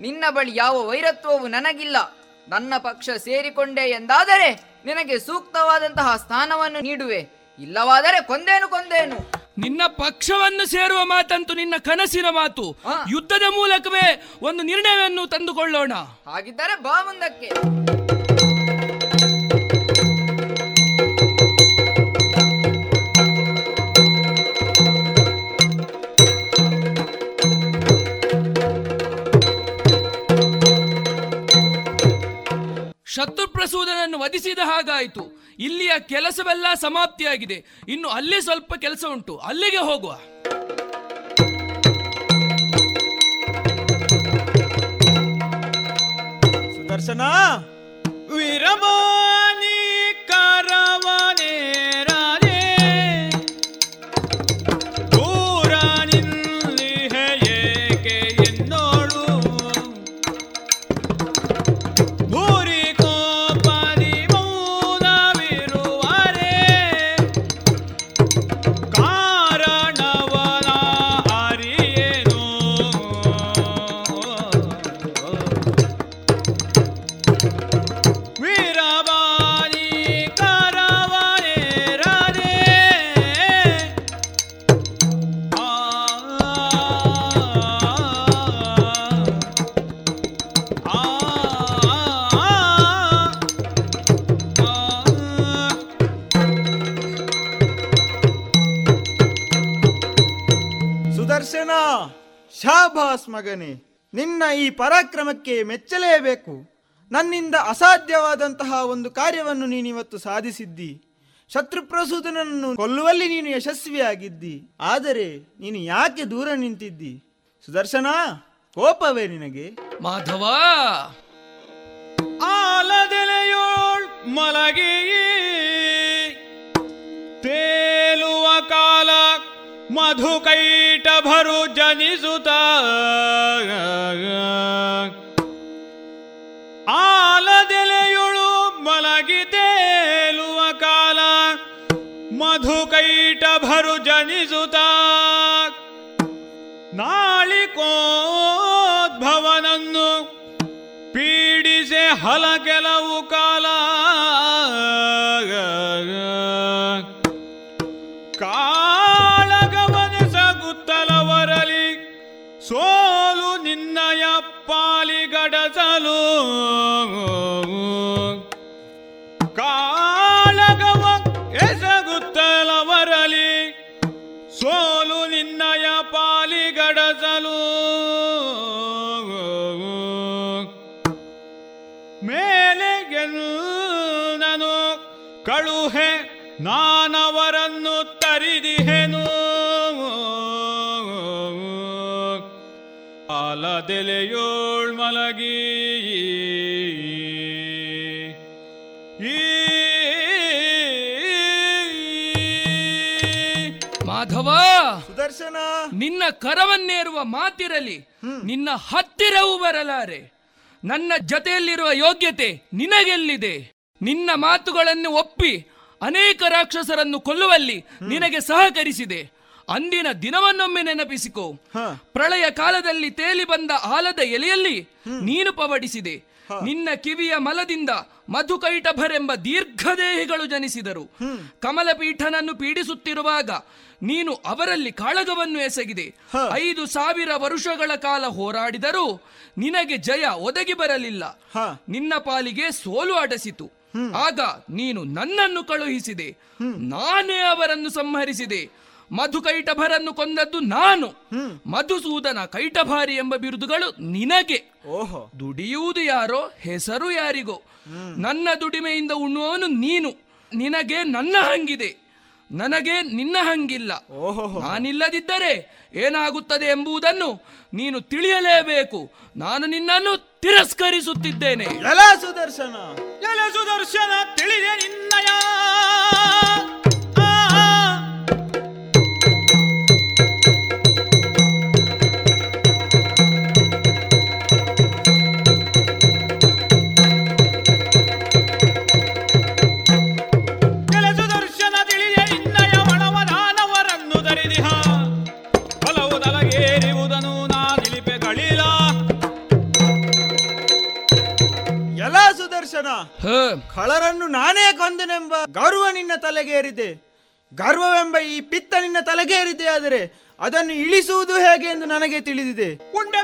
ನಿನ್ನ ಬಳಿ ಯಾವ ವೈರತ್ವವು ನನಗಿಲ್ಲ. ನನ್ನ ಪಕ್ಷ ಸೇರಿಕೊಂಡೆ ಎಂದಾದರೆ ನಿನಗೆ ಸೂಕ್ತವಾದಂತಹ ಸ್ಥಾನವನ್ನು ನೀಡುವೆ. ಇಲ್ಲವಾದರೆ ಕೊಂದೇನು ಕೊಂದೇನು? ನಿನ್ನ ಪಕ್ಷವನ್ನು ಸೇರುವ ಮಾತಂತೂ ನಿನ್ನ ಕನಸಿನ ಮಾತು. ಯುದ್ಧದ ಮೂಲಕವೇ ಒಂದು ನಿರ್ಣಯವನ್ನು ತಂದುಕೊಳ್ಳೋಣ. ಹಾಗಿದ್ದರೆ ಬಾ ಮುಂದಕ್ಕೆ. ಶತ್ರು ಪ್ರಸೂದನನ್ನು ವಧಿಸಿದ ಹಾಗಾಯಿತು. ಇಲ್ಲಿಯ ಕೆಲಸವೆಲ್ಲ ಸಮಾಪ್ತಿಯಾಗಿದೆ. ಇನ್ನು ಅಲ್ಲಿ ಸ್ವಲ್ಪ ಕೆಲಸ ಉಂಟು. ಅಲ್ಲಿಗೆ ಹೋಗುವ. ಸುದರ್ಶನ ವೀರಮಾನಿ ಶಾಬಾಸ್ ಮಗನೇ ನಿನ್ನ ಈ ಪರಾಕ್ರಮಕ್ಕೆ ಮೆಚ್ಚಲೇಬೇಕು. ನನ್ನಿಂದ ಅಸಾಧ್ಯವಾದಂತಹ ಒಂದು ಕಾರ್ಯವನ್ನು ನೀನಿವತ್ತು ಸಾಧಿಸಿದ್ದಿ. ಶತ್ರುಪ್ರಸೂತನನ್ನು ಕೊಲ್ಲುವಲ್ಲಿ ನೀನು ಯಶಸ್ವಿಯಾಗಿದ್ದಿ. ಆದರೆ ನೀನು ಯಾಕೆ ದೂರ ನಿಂತಿದ್ದಿ? ಸುದರ್ಶನ ಕೋಪವೇ ನಿನಗೆ? ಮಾಧವ! ಆಲದೆಲೆಯೋಳ್ ಮಲಗಿ. ಕಾಲ ಮಧುಕೈಟ ಭರು ಜನಿಸುತ್ತ ಆಲದೆಲೆಯುಳು ಮಲಗಿ ತೇಲುವ ಕಾಲ ಮಧುಕೈಟ ಭರು ಜನಿಸುತ್ತ ನಾಳಿಕೋದ್ಭವನನ್ನು ಪೀಡಿಸೆ ಹಲ ಕೆಲವು ಕಾಲ ಸೋಲು ನಿನ್ನಯ ಪಾಲಿಗಡಸಲು ಕಾಳಗವ ಎಸಗುತ್ತಲವರಲಿ. ಸೋಲು ನಿನ್ನಯ ಪಾಲಿಗಡಸಲು ನಾನು ಕಳುಹೆ ನಾನವರನ್ನು ತರಿದಿಹೆನು. ಆಲದೆಲೆಯೋಳ್ ಮಲಗಿ. ಈ ಮಾಧವ! ಸುದರ್ಶನ! ನಿನ್ನ ಕರವನ್ನೇರುವ ಮಾತಿರಲಿ. ನಿನ್ನ ಹತ್ತಿರವೂ ಬರಲಾರೆ. ನನ್ನ ಜತೆಯಲ್ಲಿರುವ ಯೋಗ್ಯತೆ ನಿನಗೆಲ್ಲಿದೆ? ನಿನ್ನ ಮಾತುಗಳನ್ನು ಒಪ್ಪಿ ಅನೇಕ ರಾಕ್ಷಸರನ್ನು ಕೊಲ್ಲುವಲ್ಲಿ ನಿನಗೆ ಸಹಕರಿಸಿದೆ. ಅಂದಿನ ದಿನವನ್ನೊಮ್ಮೆ ನೆನಪಿಸಿಕೋ. ಪ್ರಳಯ ಕಾಲದಲ್ಲಿ ತೇಲಿ ಬಂದ ಆಲದ ಎಲೆಯಲ್ಲಿ ನೀನು ಪವಡಿಸಿದೆ. ನಿನ್ನ ಕಿವಿಯ ಮಲದಿಂದ ಮಧುಕೈಟಭರೆಂಬ ದೀರ್ಘದೇಹಿಗಳು ಜನಿಸಿದರು. ಕಮಲಪೀಠನನ್ನು ಪೀಡಿಸುತ್ತಿರುವಾಗ ನೀನು ಅವರಲ್ಲಿ ಕಾಳಗವನ್ನು ಎಸಗಿದೆ. ಐದು ಸಾವಿರ ವರುಷಗಳ ಕಾಲ ಹೋರಾಡಿದರೂ ನಿನಗೆ ಜಯ ಒದಗಿ ಬರಲಿಲ್ಲ. ನಿನ್ನ ಪಾಲಿಗೆ ಸೋಲು ಅಡಸಿತು. ಆಗ ನೀನು ನನ್ನನ್ನು ಕಳುಹಿಸಿದೆ. ನಾನೇ ಅವರನ್ನು ಸಂಹರಿಸಿದೆ. ಮಧುಕೈಟಭರನ್ನು ಕೊಂದದ್ದು ನಾನು. ಮಧುಸೂದನ ಕೈಟಭಾರಿ ಎಂಬ ಬಿರುದುಗಳು ನಿನಗೆ. ಓಹೋ. ದುಡಿಯುವುದು ಯಾರೋ ಹೆಸರು ಯಾರಿಗೋ. ನನ್ನ ದುಡಿಮೆಯಿಂದ ಉಣ್ಣುವವನು ನೀನು. ನಿನಗೆ ನನ್ನ ಹಂಗಿದೆ. ನನಗೆ ನಿನ್ನ ಹಂಗಿಲ್ಲ. ನಾನಿಲ್ಲದಿದ್ದರೆ ಏನಾಗುತ್ತದೆ ಎಂಬುದನ್ನು ನೀನು ತಿಳಿಯಲೇಬೇಕು. ನಾನು ನಿನ್ನನ್ನು ತಿರಸ್ಕರಿಸುತ್ತಿದ್ದೇನೆ. ಸುದರ್ಶನ ಸುದರ್ಶನ ತಿಳಿದೆ ನಿನ್ನಯ. ತಲೆಗೇರಿದೆ. ಗರ್ವವೆಂಬ ಈ ಪಿತ್ತ ನಿನ್ನ ತಲೆಗೇರಿದೆ ಆದರೆ ಅದನ್ನು ಇಳಿಸುವುದು ಹೇಗೆ ಎಂದು ನನಗೆ ತಿಳಿದಿದೆ. ಉಂಡ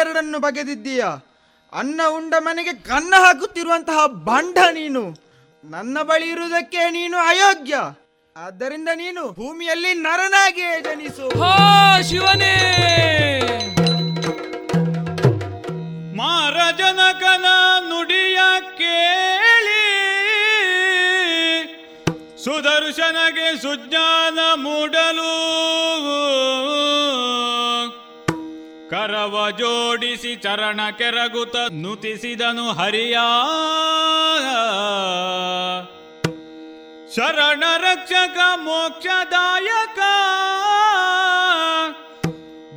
ಎರಡನ್ನು ಬಗೆದಿದ್ದೀಯ? ಅನ್ನ ಉಂಡ ಮನೆಗೆ ಕನ್ನ ಹಾಕುತ್ತಿರುವಂತಹ ಬಂಡ ನೀನು. ನನ್ನ ಬಳಿ ಇರುವುದಕ್ಕೆ ನೀನು ಅಯೋಗ್ಯ. ಆದ್ದರಿಂದ ನೀನು ಭೂಮಿಯಲ್ಲಿ ನರನಾಗಿ ಜನಿಸು. ಶಿವನೇ! ಮಾರಜನಕನ ನುಡಿಯ ಕೇಳಿ, ಸುದರ್ಶನಗೆ ಸುಜ್ಞಾನ ಮೂಡಲು ಕರವ ಜೋಡಿಸಿ ಚರಣ ಕೆರಗುತ ನುತಿಸಿದನು ಹರಿಯ. ಶರಣ ರಕ್ಷಕ, ಮೋಕ್ಷದಾಯಕ.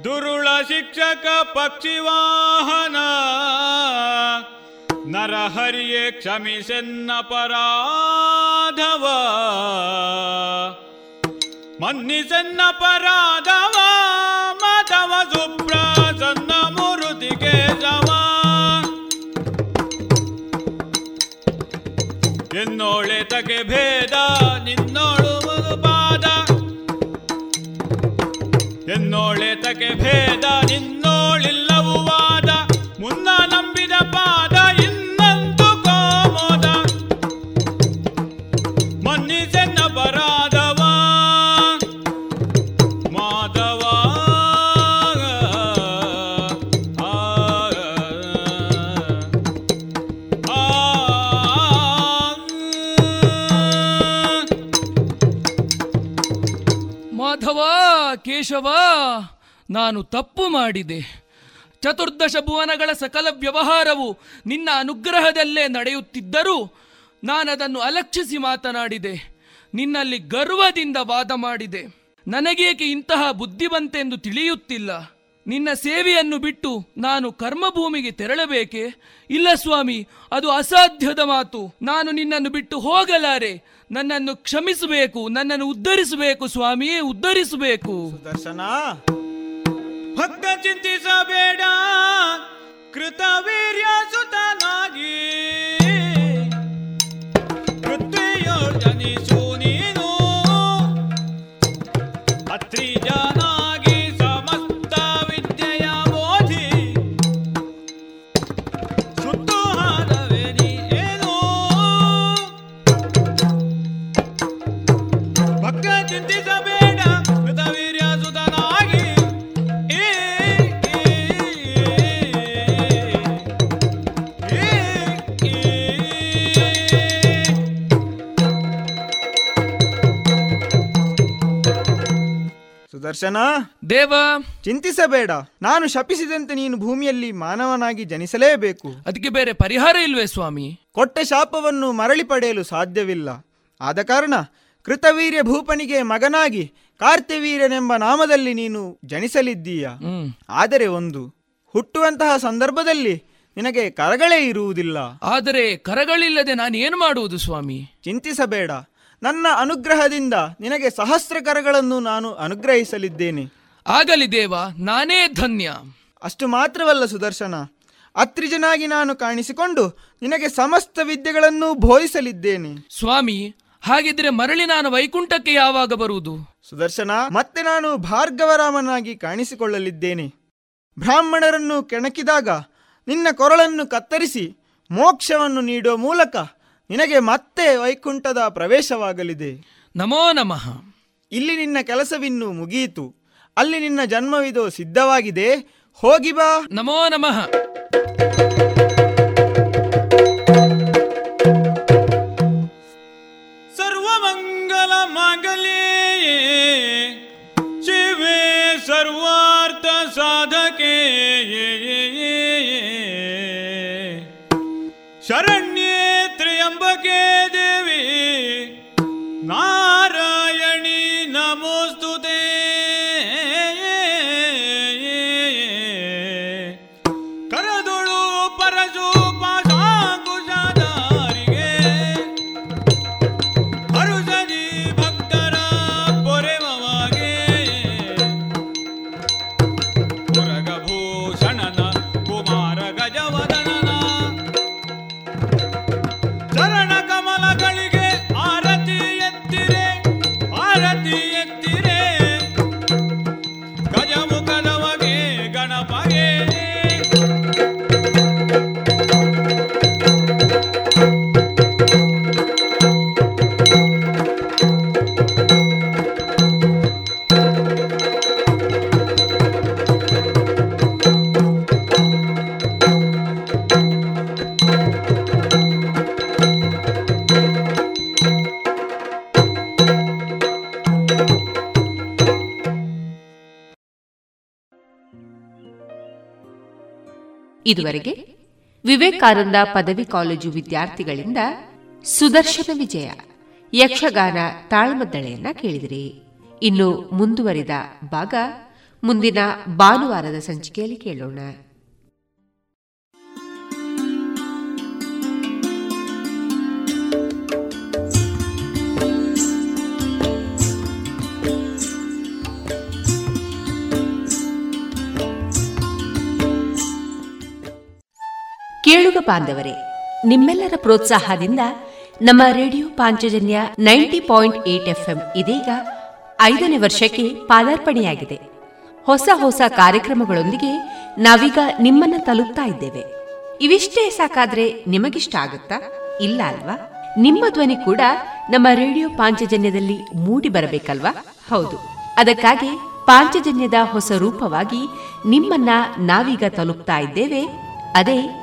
ದುರುಳ ಶಿಕ್ಷಕ, ಪಕ್ಷಿವಾಹನ. ನರಹರಿಯೇ ಕ್ಷಮಿಸೆನ್ನ ಪರಾಧವ. ಮನ್ನಿಸೆನ್ನ ಪರಾಧವ. ನಿನ್ನೋಳೆ ತಗೆ ಭೇದ ನಿನ್ನೋಳು ಮನುಪಾದ. ಎನ್ನೋಳೆ ತಗೆ ಭೇದ ನಿನ್ನೋಳಿಲ್ಲವು ಕೇಶವ ನಾನು ತಪ್ಪು ಮಾಡಿದೆ. ಚತುರ್ದಶ ಭುವನಗಳ ಸಕಲ ವ್ಯವಹಾರವು ನಿನ್ನ ಅನುಗ್ರಹದಲ್ಲೇ ನಡೆಯುತ್ತಿದ್ದರೂ ನಾನದನ್ನು ಅಲಕ್ಷಿಸಿ ಮಾತನಾಡಿದೆ. ನಿನ್ನಲ್ಲಿ ಗರ್ವದಿಂದ ವಾದ ಮಾಡಿದೆ. ನನಗೇಕೆ ಇಂತಹ ಬುದ್ಧಿವಂತೆಂದು ತಿಳಿಯುತ್ತಿಲ್ಲ. ನಿನ್ನ ಸೇವೆಯನ್ನು ಬಿಟ್ಟು ನಾನು ಕರ್ಮಭೂಮಿಗೆ ತೆರಳಬೇಕೆ? ಇಲ್ಲ ಸ್ವಾಮಿ, ಅದು ಅಸಾಧ್ಯದ ಮಾತು. ನಾನು ನಿನ್ನನ್ನು ಬಿಟ್ಟು ಹೋಗಲಾರೆ. ನನ್ನನ್ನು ಕ್ಷಮಿಸಬೇಕು ನನ್ನನ್ನು ಉದ್ಧರಿಸಬೇಕು ಸ್ವಾಮಿ ಉದ್ಧರಿಸಬೇಕು. ದರ್ಶನ ಭಕ್ತ ಚಿಂತಿಸಬೇಡ ಕೃತವೀರ್ಯ ಸುತನಾಗಿ. ಮೃತ್ಯುಯೋರ್ಜನಿಸು ನೀನು ಸುದರ್ಶನ. ದೇವ! ಚಿಂತಿಸಬೇಡ. ನಾನು ಶಪಿಸಿದಂತೆ ನೀನು ಭೂಮಿಯಲ್ಲಿ ಮಾನವನಾಗಿ ಜನಿಸಲೇಬೇಕು. ಅದಕ್ಕೆ ಬೇರೆ ಪರಿಹಾರ ಇಲ್ವೇ ಸ್ವಾಮಿ? ಕೊಟ್ಟ ಶಾಪವನ್ನು ಮರಳಿ ಪಡೆಯಲು ಸಾಧ್ಯವಿಲ್ಲ. ಆದ ಕಾರಣ ಕೃತವೀರ್ಯ ಭೂಪನಿಗೆ ಮಗನಾಗಿ ಕಾರ್ತಿವೀರ್ಯನೆಂಬ ನಾಮದಲ್ಲಿ ನೀನು ಜನಿಸಲಿದ್ದೀಯ? ಆದರೆ ಒಂದು ಹುಟ್ಟುವಂತಹ ಸಂದರ್ಭದಲ್ಲಿ ನಿನಗೆ ಕರಗಳೇ ಇರುವುದಿಲ್ಲ. ಆದರೆ ಕರಗಳಿಲ್ಲದೆ ನಾನು ಏನು ಮಾಡುವುದು ಸ್ವಾಮಿ? ಚಿಂತಿಸಬೇಡ. ನನ್ನ ಅನುಗ್ರಹದಿಂದ ನಿನಗೆ ಸಹಸ್ರ ಕರಗಳನ್ನು ನಾನು ಅನುಗ್ರಹಿಸಲಿದ್ದೇನೆ. ಆಗಲಿ ದೇವ ನಾನೇ ಧನ್ಯ. ಅಷ್ಟು ಮಾತ್ರವಲ್ಲ ಸುದರ್ಶನ ಅತ್ರಿಜನಾಗಿ ನಾನು ಕಾಣಿಸಿಕೊಂಡು ನಿನಗೆ ಸಮಸ್ತ ವಿದ್ಯೆಗಳನ್ನು ಬೋಧಿಸಲಿದ್ದೇನೆ. ಸ್ವಾಮಿ ಹಾಗಿದ್ರೆ ಮರಳಿ ನಾನು ವೈಕುಂಠಕ್ಕೆ ಯಾವಾಗ ಬರುವುದು? ಸುದರ್ಶನ ಮತ್ತೆ ನಾನು ಭಾರ್ಗವರಾಮನಾಗಿ ಕಾಣಿಸಿಕೊಳ್ಳಲಿದ್ದೇನೆ. ಬ್ರಾಹ್ಮಣರನ್ನು ಕೆಣಕಿದಾಗ ನಿನ್ನ ಕೊರಳನ್ನು ಕತ್ತರಿಸಿ ಮೋಕ್ಷವನ್ನು ನೀಡುವ ಮೂಲಕ ನಿನಗೆ ಮತ್ತೆ ವೈಕುಂಠದ ಪ್ರವೇಶವಾಗಲಿದೆ. ನಮೋ ನಮಃ. ಇಲ್ಲಿ ನಿನ್ನ ಕೆಲಸವಿನ್ನು ಮುಗಿಯಿತು ಅಲ್ಲಿ ನಿನ್ನ ಜನ್ಮವಿದು ಸಿದ್ಧವಾಗಿದೆ. ಹೋಗಿ ಬಾ. ನಮೋ ನಮಃ. ಇದುವರೆಗೆ ವಿವೇಕಾನಂದ ಪದವಿ ಕಾಲೇಜು ವಿದ್ಯಾರ್ಥಿಗಳಿಂದ ಸುದರ್ಶನ ವಿಜಯ, ಯಕ್ಷಗಾನ ತಾಳ್ಮದ್ದಳೆಯನ್ನ ಕೇಳಿದಿರಿ. ಇನ್ನು ಮುಂದುವರಿದ ಭಾಗ ಮುಂದಿನ ಭಾನುವಾರದ ಸಂಚಿಕೆಯಲ್ಲಿ ಕೇಳೋಣ. ಕೇಳುಗ ಬಾಂಧವರೇ, ನಿಮ್ಮೆಲ್ಲರ ಪ್ರೋತ್ಸಾಹದಿಂದ ನಮ್ಮ radio Panchajanya ninety point eight FM ಇದೀಗ ಐದನೇ ವರ್ಷಕ್ಕೆ ಪಾದಾರ್ಪಣೆಯಾಗಿದೆ. ಹೊಸ ಹೊಸ ಕಾರ್ಯಕ್ರಮಗಳೊಂದಿಗೆ ನಾವೀಗ ನಿಮ್ಮನ್ನ ತಲುಪ್ತಾ ಇದ್ದೇವೆ. ಇವಿಷ್ಟೇ ಸಾಕಾದ್ರೆ ನಿಮಗಿಷ್ಟ ಆಗುತ್ತಾ? ಇಲ್ಲ ಅಲ್ವಾ? ನಿಮ್ಮ ಧ್ವನಿ ಕೂಡ ನಮ್ಮ ರೇಡಿಯೋ ಪಾಂಚಜನ್ಯದಲ್ಲಿ ಮೂಡಿ ಬರಬೇಕಲ್ವಾ? ಹೌದು. ಅದಕ್ಕಾಗಿ ಪಾಂಚಜನ್ಯದ ಹೊಸ ರೂಪವಾಗಿ ನಿಮ್ಮನ್ನ ನಾವೀಗ ತಲುಪ್ತಾ ಇದ್ದೇವೆ. ಅದೇ